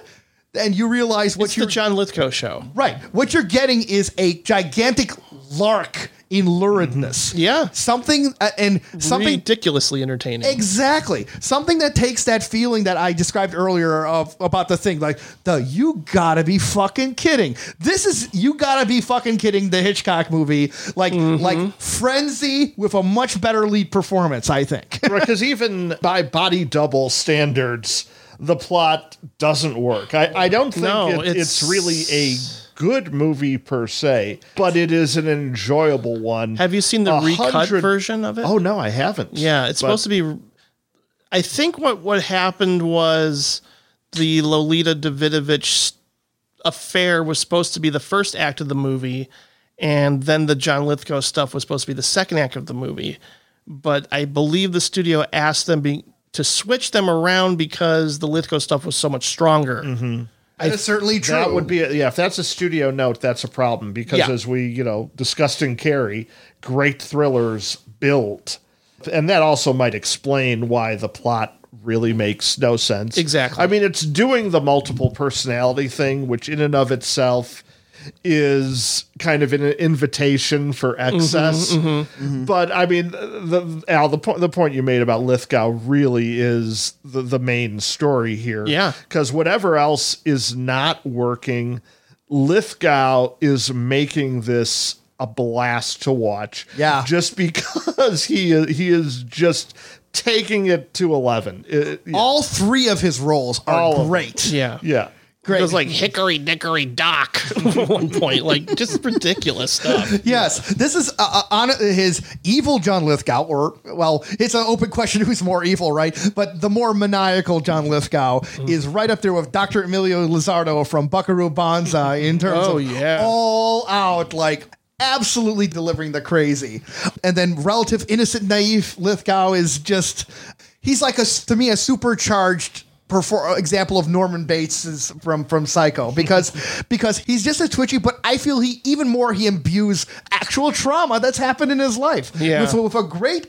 [SPEAKER 1] and you realize what
[SPEAKER 2] it's
[SPEAKER 1] you're
[SPEAKER 2] the John Lithgow show.
[SPEAKER 1] right, what you're getting is a gigantic lark in luridness.
[SPEAKER 2] Yeah.
[SPEAKER 1] something uh, and something
[SPEAKER 2] ridiculously entertaining.
[SPEAKER 1] Exactly. Something that takes that feeling that I described earlier of about the thing, like the you gotta be fucking kidding. This is you gotta be fucking kidding the Hitchcock movie. Like like frenzy with a much better lead performance, I think.
[SPEAKER 3] right because even by body double standards the plot doesn't work i, I don't think
[SPEAKER 2] No,
[SPEAKER 3] it-
[SPEAKER 2] it's-
[SPEAKER 3] it's, really a good movie per se, but it is an enjoyable one.
[SPEAKER 2] Have you seen the recut version of it?
[SPEAKER 3] Oh no, I haven't.
[SPEAKER 2] Yeah, it's supposed to be. I think what what happened was the Lolita Davidovich affair was supposed to be the first act of the movie, and then the John Lithgow stuff was supposed to be the second act of the movie. But I believe the studio asked them be, to switch them around because the Lithgow stuff was so much stronger.
[SPEAKER 1] That is certainly true.
[SPEAKER 3] That would be a, yeah. If that's a studio note, that's a problem because
[SPEAKER 2] Yeah.
[SPEAKER 3] as we you know discussed in Carrie, great thrillers built, and that also might explain why the plot really makes no sense.
[SPEAKER 2] Exactly.
[SPEAKER 3] I mean, it's doing the multiple personality thing, which in and of itself is kind of an invitation for mm-hmm, excess. Mm-hmm, mm-hmm. But I mean, the Al, the point the point you made about Lithgow really is the the main story here.
[SPEAKER 2] Yeah.
[SPEAKER 3] because whatever else is not working, Lithgow is making this a blast to watch.
[SPEAKER 1] Yeah.
[SPEAKER 3] just because he is, he is just taking it to eleven. It- yeah.
[SPEAKER 1] All three of his roles are
[SPEAKER 3] All
[SPEAKER 1] great.
[SPEAKER 2] Yeah,
[SPEAKER 3] yeah.
[SPEAKER 1] Great.
[SPEAKER 2] It was like Hickory Dickory Dock at one point, like just ridiculous stuff.
[SPEAKER 1] Yes, this is uh, uh, on his evil John Lithgow, or well, it's an open question who's more evil, right? But the more maniacal John Lithgow
[SPEAKER 2] Mm.
[SPEAKER 1] is right up there with Dr. Emilio Lizardo from Buckaroo Banzai in terms
[SPEAKER 2] Oh,
[SPEAKER 1] of
[SPEAKER 2] yeah.
[SPEAKER 1] all out, like absolutely delivering the crazy. And then relative innocent, naive Lithgow is just he's like a to me a supercharged perfor- example of Norman Bates from from Psycho because because he's just a twitchy, but I feel he even more he imbues actual trauma that's happened in his life.
[SPEAKER 2] Yeah.
[SPEAKER 1] with, with a great.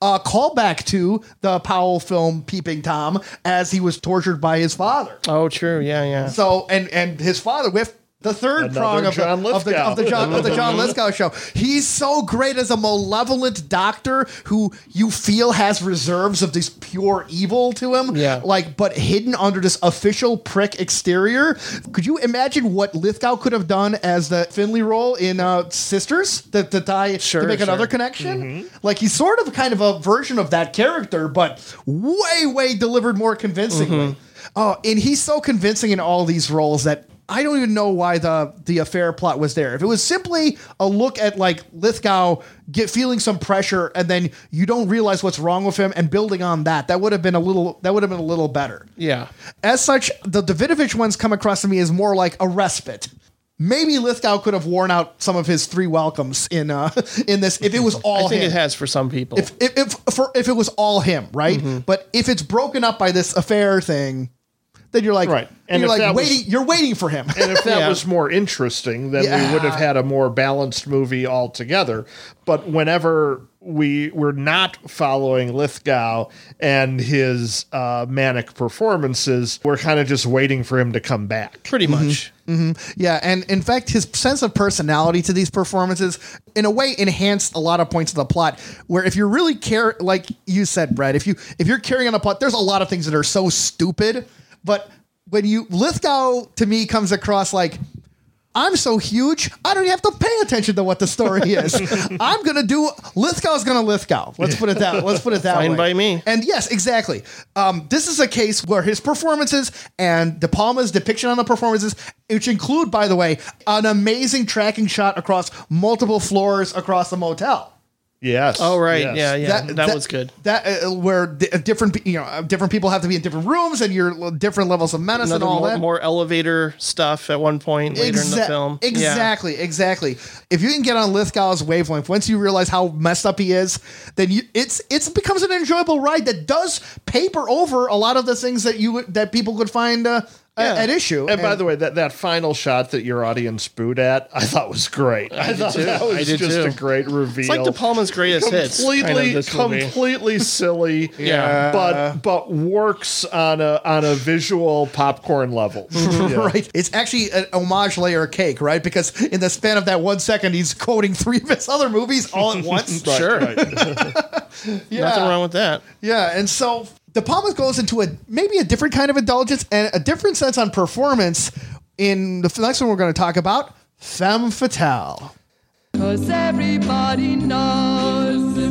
[SPEAKER 1] Uh, callback to the Powell film Peeping Tom as he was tortured by his father.
[SPEAKER 2] Oh, true. Yeah, yeah.
[SPEAKER 1] So and and his father with the third
[SPEAKER 3] Another
[SPEAKER 1] prong of the,
[SPEAKER 3] John
[SPEAKER 1] of the of the
[SPEAKER 3] Lithgow.
[SPEAKER 1] John of the John Lithgow show. He's so great as a malevolent doctor who you feel has reserves of this pure evil to him.
[SPEAKER 2] Yeah.
[SPEAKER 1] Like, but hidden under this official prick exterior. Could you imagine what Lithgow could have done as the Finley role in uh, Sisters to, to tie
[SPEAKER 2] Sure,
[SPEAKER 1] to make another
[SPEAKER 2] sure.
[SPEAKER 1] connection? Like he's sort of kind of a version of that character, but way, way delivered more convincingly. Oh, and he's so convincing in all these roles that I don't even know why the the affair plot was there. If it was simply a look at like Lithgow get feeling some pressure and then you don't realize what's wrong with him and building on that, that would have been a little that would have been a little better.
[SPEAKER 2] Yeah.
[SPEAKER 1] As such, the Davidovich ones come across to me as more like a respite. Maybe Lithgow could have worn out some of his three welcomes in uh in this if it was all
[SPEAKER 2] I think
[SPEAKER 1] him
[SPEAKER 2] it has for some people.
[SPEAKER 1] if if if, for, if it was all him, right?
[SPEAKER 3] Mm-hmm.
[SPEAKER 1] But if it's broken up by this affair thing, then you're like,
[SPEAKER 3] Right.
[SPEAKER 1] and
[SPEAKER 3] And
[SPEAKER 1] you're like
[SPEAKER 3] that was-
[SPEAKER 1] waiting. you're waiting for him.
[SPEAKER 3] And if that
[SPEAKER 2] Yeah.
[SPEAKER 3] was more interesting, then
[SPEAKER 1] Yeah.
[SPEAKER 3] we would have had a more balanced movie altogether. But whenever we were not following Lithgow and his uh, manic performances, we're kind of just waiting for him to come back.
[SPEAKER 2] Pretty much.
[SPEAKER 1] yeah, and in fact, his sense of personality to these performances, in a way, enhanced a lot of points of the plot. Where if you're really care, like you said, Brad, if you if you're carrying on a plot, there's a lot of things that are so stupid. But when you Lithgow to me comes across like. I'm so huge, I don't even have to pay attention to what the story is. I'm gonna do Lithgow's gonna Lithgow. Let's put it that. Let's put it that
[SPEAKER 2] Fine
[SPEAKER 1] way.
[SPEAKER 2] by me.
[SPEAKER 1] And yes, exactly. Um, this is a case where his performances and De Palma's depiction on the performances, which include, by the way, an amazing tracking shot across multiple floors across the motel.
[SPEAKER 3] Yes.
[SPEAKER 2] Oh, right.
[SPEAKER 3] yes.
[SPEAKER 2] Yeah, yeah. That, was good.
[SPEAKER 1] That uh, where di- different, you know, uh, different people have to be in different rooms, and you're different levels of menace
[SPEAKER 2] Another
[SPEAKER 1] and all
[SPEAKER 2] more,
[SPEAKER 1] that.
[SPEAKER 2] more elevator stuff at one point later in the
[SPEAKER 1] Exa-
[SPEAKER 2] film. Yeah.
[SPEAKER 1] Exactly, exactly. If you can get on Lithgow's wavelength, once you realize how messed up he is, then you it's it's becomes an enjoyable ride that does paper over a lot of the things that you that people could find uh,
[SPEAKER 2] Yeah.
[SPEAKER 1] at issue.
[SPEAKER 3] And by the way, that, that final shot that your audience booed at, I thought was great. I, thought
[SPEAKER 2] too.
[SPEAKER 3] that was
[SPEAKER 2] I did
[SPEAKER 3] just
[SPEAKER 2] too.
[SPEAKER 3] a great reveal.
[SPEAKER 2] It's like De Palma's greatest hits. kind of,
[SPEAKER 3] completely completely silly
[SPEAKER 2] Yeah.
[SPEAKER 3] but but works on a on a visual popcorn level Yeah.
[SPEAKER 1] right, it's actually an homage layer cake, right? Because in the span of that one second, he's quoting three of his other movies all at once.
[SPEAKER 3] Right,
[SPEAKER 2] Sure.
[SPEAKER 3] right.
[SPEAKER 1] yeah.
[SPEAKER 2] Nothing wrong with that.
[SPEAKER 1] Yeah, and so De Palma goes into a maybe a different kind of indulgence and a different sense on performance in the next one we're going to talk about, Femme Fatale.
[SPEAKER 6] Cause everybody knows the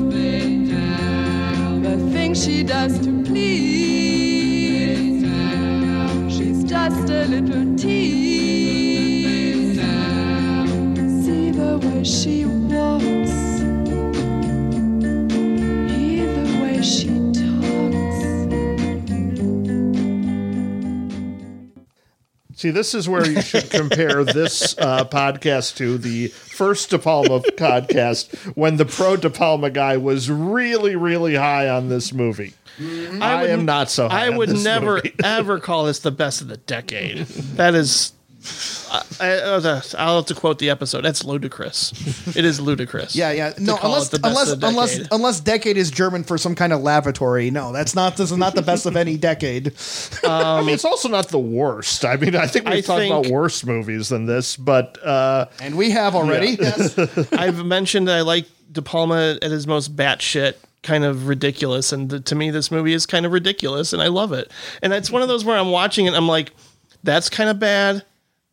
[SPEAKER 6] things she does to please. She's just a little tease. See the way she walks, hear the way she
[SPEAKER 3] See, this is where you should compare this uh, podcast to the first De Palma podcast when the pro De Palma guy was really, really high on this movie. I,
[SPEAKER 2] would-
[SPEAKER 3] am not so high.
[SPEAKER 2] I would never ever call this the best of the decade. That is, I, I, I'll have to quote the episode. That's ludicrous. It is ludicrous.
[SPEAKER 1] Yeah, yeah.
[SPEAKER 2] to
[SPEAKER 1] No, unless
[SPEAKER 2] the
[SPEAKER 1] unless
[SPEAKER 2] the
[SPEAKER 1] unless
[SPEAKER 2] decade.
[SPEAKER 1] unless decade is German for some kind of lavatory. No, that's not. This is not the best of any decade.
[SPEAKER 3] I mean, it's also not the worst. I mean, I think we've
[SPEAKER 2] I
[SPEAKER 3] talked
[SPEAKER 2] think-
[SPEAKER 3] about worse movies than this, but uh,
[SPEAKER 1] And we have already. Yes.
[SPEAKER 2] I've mentioned that I like De Palma at his most batshit kind of ridiculous, and th- to me, this movie is kind of ridiculous, and I love it. And it's one of those where I'm watching it, I'm like, that's kind of bad.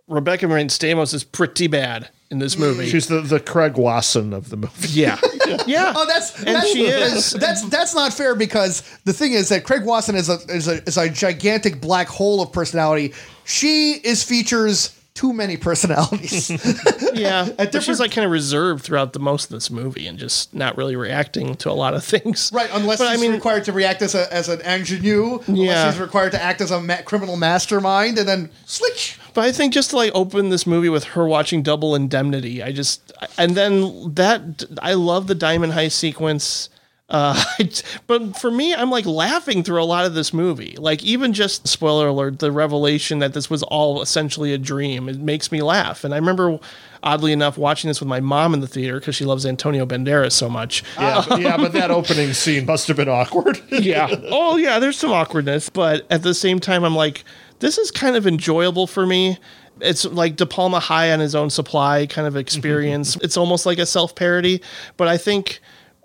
[SPEAKER 2] Rebecca Romijn Stamos is pretty bad in this movie.
[SPEAKER 3] she's the, the Craig Wasson of the movie.
[SPEAKER 2] yeah, yeah.
[SPEAKER 1] Oh, that's
[SPEAKER 2] And
[SPEAKER 1] that's,
[SPEAKER 2] she
[SPEAKER 1] that's,
[SPEAKER 2] is.
[SPEAKER 1] that's that's not fair because the thing is that Craig Wasson is a is a is a gigantic black hole of personality. She is features too many personalities.
[SPEAKER 2] Yeah, but
[SPEAKER 1] different-
[SPEAKER 2] she's like kind of reserved throughout the most of this movie and just not really reacting to a lot of things.
[SPEAKER 1] right, unless
[SPEAKER 2] But I mean-
[SPEAKER 1] required to react as a as an ingenue, unless
[SPEAKER 2] Yeah.
[SPEAKER 1] she's required to act as a ma- criminal mastermind, and then switch.
[SPEAKER 2] But I think just to like open this movie with her watching Double Indemnity, I just and then that I love the Diamond Heist sequence. Uh, but for me, I'm like laughing through a lot of this movie. Like even just spoiler alert, the revelation that this was all essentially a dream, it makes me laugh. And I remember, oddly enough, watching this with my mom in the theater because she loves Antonio Banderas so much.
[SPEAKER 3] Yeah, but, yeah, but that opening scene must have been awkward.
[SPEAKER 2] yeah. Oh, yeah, there's some awkwardness, but at the same time, I'm like, this is kind of enjoyable for me. It's like De Palma high on his own supply kind of experience. it's almost like a self parody, but I think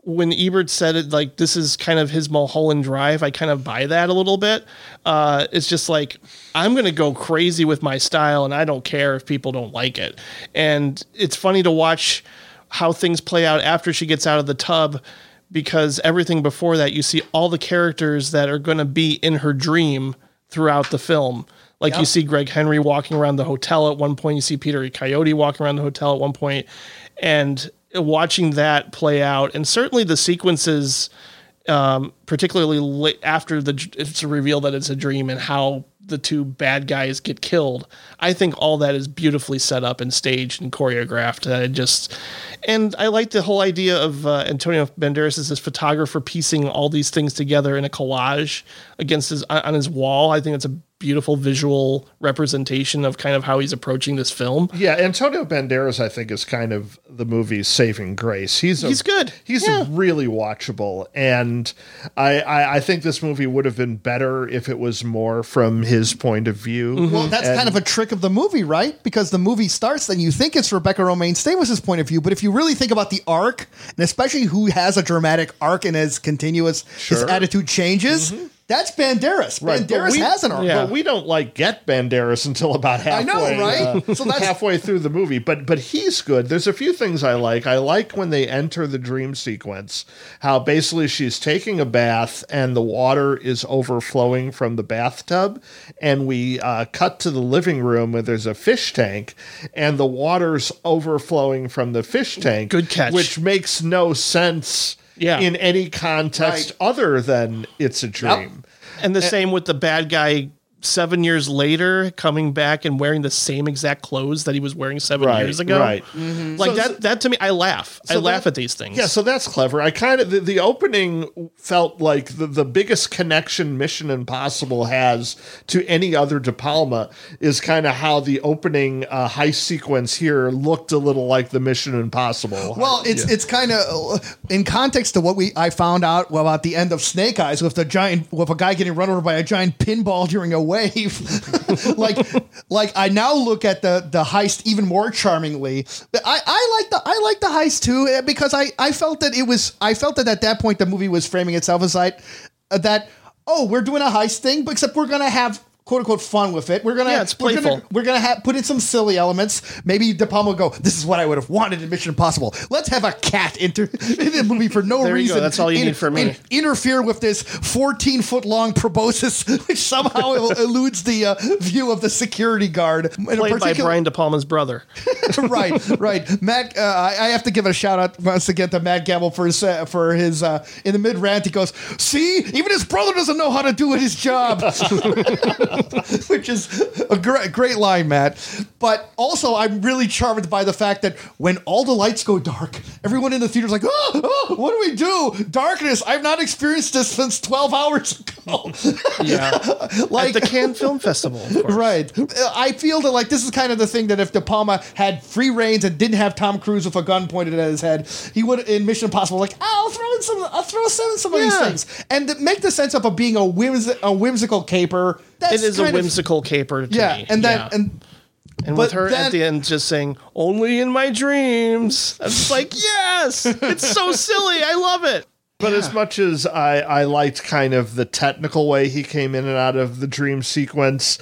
[SPEAKER 2] when Ebert said it, like this is kind of his Mulholland Drive, I kind of buy that a little bit. Uh, it's just like I'm gonna go crazy with my style, and I don't care if people don't like it. And it's funny to watch how things play out after she gets out of the tub because everything before that you see all the characters that are going to be in her dream throughout the film like you see greg henry walking around the hotel at one point you see peter coyote walking around the hotel at one point and watching that play out and certainly the sequences um, particularly after the it's revealed that it's a dream and how the two bad guys get killed. I think all that is beautifully set up and staged and choreographed. Uh, just and I like the whole idea of uh, Antonio Banderas as this photographer piecing all these things together in a collage against his on his wall. I think it's a beautiful visual representation of kind of how he's approaching this film.
[SPEAKER 3] Yeah, Antonio Banderas, I think, is kind of the movie's saving grace. He's a,
[SPEAKER 2] He's good.
[SPEAKER 3] He's
[SPEAKER 2] Yeah.
[SPEAKER 3] really watchable, and I, I I think this movie would have been better if it was more from his point of view.
[SPEAKER 2] Mm-hmm.
[SPEAKER 1] Well, that's kind of a trick of the movie, right? Because the movie starts, then you think it's Rebecca Romijn Stamos' point of view, but if you really think about the arc, and especially who has a dramatic arc and is continuous, his attitude changes. That's Banderas.
[SPEAKER 3] Right,
[SPEAKER 1] Banderas
[SPEAKER 3] we-
[SPEAKER 1] has an arc.
[SPEAKER 2] Yeah.
[SPEAKER 3] But we don't like get Banderas until about halfway.
[SPEAKER 1] I know, right?
[SPEAKER 3] uh,
[SPEAKER 1] So that's-
[SPEAKER 3] halfway through the movie. But but he's good. There's a few things I like. I like when they enter the dream sequence. How basically she's taking a bath and the water is overflowing from the bathtub, and we uh, cut to the living room where there's a fish tank, and the water's overflowing from the fish tank.
[SPEAKER 2] Good catch.
[SPEAKER 3] Which makes no sense.
[SPEAKER 2] Yeah.
[SPEAKER 3] In any context
[SPEAKER 1] Right.
[SPEAKER 3] other than it's a dream.
[SPEAKER 2] And the same with the bad guy seven years later coming back and wearing the same exact clothes that he was wearing seven
[SPEAKER 3] Right,
[SPEAKER 2] years ago.
[SPEAKER 3] right.
[SPEAKER 2] Like
[SPEAKER 3] So-
[SPEAKER 2] that that to me I laugh. I laugh
[SPEAKER 3] that-
[SPEAKER 2] at these things.
[SPEAKER 3] Yeah, so that's clever. I kind of the, the opening felt like the, the biggest connection Mission Impossible has to any other De Palma is kind of how the opening uh, heist sequence here looked a little like the Mission Impossible.
[SPEAKER 1] Well, it's it's kind of in context to what we I found out about the end of Snake Eyes with the giant with a guy getting run over by a giant pinball during a wave. like like I now look at the the heist even more charmingly. I I like the I like the heist too eh, because I I felt that it was I felt that at that point the movie was framing itself as like uh, that oh we're doing a heist thing but except we're gonna have quote unquote fun with it. We're gonna
[SPEAKER 2] Yeah, it's
[SPEAKER 1] we're
[SPEAKER 2] playful.
[SPEAKER 1] gonna, we're gonna have, put in some silly elements. Maybe De Palma will go. This is what I would have wanted in Mission Impossible. Let's have a cat enter in the movie for no
[SPEAKER 2] There you go.
[SPEAKER 1] reason.
[SPEAKER 2] That's all you need from me.
[SPEAKER 1] interfere with this 14 foot long proboscis, which somehow eludes the uh, view of the security guard. In
[SPEAKER 2] Played by Brian De Palma's brother.
[SPEAKER 1] right, right. Matt, uh, I I have to give a shout out once again to Matt Gamble for his uh, for his uh, in the mid rant. He goes, "See, even his brother doesn't know how to do his job," which is a great great line, Matt. But also, I'm really charmed by the fact that when all the lights go dark, everyone in the theater's like, "Oh, oh, what do we do? Darkness! I've not experienced this since 12 hours ago."
[SPEAKER 2] Yeah.
[SPEAKER 1] like
[SPEAKER 2] At the Cannes Film Festival, of.
[SPEAKER 1] Right. I feel that like this is kind of the thing that if De Palma had free reigns and didn't have Tom Cruise with a gun pointed at his head, he would in Mission Impossible like ah, I'll throw in some, I'll throw in some of these
[SPEAKER 2] Yeah.
[SPEAKER 1] things and make the sense of a being a whims a whimsical caper. That's
[SPEAKER 2] It is a
[SPEAKER 1] kind of-
[SPEAKER 2] whimsical caper to
[SPEAKER 1] yeah,
[SPEAKER 2] me.
[SPEAKER 1] and then
[SPEAKER 2] Yeah.
[SPEAKER 1] and
[SPEAKER 2] And
[SPEAKER 1] But
[SPEAKER 2] with her
[SPEAKER 1] then-
[SPEAKER 2] at the end just saying, only in my dreams. I was just like, yes, it's so silly. I love it.
[SPEAKER 3] But as much as I, I liked kind of the technical way he came in and out of the dream sequence,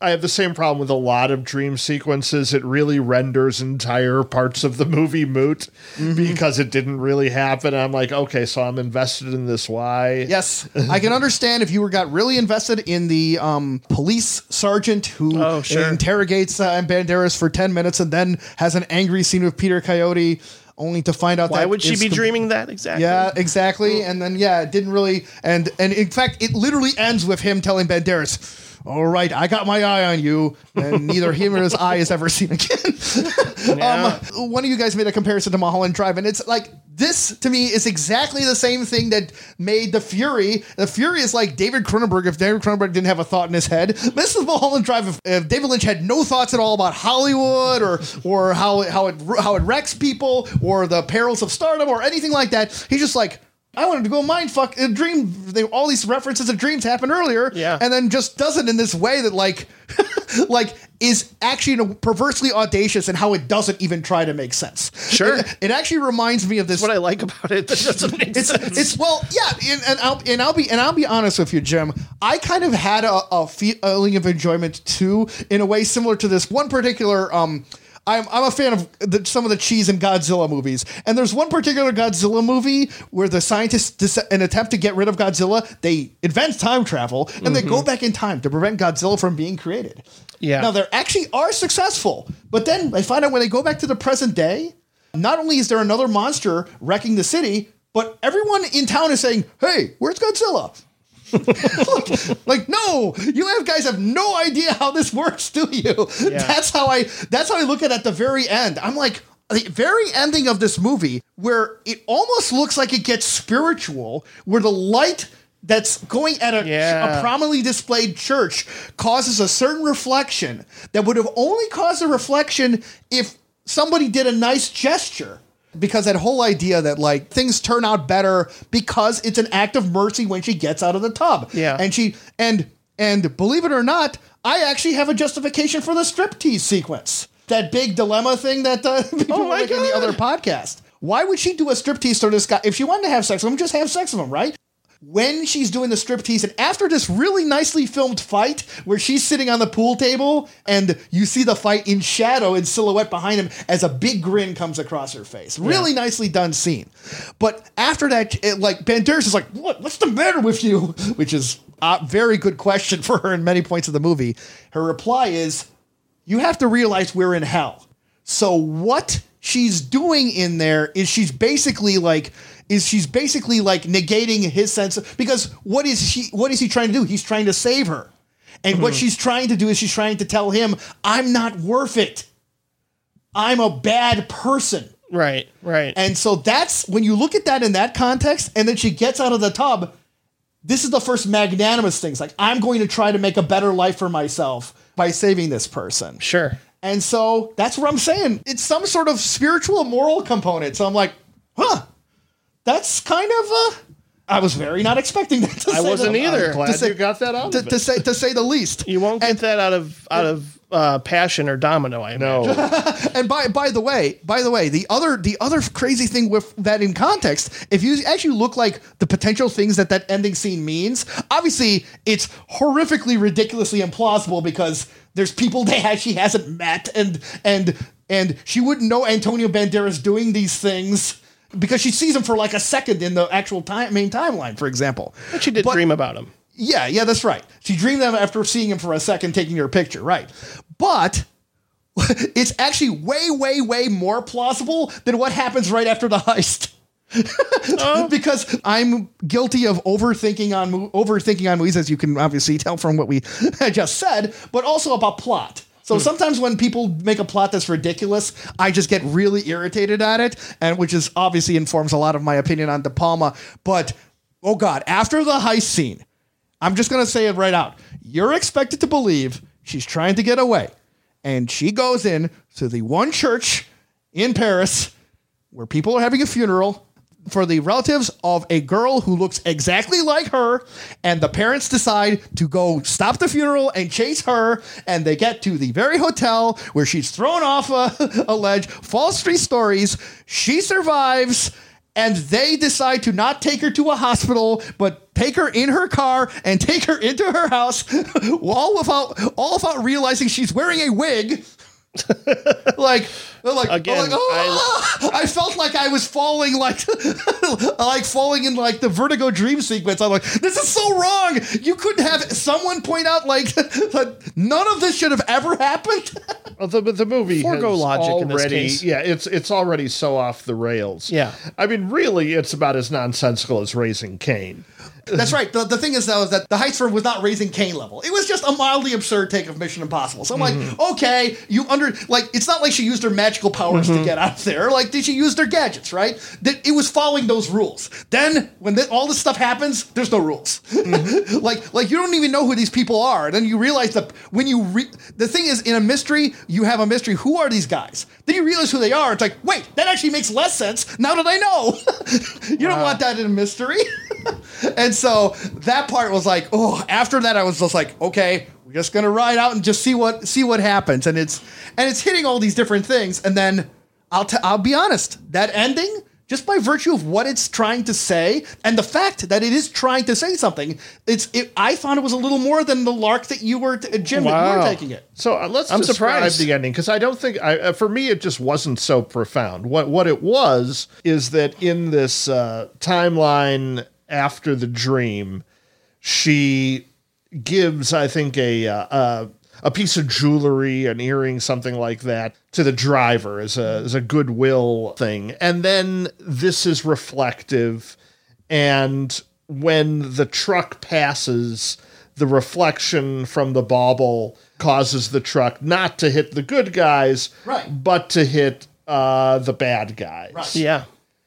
[SPEAKER 3] I have the same problem with a lot of dream sequences. It really renders entire parts of the movie moot because it didn't really happen. I'm like, okay, so I'm invested in this. Why?
[SPEAKER 1] Yes, I can understand if you were got really invested in the um, police sergeant who
[SPEAKER 2] Oh, sure.
[SPEAKER 1] interrogates uh, Banderas for ten minutes and then has an angry scene with Peter Coyote, only to find out
[SPEAKER 2] Why
[SPEAKER 1] that
[SPEAKER 2] would she be dreaming that exactly?
[SPEAKER 1] Yeah, exactly. And then yeah, it didn't really and and in fact it literally ends with him telling Banderas, All right, I got my eye on you, and neither him or his eye is ever seen again.
[SPEAKER 2] Yeah.
[SPEAKER 1] um, one of you guys made a comparison to Mulholland Drive, and it's like this to me is exactly the same thing that made the Fury. The Fury is like David Cronenberg. If David Cronenberg didn't have a thought in his head, this is Mulholland Drive. If, if David Lynch had no thoughts at all about Hollywood or or how how it how it wrecks people or the perils of stardom or anything like that, he's just like. I wanted to go mind fuck a dream. They, all these references of dreams happened earlier,
[SPEAKER 2] Yeah.
[SPEAKER 1] and then just does it in this way that like, like is actually perversely audacious and how it doesn't even try to make sense.
[SPEAKER 2] Sure.
[SPEAKER 1] it, it actually reminds me of this.
[SPEAKER 2] What I like about it that doesn't make
[SPEAKER 1] it's,
[SPEAKER 2] sense.
[SPEAKER 1] it's well, yeah, and, and I'll and I'll be and I'll be honest with you, Jim. I kind of had a, a feeling of enjoyment too, in a way similar to this one particular. Um, I'm I'm a fan of the, some of the cheese and Godzilla movies, and there's one particular Godzilla movie where the scientists, dis- an attempt to get rid of Godzilla, they invent time travel and they go mm-hmm. back in time to prevent Godzilla from being created.
[SPEAKER 2] Yeah.
[SPEAKER 1] Now they actually are successful, but then they find out when they go back to the present day, not only is there another monster wrecking the city, but everyone in town is saying, "Hey, where's Godzilla?" Like, like, no, you have guys have no idea how this works, do you? That's how I that's how I look at it at the very end. I'm like the very ending of this movie where it almost looks like it gets spiritual, where the light that's going at a,
[SPEAKER 2] Yeah.
[SPEAKER 1] a prominently displayed church causes a certain reflection that would have only caused a reflection if somebody did a nice gesture because that whole idea that like things turn out better because it's an act of mercy when she gets out of the tub.
[SPEAKER 2] Yeah.
[SPEAKER 1] and she and and believe it or not i actually have a justification for the striptease sequence. That big dilemma thing that uh, people
[SPEAKER 2] Oh
[SPEAKER 1] were like in the other podcast. Why would she do a striptease to this guy? If she wanted to have sex with him just have sex with him right when she's doing the striptease and after this really nicely filmed fight where she's sitting on the pool table and you see the fight in shadow and silhouette behind him as a big grin comes across her face. Really nicely done scene. But after that it, like banderas is like what, what's the matter with you? Which is a very good question for her in many points of the movie. Her reply is you have to realize we're in hell. So what she's doing in there is she's basically like is she's basically like negating his sense of, because what is she what is he trying to do? He's trying to save her. And what mm-hmm. she's trying to do is she's trying to tell him, I'm not worth it. I'm a bad person.
[SPEAKER 2] right, right.
[SPEAKER 1] And so that's when you look at that in that context, and then she gets out of the tub. This is the first magnanimous thing. It's like, I'm going to try to make a better life for myself by saving this person.
[SPEAKER 2] sure.
[SPEAKER 1] And so that's what I'm saying. It's some sort of spiritual moral component. So I'm like, huh, that's kind of uh I was very not expecting that. To say.
[SPEAKER 2] I
[SPEAKER 1] say
[SPEAKER 2] wasn't
[SPEAKER 1] the-
[SPEAKER 2] either.
[SPEAKER 3] Glad
[SPEAKER 1] say-
[SPEAKER 3] you got that out
[SPEAKER 1] To,
[SPEAKER 3] of
[SPEAKER 1] to say to say the least.
[SPEAKER 2] You won't get that out of out of uh, passion or domino. I
[SPEAKER 3] know.
[SPEAKER 1] And by by the way, by the way, the other the other crazy thing with that in context, if you actually look like the potential things that that ending scene means, obviously it's horrifically, ridiculously implausible because there's people that she hasn't met, and and and she wouldn't know Antonio Banderas doing these things. Because she sees him for like a second in the actual time, main timeline, for example.
[SPEAKER 2] But she did
[SPEAKER 1] But-
[SPEAKER 2] dream about him.
[SPEAKER 1] Yeah, yeah, that's right. She dreamed them after seeing him for a second, taking her picture, right? But it's actually way, way, way more plausible than what happens right after the heist. Oh. because I'm guilty of overthinking on overthinking on movies, as you can obviously tell from what we just said, but also about plot. So hmm. sometimes when people make a plot that's ridiculous, I just get really irritated at it, and which is obviously informs a lot of my opinion on De Palma. But oh god, after the heist scene, I'm just gonna say it right out. You're expected to believe she's trying to get away, and she goes in to the one church in Paris where people are having a funeral for the relatives of a girl who looks exactly like her, and the parents decide to go stop the funeral and chase her, and they get to the very hotel where she's thrown off uh, a, a ledge, false three stories. She survives. And they decide to not take her to a hospital, but take her in her car and take her into her house, all without all without realizing she's wearing a wig. like, like
[SPEAKER 2] Again,
[SPEAKER 1] like, "Ah!" I felt like I was falling, like, like falling in like the Vertigo dream sequence. I'm like, this is so wrong. You couldn't have someone point out like that none of this should have ever happened.
[SPEAKER 3] Well, the, the movie
[SPEAKER 2] Forgo
[SPEAKER 3] has
[SPEAKER 2] logic
[SPEAKER 3] already,
[SPEAKER 2] in this case.
[SPEAKER 3] yeah, it's it's already so off the rails.
[SPEAKER 2] Yeah.
[SPEAKER 3] I mean, really, it's about as nonsensical as Raising Cain.
[SPEAKER 1] That's right. The, the thing is, though, is that the Heist firm was not raising Cain level. It was just a mildly absurd take of Mission Impossible. So I'm like, mm-hmm. okay, you under like it's not like she used her magical powers to mm-hmm. get out there. Like, did she use their gadgets? Right? That it was following those rules. Then when all this stuff happens, there's no rules. Mm-hmm. like, like you don't even know who these people are. Then you realize that when you re- the thing is in a mystery, you have a mystery. Who are these guys? Then you realize who they are. It's like, wait, that actually makes less sense now that I know. you don't want that in a mystery. and so that part was like, oh, after that I was just like, okay, we're just gonna ride out and just see what see what happens. And it's and it's hitting all these different things. And then I'll t- I'll be honest, that ending, just by virtue of what it's trying to say and the fact that it is trying to say something, it's it, I thought it was a little more than the lark that you were t- Jim that you were taking it.
[SPEAKER 3] So uh, let's
[SPEAKER 2] I'm
[SPEAKER 3] describe
[SPEAKER 2] surprised.
[SPEAKER 3] the ending because I don't think I, uh, for me it just wasn't so profound. What what it was is that in this uh, timeline after the dream, she gives I think a uh, a piece of jewelry, an earring, something like that, to the driver as a as a goodwill thing, and then this is reflective, and when the truck passes the reflection from the bauble causes the truck not to hit the good guys,
[SPEAKER 1] Right.
[SPEAKER 3] but to hit uh, the bad guys.
[SPEAKER 2] Yeah.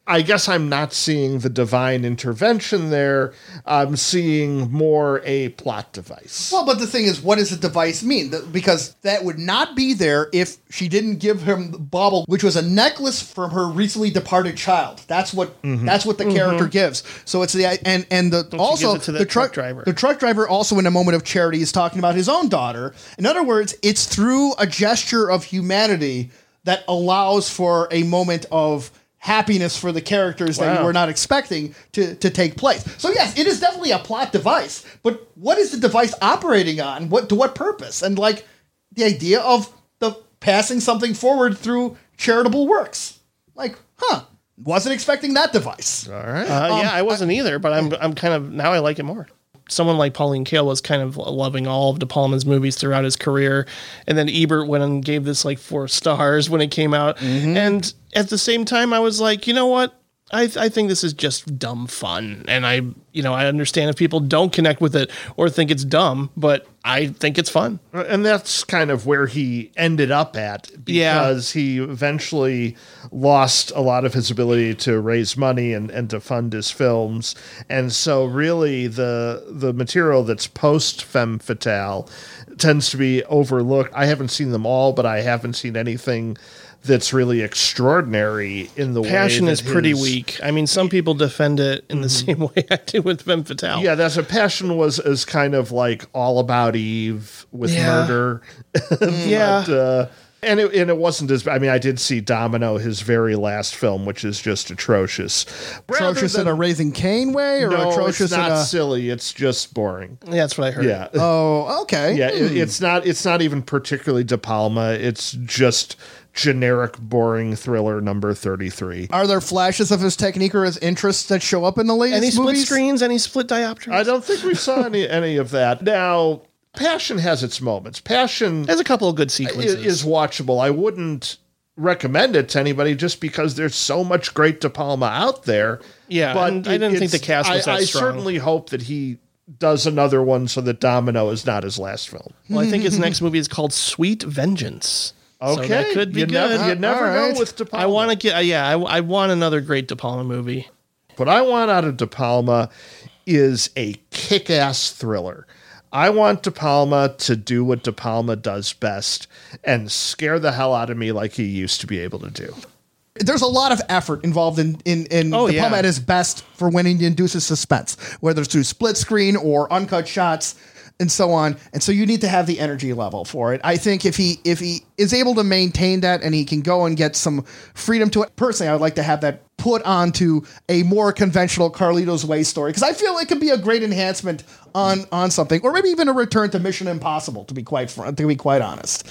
[SPEAKER 3] I guess I'm not seeing the divine intervention there. I'm seeing more a plot device.
[SPEAKER 1] Well, but the thing is, what does the device mean? Because that would not be there if she didn't give him the bauble, which was a necklace from her recently departed child. That's what mm-hmm. that's what the mm-hmm. character gives. So it's the and and the also
[SPEAKER 2] it to
[SPEAKER 1] the
[SPEAKER 2] that
[SPEAKER 1] truck
[SPEAKER 2] truck driver.
[SPEAKER 1] The truck driver also in a moment of charity is talking about his own daughter. In other words, it's through a gesture of humanity that allows for a moment of happiness for the characters that you
[SPEAKER 2] Wow.
[SPEAKER 1] were not expecting to, to take place. So yes, it is definitely a plot device, but what is the device operating on? What to what purpose? And like the idea of the passing something forward through charitable works. Like, huh, wasn't expecting that device.
[SPEAKER 3] All right.
[SPEAKER 2] Uh,
[SPEAKER 1] Um,
[SPEAKER 2] yeah, I wasn't either, but I'm I'm kind of now I like it more. Someone like Pauline Kael was kind of loving all of De Palma's movies throughout his career, and then Ebert went and gave this like four stars when it came out.
[SPEAKER 1] Mm-hmm.
[SPEAKER 2] And at the same time, I was like, you know what? I, I think this is just dumb fun, and I you know I understand if people don't connect with it or think it's dumb, but I think it's fun.
[SPEAKER 3] Uh, and that's kind of where he ended up at
[SPEAKER 2] Yeah.
[SPEAKER 3] because he eventually lost a lot of his ability to raise money and, and to fund his films. And so really the the material that's post Femme Fatale tends to be overlooked. I haven't seen them all, but I haven't seen anything that's really extraordinary in the way.
[SPEAKER 2] Passion
[SPEAKER 3] way
[SPEAKER 2] is
[SPEAKER 3] that
[SPEAKER 2] pretty
[SPEAKER 3] his-
[SPEAKER 2] weak. I mean, some people defend it in the mm-hmm. same way I do with Femme Fatale.
[SPEAKER 3] Yeah, that's a passion was is kind of like all about Eve with
[SPEAKER 2] Yeah.
[SPEAKER 3] murder. Mm.
[SPEAKER 2] yeah.
[SPEAKER 3] But, uh, and it, and it wasn't as I mean I did see Domino his very last film which is just atrocious. Rather
[SPEAKER 1] atrocious in a Raising Cain way, or
[SPEAKER 3] no,
[SPEAKER 1] atrocious
[SPEAKER 3] it's not
[SPEAKER 1] in a
[SPEAKER 3] silly. It's just boring.
[SPEAKER 2] Yeah, that's what I heard.
[SPEAKER 3] Yeah.
[SPEAKER 1] oh, okay,
[SPEAKER 3] yeah, it, hmm. it's not. It's not even particularly De Palma. It's just generic, boring thriller number thirty-three.
[SPEAKER 1] Are there flashes of his technique or his interests that show up in the latest
[SPEAKER 2] Any split
[SPEAKER 1] movies?
[SPEAKER 2] screens? Any split diopters?
[SPEAKER 3] I don't think we saw any any of that. Now, Passion has its moments. Passion
[SPEAKER 2] There's a couple of good
[SPEAKER 3] is,
[SPEAKER 2] sequences.
[SPEAKER 3] is watchable. I wouldn't recommend it to anybody just because there's so much great De Palma out there.
[SPEAKER 2] Yeah, and I didn't think the cast was
[SPEAKER 3] I,
[SPEAKER 2] that
[SPEAKER 3] I
[SPEAKER 2] strong.
[SPEAKER 3] certainly hope that he does another one so that Domino is not his last film.
[SPEAKER 2] well, I think his next movie is called Sweet Vengeance.
[SPEAKER 3] Okay,
[SPEAKER 2] so that could be
[SPEAKER 3] you
[SPEAKER 2] good.
[SPEAKER 3] Never, you never
[SPEAKER 1] All
[SPEAKER 3] know
[SPEAKER 1] right.
[SPEAKER 3] with De Palma.
[SPEAKER 2] I want to get. Uh, yeah, I, I want another great De Palma movie.
[SPEAKER 3] What I want out of De Palma is a kick ass thriller. I want De Palma to do what De Palma does best and scare the hell out of me like he used to be able to do.
[SPEAKER 1] There's a lot of effort involved in in, in
[SPEAKER 2] Oh,
[SPEAKER 1] De Palma
[SPEAKER 2] yeah.
[SPEAKER 1] at his best for when he induces suspense, whether it's through split screen or uncut shots and so on. And so you need to have the energy level for it. I think if he if he is able to maintain that and he can go and get some freedom to it, personally, I would like to have that put onto a more conventional Carlito's Way story because I feel it could be a great enhancement on on something, or maybe even a return to Mission Impossible. To be quite fr- to be quite honest.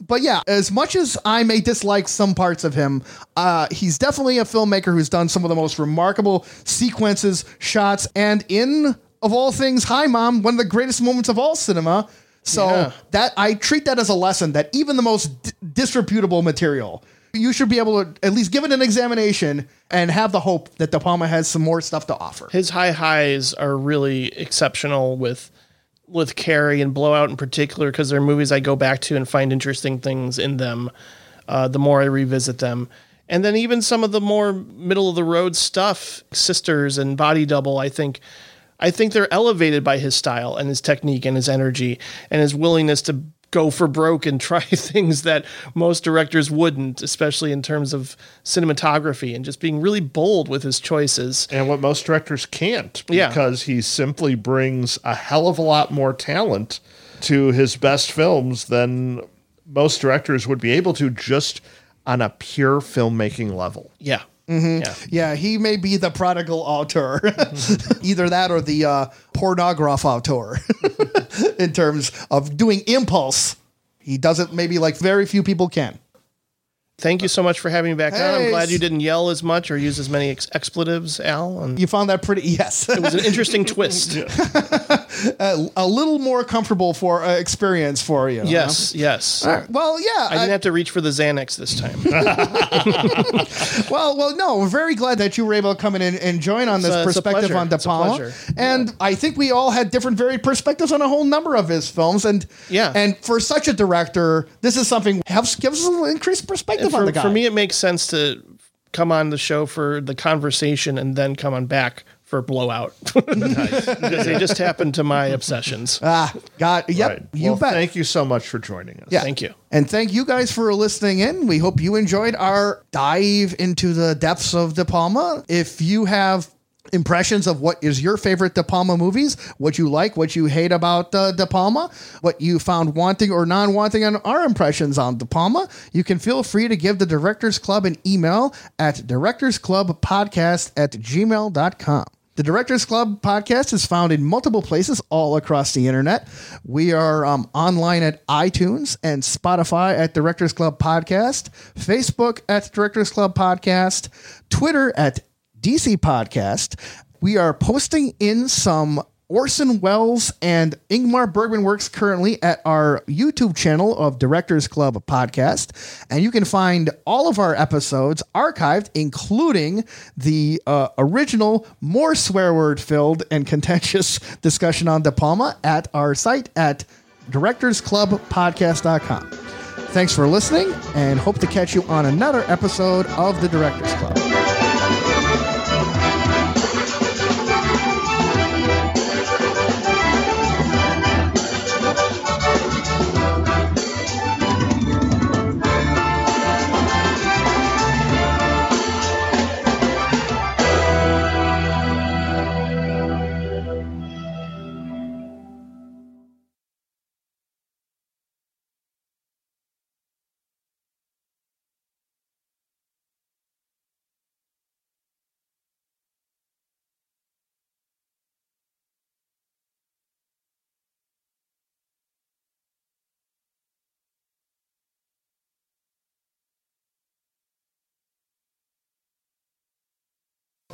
[SPEAKER 1] But yeah, as much as I may dislike some parts of him, uh, he's definitely a filmmaker who's done some of the most remarkable sequences, shots, and in of all things, Hi Mom, one of the greatest moments of all cinema. So
[SPEAKER 2] Yeah.
[SPEAKER 1] that I treat that as a lesson that even the most d- disreputable material, you should be able to at least give it an examination and have the hope that De Palma has some more stuff to offer.
[SPEAKER 2] His high highs are really exceptional with with Carrie and Blow Out in particular because they're movies I go back to and find interesting things in them. Uh, the more I revisit them, and then even some of the more middle of the road stuff, Sisters and Body Double, I think. I think they're elevated by his style and his technique and his energy and his willingness to go for broke and try things that most directors wouldn't, especially in terms of cinematography and just being really bold with his choices.
[SPEAKER 3] And what most directors can't
[SPEAKER 2] Yeah.
[SPEAKER 3] because he simply brings a hell of a lot more talent to his best films than most directors would be able to just on a pure filmmaking level.
[SPEAKER 2] Yeah.
[SPEAKER 1] Mm-hmm.
[SPEAKER 2] Yeah.
[SPEAKER 1] Yeah, he may be the prodigal auteur, either that or the uh, pornograph auteur, in terms of doing impulse. He does it maybe like very few people can.
[SPEAKER 2] Thank you so much for having me back on. I'm glad you didn't yell as much or use as many ex- expletives, Al. And
[SPEAKER 1] You found that pretty yes,
[SPEAKER 2] it was an interesting twist.
[SPEAKER 1] a, a little more comfortable for uh, experience for you.
[SPEAKER 2] Yes, yes.
[SPEAKER 1] huh? Well, yeah.
[SPEAKER 2] I didn't have to reach for the Xanax this time.
[SPEAKER 1] Well, well, no, we're very glad that you were able to come in and, and join on this
[SPEAKER 2] a- it's a
[SPEAKER 1] perspective on De
[SPEAKER 2] It's a
[SPEAKER 1] Palma.
[SPEAKER 2] pleasure.
[SPEAKER 1] And I think we all had different, varied perspectives on a whole number of his films. And
[SPEAKER 2] Yeah.
[SPEAKER 1] and for such a director, this is something helps gives us an increased perspective on
[SPEAKER 2] for,
[SPEAKER 1] the guy.
[SPEAKER 2] for me, it makes sense to come on the show for the conversation and then come on back for Blow Out because they just happen to my obsessions.
[SPEAKER 1] ah, God, yep,
[SPEAKER 3] Right.
[SPEAKER 1] you
[SPEAKER 3] well,
[SPEAKER 1] bet.
[SPEAKER 3] thank you so much for joining us.
[SPEAKER 1] Yeah.
[SPEAKER 2] Thank you.
[SPEAKER 1] And thank you guys for listening in. We hope you enjoyed our dive into the depths of De Palma. If you have impressions of what is your favorite De Palma movies, what you like, what you hate about uh, De Palma, what you found wanting or non-wanting on our impressions on De Palma, you can feel free to give the Directors Club an email at directorsclubpodcast at gmail.com. The Directors Club podcast is found in multiple places all across the internet. We are um, online at iTunes and Spotify at Directors Club Podcast, Facebook at Directors Club Podcast, Twitter at DC Podcast. We are posting in some Orson Welles and Ingmar Bergman works currently at our YouTube channel of Directors Club Podcast. And you can find all of our episodes archived, including the uh, original, more swear word filled and contentious discussion on De Palma at our site at directorsclubpodcast.com. Thanks for listening and hope to catch you on another episode of the Directors Club.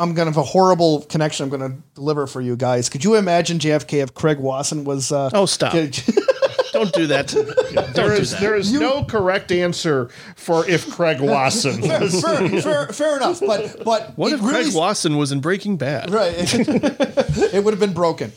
[SPEAKER 1] I'm gonna have a horrible connection. I'm gonna deliver for you guys. Could you imagine JFK if Craig Wasson was? Uh,
[SPEAKER 2] Oh, stop. Don't do that. Don't do
[SPEAKER 3] is
[SPEAKER 2] that.
[SPEAKER 3] there is no correct answer for if Craig Wasson
[SPEAKER 1] fair,
[SPEAKER 3] was.
[SPEAKER 1] fair, fair, fair enough, but but
[SPEAKER 2] What
[SPEAKER 1] it
[SPEAKER 2] if Craig Wasson was in Breaking Bad?
[SPEAKER 1] Right, it would have been broken.